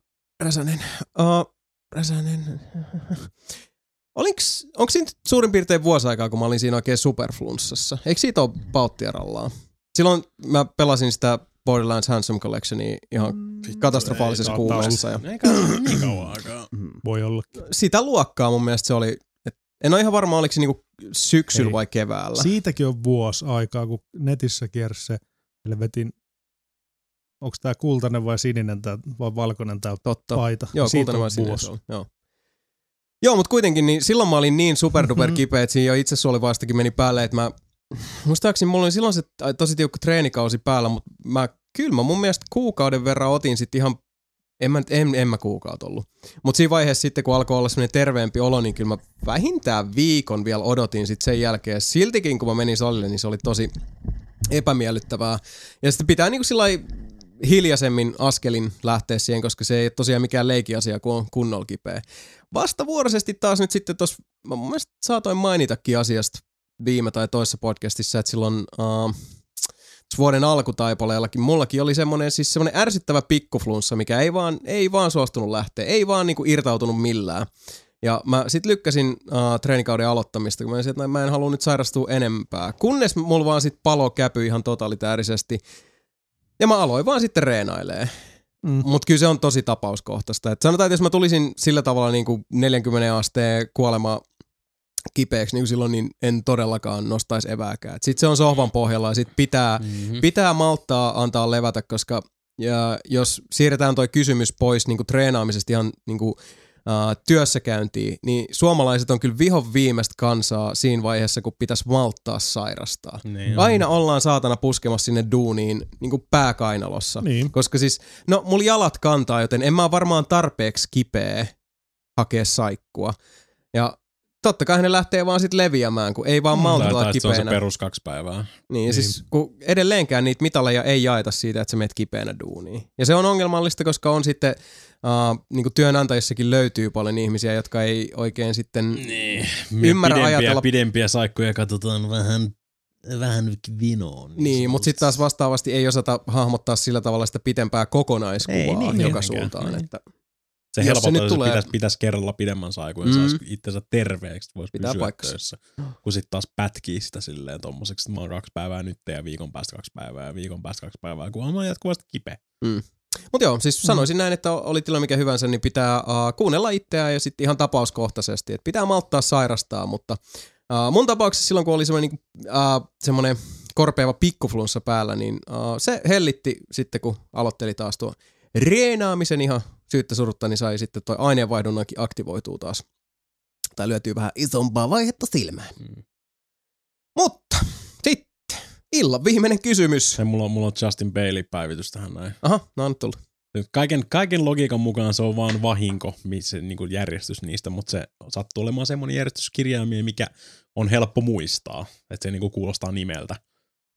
Räsänen. Uh, Räsänen. *laughs* Onko siinä suurin piirtein vuosi aikaa, kun mä olin siinä oikein superflunssassa? Eikö siitä ole pauttia rallaa? Silloin mä pelasin sitä Borderlands Handsome Collectionia ihan katastrofaalisessa Ei, kuumessa. Ja Eikä niin kauan aikaa. Mm. Voi olla. sitä luokkaa mun mielestä se oli, et en ole ihan varma, oliko se niinku syksyllä Ei. vai keväällä. Siitäkin on vuosi aikaa, kun netissä kiersi se helvetin, onko tämä kultainen vai sininen tää, vai valkoinen tämä Totta. paita. Joo, Siitä kultainen on vai sininen se. Joo. Joo, mutta kuitenkin niin silloin mä olin niin superduper Mhm. kipeä, että siinä jo itsesuolivaistakin meni päälle, että mä muistaakseni mulla oli silloin se tosi tiukka treenikausi päällä, mutta mä kyllä mä mun mielestä kuukauden verran otin sitten ihan En mä, en, en mä kuukautta ollut. Mutta siinä vaiheessa sitten, kun alkoi olla semmoinen terveempi olo, niin kyllä mä vähintään viikon vielä odotin sitten sen jälkeen. Siltikin, kun mä menin salille, niin se oli tosi epämiellyttävää. Ja sitten pitää niinku sillä hiljaisemmin askelin lähteä siihen, koska se ei ole tosiaan mikään leikiasia, kun on kunnolla kipeä. Vastavuoroisesti taas nyt sitten tuossa, mä mun mielestä saatoin mainitakin asiasta viime tai toisessa podcastissa, että silloin uh, vuoden alkutaipaleellakin mullakin oli semmoinen siis semmoinen ärsyttävä pikkuflunssa, mikä ei vaan, ei vaan suostunut lähteä, ei vaan niinku irtautunut millään. Ja mä sit lykkäsin uh, treenikauden aloittamista, kun mä, olisin, että mä en halua nyt sairastua enempää. Kunnes mulla vaan sit palo käpy ihan totalitäärisesti. Ja mä aloin vaan sitten reenailee. Mm. Mutta kyllä se on tosi tapauskohtaista. Et sanotaan, että jos mä tulisin sillä tavalla niin kuin 40 asteen kuolema kipeäksi niin kuin silloin, niin en todellakaan nostaisi evääkään. Sitten se on sohvan pohjalla ja sitten pitää, Mm-hmm. pitää malttaa antaa levätä, koska ja jos siirretään toi kysymys pois niin kuin treenaamisesta ihan niin kuin, uh, työssäkäyntiin, niin suomalaiset on kyllä vihon viimeistä kansaa siinä vaiheessa, kun pitäisi malttaa sairastaa. Niin. Aina ollaan saatana puskemassa sinne duuniin niin kuin pääkainalossa. Niin. Koska siis, no mulla jalat kantaa, joten en mä varmaan tarpeeksi kipeä hakea saikkua. Ja totta kai ne lähtee vaan sit leviämään, kun ei vaan Mm. malta Tai, olla tai se on se kipeänä. perus kaksi päivää. Niin, Niin. niin. siis kun edelleenkään niitä mitaleja ei jaeta siitä, että sä meet kipeänä duuniin. Ja se on ongelmallista, koska on sitten, uh, niin kuin työnantajissakin löytyy paljon ihmisiä, jotka ei oikein sitten... Niin. Ymmärrä pidempiä, ajatella- pidempiä saikkoja katsotaan vähän, vähän vinoon. Niin, mutta sitten taas vastaavasti ei osata hahmottaa sillä tavalla sitä pitempää kokonaiskuvaa Ei niin, joka suuntaan. Niin. Että Se Jos se helpottaa, nyt että tulee- pitäisi, pitäisi kerralla pidemmän saikun, Mm. että saisi itsensä terveeksi, että voisi Pitää pysyä paikkansa. töissä. Kun sitten taas pätkii sitä silleen tommoseksi, että mä oon kaksi päivää nyt ja viikon päästä kaksi päivää ja viikon päästä kaksi päivää, kun on jatkuvasti kipeä. Mutta joo, siis sanoisin näin, että oli tilanne mikä hyvänsä, niin pitää uh, kuunnella itseään ja sitten ihan tapauskohtaisesti. Että pitää malttaa sairastaa, mutta uh, mun tapauksessa silloin, kun oli semmoinen niinku, uh, semmoinen korpeava pikkuflunssa päällä, niin uh, se hellitti sitten, kun aloitteli taas tuo reenaamisen ihan syyttä surutta, niin sai sitten toi aineenvaihdunnakin aktivoituu taas. Tai lyötyy vähän isompaa vaihetta silmään. Mm. Mutta sitten illan viimeinen kysymys. Se mulla on, mulla on Justin Bailey-päivitys tähän näin. Aha, no on tullut. Nyt Kaiken, kaiken logiikan mukaan se on vaan vahinko, se niin kuin järjestys niistä, mutta se sattuu olemaan semmoinen järjestyskirjaimia, mikä on helppo muistaa, että se niin kuin kuulostaa nimeltä.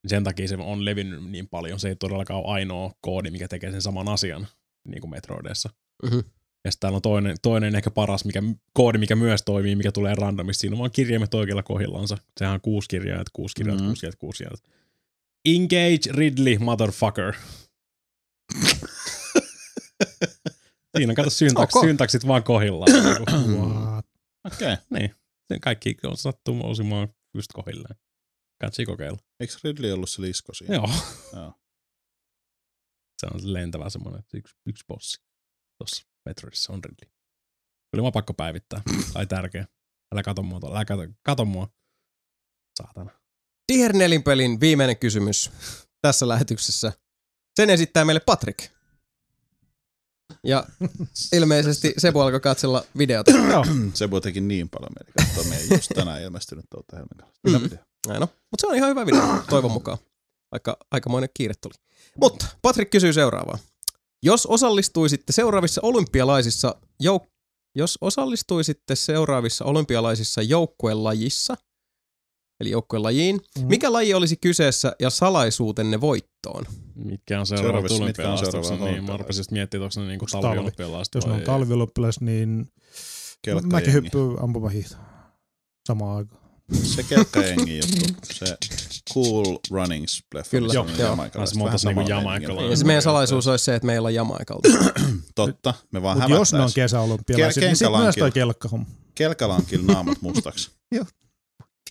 Sen takia se on levinnyt niin paljon. Se ei todellakaan ole ainoa koodi, mikä tekee sen saman asian niin kuin Metroidessa. Mhm. Ja sitten täällä on toinen, toinen ehkä paras mikä, koodi, mikä myös toimii, mikä tulee randomisti. Siinä on vaan kirjaimet oikealla kohdillansa. Sehän on kuusi kirjaimet, kuusi kirjaimet, Mhm. kuusi kirjaimet, kuusi kirjaimet. Engage Ridley, motherfucker. *laughs* Siinä on kato syntaks, Ok. syntaksit vaan kohdillaan. Niinku, *coughs* What? Okei. Okay. niin, se kaikki on sattuu osumaan just kohdilleen. Katsi kokeilla. Eikö Ridley ollut se lisko siinä? Joo. Joo. Se on lentävä semmoinen yksi, yksi bossi. Tuossa Metroidissa on Ridley. Oli vaan pakko päivittää. *clears throat* Tai tärkeä. Älä kato mua tuolla. Älä kato, kato mua. Saatana. Tier 4 pelin viimeinen kysymys tässä lähetyksessä. Sen esittää meille Patrick. Ja *laughs* ilmeisesti Sebu alkoi katsella videota. *clears throat* Joo. Se voi teki niin paljon mieli katsoa meidän just tänään ilmestynyt tuolta Helmikalasta. Mm. Mm. Näin on. Mutta se on ihan hyvä video, toivon mukaan. Vaikka aikamoinen kiire tuli. Mutta Patrick kysyy seuraavaa. Jos osallistuisitte seuraavissa olympialaisissa jouk- jos osallistuisitte seuraavissa olympialaisissa joukkuelajissa, eli joukkuelajiin, Mhm. mikä laji olisi kyseessä ja salaisuutenne voittoon? Mitkä on seuraavat olympialaiset? Niin, mä rupesin just miettimään, onko ne niinku talviolympialaiset Jos ne on talviolympialaiset, niin mäkin hyppyy ampumahiihto samaan aikaan. Se kelkkajengi juttu. Se Cool Runnings leffa. Kyllä, joo. Mä Vähän monta niinku jamaikalainen. Ja se meidän salaisuus olisi se, että meillä on jamaikalta. *clears throat* Totta. Me vaan Mutta jos ne on Kel- niin sitten myös toi kelkkahomma. Kelkalankilla naamat mustaksi. *laughs*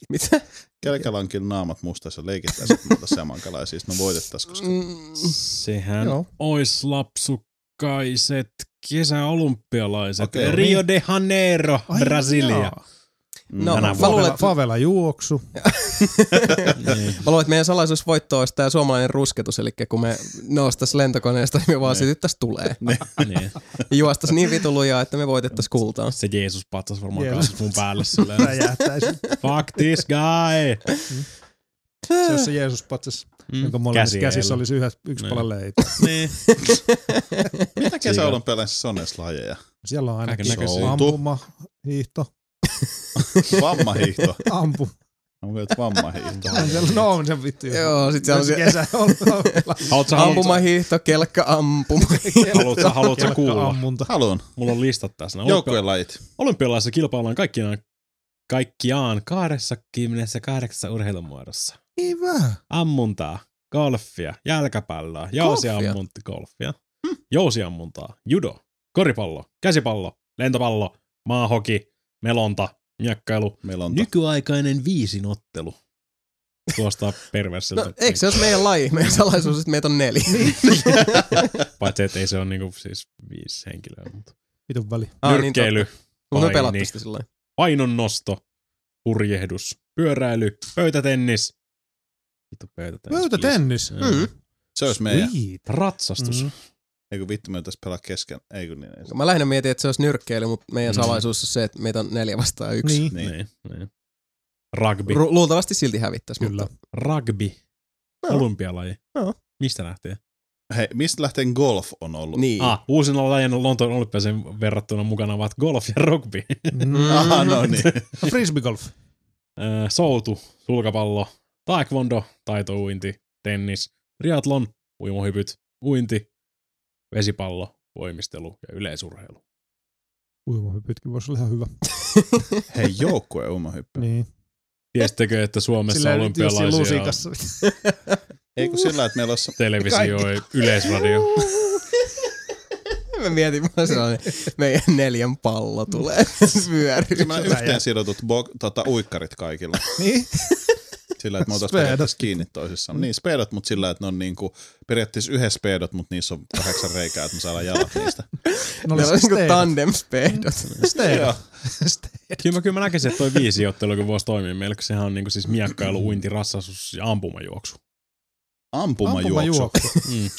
Mitä? Kelkalankilla naamat mustaksi ja leikittäisiin muuta samankalaisia. Sitten me voitettaisiin, koska Mm, Sehän Joo. ois lapsukaiset kesäolympialaiset. Okei. Rio de Janeiro, Ai Brasilia. jaa. No, Tänä mä luulen, Favela, että, favela juoksu. *laughs* Niin. mä luulen, että meidän salaisuusvoitto olisi tämä suomalainen rusketus, eli kun me noustais lentokoneesta, niin me vaan Niin. sytyttäis tulee. *laughs* niin. Ja *laughs* juostais niin vitu lujaa, että me voitettais kultaa. Se Jeesus patsas varmaan Jeesus. mun päälle silleen. Fuck this guy! Se on se Jeesus-patsas, Mm. jonka molemmissa Käsi käsissä olisi yhdessä, yksi Niin. pala leipää. Niin. Mitä kesäolympialaisissa on edes lajeja? Siellä on ainakin ampuma, hiihto, *laughs* Vammahiihto. ampu. Onko nyt vammahiihto? On siellä, no on se vittu. Joo, sit siellä on se kesä on. *laughs* Ampumahiihto, kelkka ampuma. haluatko, haluatko kuulla? ammunta. Haluan. Mulla on listat tässä. Joukkojen lajit. Olympialaisissa kilpaillaan kaikkiaan, kaikkiaan 28 urheilumuodossa. Hyvä. Ammuntaa, golfia, jalkapalloa, jousiammunta, golfia, jousiammuntaa, judo, koripallo, käsipallo, lentopallo, maahoki, melonta, miakkailu, Meillä on nykyaikainen viisinottelu. Kuulostaa perversiltä. No, eikö se olisi meidän laji? Meidän salaisuus, että meitä on neljä. *laughs* Paitsi, että ei se ole niinku siis viisi henkilöä. Mutta. Vitun väli. Ah, Nyrkkeily, Mutta me paini, pelattu sitä sillä painonnosto, purjehdus, pyöräily, pöytätennis. Vittu pöytätennis. Pöytätennis. Mm. Se olisi meidän. Sweet. Ratsastus. Mm. Eikö vittu me tässä pelaa kesken? Eikö niin? Ei. Mä lähinnä mietin, että se olisi nyrkkeily, mutta meidän Mm. salaisuus on se, että meitä on neljä vastaan yksi. Niin. Niin. Niin. niin. Rugby. Ru- luultavasti silti hävittäisi. Kyllä. Mutta Rugby. Joo. Olympialaji. Joo. Mistä lähtee? Hei, mistä lähtien golf on ollut? niin. Ah, uusina lajien Lontoon olympiaseen verrattuna mukana ovat golf ja rugby. Mm. *laughs* Aha, no niin. *laughs* Frisbee golf. Ö, Soutu, sulkapallo, taekwondo, taitouinti, tennis, triathlon, uimohypyt, uinti, vesipallo, voimistelu ja yleisurheilu. Uimahypytkin voisi olla ihan hyvä. *laughs* Hei, joukkue uimahyppy. Niin. Tiesittekö, että Suomessa Silleen olympialaisia on lusikassa. *laughs* Eikö sillä, että meillä olisi... televisio, yleisradio? *laughs* Mä mietin vaan sellainen, meidän neljän pallo tulee pyöryy. Semmoinen yhteen sidotut bo- tota, uikkarit kaikilla. niin. Sillä, että me oltaisiin periaatteessa kiinni toisissaan. Niin, speedot, mutta sillä, että ne on niinku, periaatteessa yhdessä speedot, mutta niissä on kahdeksan reikää, että me saadaan jalat niistä. No Meillä on niinku tandem speedot. Steedot. Kyllä mä, kyllä mä näkisin, että toi viisi ottelu voisi toimia meillä, kun sehän on niinku siis miakkailu, uinti, ratsastus ja ampumajuoksu. Ampumajuoksu. Ampumajuoksu. Mm.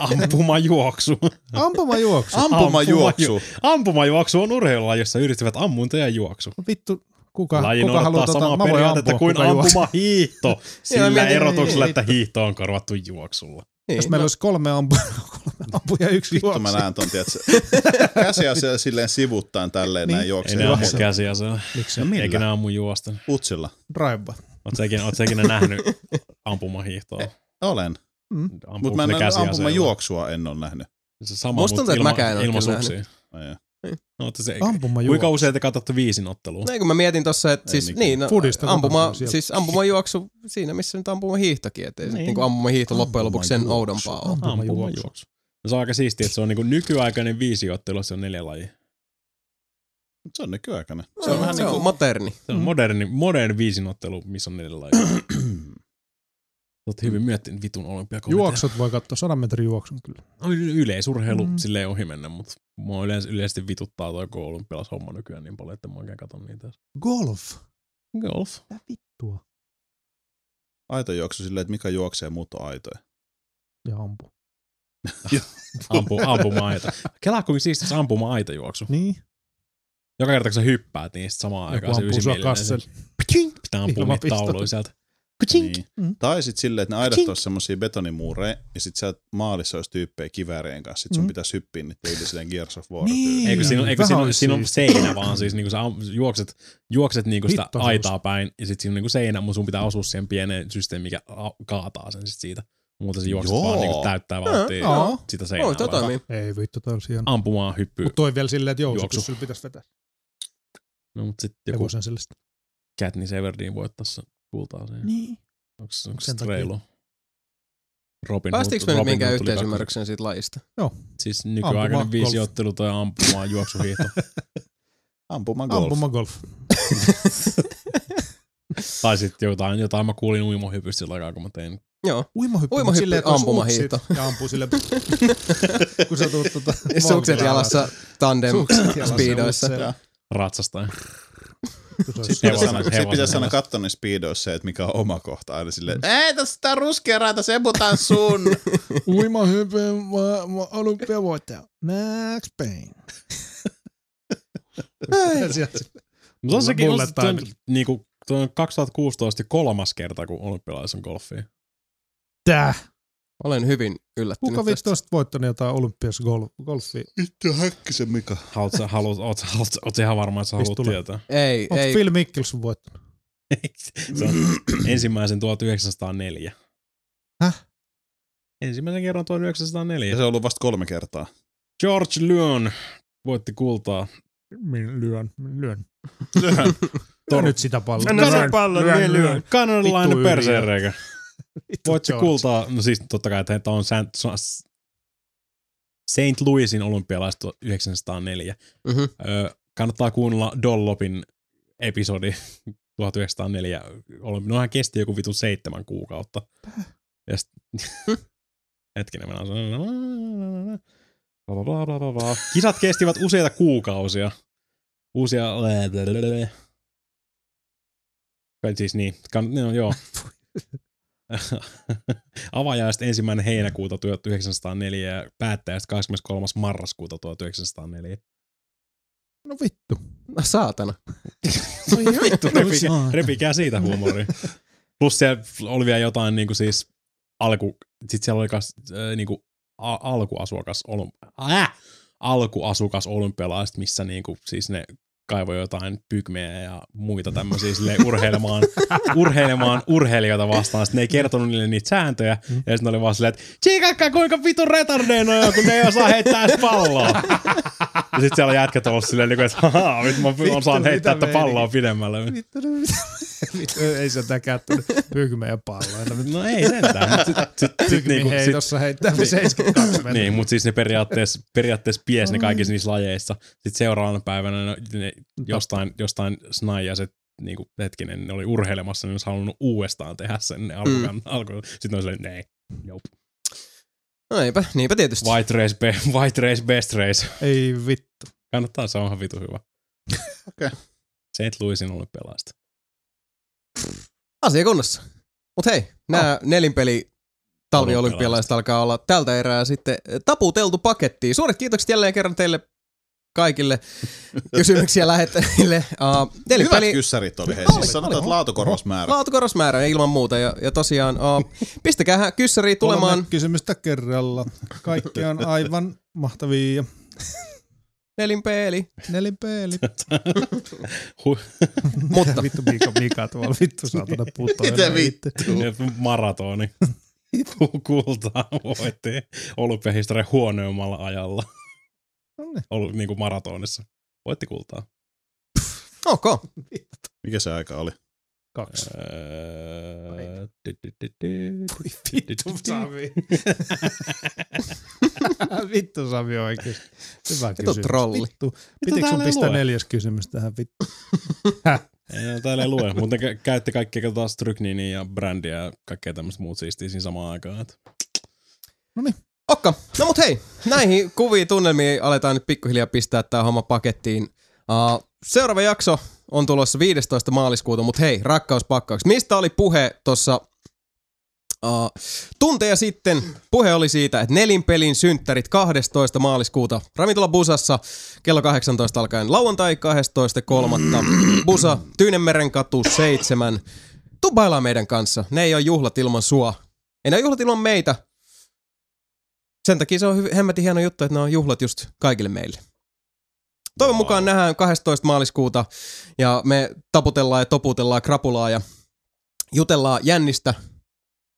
Ampumajuoksu. Ampumajuoksu. Ampumajuoksu. Ampumajuoksu on urheilulaji, jossa yhdistävät ammunta ja juoksu. Vittu, kuka, Laji kuka haluaa tota, samaa mä voin periaatetta kuin kuka juoksee. ampumahiihto, *laughs* sillä mietin, erotuksella, niin, että hiihto on korvattu juoksulla. Niin, Jos meillä olisi kolme ampuja, *laughs* kolme ampuja ja yksi Vittu mä juoksu. näen ton, tiedätkö? Käsiä silleen sivuttaan tälleen Niin. näin Ei juoksee. ne ammu Juoksu. käsiä siellä. Miksi? No Eikä ne ammu juosta. Utsilla. Drive Oot sä ikinä, oot sä ikinä nähnyt ampumahiihtoa? Olen. Ampuuko Mutta mä en käsiä ampumajuoksua en ole nähnyt. Se sama, Musta mutta ilma, mäkään kyllä suksia. Ei. No, se, Ampumajuoksu. kuinka usein te katsotte viisinottelua? Näin kun mä mietin tossa, että Ei siis, mikään. niin, no, Fudista ampuma, sieltä. siis ampumajuoksu siinä, missä nyt ampumahiihtokin, että ei se Niin. niin. ampumahiihto loppujen lopuksi sen oudompaa ole. Ampumajuoksu. No se on aika siistiä, että se on niinku nykyaikainen viisiottelu, se on neljä lajia. Se on nykyaikainen. Se Se on on, vähän se niin on kuin... moderni. Se on moderni, moderni viisinottelu, missä on neljä lajia. *clears throat* Olet hyvin miettinyt vitun olympiakomitea. Juoksut voi katsoa 100 metrin juoksun kyllä. No, yleisurheilu Mm. mm. silleen ohi mennä, mutta mua yleensä, yleisesti vituttaa toi olympialashomma nykyään niin paljon, että mä oikein katon niitä. Golf. Golf. Mitä vittua? Aitojuoksu silleen, että mikä juoksee muut on aitoja. Ja ampu. *laughs* Ampu, ampuma-aita. Kelaa kuinka siistiä ampuma-aita juoksu. Niin. Joka kerta kun sä hyppäät niistä samaan Joku aikaan se ampuu sua ysimielinen. kassel. se- Pitää ampua niitä tauluja sieltä. Niin. Mm. Tai sitten silleen, että ne aidat olisi semmosia betonimuureja, ja sit sieltä maalissa olisi tyyppejä kiväärien kanssa. Sit sun Mm. pitäisi hyppiä niitä yli silleen Gears of War Niin. Eikö siinä, eikö siinä, siinä on seinä vaan, siis niinku sä juokset, juokset niinku sitä Hitto, se aitaa päin, ja sitten siinä on niinku seinä, mutta sun pitää osua siihen pieneen systeemiin, mikä kaataa sen sit siitä. Muuten se juokset Joo. vaan niinku täyttää vauhtia Joo. sitä seinää. Oi, toi vaan. toimii. Ei vittu, toi olisi hieno. Ampumaan hyppy. Mutta toi vielä silleen, että Juoksu. jousitus sulla pitäisi vetää. No, mutta sitten joku Hevosen sellaista. Katniss Everdeen voittaisi kultaa siihen. Niin. Onks, onks Sen se takia. reilu? Robin Päästiinkö Hood- me minkään yhteisymmärrykseen siitä lajista? kakkoseksi. Siis nykyaikainen Ampuma, viisiottelu tai ampumaan juoksuhiihto. *laughs* Ampuma golf. Ampuma golf. *laughs* tai sitten jotain, jotain mä kuulin uimohypystä sillä aikaa, kun mä tein. Joo. Uimahyppy, mut silleen, ampumahiihto. uksit Ja ampuu sille. *laughs* kun sä tuut tota... Sukset jalassa tandem speedoissa. Joo. Ratsastaja. Sitten pitäisi aina, sit pitäisi aina katsoa niissä speedoissa se, että mikä on oma kohta. Aina silleen, ei tässä tää ruskea raita, se putaan sun. *laughs* Uimahypyn ma- ma- olympiavoittaja. Max Payne. *laughs* Mutta on sekin, on, se- on, niinku, tuo on 2016 kolmas kerta, kun olympialais on golfia. Olen hyvin yllättynyt Kuka tästä. vittu on sit voittanut jotain olympias gol, golfia? Vittu häkkisen Mika. Haluat sä, haluat, oot, sä- oot, oot ihan varma, että sä haluat tulee? tietää? Ei, Onko ei. Phil Mickelson voittanut? *laughs* Se on ensimmäisen 1904. Häh? Ensimmäisen kerran 1904. Ja se on ollut vasta kolme kertaa. George Lyon voitti kultaa. Minä lyön, minä lyön. Tor- Lyö *laughs* nyt sitä palloa. Se pallo, lyön, lyön. Vittu Kanadalainen perseenreikä. Voit se kultaa, no siis totta kai, että on Saint, St. Louisin olympialaiset 1904. Mhm. Öö, kannattaa kuunnella Dollopin episodi 1904. Olympi- Nohan kesti joku vitun seitsemän kuukautta. Ja sit, *laughs* hetkinen, mä sanon. Bla, bla, bla, bla, bla. Kisat kestivät useita kuukausia. Uusia... Kai Siis niin, kann, no, joo. *laughs* *laughs* Avajaiset ensimmäinen heinäkuuta 1904 ja päättäjästä 23. marraskuuta 1904. No vittu. No saatana. *laughs* Vittu, repikää, repikää siitä huumoria. Plus siellä oli vielä jotain niinku siis alku, sit siellä oli kas, äh, niinku a, alkuasukas, olym, äh, alkuasukas olympialaiset, missä niinku siis ne kaivoi jotain pygmejä ja muita tämmöisiä silleen urheilemaan, urheilemaan urheilijoita vastaan. Sitten ne ei kertonut niille niitä sääntöjä. Ja sitten ne oli vaan silleen, että tsiikakka kuinka vitun retardeina on, kun ne ei osaa heittää edes palloa. Ja sitten siellä on jätkät ollut silleen, niinku, että haha, nyt mä osaan mitä heittää tätä palloa pidemmälle. Vittu, mitä? Vittu, ei se täkään tullut pygmejä palloja. No ei sentään, mutta sit, sit, sit, Pygmi niinku, sit, heitossa heittää 72 metriä. niin, mutta siis ne periaatteessa, periaatteessa pies ne kaikissa niissä lajeissa. Sitten seuraavana päivänä ne, ne jostain, jostain snaijaset niinku, hetkinen, ne oli urheilemassa, niin olisi halunnut uudestaan tehdä sen ne alkukan, mm. alku. Sitten oli silleen, nee, nope. No eipä, niinpä tietysti. White race, be, white race, best race. Ei vittu. Kannattaa, se on ihan vitu hyvä. Okei. St. Louisin olympialaista. Asia kunnossa. Mut hei, nämä oh. nelinpeli talviolympialaiset alkaa olla tältä erää sitten taputeltu pakettiin. Suuret kiitokset jälleen kerran teille kaikille kysymyksiä lähettäjille. *laughs* Uh, Hyvät nelinpeli kyssärit oli. Hei, Oli, siis sanotaan, oli. että laatukorvausmäärä. laatukorosmäärä ilman muuta. Ja, ja tosiaan, uh, pistäkää kyssäriä tulemaan. Kolme kysymystä kerralla. Kaikki on aivan mahtavia. Nelinpeli. Nelinpeli. *laughs* Hu- *laughs* Mutta vittu Mika, Mika tuolla vittu saatana putoilee. Mitä vittu? Maratoni. Kultaa voitti olympiahistorian huonoimmalla ajalla. Noniin. Ollut niin kuin maratonissa. Voitti kultaa. ok. *laughs* Mikä se aika oli? Kaksi. Öö, Vittu Sami. vittu Sami oikeesti. Hyvä Vittu kysymys. trolli. Vittu. Pitikö sun pistää neljäs kysymys tähän vittu? *laughs* Ei, no, täällä ei lue, mutta käytti kaikkea taas strykniiniä ja brändiä ja kaikkea tämmöistä muut siistiä siinä samaan aikaan. Et. Okka. No mut hei, näihin kuviin tunnelmiin aletaan nyt pikkuhiljaa pistää tää homma pakettiin. Uh, seuraava jakso on tulossa 15. maaliskuuta, mutta hei, rakkauspakkaukset. Mistä oli puhe tuossa uh, tunteja sitten? Puhe oli siitä, että nelinpelin synttärit 12. maaliskuuta Ravintola Busassa kello 18 alkaen lauantai 12.3. Busa Tyynemeren katu 7. Tuu bailaa meidän kanssa. Ne ei ole juhlat ilman sua. Ei ne ole juhlat ilman meitä. Sen takia se on hyvin, hemmetin hieno juttu, että ne on juhlat just kaikille meille. Toivon Wow. mukaan nähdään 12. maaliskuuta ja me taputellaan ja toputellaan krapulaa ja jutellaan jännistä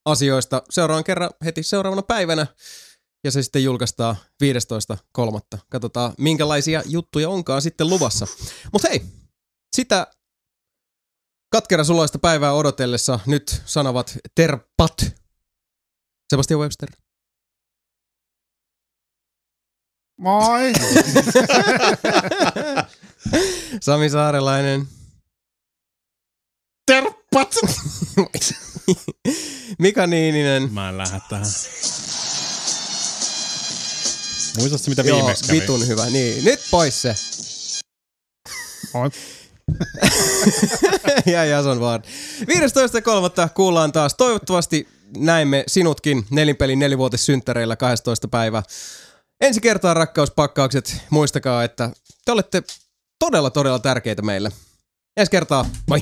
asioista seuraavan kerran heti seuraavana päivänä. Ja se sitten julkaistaan 15.3. Katsotaan, minkälaisia juttuja onkaan sitten luvassa. Mutta hei, sitä katkera suloista päivää odotellessa nyt sanovat terpat. Sebastian Webster. Moi! *laughs* Sami Saarelainen. Terppat! *laughs* Mika Niininen. Mä en lähde tähän. Muistatko mitä Joo, viimeksi kävi? vitun hyvä. Niin, nyt pois se. Moi. *laughs* ja Jason vaan. 15.3. kuullaan taas. Toivottavasti näemme sinutkin nelinpelin nelivuotissynttäreillä 12. päivä. Ensi kertaa rakkauspakkaukset. Muistakaa, että te olette todella, todella tärkeitä meille. Ensi kertaa. Moi!